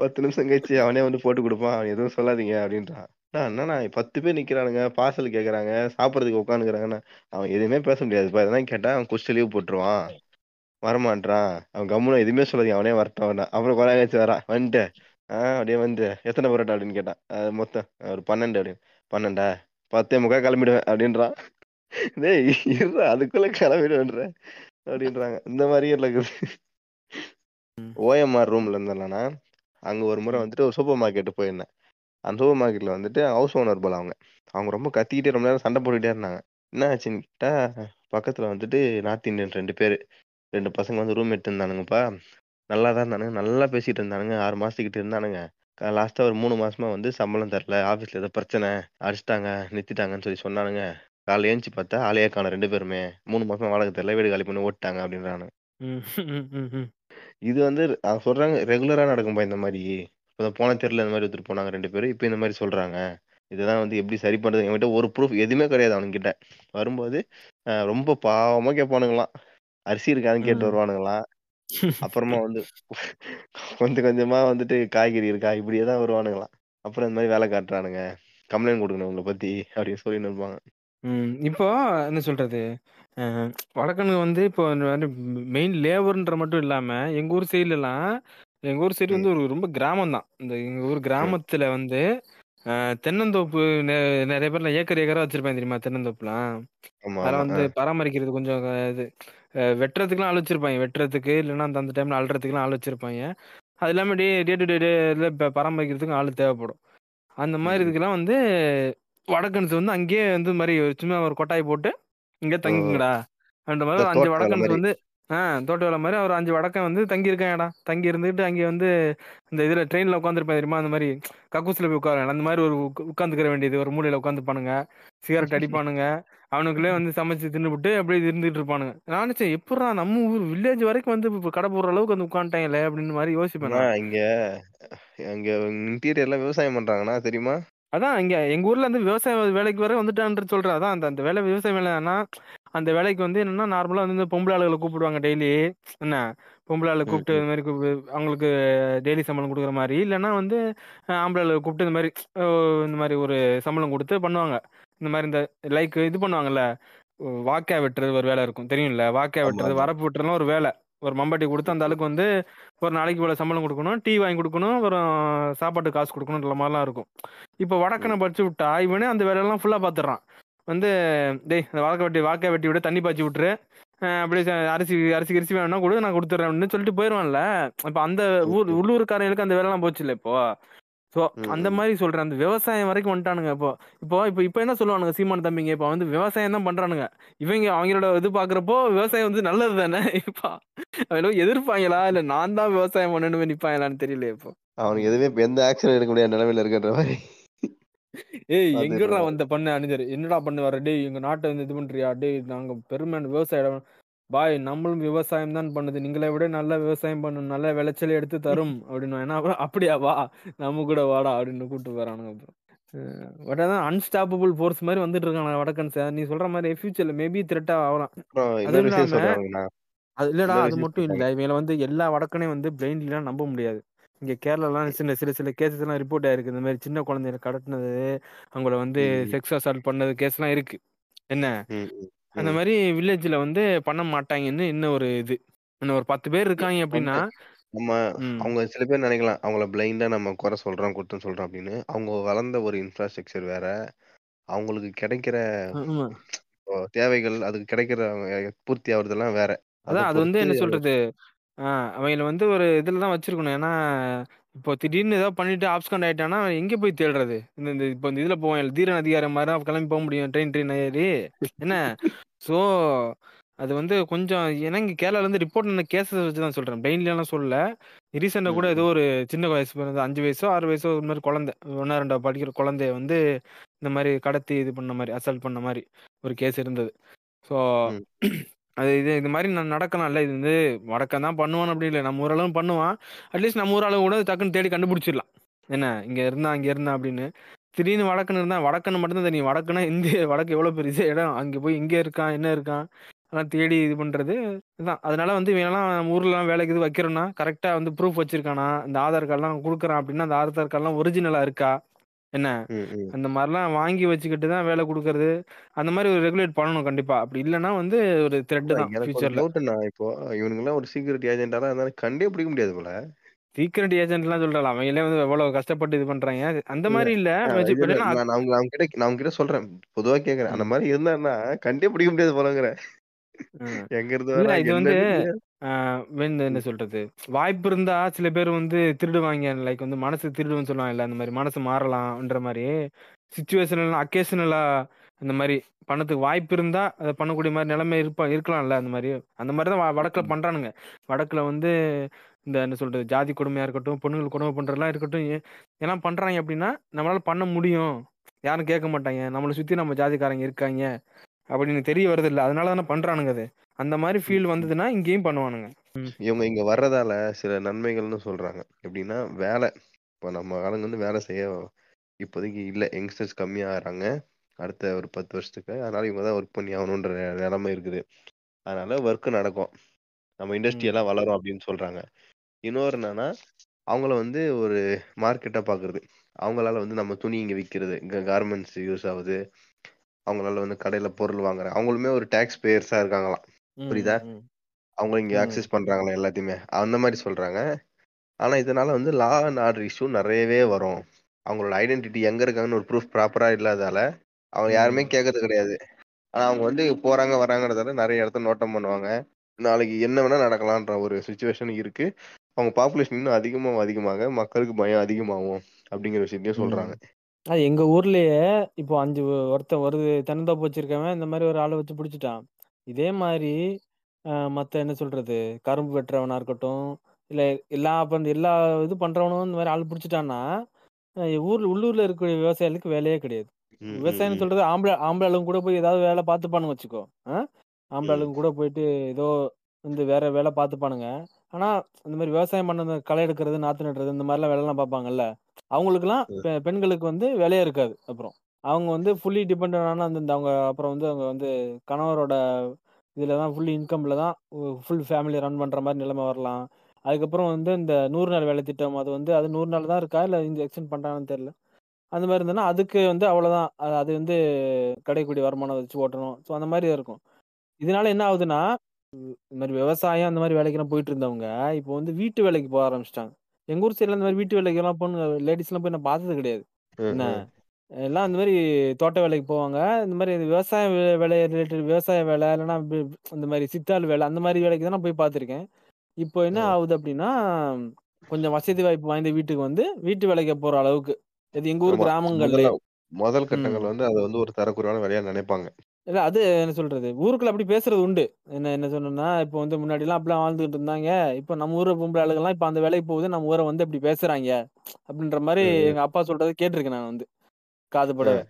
S1: பத்து நிமிஷம் கழிச்சு அவனே வந்து போட்டு கொடுப்பான். அவன் எதுவும் சொல்லாதீங்க அப்படின்றான் என்னண்ணா பத்து பேர் நிக்கிறானுங்க பார்சல் கேக்குறாங்க சாப்பிடறதுக்கு உட்காந்துக்கிறாங்கண்ணா அவன் எதுவுமே பேச முடியாதுப்பா எதனா கேட்டா அவன் குஷ்ட லீவ் போட்டுருவான். வரமாட்டான் அவன் கம்முன்னு எதுவுமே சொல்லாதீங்க. அவனே வரட்டும் அவன அப்புறம் நேரம் கழிச்சு வரான் வந்துட்டு ஆஹ் அப்படியே வந்து எத்தனை பரோட்டா அப்படின்னு கேட்டான் அது மொத்தம் ஒரு பன்னெண்டு அப்படின்னு பன்னெண்டா? பத்தே முக்கா கிளம்பிடுவேன் அப்படின்றான் டேய் இருடா அதுக்குள்ள கிளம்பிடுவேன்ற. அப்படின்றாங்க. இந்த மாதிரியே இருக்குது ஓஎம்ஆர் ரூம்ல இருந்தேன்னா அங்க ஒரு முறை வந்துட்டு ஒரு சூப்பர் மார்க்கெட் போயிருந்தேன். அந்த சூப்பர் மார்க்கெட்ல வந்துட்டு ஹவுஸ் ஓனர் போல அவங்க. அவங்க ரொம்ப கத்திக்கிட்டே ரொம்ப நேரம் சண்டை போட்டுக்கிட்டே இருந்தாங்க. என்ன ஆச்சுன்னு கேட்டா பக்கத்துல வந்துட்டு நார்த் இந்தியன் ரெண்டு பேர். ரெண்டு பசங்க வந்து ரூம் எடுத்திருந்தானுங்கப்பா நல்லா தான் இருந்தானுங்க நல்லா பேசிட்டு இருந்தானுங்க. ஆறு மாசத்துக்கிட்ட இருந்தானுங்க. லாஸ்ட்டாக ஒரு மூணு மாசமா வந்து சம்பளம் தரல. ஆஃபீஸில் ஏதோ பிரச்சனை. அடிச்சிட்டாங்க நிறுத்திட்டாங்கன்னு சொல்லி சொன்னானுங்க. காலைல ஏஞ்சி பார்த்தா ஆலையே காணும் ரெண்டு பேருமே. மூணு மாசமா வாடகை தெரில. வீடு காலி பண்ணி ஓட்டாங்க
S2: அப்படின்றானுங்க.
S1: இது வந்து சொல்றாங்க ரெகுலரா நடக்கும்பா இந்த மாதிரி இப்போ போன தெருல இந்த மாதிரி எடுத்துட்டு போனாங்க ரெண்டு பேரும் இப்போ இந்த மாதிரி சொல்றாங்க. இதெல்லாம் வந்து எப்படி சரி பண்றது? என்கிட்ட ஒரு ப்ரூஃப் எதுவுமே கிடையாது அவனுங்கிட்ட. வரும்போது அஹ், ரொம்ப பாவமா கேட்பானுங்களாம். அரிசி இருக்கான்னு கேட்டு
S2: ம்
S1: வருவானுங்களாம். அப்புறமா வந்து கொஞ்சம் கொஞ்சமா வந்துட்டு காய்கறி இருக்கா? இப்படியே தான் வருவானுங்களாம். அப்புறம் இந்த மாதிரி வேலை காட்டுறானுங்க. கம்ப்ளைண்ட் கொடுக்கணும் உங்களை பத்தி அப்படின்னு சொல்லிட்டு இருப்பாங்க.
S2: ம். இப்போ என்ன சொல்றது? அ வடக்கன்னுங்க வந்து இப்போ வந்து மெயின் லேபர்ன்ற மட்டும் இல்லாம, எங்க ஊர் சைடுலலாம் எங்க ஊர் சைடு
S1: ம்,
S2: வந்து ஒரு ரொம்ப கிராமம் தான். இந்த எங்க ஊர்
S1: ம்.
S2: கிராமத்துல வந்து அ தென்னந்தோப்பு நெ நெறைய பேர்லாம் ஏக்கர் ஏக்கரா வச்சிருப்பாங்க தெரியுமா? தென்னந்தோப்புலாம்.
S1: ஆமா
S2: அதெல்லாம் வந்து பராமரிக்கிறது கொஞ்சம் இது அ வெட்டுறதுக்குலாம் ஆள் வச்சிருப்பாய்ங்க. வெட்டுறதுக்கு இல்லன்னா அந்த அந்த டைம்ல அள்றதுக்குலாம் ஆள் வச்சிருப்பாய்ங்க. அது இல்லாம டே டே டு டே டேல ப பராமரிக்கிறதுக்கும் ஆள் தேவைப்படும். அந்த
S1: ம்,
S2: மாரி
S1: ம்.
S2: இதுக்கெல்லாம் வந்து வடக்கன்ஸ் வந்து அங்கேயே வந்து மாரி சும்மா ஒரு கொட்டாய் போட்டு, "இங்க
S1: ஓ
S2: தங்கிக்கங்கடா" அப்படின்ற மாரி
S1: இந்த
S2: ஒரு 5
S1: தோட்ட வேலை
S2: வடக்கன்ஸ்
S1: மாதிரி
S2: வந்து ஆ தோட்ட வேலை மாரி ஒரு 5 வடக்கன் வந்து தங்கியிருக்காங்கடா. தங்கி இருந்துட்டு அங்கே வந்து இந்த இதுல ட்ரெயின்ல உட்காந்துருப்பான் தெரியுமா? அந்த மாரி கக்கூஸ்ல போய் உட்காருவாங்க. அந்த மாரி ஒரு உட்காந்துக்கிற வேண்டியது. ஒரு மூலையில உட்காந்துப்பானுங்க. சிகரெட் அடிப்பானுங்க. அவனுக்குள்ளே வந்து சமைச்சு தின்னுபுட்டு அப்படியே இருந்துட்டு இருப்பானுங்க. நான் நினைச்சேன், "எப்புட்றா நம்ம ஊர் வில்லேஜ் வரைக்கும் வந்து இப்ப கடை போடுற அளவுக்கு வந்து உட்காந்துட்டாங்களே!" அப்படின்னு மாரி யோசிப்பேன்.
S1: இங்க இங்க இன்டீரியர்ல விவசாயம் பண்றாங்கண்ணா தெரியுமா
S2: அதான் இங்க எங்க ஊர்ல வந்து விவசாய வேலைக்கு வர வந்துட்டான்றது சொல்றேன். அதான் அந்த அந்த வேலை விவசாய வேலைன்னா, அந்த வேலைக்கு வந்து என்னன்னா நார்மலா வந்து இந்த பொம்பள ஆளுகள கூப்பிடுவாங்க டெய்லி. என்ன பொம்பள ஆள கூப்பிட்டு. இந்த மாரி கூப் அவங்களுக்கு டெய்லி சம்பளம் குடுக்குற மாரி. இல்லன்னா வந்து ஆம்பள ஆளுகள கூப்பிட்டு இந்த ஓ இந்த மாரி ஒரு சம்பளம் குடுத்து பண்ணுவாங்க. இந்த மாரி இந்த லைக் இது பண்ணுவாங்கல்ல, வாய்க்கா வெட்டுறது ஒரு வேலை இருக்கும். தெரியும்ல? வாய்க்கா
S1: ஆமா
S2: வெட்டுறது,
S1: ஆமா
S2: வரப்பு வெட்டுறதுலாம் ஒரு வேலை. ஒரு மம்பட்டி குடுத்து அந்த ஆளுக்கு வந்து ஒரு நாளைக்கு இவ்வளோ சம்பளம் குடுக்கணும். டீ வாங்கி குடுக்கணும். அப்புறம் சாப்பாட்டுக்கு காசு குடுக்கணுன்ற மாரிலாம் இருக்கும். இப்போ வடக்கன. படிச்சு விட்டா, இவனே அந்த வேலையெல்லாம் ஃபுல்லா பார்த்துடுறான். வந்து "டேய் இந்த வாழக்க வெட்டி வாய்க்கா வெட்டி விடு, தண்ணி பாய்ச்சி விட்டுரு. அப்படியே அரிசி அரிசி கிரிசி வேணும்னா குடு, நான் குடுத்துடுறேன்" அப்படின்னு சொல்லிட்டு போயிருவான்ல. இப்ப அந்த ஊர்
S1: ம்.
S2: உள்ளூர்க்காரங்களுக்கு அந்த வேலைலாம் போச்சுல்ல இப்போ. ஸோ அந்த
S1: ம்.
S2: மாரி சொல்றேன். அந்த விவசாயம் வரைக்கும் வந்துட்டானுங்க இப்போ. இப்போ இப்போ இப்போ என்ன சொல்லுவானுங்க சீமான் தம்பிங்க, இப்போ வந்து விவசாயம் தான் பண்றானுங்க. இவைங்க அவங்களோட இது பார்க்குறப்போ விவசாயம் வந்து நல்லது தானே! இப்போ அவங்கள எதிர்ப்பாய்ங்களா? இல்ல நான் தான் விவசாயம் பண்ணணும்னு நிப்பாய்ங்களான்னு தெரியலையே இப்போ.
S1: அவனுக்கு எதுவுமே எந்த ஆக்ஷன் எடுக்க முடியாத நிலைமையில இருக்கின்ற மாதிரி
S2: ஏய்
S1: இருக்கான்
S2: வந்த பண்ண அணிஞ்சரு? என்னடா பண்ண வர? டேய் எங்க நாட்ட வந்து இது பண்றியா? டேய் நாங்க பெருமையான விவசாயம். பாய் நம்மளும் விவசாயம் தான் பண்ணுது. நீங்கள விட நல்ல விவசாயம் பண்ணும். நல்ல விளைச்சல் எடுத்து தரும் அப்படின்னுவான். ஏன்னா அப்புறம் அப்படியா வா! நம்ம கூட வாடா அப்படின்னு கூட்டு போறானுங்க அப்புறம். பட் அதான் அன்ஸ்டாப்பபிள் ஃபோர்ஸ் மாரி வந்துட்டு இருக்கானுங்க வடக்கன்ஸ். நீ சொல்ற மாரி ஃபியூச்சர்ல மேபி த்ரெட்டா ஆகலாம். அது இல்லடா அது மட்டும் இல்ல. இவைங்கள வந்து எல்லா வடக்கனையும் வந்து பிளைண்ட்லிலாம் நம்ப முடியாது. இங்க கேரளாலாம் சில சில சில கேஸஸ்லாம் ரிப்போர்ட் ஆயிருக்கு. இந்த மாரி சின்ன குழந்தைகள கடத்தினது, அவங்கள வந்து. செக்ஸ் அசால்ட் பண்ணது கேஸ்லாம் இருக்கு. என்ன? அந்த
S1: ம்.
S2: மாரி வில்லேஜ்ல வந்து பண்ண மாட்டாங்கன்னு இன்னும் ஒரு இது. இன்னும் ஒரு 10 பேர் இருக்காங்க
S1: வந்து
S2: அப்படின்னா
S1: நம்ம
S2: ம்.
S1: அவங்க சில பேர் நினைக்கலாம் அவங்கள பிளைண்டா நம்ம குறை சொல்றோம் குற்றம் சொல்றோம் அப்படின்னு அவங்க வளர்ந்த ஒரு இன்ஃப்ராஸ்ட்ரக்சர் வேற அவங்களுக்கு கிடைக்கிற
S2: ஆமா.
S1: இப்போ தேவைகள் அதுக்கு கிடைக்கிற பூர்த்தி ஆகுறதெல்லாம் வேற அதை
S2: அதான் அது வந்து
S1: பொறுத்து
S2: என்ன சொல்றது? ஆ அவைங்கள வந்து ஒரு இதுல தான் வச்சிருக்கணும். ஏன்னா, இப்போ திடீர்னு ஏதாவது பண்ணிட்டு ஆப்ஸ்காண்ட் ஆயிட்டானா எங்க போய் தேடுறது? இந்த இந்த இப்போ இந்த இதுல போவேன் தீரன் அதிகாரம் மாதிரி தான் கிளம்பி போக முடியும் ட்ரெயின் ட்ரெயின் ஏறி. என்ன? ஸோ அது வந்து கொஞ்சம் ஏன்னா இங்க கேரளால இருந்து ரிப்போர்ட் பண்ண கேசஸ் வச்சு தான் சொல்றேன். பிரெயின்லாம் சொல்லல. ரீசெண்டாக கூட ஏதோ ஒரு சின்ன வயசு அஞ்சு வயசோ ஆறு வயசோ ஒரு மாதிரி குழந்தை ஒன்றா ரெண்டா படிக்கிற குழந்தைய வந்து இந்த மாதிரி கடத்தி இது பண்ண மாதிரி அசல்ட் பண்ண மாதிரி ஒரு கேஸ் இருந்தது. ஸோ. அது இது இது மாதிரி நான் நடக்கலாம்ல. இது வந்து வடக்கம் தான் பண்ணுவான் அப்படி இல்லை. நம்ம ஊரளவும் பண்ணுவான். அட்லீஸ்ட் நம்ம ஊராளவு கூட டக்குன்னு தேடி கண்டுபிடிச்சிடலாம். என்ன இங்கே இருந்தா அங்கே இருந்தா அப்படின்னு. திடீர்னு வடக்குன்னு இருந்தா வடக்குன்னு மட்டும்தான் தெரியும். வடக்குன்னா இந்திய வடக்கு எவ்வளோ பெரிய இடம்? அங்கே போய் இங்கே இருக்கான் என்ன இருக்கான்? அதெல்லாம் தேடி இது பண்ணுறது இதுதான். அதனால வந்து இவனெல்லாம் நம்ம ஊர்லலாம் வேலைக்கு இது வைக்கிறோன்னா கரெக்டாக வந்து ப்ரூஃப் வச்சிருக்கானா? இந்த ஆதார் கார்டுலாம் கொடுக்குறான் அப்படின்னா அந்த ஆதார் கார்டுலாம் ஒரிஜினலாக இருக்கா? என்ன?
S1: ம், ம்.
S2: அந்த மாதிரிலாம் வாங்கி வச்சுக்கிட்டு தான் வேலை கொடுக்கறது. அந்த மாதிரி ஒரு ரெகுலேட் பண்ணணும் கண்டிப்பா. அப்படி இல்லைன்னா வந்து ஒரு த்ரெட்
S1: அதான்
S2: தான்
S1: எனக்கு ஒரு
S2: ஃபியூச்சர்ல
S1: இப்போ இவனுங்கெல்லாம் ஒரு சீக்ரெட் ஏஜென்டாலாம் இருந்தாலும் கண்டே பிடிக்க முடியாது போல.
S2: சீக்ரெட் ஏஜென்ட்லாம் சொல்றலாம். அவங்களே வந்து எவ்வளவு கஷ்டப்பட்டு இது பண்றாங்க. அது- அந்த
S1: இல்ல.
S2: மாதிரி இல்ல. வச்சு எப்படின்னா
S1: நான் அவங்க அவங்க கிட்ட நான் கிட்ட சொல்றேன். பொதுவா கேக்குறேன். அந்த
S2: ம்,
S1: மாதிரி இருந்தான்னா கண்டே பிடிக்க முடியாது போலங்கிற.
S2: ம்.
S1: எங்க இருந்து
S2: இல்ல
S1: வரான்
S2: இது வந்து
S1: என்னன்னு தெரியாது
S2: ஆஹ் வந்து என்ன சொல்றது? வாய்ப்பு இருந்தா சில பேர் வந்து திருடுவாங்க. லைக் வந்து மனசு திருடுன்னு சொல்லுவாங்கல்ல அந்த மாதிரி மனசு மாறலாம்ன்ற மாதிரி சுச்சுவேஷனல் அக்கேஷனலா இந்த மாதிரி பணத்துக்கு வாய்ப்பு இருந்தா அதை பண்ணக்கூடிய மாதிரி நிலைமை இருப்பா இருக்கலாம்ல அந்த மாதிரி. அந்த மாதிரி தான் வடக்குல பண்றானுங்க. வடக்குல வந்து இந்த என்ன சொல்றது ஜாதி கொடுமையா இருக்கட்டும் பொண்ணுங்களுக்கு கொடுமை பண்றதெல்லாம் இருக்கட்டும் எல்லாம் பண்றாங்க அப்படின்னா நம்மளால பண்ண முடியும். யாரும் கேட்க மாட்டாங்க. நம்மளை சுத்தி நம்ம ஜாதிக்காரங்க இருக்காங்க. அப்படின்னு தெரிய வருது இல்ல அதனால தானே பண்றானுங்க அது. அந்த மாதிரி ஃபீல். வந்ததுன்னா இங்கேயும் பண்ணுவானுங்க.
S1: இவங்க இங்க வர்றதால சில நன்மைகள்னு சொல்றாங்க. எப்படின்னா வேலை. இப்போ நம்ம ஆளுங்க வந்து வேலை செய்ய இப்போதைக்கு இல்லை. யங்ஸ்டர்ஸ் கம்மியாகிறாங்க. அடுத்த ஒரு பத்து வருஷத்துக்கு. அதனால இவங்க தான் ஒர்க் பண்ணி ஆகணுன்ற நிலைமை இருக்குது. அதனால ஒர்க் நடக்கும். நம்ம இண்டஸ்ட்ரி. எல்லாம் வளரும் அப்படின்னு சொல்றாங்க. இன்னொரு என்னன்னா அவங்கள வந்து ஒரு மார்க்கெட்டா பாக்குறது. அவங்களால வந்து நம்ம துணி இங்க விற்கிறது இங்க கார்மெண்ட்ஸ் யூஸ் ஆகுது. அவங்களால வந்து கடையில பொருள் வாங்குறாங்க அவங்களுமே ஒரு டேக்ஸ் பேயர்ஸா இருக்காங்களாம். புரியுதா. அவங்க இங்க. ஆக்சஸ் பண்றாங்களா எல்லாத்தையுமே. அந்த மாதிரி சொல்றாங்க. ஆனா இதனால வந்து லா அண்ட் ஆர்டர் இஷ்யூ நிறையவே வரும். அவங்களோட ஐடென்டிட்டி எங்க இருக்காங்கன்னு ஒரு ப்ரூஃப் ப்ராப்பரா இல்லாதால அவங்க யாருமே. கேட்கறது கிடையாது. ஆனா அவங்க வந்து போறாங்க வராங்கறதால நிறைய இடத்த நோட்டம் பண்ணுவாங்க. நாளைக்கு என்ன வேணா நடக்கலான்ற ஒரு சுச்சுவேஷன் இருக்கு. அவங்க பாப்புலேஷன் இன்னும் அதிகமாக அதிகமாக மக்களுக்கு பயம் அதிகமாகும் அப்படிங்கிற விஷயத்தையும். சொல்றாங்க.
S2: அது எங்க ஊர்லயே இப்போ அஞ்சு ஒருத்தன் ஒரு தென்னந்தோப்பு வச்சிருக்கவன் இந்த மாதிரி ஒரு ஆளை வச்சு பிடிச்சிட்டான் இதே மாதிரி ஆஹ் மத்த என்ன சொல்றது கரும்பு வெட்டுறவனா இருக்கட்டும் இல்ல எல்லா இந்த எல்லா இது பண்றவனும் இந்த மாதிரி ஆள் பிடிச்சிட்டான்னா அஹ் ஊர்ல உள்ளூர்ல இருக்கிற விவசாயிகளுக்கு வேலையே கிடையாது
S1: ம், ம்,
S2: விவசாயம்
S1: ம்.
S2: சொல்றது ஆம்பளை ஆம்பளை ஆளுங்க கூட போய் ஏதாவது வேலை பார்த்துப்பானுங்க வச்சுக்கோ ஆ? ஆம்பளை
S1: ம்.
S2: ஆளுங்க கூட போயிட்டு ஏதோ வந்து வேற வேலை பார்த்துப்பானுங்க ஆனா இந்த மாதிரி விவசாயம் பண்ண களை எடுக்கிறது நாத்து நடுறது இந்த மாதிரிலாம் வேலைலாம் பார்ப்பாங்கல்ல அவங்களுக்குலாம் பெண்களுக்கு வந்து வேலையே இருக்காது அப்புறம். அவங்க வந்து ஃபுல்லி டிபெண்ட் ஆன அந்த அவங்க அப்புறம் வந்து அவங்க வந்து கணவரோட இதுல தான் ஃபுல் இன்கம்ல தான் ஃபுல் ஃபேமிலி ரன் பண்ற மாதிரி நிலைமை வரலாம். அதுக்கப்புறம் வந்து இந்த நூறு நாள் வேலை திட்டம் அது வந்து அது நூறு நாள் தான் இருக்கா? இல்லை இந்த எக்ஸ்டெண்ட் பண்றாங்கன்னு தெரியல. அந்த மாதிரி இருந்ததுன்னா அதுக்கு வந்து அவ்வளவுதான். அது வந்து கிடைக்கக்கூடிய வருமானம் வச்சு ஓட்டணும். ஸோ அந்த மாதிரி இருக்கும். இதனால என்ன ஆகுதுன்னா இந்த மாதிரி விவசாயம் அந்த மாதிரி வேலைக்கெல்லாம் போயிட்டு இருந்தவங்க இப்போ வந்து வீட்டு வேலைக்கு போக ஆரம்பிச்சிட்டாங்க. எங்க ஊர் சைடுல இந்த மாதிரி வீட்டு வேலைக்கு எல்லாம் பொண்ணு லேடிஸ் எல்லாம் போய் நான் பார்த்தது கிடையாது. என்ன. எல்லாம் இந்த மாதிரி தோட்ட வேலைக்கு போவாங்க. இந்த மாதிரி விவசாய வே- வேலை ரிலேட்டட் விவசாய வேலை இல்லைன்னா வி- இந்த மாதிரி சித்தாள் வேலை அந்த மாதிரி வேலைக்கு தான் நான் போய் பார்த்துருக்கேன். இப்போ என்ன. ஆகுது அப்படின்னா கொஞ்சம் வசதி வாய்ப்பு வாய்ந்த வீட்டுக்கு வந்து வீட்டு வேலைக்கு போற அளவுக்கு. இது எங்க ஊர்
S1: ஆமா.
S2: கிராமங்கள்ல
S1: முதல்ல முதல்
S2: ம்.
S1: கட்டங்கள் வந்து அதை வந்து ஒரு தரக்குறைவான வேலையா நினைப்பாங்க.
S2: இல்ல அது என்ன சொல்றது? ஊருக்குள்ள அப்படி பேசுறது உண்டு. என்ன என்ன சொன்னோம்னா இப்போ வந்து முன்னாடி எல்லாம் அப்படிலாம் வாழ்ந்துகிட்டு இருந்தாங்க. இப்போ நம்ம ஊர் பொம்பளை ஆளுங்கெல்லாம் இப்போ அந்த வேலைக்கு போகுது நம்ம ஊரை வந்து இப்படி பேசுறாங்க. அப்படின்ற மாதிரி
S1: ம்.
S2: எங்க அப்பா சொல்றதை கேட்டிருக்கேன் நான் வந்து. காது
S1: ஆ,
S2: படவே.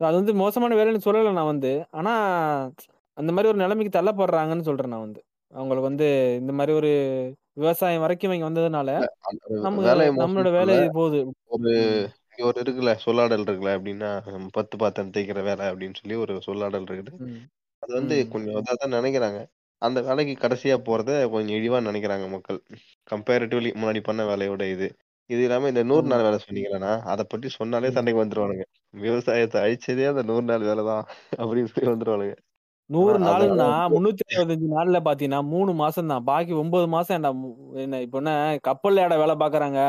S2: அது வந்து மோசமான வேலைன்னு சொல்லலை நான் வந்து. ஆனா அந்த மாதிரி ஒரு நிலைமைக்கு தள்ளப்படுறாங்கன்னு சொல்றேன் நான் வந்து. அவங்களுக்கு வந்து இந்த மாதிரி ஒரு விவசாயம் வரைக்கும் இங்க வந்ததுனால
S1: இல்ல அந்த
S2: நம்ம
S1: வேலையை
S2: நம்மளோட வேலை
S1: சொல்ல
S2: இது போகுது.
S1: ஒரு
S2: ம்.
S1: ஒரு இருக்குல்ல சொல்லாடல் இருக்குல்ல அப்படின்னா பத்து பாத்திரம் தேய்க்கிற வேலை அப்படின்னு சொல்லி ஒரு சொல்லாடல் இருக்குது. அது வந்து
S2: ம்.
S1: கொஞ்சம் தான் நினைக்கிறாங்க. அந்த வேலைக்கு கடைசியா போறத கொஞ்சம் இழிவா நினைக்கிறாங்க மக்கள். கம்பேரிட்டிவ்லி முன்னாடி பண்ண வேலையோட இது. இது இல்லாம இந்த நூறு
S2: ம்
S1: நாள் வேலை சொன்னீங்களா அதை பற்றி சொன்னாலே
S2: ம்.
S1: சண்டைக்கு வந்துருவானுங்க. விவசாயத்தை அழிச்சதே அந்த நூறு நாள் வேலை தான் அப்படின்னு சொல்லி வந்துருவானுங்க.
S2: நூறு நாள்னா முன்னூத்தி அறுபத்தஞ்சு நாள்ல பாத்தீங்கன்னா மூணு மாசம் தான் பாக்கி ஒன்பது மாசம் என்ன இப்ப என்ன கப்பல் ஏட வேலை பாக்குறாங்க.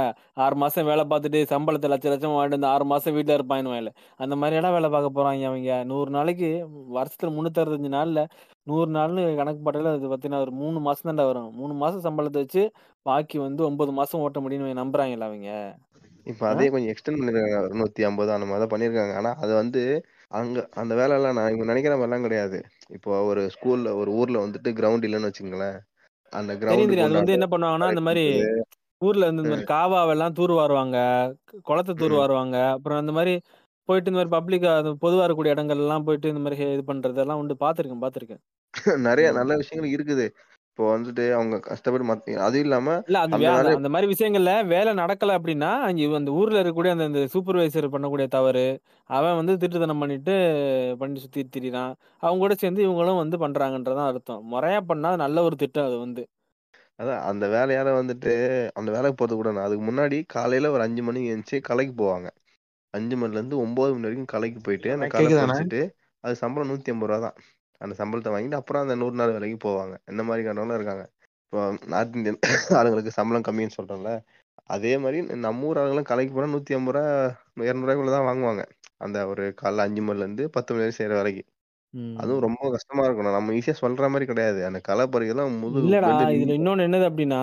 S2: ஆறு மாசம் வேலை பார்த்துட்டு சம்பளத்தை லட்ச லட்சம் வாங்கிட்டு வந்து ஆறு மாசம் வீட்டுல இருப்பாங்க வேலை அந்த மாதிரி இடம் வேலை பார்க்க போறாங்க அவங்க நூறு நாளைக்கு வருஷத்துல முன்னூத்தி அறுபத்தஞ்சு நாள்ல நூறு நாள்னு கணக்கு போட்டால அது பாத்தீங்கன்னா ஒரு மூணு மாசம் தான்டா வரும். மூணு மாசம் சம்பளத்தை வச்சு பாக்கி வந்து ஒன்பது மாசம் ஓட்ட முடியும்னு நம்புறாங்கல்ல அவங்க.
S1: இப்ப அதே கொஞ்சம் எக்ஸ்டெண்ட் பண்ணிருக்காங்க. நூத்தி ஐம்பது அந்த மாதிரி பண்ணிருக்காங்க. ஆனா அது வந்து அங்க அந்த வேலை எல்லாம் நான் இவங்க நினைக்கிற மாதிரிலாம் கிடையாது. இப்போ ஒரு ஸ்கூல்ல ஒரு ஊர்ல வந்துட்டு கிரவுண்ட் இல்லைன்னு வச்சுங்களேன் அந்த
S2: தெரியும்
S1: கிரவுண்டுக்கு
S2: தெரியும். அது வந்து என்ன பண்ணுவாங்கன்னா இந்த மாதிரி ஊர்ல இருந்து இந்த மாதிரி காவாவெல்லாம் தூர்வாருவாங்க. குளத்தை தூர்வாருவாங்க. அப்புறம் அந்த மாதிரி போயிட்டு இந்த மாதிரி பப்ளிக் பொதுவா இருக்கக்கூடிய இடங்கள் எல்லாம் போயிட்டு இந்த மாதிரி இது பண்றதெல்லாம் உண்டு. பாத்திருக்கேன் பாத்திருக்கேன்
S1: நிறைய நல்ல விஷயங்கள் இருக்குது. இப்போ வந்துட்டு அவங்க கஷ்டப்பட்டு மத்த அது இல்லாம
S2: இல்ல அந்த
S1: வேலை
S2: அந்த மாதிரி விஷயங்கள்ல வேலை நடக்கல அப்படின்னா அங்க அந்த ஊர்ல இருக்கக்கூடிய அந்த அந்த சூப்பர்வைசர் பண்ணக்கூடிய தவறு அவன் வந்து திருட்டுத்தனம் பண்ணிட்டு பண்ணி சுத்தி திரிறான் அவங்க கூட சேர்ந்து இவங்களும் வந்து பண்றாங்கன்றதான் அர்த்தம். முறையா பண்ணா நல்ல ஒரு திட்டம் அது வந்து.
S1: அதான் அந்த வேலையால வந்துட்டு அந்த வேலைக்கு போறது கூட அதுக்கு முன்னாடி காலையில ஒரு அஞ்சு மணிக்கு எழுந்துச்சு கலைக்கு போவாங்க. அஞ்சு மணில இருந்து ஒன்பது மணி வரைக்கும் கலைக்கு போயிட்டு அந்த கலை அது சம்பளம் நூத்தி ஐம்பது ரூபா தான் அந்த சம்பளத்தை வாங்கிட்டு அப்புறம் அந்த நூறு நாள் வேலைக்கு போவாங்க. இந்த மாதிரி காரணம்லாம் இருக்காங்க. இப்போ நார்த் இந்தியன் ஆளுங்களுக்கு சம்பளம் கம்மின்னு சொல்றோம்ல அதே மாதிரி நம்ம ஊர் ஆளுங்களும் கலைக்கு போனா நூத்தி ஐம்பது ரூபா இரநூறுவாய்க்குள்ள தான் வாங்குவாங்க. அந்த ஒரு காலைல அஞ்சு மணில இருந்து பத்து மணி வரைக்கும் செய்யற வேலைக்கு. அதுவும் ரொம்ப கஷ்டமா இருக்கணும். நம்ம ஈஸியா சொல்ற மாதிரி கிடையாது. அந்த களை பறிக்கலாம் முதுகு
S2: இல்லடா இதுல இன்னொன்னு என்னது அப்படின்னா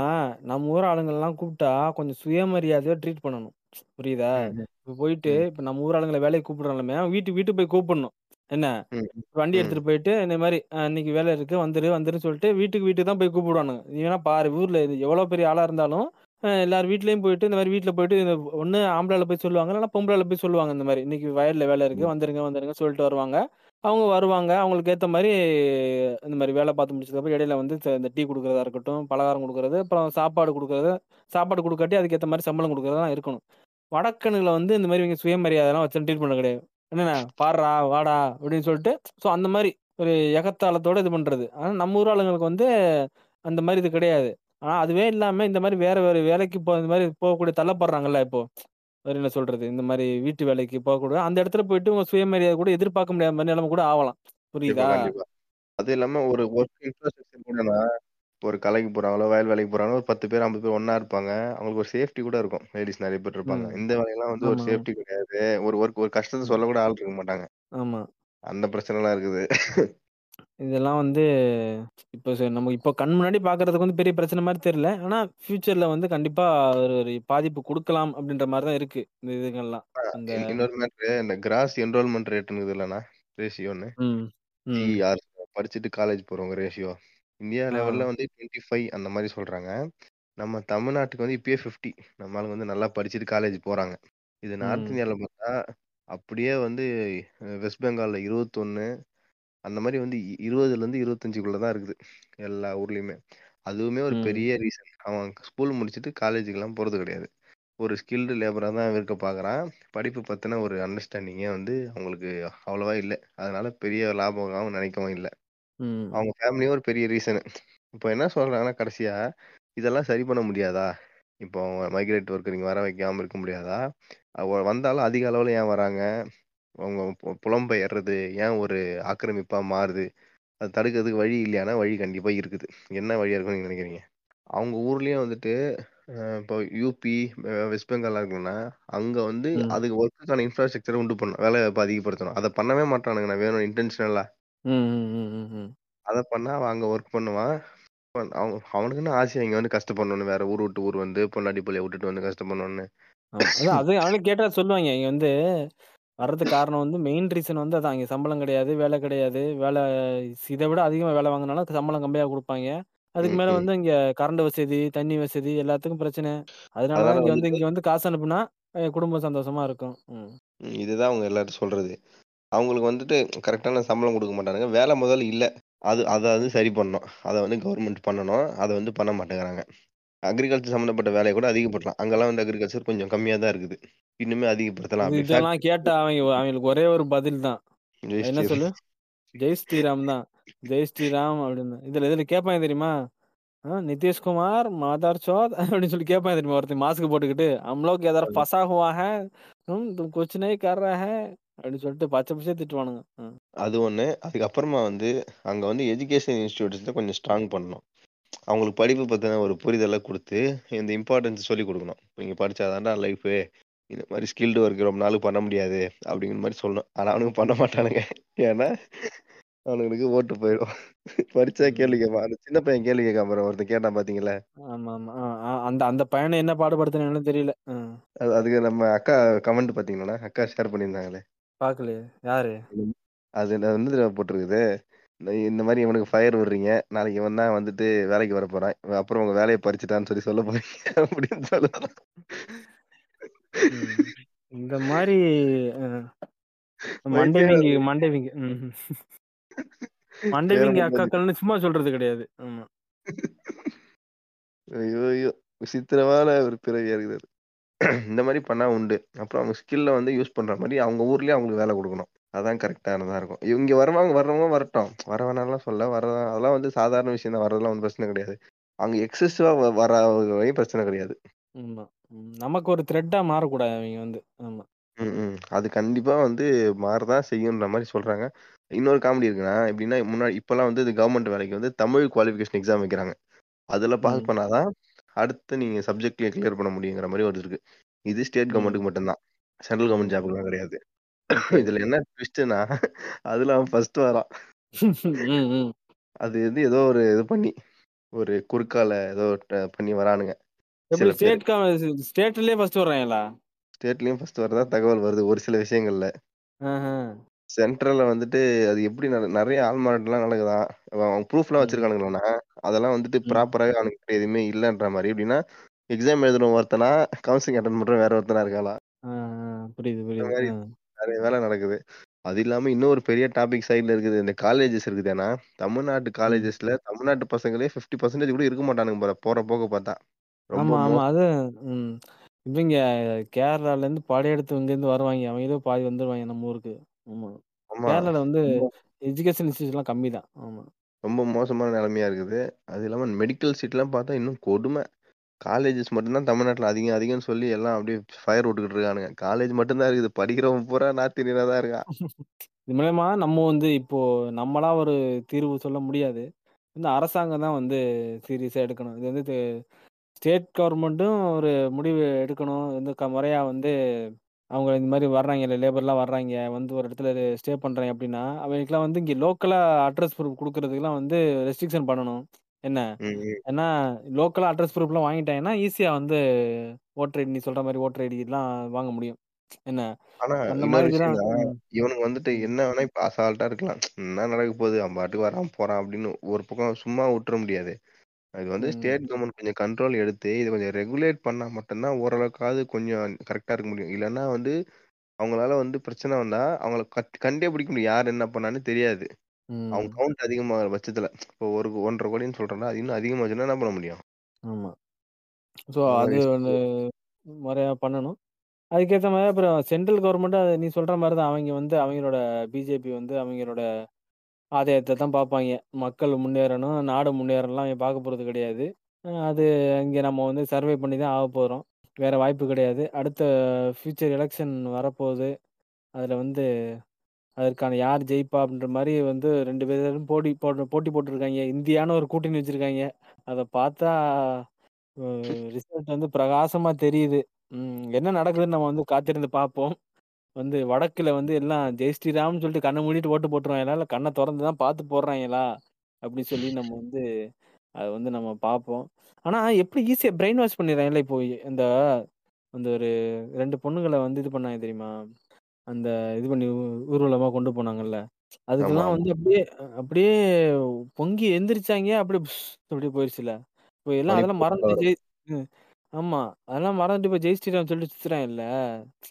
S2: நம்ம ஊர் ஆளுங்க எல்லாம் கூப்பிட்டா கொஞ்சம் சுயமரியாதையா ட்ரீட் பண்ணணும். புரியுதா? இப்ப போயிட்டு இப்ப நம்ம ஊர் ஆளுங்களை வேலைக்கு கூப்பிடுறாலுமே வீட்டு வீட்டு போய் கூப்பிடணும். என்ன?
S1: ம்,
S2: வண்டி
S1: ம்.
S2: எடுத்துட்டு போயிட்டு இந்த மாதிரி "அஹ், இன்னைக்கு வேலை இருக்கு வந்துரு வந்துருன்னு சொல்லிட்டு வீட்டுக்கு வீட்டுக்கு தான் போய் கூப்பிடுவானுங்க. நீ வேணா பாரு ஊர்ல இது எவ்வளவு பெரிய ஆளா இருந்தாலும் எல்லார் வீட்லயும் போயிட்டு இந்த மாதிரி வீட்டுல போயிட்டு ஒண்ணு ஆம்பளால போய் சொல்லுவாங்க இல்லைன்னா பொம்பளால போய் சொல்லுவாங்க இந்த மாதிரி இன்னைக்கு வயல்ல வேலை இருக்கு வந்துருங்க வந்துருங்க சொல்லிட்டு வருவாங்க. அவங்க வருவாங்க அவங்களுக்கு ஏத்த மாதிரி இந்த மாதிரி வேலை பார்த்து முடிச்சதுக்கப்புறம் இடையில வந்து இந்த டீ கொடுக்கறதா இருக்கட்டும் பலகாரம் கொடுக்கறது அப்புறம் சாப்பாடு கொடுக்கறது சாப்பாடு கொடுக்காட்டி அதுக்கேற்ற மாதிரி சம்பளம் கொடுக்கறதா இருக்கணும். வடக்கனுல வந்து இந்த மாதிரி இவங்க சுயமரியாதைலாம் வச்சு ட்ரீட் பண்ண கிடையாது. என்னண்ணா பாடுறா வாடா அப்படின்னு சொல்லிட்டு ஸோ அந்த மாதிரி ஒரு எகத்தாளத்தோட இது பண்றது. ஆனா நம்ம ஊர் ஆளுங்களுக்கு வந்து அந்த மாதிரி இது கிடையாது. ஆனா அதுவே இல்லாம இந்த மாதிரி வேற வேற வேலைக்கு போ இந்த மாதிரி போகக்கூடிய தள்ளப்படுறாங்கல்ல இப்போ. என்ன சொல்றது? இந்த மாதிரி வீட்டு வேலைக்கு போகக்கூடிய அந்த இடத்துல போயிட்டு உங்க சுயமரியாதை கூட எதிர்பார்க்க முடியாத மாதிரி நிலைமை கூட ஆகலாம்.
S1: கண்டிப்பா
S2: புரியுதா?
S1: கண்டிப்பா. அது இல்லாம ஒரு ஒர்க் இன்ஃப்ராஸ்ட்ரக்சர் கூடனா ஒரு கலைக்கு போறாங்களோ வயல் வேலைக்கு போறாங்களோ ஒரு பத்து பேர் ஐம்பது பேர் ஒண்ணா இருப்பாங்க. அவங்களுக்கு ஒரு சேஃப்டி கூட இருக்கும். லேடிஸ் நிறைய பேர் இருப்பாங்க. இந்த வேலையெல்லாம் வந்து ஒரு சேஃப்டி கிடையாது. ஒரு ஒர்க் ஒரு கஷ்டத்தை சொல்ல கூட ஆள் இருக்க மாட்டாங்க.
S2: ஆமா.
S1: அந்த பிரச்சனை எல்லாம் இருக்குது.
S2: இதெல்லாம் வந்து இப்போ நம்ம இப்போ கண் முன்னாடி பாக்குறதுக்கு வந்து பெரிய பிரச்சனை மாதிரி தெரியல. ஆனா ஃபியூச்சர்ல வந்து கண்டிப்பா ஒரு பாதிப்பு கொடுக்கலாம் அப்படின்ற மாதிரி தான் இருக்கு இந்த இதுங்கெல்லாம் அந்த
S1: இன்- இன்னொரு மேட்ரு இந்த கிராஸ் என்ரோல்மெண்ட் ரேட்டுன்னு இல்லைண்ணா ரேஷியோன்னு படிச்சுட்டு காலேஜ் போறவங்க ரேஷியோ இந்தியா லெவல்ல வந்து டுவெண்ட்டி ஃபைவ் அந்த மாதிரி சொல்றாங்க. நம்ம தமிழ்நாட்டுக்கு வந்து இப்பயே ஃபிஃப்டி. நம்ம ஆளுங்க வந்து நல்லா படிச்சுட்டு காலேஜ் போறாங்க. இது நார்த் இந்தியாவில் பார்த்தா அப்படியே வந்து வெஸ்ட் பெங்கால்ல இருபத்தொன்னு அந்த மாதிரி வந்து இ- இருபதுல இருந்து இருபத்தஞ்சுக்குள்ள தான் இருக்குது எல்லா ஊர்லயுமே. அதுவுமே ஒரு பெரிய ரீசன். அவன் ஸ்கூல் முடிச்சுட்டு காலேஜுக்கெல்லாம் போறது கிடையாது. ஒரு ஸ்கில்டு லேபரா தான் இருக்க பார்க்கறான். படிப்பு பத்தின ஒரு அண்டர்ஸ்டாண்டிங்கே வந்து அவங்களுக்கு அவ்வளவா இல்லை. அதனால பெரிய லாபம் நினைக்கவும் இல்லை.
S2: ம்.
S1: அவங்க ஃபேமிலியும் ஒரு பெரிய ரீசனு. இப்போ என்ன சொல்றாங்கன்னா கடைசியா இதெல்லாம் சரி பண்ண முடியாதா? இப்போ அவங்க மைக்ரேட் ஒர்க்கர் இங்க வர வைக்காம இருக்க முடியாதா? அவ வந்தாலும் அதிக அளவுல ஏன் வராங்க? அவங்க பு- புலம்பெயர்றது ஏன் ஒரு ஆக்கிரமிப்பா மாறுது? அது தடுக்கிறதுக்கு வழி இல்லையானா வழி கண்டிப்பா இருக்குது. என்ன வழியா இருக்கும்னு நீங்க நினைக்கிறீங்க? அவங்க ஊர்லயும் வந்துட்டு இப்போ யூபி வெஸ்ட் பெங்கால் இருக்குன்னா அங்க வந்து
S2: ம்.
S1: அதுக்கு ஒர்க்குக்கான இன்ஃப்ராஸ்ட்ரக்சர் உண்டு பண்ணணும். வேலை வாய்ப்பை அதிகப்படுத்தணும். அதை பண்ணவே மாட்டானுங்க நான் வேணும் இன்டென்ஷனலா
S2: ம் ம் ம் ம் ம்.
S1: அதை பண்ணா அவன் அங்க ஒர்க் பண்ணுவான். பண்- அவன் அவனுக்குன்னு ஆசை இங்க வந்து கஷ்டப்படணும்னு வேற ஊர் விட்டு ஊர் வந்து பொண்டாட்டி பிள்ளைய விட்டுட்டு வந்து கஷ்டப்படணும்னு
S2: ஆமா அதான் அது அவனு கேட்டா சொல்லுவாங்க இங்க வந்து வர்றதுக்கு காரணம் வந்து மெயின் ரீசன் வந்து அதான் இங்க சம்பளம் கிடையாது வேலை கிடையாது வேலை இதை விட அதிகமா வேலை வாங்கினாலும் சம்பளம் கம்மியா கொடுப்பாங்க. அதுக்கு
S1: ம்,
S2: மேல
S1: ம்.
S2: வந்து இங்க கரண்ட் வசதி தண்ணி வசதி எல்லாத்துக்கும் பிரச்சனை. அதனாலதான்
S1: அதனால
S2: இங்க வந்து
S1: வந்துட்டு
S2: இங்க வந்து காசு அனுப்புனா குடும்பம் சந்தோஷமா இருக்கும். ம்.
S1: ம், இதுதான் அவங்க எல்லாரும் சொல்றது. அவங்களுக்கு வந்துட்டு கரெக்டான சம்பளம் கொடுக்க மாட்டானுங்க வேலை முதல்ல இல்ல அது அதை வந்து சரி பண்ணணும் அதை வந்து கவர்மெண்ட் பண்ணணும் அதை வந்து பண்ண மாட்டேங்கிறாங்க அக்ரிகல்ச்சர் சம்மந்தப்பட்ட வேலையை கூட அதிகப்படுத்தலாம் அங்கெல்லாம் வந்து அக்ரிகல்ச்சர் கொஞ்சம் கம்மியா தான் இருக்குது இன்னுமே அதிகப்படுத்தலாம்
S2: இது
S1: அப்படி
S2: இதெல்லாம்
S1: ஃபேக்டரி
S2: கேட்டா அவங்க அவங்களுக்கு ஒரே ஒரு பதில் தான் என்ன சொல்லு ஜெய் ஸ்ரீராம் தான் ஜெய் ஸ்ரீராம் அப்படின்னு இதுல இதுல கேட்பாங்க தெரியுமா ஆ, நிதிஷ்குமார் மாதார் சோத் அப்படின்னு சொல்லி கேட்பாங்க தெரியுமா ஒருத்தன் மாஸ்க் போட்டுக்கிட்டு हम लोग इधर फंसा हुआ है हम तुम कुछ नहीं कर रहे हैं அப்படின்னு சொல்லிட்டு பச்சை பச்சையா திட்டுவானுங்க ம்.
S1: அது ஒண்ணு. அதுக்கப்புறமா வந்து அங்க வந்து எஜுகேஷன் இன்ஸ்டிடியூட்ஸ்ல கொஞ்சம் ஸ்ட்ராங் பண்ணணும். அவங்களுக்கு படிப்பு பத்தின ஒரு புரிதலை குடுத்து, இந்த இம்பார்ட்டன்ஸ் சொல்லிக் குடுக்கணும். நீங்க படிச்சா தான்டா லைஃபு. இந்த மாரி ஸ்கில்டு ஒர்க் ரொம்ப நாளுக்கு பண்ண முடியாது. அப்படிங்கிற மாரி சொல்லணும். ஆனா அவனுங்க பண்ண மாட்டானுங்க. ஏன்னா அவனுங்களுக்கு ஓட்டு போயிடும். படிச்சா கேள்வி. கேட்பான். அந்த சின்ன பையன் கேள்வி கேட்காம பாரு ஒருத்தன் கேட்டான் பாத்தீங்களா?
S2: ஆமா ஆமா ஆ, ஆ, அந்த அந்த பையனை என்ன பாடுபடுத்தினாலும் தெரியல ம்.
S1: அது அதுக்கு நம்ம அக்கா கமெண்ட் பாத்தீங்களா? அக்கா ஷேர் பண்ணியிருந்தாங்களே.
S2: பாக்கலையே யாரு.
S1: அது வந்து போட்டிருக்குது. இந்த மாரி இவனுக்கு ஃபயர் விடுறீங்க. நாளைக்கு இவன் தான் வந்துட்டு வேலைக்கு வரப்போறான். அப்புறம் உங்க வேலைய பறிச்சுட்டான்னு சொல்லி சொல்ல போறீங்க அப்படின்னு சொல்லலாம்.
S2: ம். இந்த மாதிரி மண்டைவிங்க மண்டைவிங்க மண்டைவிங்க அக்காக்கள்னு சும்மா சொல்றது கிடையாது ஆமா
S1: ஐயோ ஐயோ விசித்திரமான ஒரு பிறவியா இருக்குது. இந்த மாதிரி பண்ணா உண்டு. அப்புறம் அவங்க ஸ்கில்ல வந்து யூஸ் பண்ற மாதிரி அவங்க ஊர்லயே அவங்களுக்கு வேலை கொடுக்கணும். அதான் கரெக்டானதா இருக்கும். இங்க வருவாங்க வர்றவங்க வரட்டும். வர வேணாம்லாம் சொல்ல. வர அதெல்லாம் வந்து சாதாரண விஷயம் தான். வரதெல்லாம் ஒன்றும் பிரச்சனை கிடையாது. அங்க எக்ஸசிவா வர வரையும் பிரச்சனை கிடையாது.
S2: நமக்கு ஒரு த்ரெட்டா மாறக்கூடாது அவங்க வந்து ஆமா
S1: ம். அது கண்டிப்பா வந்து மாறதான் செய்யுன்ற மாரி சொல்றாங்க. இன்னொரு காமெடி இருக்குன்னா, எப்படின்னா முன்னாடி இப்பலாம் வந்து இது கவர்மெண்ட் வேலைக்கு வந்து தமிழ் குவாலிஃபிகேஷன் எக்ஸாம் வைக்கிறாங்க. அதுல பாஸ். பண்ணாதான் அடுத்து நீங்க சப்ஜெக்ட்ல கிளியர் பண்ண முடியுங்கிற மாரி ஒரு இருக்கு. இது ஸ்டேட். கவர்மெண்ட்டுக்கு மட்டும்தான். Central government. ஜாப்க்குலாம் கிடையாது. இதுல என்ன ட்விஸ்ட்னா அதுல அவன் ஃபர்ஸ்ட் வரான். அது வந்து ஏதோ ஒரு இது பண்ணி ஒரு குறுக்கால ஏதோ பண்ணி வரானுங்க.
S2: ஸ்டேட் ஸ்டேட்லயே ஃபர்ஸ்ட் வர்றாங்களா
S1: ஸ்டேட்லயும் ஃபர்ஸ்ட் வரதா தகவல் வருது ஒரு சில விஷயங்கள்ல. சென்ட்ரல்ல வந்துட்டு அது எப்படி நட நிறைய ஆள்மாறாட்டம்லாம் நடக்குதாம். அவன் ப்ரூஃப்லாம்
S2: ம்.
S1: வச்சிருக்கானுங்களாண்ணா, அதெல்லாம் வந்துட்டு
S2: ம்.
S1: ப்ராப்பராவே அவனுக்கு எதுவுமே இல்லன்ற மாரி. எப்படின்னா, எக்ஸாம் எழுதுன ஒருத்தனா, கவுன்சிலிங் அட்டெண்ட் பண்றவன் வேற ஒருத்தனா இருக்காளாம்.
S2: ஆ, ஆ. புரியுது
S1: இந்த
S2: புரியுது
S1: மாரி
S2: ஆ.
S1: நிறைய வேலை நடக்குது. அது இல்லாம இன்னொரு பெரிய டாபிக் சைடுல இருக்குது. இந்த காலேஜஸ் இருக்குதேண்ணா, தமிழ்நாட்டு
S2: ம்.
S1: காலேஜஸ்ல தமிழ்நாட்டு பசங்களே 50% கூட இருக்க மாட்டானுங்க போல, போற போக்க பார்த்தா. ரொம்ப
S2: ஆமா ஆமா
S1: மோசம்.
S2: அது ம். இவங்க கேரளால இருந்து படையெடுத்து இங்க இருந்து வருவாங்க அவங்களே பாதி வந்துருவாங்க நம்ம ஊருக்கு ஆமா
S1: ஆமா.
S2: கேரளால வந்து
S1: ரொம்ப
S2: எஜுகேஷன் இன்ஸ்டியூட்லாம் கம்மி தான் ஆமா
S1: ரொம்ப மோசமான நிலைமையா இருக்குது. அது இல்லாம மெடிக்கல் சீட்லாம் பார்த்தா இன்னும் கொடுமை. காலேஜஸ் மட்டும்தான் தமிழ்நாட்டுல அதிகம் அதிகம்னு சொல்லி எல்லாம் அப்படியே ஃபயர் விட்டுக்கிட்டு இருக்கானுங்க. காலேஜ் மட்டும்தான் இருக்குது. படிக்கிறவன் பூரா நார்த் இந்தியனா தான் இருக்கான்.
S2: இது மூலயமா நம்ம வந்து இப்போ நம்மளா ஒரு தீர்வு சொல்ல முடியாது இந்த அரசாங்கம் தான் வந்து சீரியஸா எடுக்கணும் இது வந்து ஸ்டேட் கவர்மெண்ட்டும் ஒரு முடிவு எடுக்கணும் வந்து க முறையா வந்து அவங்க இந்த மாதிரி வர்றாங்க இல்லை லேபர்லாம் வர்றாங்க வந்து ஒரு இடத்துல ஸ்டே பண்றாங்க அப்படின்னா அவங்களுக்குலாம் வந்து இங்கே லோக்கலா அட்ரஸ் ப்ரூஃப் கொடுக்கறதுக்குலாம் வந்து ரெஸ்ட்ரிக்ஷன் பண்ணணும் என்ன
S1: ம், ம்.
S2: ஏன்னா லோக்கலா அட்ரஸ் ப்ரூஃப்லாம் வாங்கிட்டாங்கன்னா ஈஸியா வந்து ஓட்டர் ஐடி நீ சொல்ற மாதிரி ஓட்டர் ஐடிலாம் வாங்க முடியும் என்ன
S1: ஆனா
S2: அந்த
S1: இன்னொரு
S2: மாதிரி தான்
S1: விஷயம்னா,
S2: ம்,
S1: இவனுங்க வந்துட்டு என்ன வேணா இப்ப அசால்ட்டா இருக்கலாம். என்ன நடக்க போகுது? அவன் பாட்டுக்கு வரான் போறான் அப்படின்னு ஒரு பக்கம் சும்மா விட்டுற முடியாது. அது வந்து ஸ்டேட் கவர்மெண்ட் கொஞ்சம் கண்ட்ரோல் எடுத்து இதை கொஞ்சம் ரெகுலேட் பண்ணா மட்டும்தான் ஓரளவுக்காவது கொஞ்சம் கரெக்டா இருக்க முடியும். இல்லைன்னா வந்து அவங்களால வந்து பிரச்சனை வந்தா அவங்கள கட் கண்டே பிடிக்க முடியும். யார் என்ன பண்ணான்னு தெரியாது. அவங்க. கவுண்ட் அதிகமாகிற பட்சத்துல இப்போ ஒரு ஒன்றரை கோடின்னு சொல்றேன்னா அது இன்னும் அதிகமாச்சுன்னா என்ன பண்ண முடியும்?
S2: ஆமா ஸோ அது
S1: மாதிரி
S2: ஒன்று முறையா பண்ணணும் அதுக்கேற்ற மாதிரி அப்புறம் சென்ட்ரல் கவர்மெண்ட் அது நீ சொல்ற மாதிரி தான் அவங்க வந்து அவங்களோட பிஜேபி வந்து அவங்களோட ஆதாயத்தை தான் பார்ப்பாங்க. மக்கள் முன்னேறணும் நாடு முன்னேறலாம் அவங்க பார்க்க போகிறது கிடையாது. அது இங்கே நம்ம வந்து சர்வே பண்ணி தான் ஆக போகிறோம் வேற வாய்ப்பு கிடையாது. அடுத்த ஃபியூச்சர் எலெக்ஷன் வரப்போகுது. அதில் வந்து அதற்கான யார் ஜெயிப்பா அப்படின்ற மாதிரி வந்து ரெண்டு பேரும் போட்டி போட்டு போட்டி போட்டிருக்காங்க. இந்தியான்னு ஒரு கூட்டணி வச்சிருக்காங்க. அதை பார்த்தா ரிசல்ட் வந்து பிரகாசமா தெரியுது. ம், என்ன நடக்குதுன்னு நம்ம வந்து காத்திருந்து பார்ப்போம். வந்து வடக்குல வந்து எல்லாம் ஜெய் ஸ்ரீராம்னு சொல்லிட்டு கண்ணை மூடிட்டு ஓட்டு போட்டுருவாங்களா இல்லை கண்ணை திறந்து தான் பார்த்து போடுறாங்களா அப்படி சொல்லி நம்ம வந்து அதை வந்து நம்ம பார்ப்போம். ஆனா எப்படி ஈஸியா பிரெயின் வாஷ் பண்ணிடுறாங்கல்ல இப்போ இந்த அந்த ஒரு ரெண்டு பொண்ணுங்களை வந்து இது பண்ணாங்க தெரியுமா? அந்த இது பண்ணி ஊ- ஊர்வலமா கொண்டு போனாங்கல்ல.
S1: ஆமா
S2: அதுக்கெல்லாம்
S1: ஆமா
S2: வந்து அப்படியே அப்படியே பொங்கி எந்திரிச்சாங்க. அப்படியே புஷ் அப்படியே போயிடுச்சுல இப்போ எல்லாம் அதெல்லாம்
S1: மணிப்பூர்
S2: மறந்துட்டு ஜெய் ம், ஆமா. அதெல்லாம் மறந்துட்டு இப்போ ஜெய் ஸ்ரீராம் சொல்லிட்டு சுத்துறாங்க இல்ல.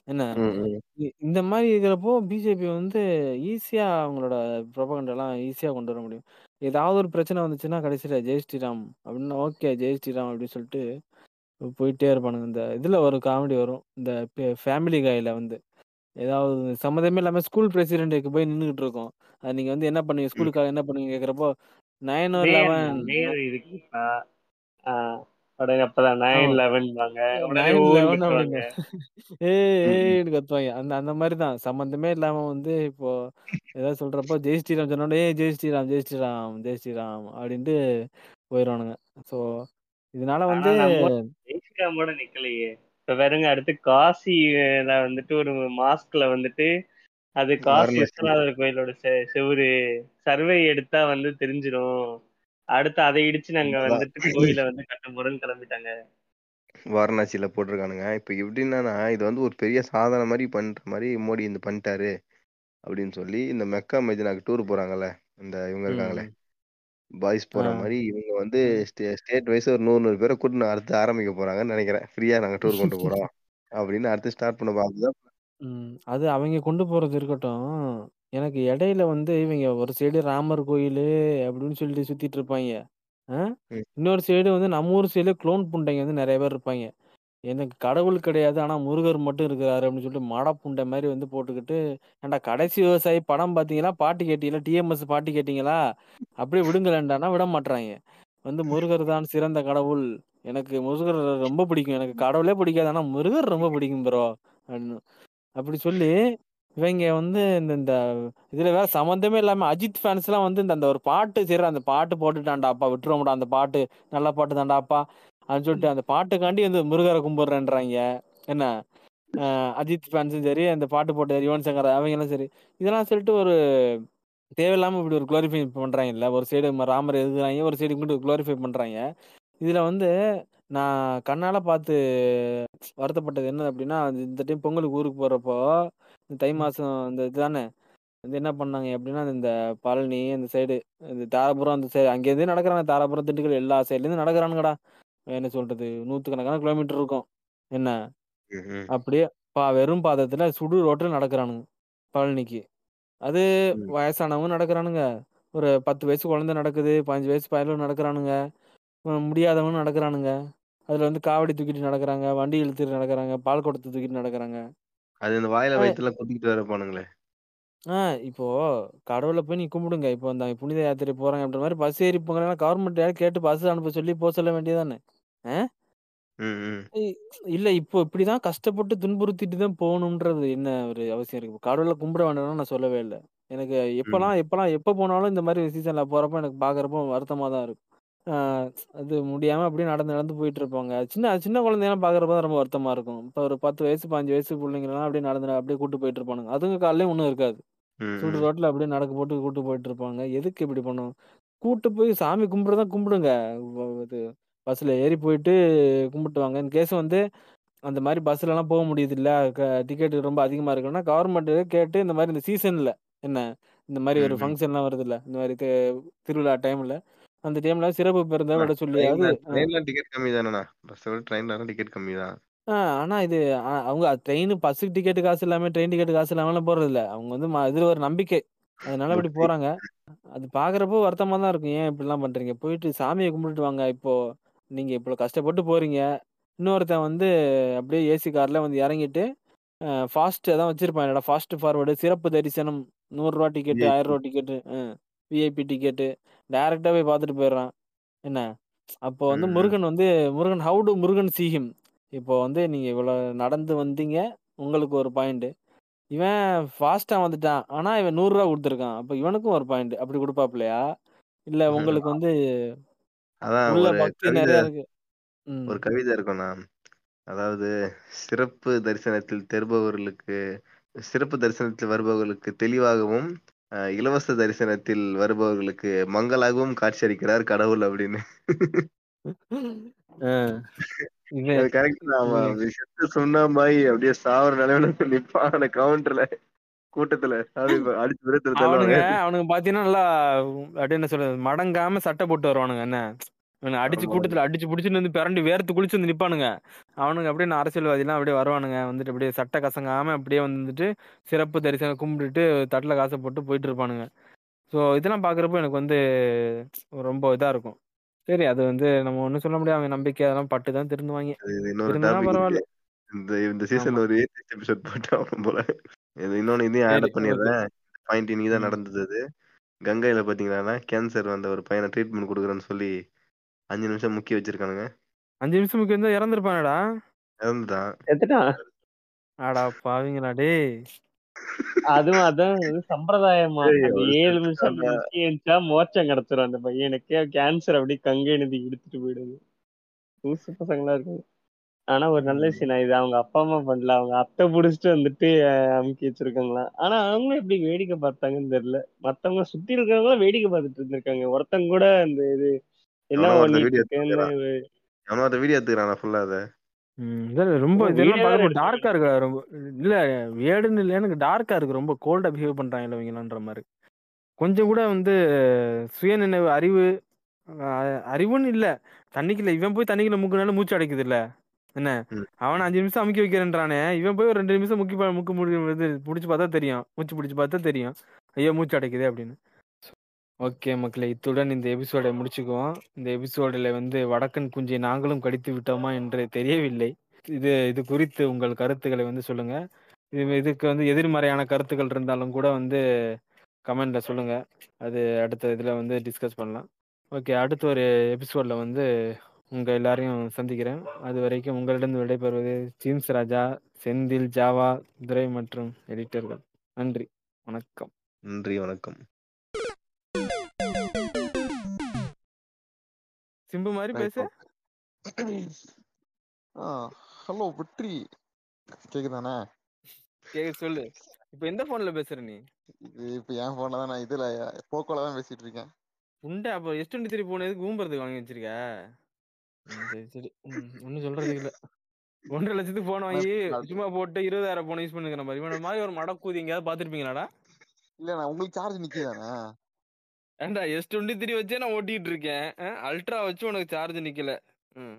S2: என்ன?
S1: ம் ம்
S2: இ- இந்த மாதிரி இருக்கிறப்போ பிஜேபி வந்து ஈஸியா அவங்களோட ப்ரொபகண்டெல்லாம் ஈஸியா கொண்டு வர முடியும். ஏதாவது ஒரு பிரச்சனை வந்துச்சுன்னா கடைசியில ஜெய் ஸ்ரீராம் அப்படின்னா ஓகே ஜெய் ஸ்ரீராம் அப்படின்னு சொல்லிட்டு போயிட்டே இருப்பானுங்க. இந்த இதுல ஒரு காமெடி வரும். இந்த ஃபேமிலி கையில வந்து. ஏதாவது சம்மந்தமே இல்லாம ஸ்கூல் பிரசிடென்ட்டுக்கு போய் நின்றுகிட்டு இருக்கோம். அது நீங்க வந்து என்ன பண்ணுவீங்க?
S1: ம்.
S2: ஸ்கூலுக்காக என்ன பண்ணுவீங்க கேக்குறப்போ நைன் ஒரு
S7: நேர்
S2: லெவன்
S7: நேர் இதுக்கு இப்ப ஆஹ், உடனே அப்பதான் நைன்
S2: ஆமா
S7: லெவன் வாங்க. உடனே
S2: நைன்
S7: ஓன்
S2: லெவன்
S7: கட்டுவாங்க
S2: அப்படின்னு ஏய் ஏய்னு கத்துவாங்க. அந்த அந்த மாதிரி தான் சம்மந்தமே இல்லாம வந்து இப்போ ஏதாவது சொல்றப்போ ஜெய் ஸ்ரீராம் சொன்னோட ஏய் ஜெய் ஸ்ரீராம் ஜெய் ஸ்ரீராம் ஜெய் ஸ்ரீராம் அப்படின்ட்டு போயிடுவானுங்க. ஸோ இதனால வந்து
S7: ஜெய்ஸ்ரீராமோட நிக்கலையே. இப்ப பாருங்க அடுத்து காசில வந்துட்டு ஒரு மாஸ்க்ல வந்துட்டு அது காசி விஸ்வநாதர் கோயிலோட செ- செவுரு சர்வே எடுத்தா வந்து தெரிஞ்சிடும் அடுத்து அதை இடிச்சு நாங்க வந்துட்டு கோயிலை வந்து கட்ட போறோம்னு கிளம்பிட்டாங்க
S1: வாரணாசியில போட்டிருக்கானுங்க இப்ப எப்படின்னா இது வந்து ஒரு பெரிய சாதனை மாதிரி பண்ற மாதிரி மோடி இந்த பண்ணிட்டாரு அப்படின்னு சொல்லி இந்த மெக்கா மெதினாக்கு டூர் போறாங்கல்ல இந்த இவங்க இருக்காங்களே பாய்ஸ் போற மாதிரி இவங்க வந்து. ஸ்டேட் வைஸ் ஒரு நூறு நூறு பேரை கூட்டு அடுத்து ஆரம்பிக்க போறாங்கன்னு நினைக்கிறேன் ஃப்ரீயா நாங்க டூர் கொண்டு போறோம் அப்படின்னு அடுத்து ஸ்டார்ட் பண்ண பார்த்துதான்.
S2: அது அவங்க கொண்டு போறது இருக்கட்டும். எனக்கு இடையில வந்து இவைங்க ஒரு சைடு ராமர் கோயிலு அப்படின்னு சொல்லிட்டு சுத்திட்டு இருப்பாய்ங்க. ஆ.
S1: ம்.
S2: இன்னொரு சைடு வந்து நம்ம ஊர் சைடுல குளோன் புண்டைங்க வந்து நெறைய பேர் இருப்பாய்ங்க. எனக்கு கடவுள் கிடையாது. ஆனா முருகர் மட்டும் இருக்கிறாரு அப்படின்னு சொல்லிட்டு மாடா புண்டை மாரி வந்து போட்டுக்கிட்டு, ஏன்டா கடைசி விவசாயி படம் பார்த்தீங்களா? பாட்டு கேட்டீங்களா? டிஎம்எஸ் பாட்டு கேட்டீங்களா? அப்படியே விடுங்களேன்டான்னா விட மாட்றாய்ங்க. வந்து முருகர் தான் சிறந்த கடவுள். எனக்கு முருகர் ரொம்ப பிடிக்கும். எனக்கு கடவுளே பிடிக்காது. ஆனா முருகர் ரொம்ப பிடிக்கும் ப்ரோ. அப்படின்னு. அப்படி சொல்லி, இவங்க வந்து இந்த இந்த இதுல வேற சம்மந்தமே இல்லாம அஜித் ஃபேன்ஸ்லாம் வந்து இந்த அந்த ஒரு பாட்டு சரி அந்த பாட்டு போட்டுட்டான்டா அப்பா விட்டுருவோம்டா அந்த பாட்டு நல்ல பாட்டு தான்டா அப்பா அப்படின்னு சொல்லிட்டு அந்த பாட்டுக்காண்டி வந்து முருகரை கும்பிடுறேன்றாங்க. என்ன? அஜித் ஃபேன்ஸும் சரி, அந்த பாட்டு போட்டு யுவன் சங்கர் அவங்களும் சரி. இதெல்லாம் சொல்லிட்டு ஒரு தேவையில்லாம இப்படி ஒரு குளோரிஃபை பண்றாங்கல்ல. ஒரு சைடு ராமர் எதுக்குறாங்க ஒரு சைடு இங்கிட்டு குளோரிஃபை பண்றாங்க இதுல வந்து நான் கண்ணால பார்த்து வருத்தப்பட்டது என்ன அப்படின்னா, இந்த டைம் பொங்கலுக்கு ஊருக்கு போறப்போ, தை மாசம் இந்த இதுதானே, வந்து என்ன பண்ணாங்க அப்படின்னா, இந்த பழனி அந்த சைடு, இந்த தாராபுரம் அந்த சைடு அங்கேருந்தே நடக்குறாங்க. தாராபுரம், திண்டுக்கல் எல்லா சைட்லேருந்து நடக்குறானுங்கடா. என்ன சொல்றது? நூத்துக்கணக்கான கிலோமீட்டர் இருக்கும். என்ன? அப்படியே பா வெறும் பாதத்துல சுடு ரோட்ல நடக்குறானுங்க. பழனிக்கு. அது. வயசானவங்க நடக்குறானுங்க. ஒரு 10 வயசு குழந்தை நடக்குது. 15 வயசு பயலுக நடக்குறானுங்க. அ முடியாதவனும் நடக்குறானுங்க. அதுல வந்து காவடி தூக்கிட்டு நடக்குறாங்க. வண்டி இழுத்துட்டு நடக்குறாங்க. பால் குடத்த தூக்கிட்டு நடக்குறாங்க.
S1: அது இந்த வாயில
S2: அ
S1: வயித்துல குத்திக்கிட்டு வேற இருப்பானுங்களே.
S2: ஆ இப்போ கடவுள போய் நீ கும்பிடுங்க. இப்போ இந்த புனித யாத்திரை போறாங்க அப்படின்ற மாரி பஸ் ஏறி போங்கலாம் கவர்மெண்ட் யாராவது கேட்டு பஸ் அனுப்ப சொல்லி போ சொல்ல வேண்டியது தானே. ஆ?
S1: ம், ம்.
S2: இ இல்ல இப்போ இப்படிதான் கஷ்டப்பட்டு துன்புறுத்திட்டு தான் போகணும்ன்றது என்ன ஒரு அவசியம் இருக்கு? கடவுள கும்பிட வேண்டாம்னு நான் சொல்லவே இல்ல. எனக்கு
S1: ம்.
S2: எப்பலாம் எப்பலாம் எப்ப போனாலும் இந்த மாரி சீசன்ல போறப்போ எனக்கு பார்க்குறப்போ வருத்தமா தான் இருக்கும். ஆ அது முடியாம அப்படியே நடந்து நடந்து போயிட்டு இருப்பாங்க. சின்ன சின்ன குழந்தையெல்லாம் பார்க்குறப்ப தான் ரொம்ப வருத்தமா இருக்கும். இப்போ ஒரு 10 வயசு, 15 வயசு புள்ளைங்கலாம் அப்படியே நடந்து அப்படியே கூட்டு போயிட்டு இருப்பானுங்க. அதுங்க கால்லயும் ஒண்ணும் இருக்காது. சுடு
S1: ம்.
S2: ரோட்ல அப்படியே நடக்க போட்டு கூட்டு போயிட்டு இருப்பாங்க. எதுக்கு இப்படி பண்ணணும்? கூட்டு போய் சாமி கும்பிடுறதா கும்பிடுங்க. வ இது பஸ்ல ஏறி போயிட்டு கும்பிட்டு வாங்க. இன் கேஸ் வந்து அந்த மாரி பஸ்லலாம் போக முடியுதுல்ல, க டிக்கெட் ரொம்ப அதிகமா இருக்குன்னா, கவர்மெண்ட் கேட்டு இந்த மாரி இந்த சீசன்ல என்ன, இந்த மாரி
S1: ம்,
S2: ஒரு
S1: ம்.
S2: ஃபங்ஷன்லாம் வருதுல்ல, இந்த மாரி தி திருவிழா டைம்ல, அந்த டைம்ல சிறப்பு பேருந்தா விட சொல்லியாவது
S1: ட்ரெயின்ல
S2: அ.
S1: ட்ரெயின்ல டிக்கெட் கம்மி தானேண்ணா. பஸ்ஸ விட ட்ரெயின்லலாம் டிக்கெட் கம்மி தான்.
S2: ஆ ஆனா இது அ அவங்க ட்ரெயின் பஸ்ஸுக்கு டிக்கெட் காசு இல்லாம, ட்ரெயின் டிக்கெட் காசு இல்லாமலாம் போறதில்ல. அவங்க வந்து ம இதுல ஒரு நம்பிக்கை. அதனால அப்படி. போறாங்க. அது பார்க்குறப்போ வருத்தமா தான் இருக்கும். ஏன் இப்படிலாம் பண்றீங்க? போயிட்டு சாமிய கும்பிட்டுட்டு வாங்க. இப்போ நீங்க இவ்வளோ கஷ்டப்பட்டு போறீங்க. இன்னொருத்தன் வந்து அப்படியே ஏசி கார்ல வந்து இறங்கிட்டு, ஃபாஸ்ட் அதான் வச்சிருப்பான்லடா ஃபாஸ்ட் ஃபார்வர்டு சிறப்பு தரிசனம். 100 டிக்கெட்டு, ரூ.
S1: விஐபி.
S2: 1000 டிக்கெட்டு, விஐபி டிக்கெட்டு டைரக்ட்டா போய் பார்த்துட்டு போயிடுறான். என்ன? அப்போ வந்து
S1: ம்.
S2: முருகன் வந்து Murugan how to Murugan see him. இப்போ வந்து நீங்க இவ்வளோ நடந்து வந்தீங்க. உங்களுக்கு ஒரு பாயிண்ட். இவன் ஃபாஸ்ட்டா வந்துட்டான். ஆனா இவன் ரூ. 100 குடுத்துருக்கான். அப்ப இவனுக்கும் ஒரு பாயிண்ட். அப்படி குடுப்பாப்லயா? இல்ல உங்களுக்கு வந்து
S1: அதான்
S2: உள்ள
S1: ஒரு
S2: பக்தி
S1: கவிதை
S2: நெறைய இருக்கு.
S1: ஒரு
S2: ம்.
S1: கவிதை இருக்கும்ண்ணா. அதாவது சிறப்பு தரிசனத்தில் தருபவர்களுக்கு சிறப்பு தரிசனத்தில் வருபவர்களுக்கு தெளிவாகவும், இலவச தரிசனத்தில் வருபவர்களுக்கு மங்கலாகவும் காட்சியளிக்கிறார் கடவுள் அப்படின்னு. அப்படி செத்து சுண்ணாம்பாயி அப்படியே சாவர நிலைமையில நிப்பான் கவுண்டர்ல கூட்டத்துல. அடிச்சு
S2: அவனுங்க. அவனுங்க பார்த்தீங்கன்னா, நல்லா அப்படியே என்ன சொல்றது? மடங்காம சட்டை போட்டு வருவானுங்க என்ன? இவன அடிச்சு. கூட்டத்துல அடிச்சு புடிச்சுட்டு வந்து பெரண்டு வேர்த்து குளிச்சு வந்து நிப்பானுங்க. அவனுங்க அப்படியே நான் அரசியல்வாதிலாம் அப்படியே வருவானுங்க. வந்துட்டு அப்படியே சட்டை கசங்காம அப்படியே வந்துட்டு சிறப்பு தரிசனம் கும்பிட்டுட்டு தட்டுல காச போட்டு போயிட்டு இருப்பானுங்க. ஸோ இதெல்லாம் பார்க்குறப்போ எனக்கு வந்து ரொம்ப இதா இருக்கும். சரி அது வந்து நம்ம ஒண்ணும் சொல்ல முடியாது. அவன் நம்பிக்கை அதெல்லாம் பட்டு தான்
S1: இருக்கு.
S2: பரவால்ல.
S1: இந்த இந்த. சீசன்ல ஒரு எபிசோட் போட்டு ஆகணும் போல. இது இன்னொன்னு இதையும் ஆட். பண்ணிடுறேன். பாயிண்ட் இன்னைக்கு தான். நடந்தது. கங்கையில பாத்தீங்கன்னா கேன்சர் வந்த ஒரு பையனை ட்ரீட்மெண்ட் குடுக்குறேன்னு சொல்லி 5 நிமிஷம் முக்கி வச்சிருக்கானுங்க.
S2: அஞ்சு நிமிஷம் முக்கியம் இருந்தா இறந்துருப்பானடா.
S1: இறந்துட்டான்
S7: எத்துட்டான்
S2: ஆடா பாவிங்களா டேய்.
S7: அதுவும் அதான் சம்பிரதாயமா? ஏழு நிமிஷம் முக்கியச்சா மோச்சம் கிடைச்சிரும். அந்த பையனுக்கு கேன்சர் அப்படி கங்கை நதி எடுத்துட்டு போயிடுது. லூசு பசங்களா இருக்கு. ஆனா ஒரு நல்ல விஷயம் நான் இது அவங்க அப்பா அம்மா பண்ணல. அவங்க அத்தை புடிச்சிட்டு வந்துட்டு அமுக்கி வச்சிருக்காங்களாம். ஆனா அவங்க எப்படி வேடிக்கை பார்த்தாங்கன்னு தெரியல. மத்தவங்க சுத்தி இருக்கவங்க வேடிக்கை பார்த்துட்டு இருந்திருக்காங்க. ஒருத்தங்க கூட அந்த இது என்ன
S1: அந்த வீடியோ எடுத்துக்கிறான் ஃபுல்லா அதை.
S2: ரொம்ப இதெல்லாம் பார்க்கும்போது டார்க்கா இருக்கு ரொம்ப இல்ல வேடுன்னு இல்லை எனக்கு டார்க்கா இருக்கு ரொம்ப கோல்டா பிஹேவ் பண்றாங்க இவங்களான்ற மாதிரி. கொஞ்சம் கூட வந்து சுயநினைவு அறிவு அஹ், அறிவுன்னு இல்ல தண்ணிக்குள்ள இவன் போய் தண்ணிக்குள்ள முக்குனால மூச்சு அடைக்குது இல்ல என்ன. அவன் அஞ்சு நிமிஷம் அமுக்கி வைக்கிறேன்றானே இவன் போய் ஒரு ரெண்டு நிமிஷம் முக்கி முக்கு முடி பிடிச்சி பார்த்தா தெரியும் மூச்சு பிடிச்சி பார்த்தா தெரியும். ஐயோ மூச்சு அடைக்குது அப்படின்னு. ஓகே மக்களே இத்துடன் இந்த எபிசோடை முடிச்சுக்குவோம். இந்த எபிசோடில் வந்து வடக்கன் குஞ்சை நாங்களும் கடித்து விட்டோமா என்று தெரியவில்லை. இது இது குறித்து உங்கள் கருத்துக்களை வந்து சொல்லுங்க. இது இதுக்கு வந்து எதிர்மறையான கருத்துக்கள் இருந்தாலும் கூட வந்து கமெண்ட்ல சொல்லுங்க. அது அடுத்த இதில் வந்து டிஸ்கஸ் பண்ணலாம். ஓகே அடுத்த ஒரு எபிசோடில் வந்து உங்கள் எல்லாரையும் சந்திக்கிறேன். அது வரைக்கும் உங்களிடம் விடைபெறுவது ஜீம்ஸ் ராஜா செந்தில் ஜாவா துரை மற்றும் எடிட்டர்கள். நன்றி வணக்கம்.
S1: நன்றி வணக்கம்.
S2: சிம்பு மாதிரி பேசு.
S3: ஹலோ வெற்றி. கேக்குதானே?
S2: கேக்க சொல்லு. இப்ப எந்த போன்ல பேசுற நீ?
S3: இப்ப என் போன்ல தான் நான் இதுல போக்கோல தான் பேசிட்டு இருக்கேன்.
S2: உண்டா அப்போ எஸ் டுவெண்ட்டி த்ரீ போன் எதுக்கு ஊம்புறதுக்கு வாங்கி வச்சிருக்க? சரி சரி. ம், ஒண்ணும் சொல்றதுக்கு இல்ல. ஒன்றரை லட்சத்துக்கு போன் வாங்கி சும்மா போட்டு இருபதாயிரம் போன் யூஸ் மாதிரி. இவன மாதிரி ஒரு மடக்கூதி எங்கேயாவது பாத்துருப்பீங்களாடா
S3: இல்ல நான் உங்களுக்கு சார்ஜ் நிக்குதானே?
S2: ஏன்டா எஸ் டுவெண்ட்டி த்ரீ வச்சே நான் ஓட்டிட்டு இருக்கேன். அல்ட்ரா வச்சு உனக்கு சார்ஜ் நிக்கல. ம்.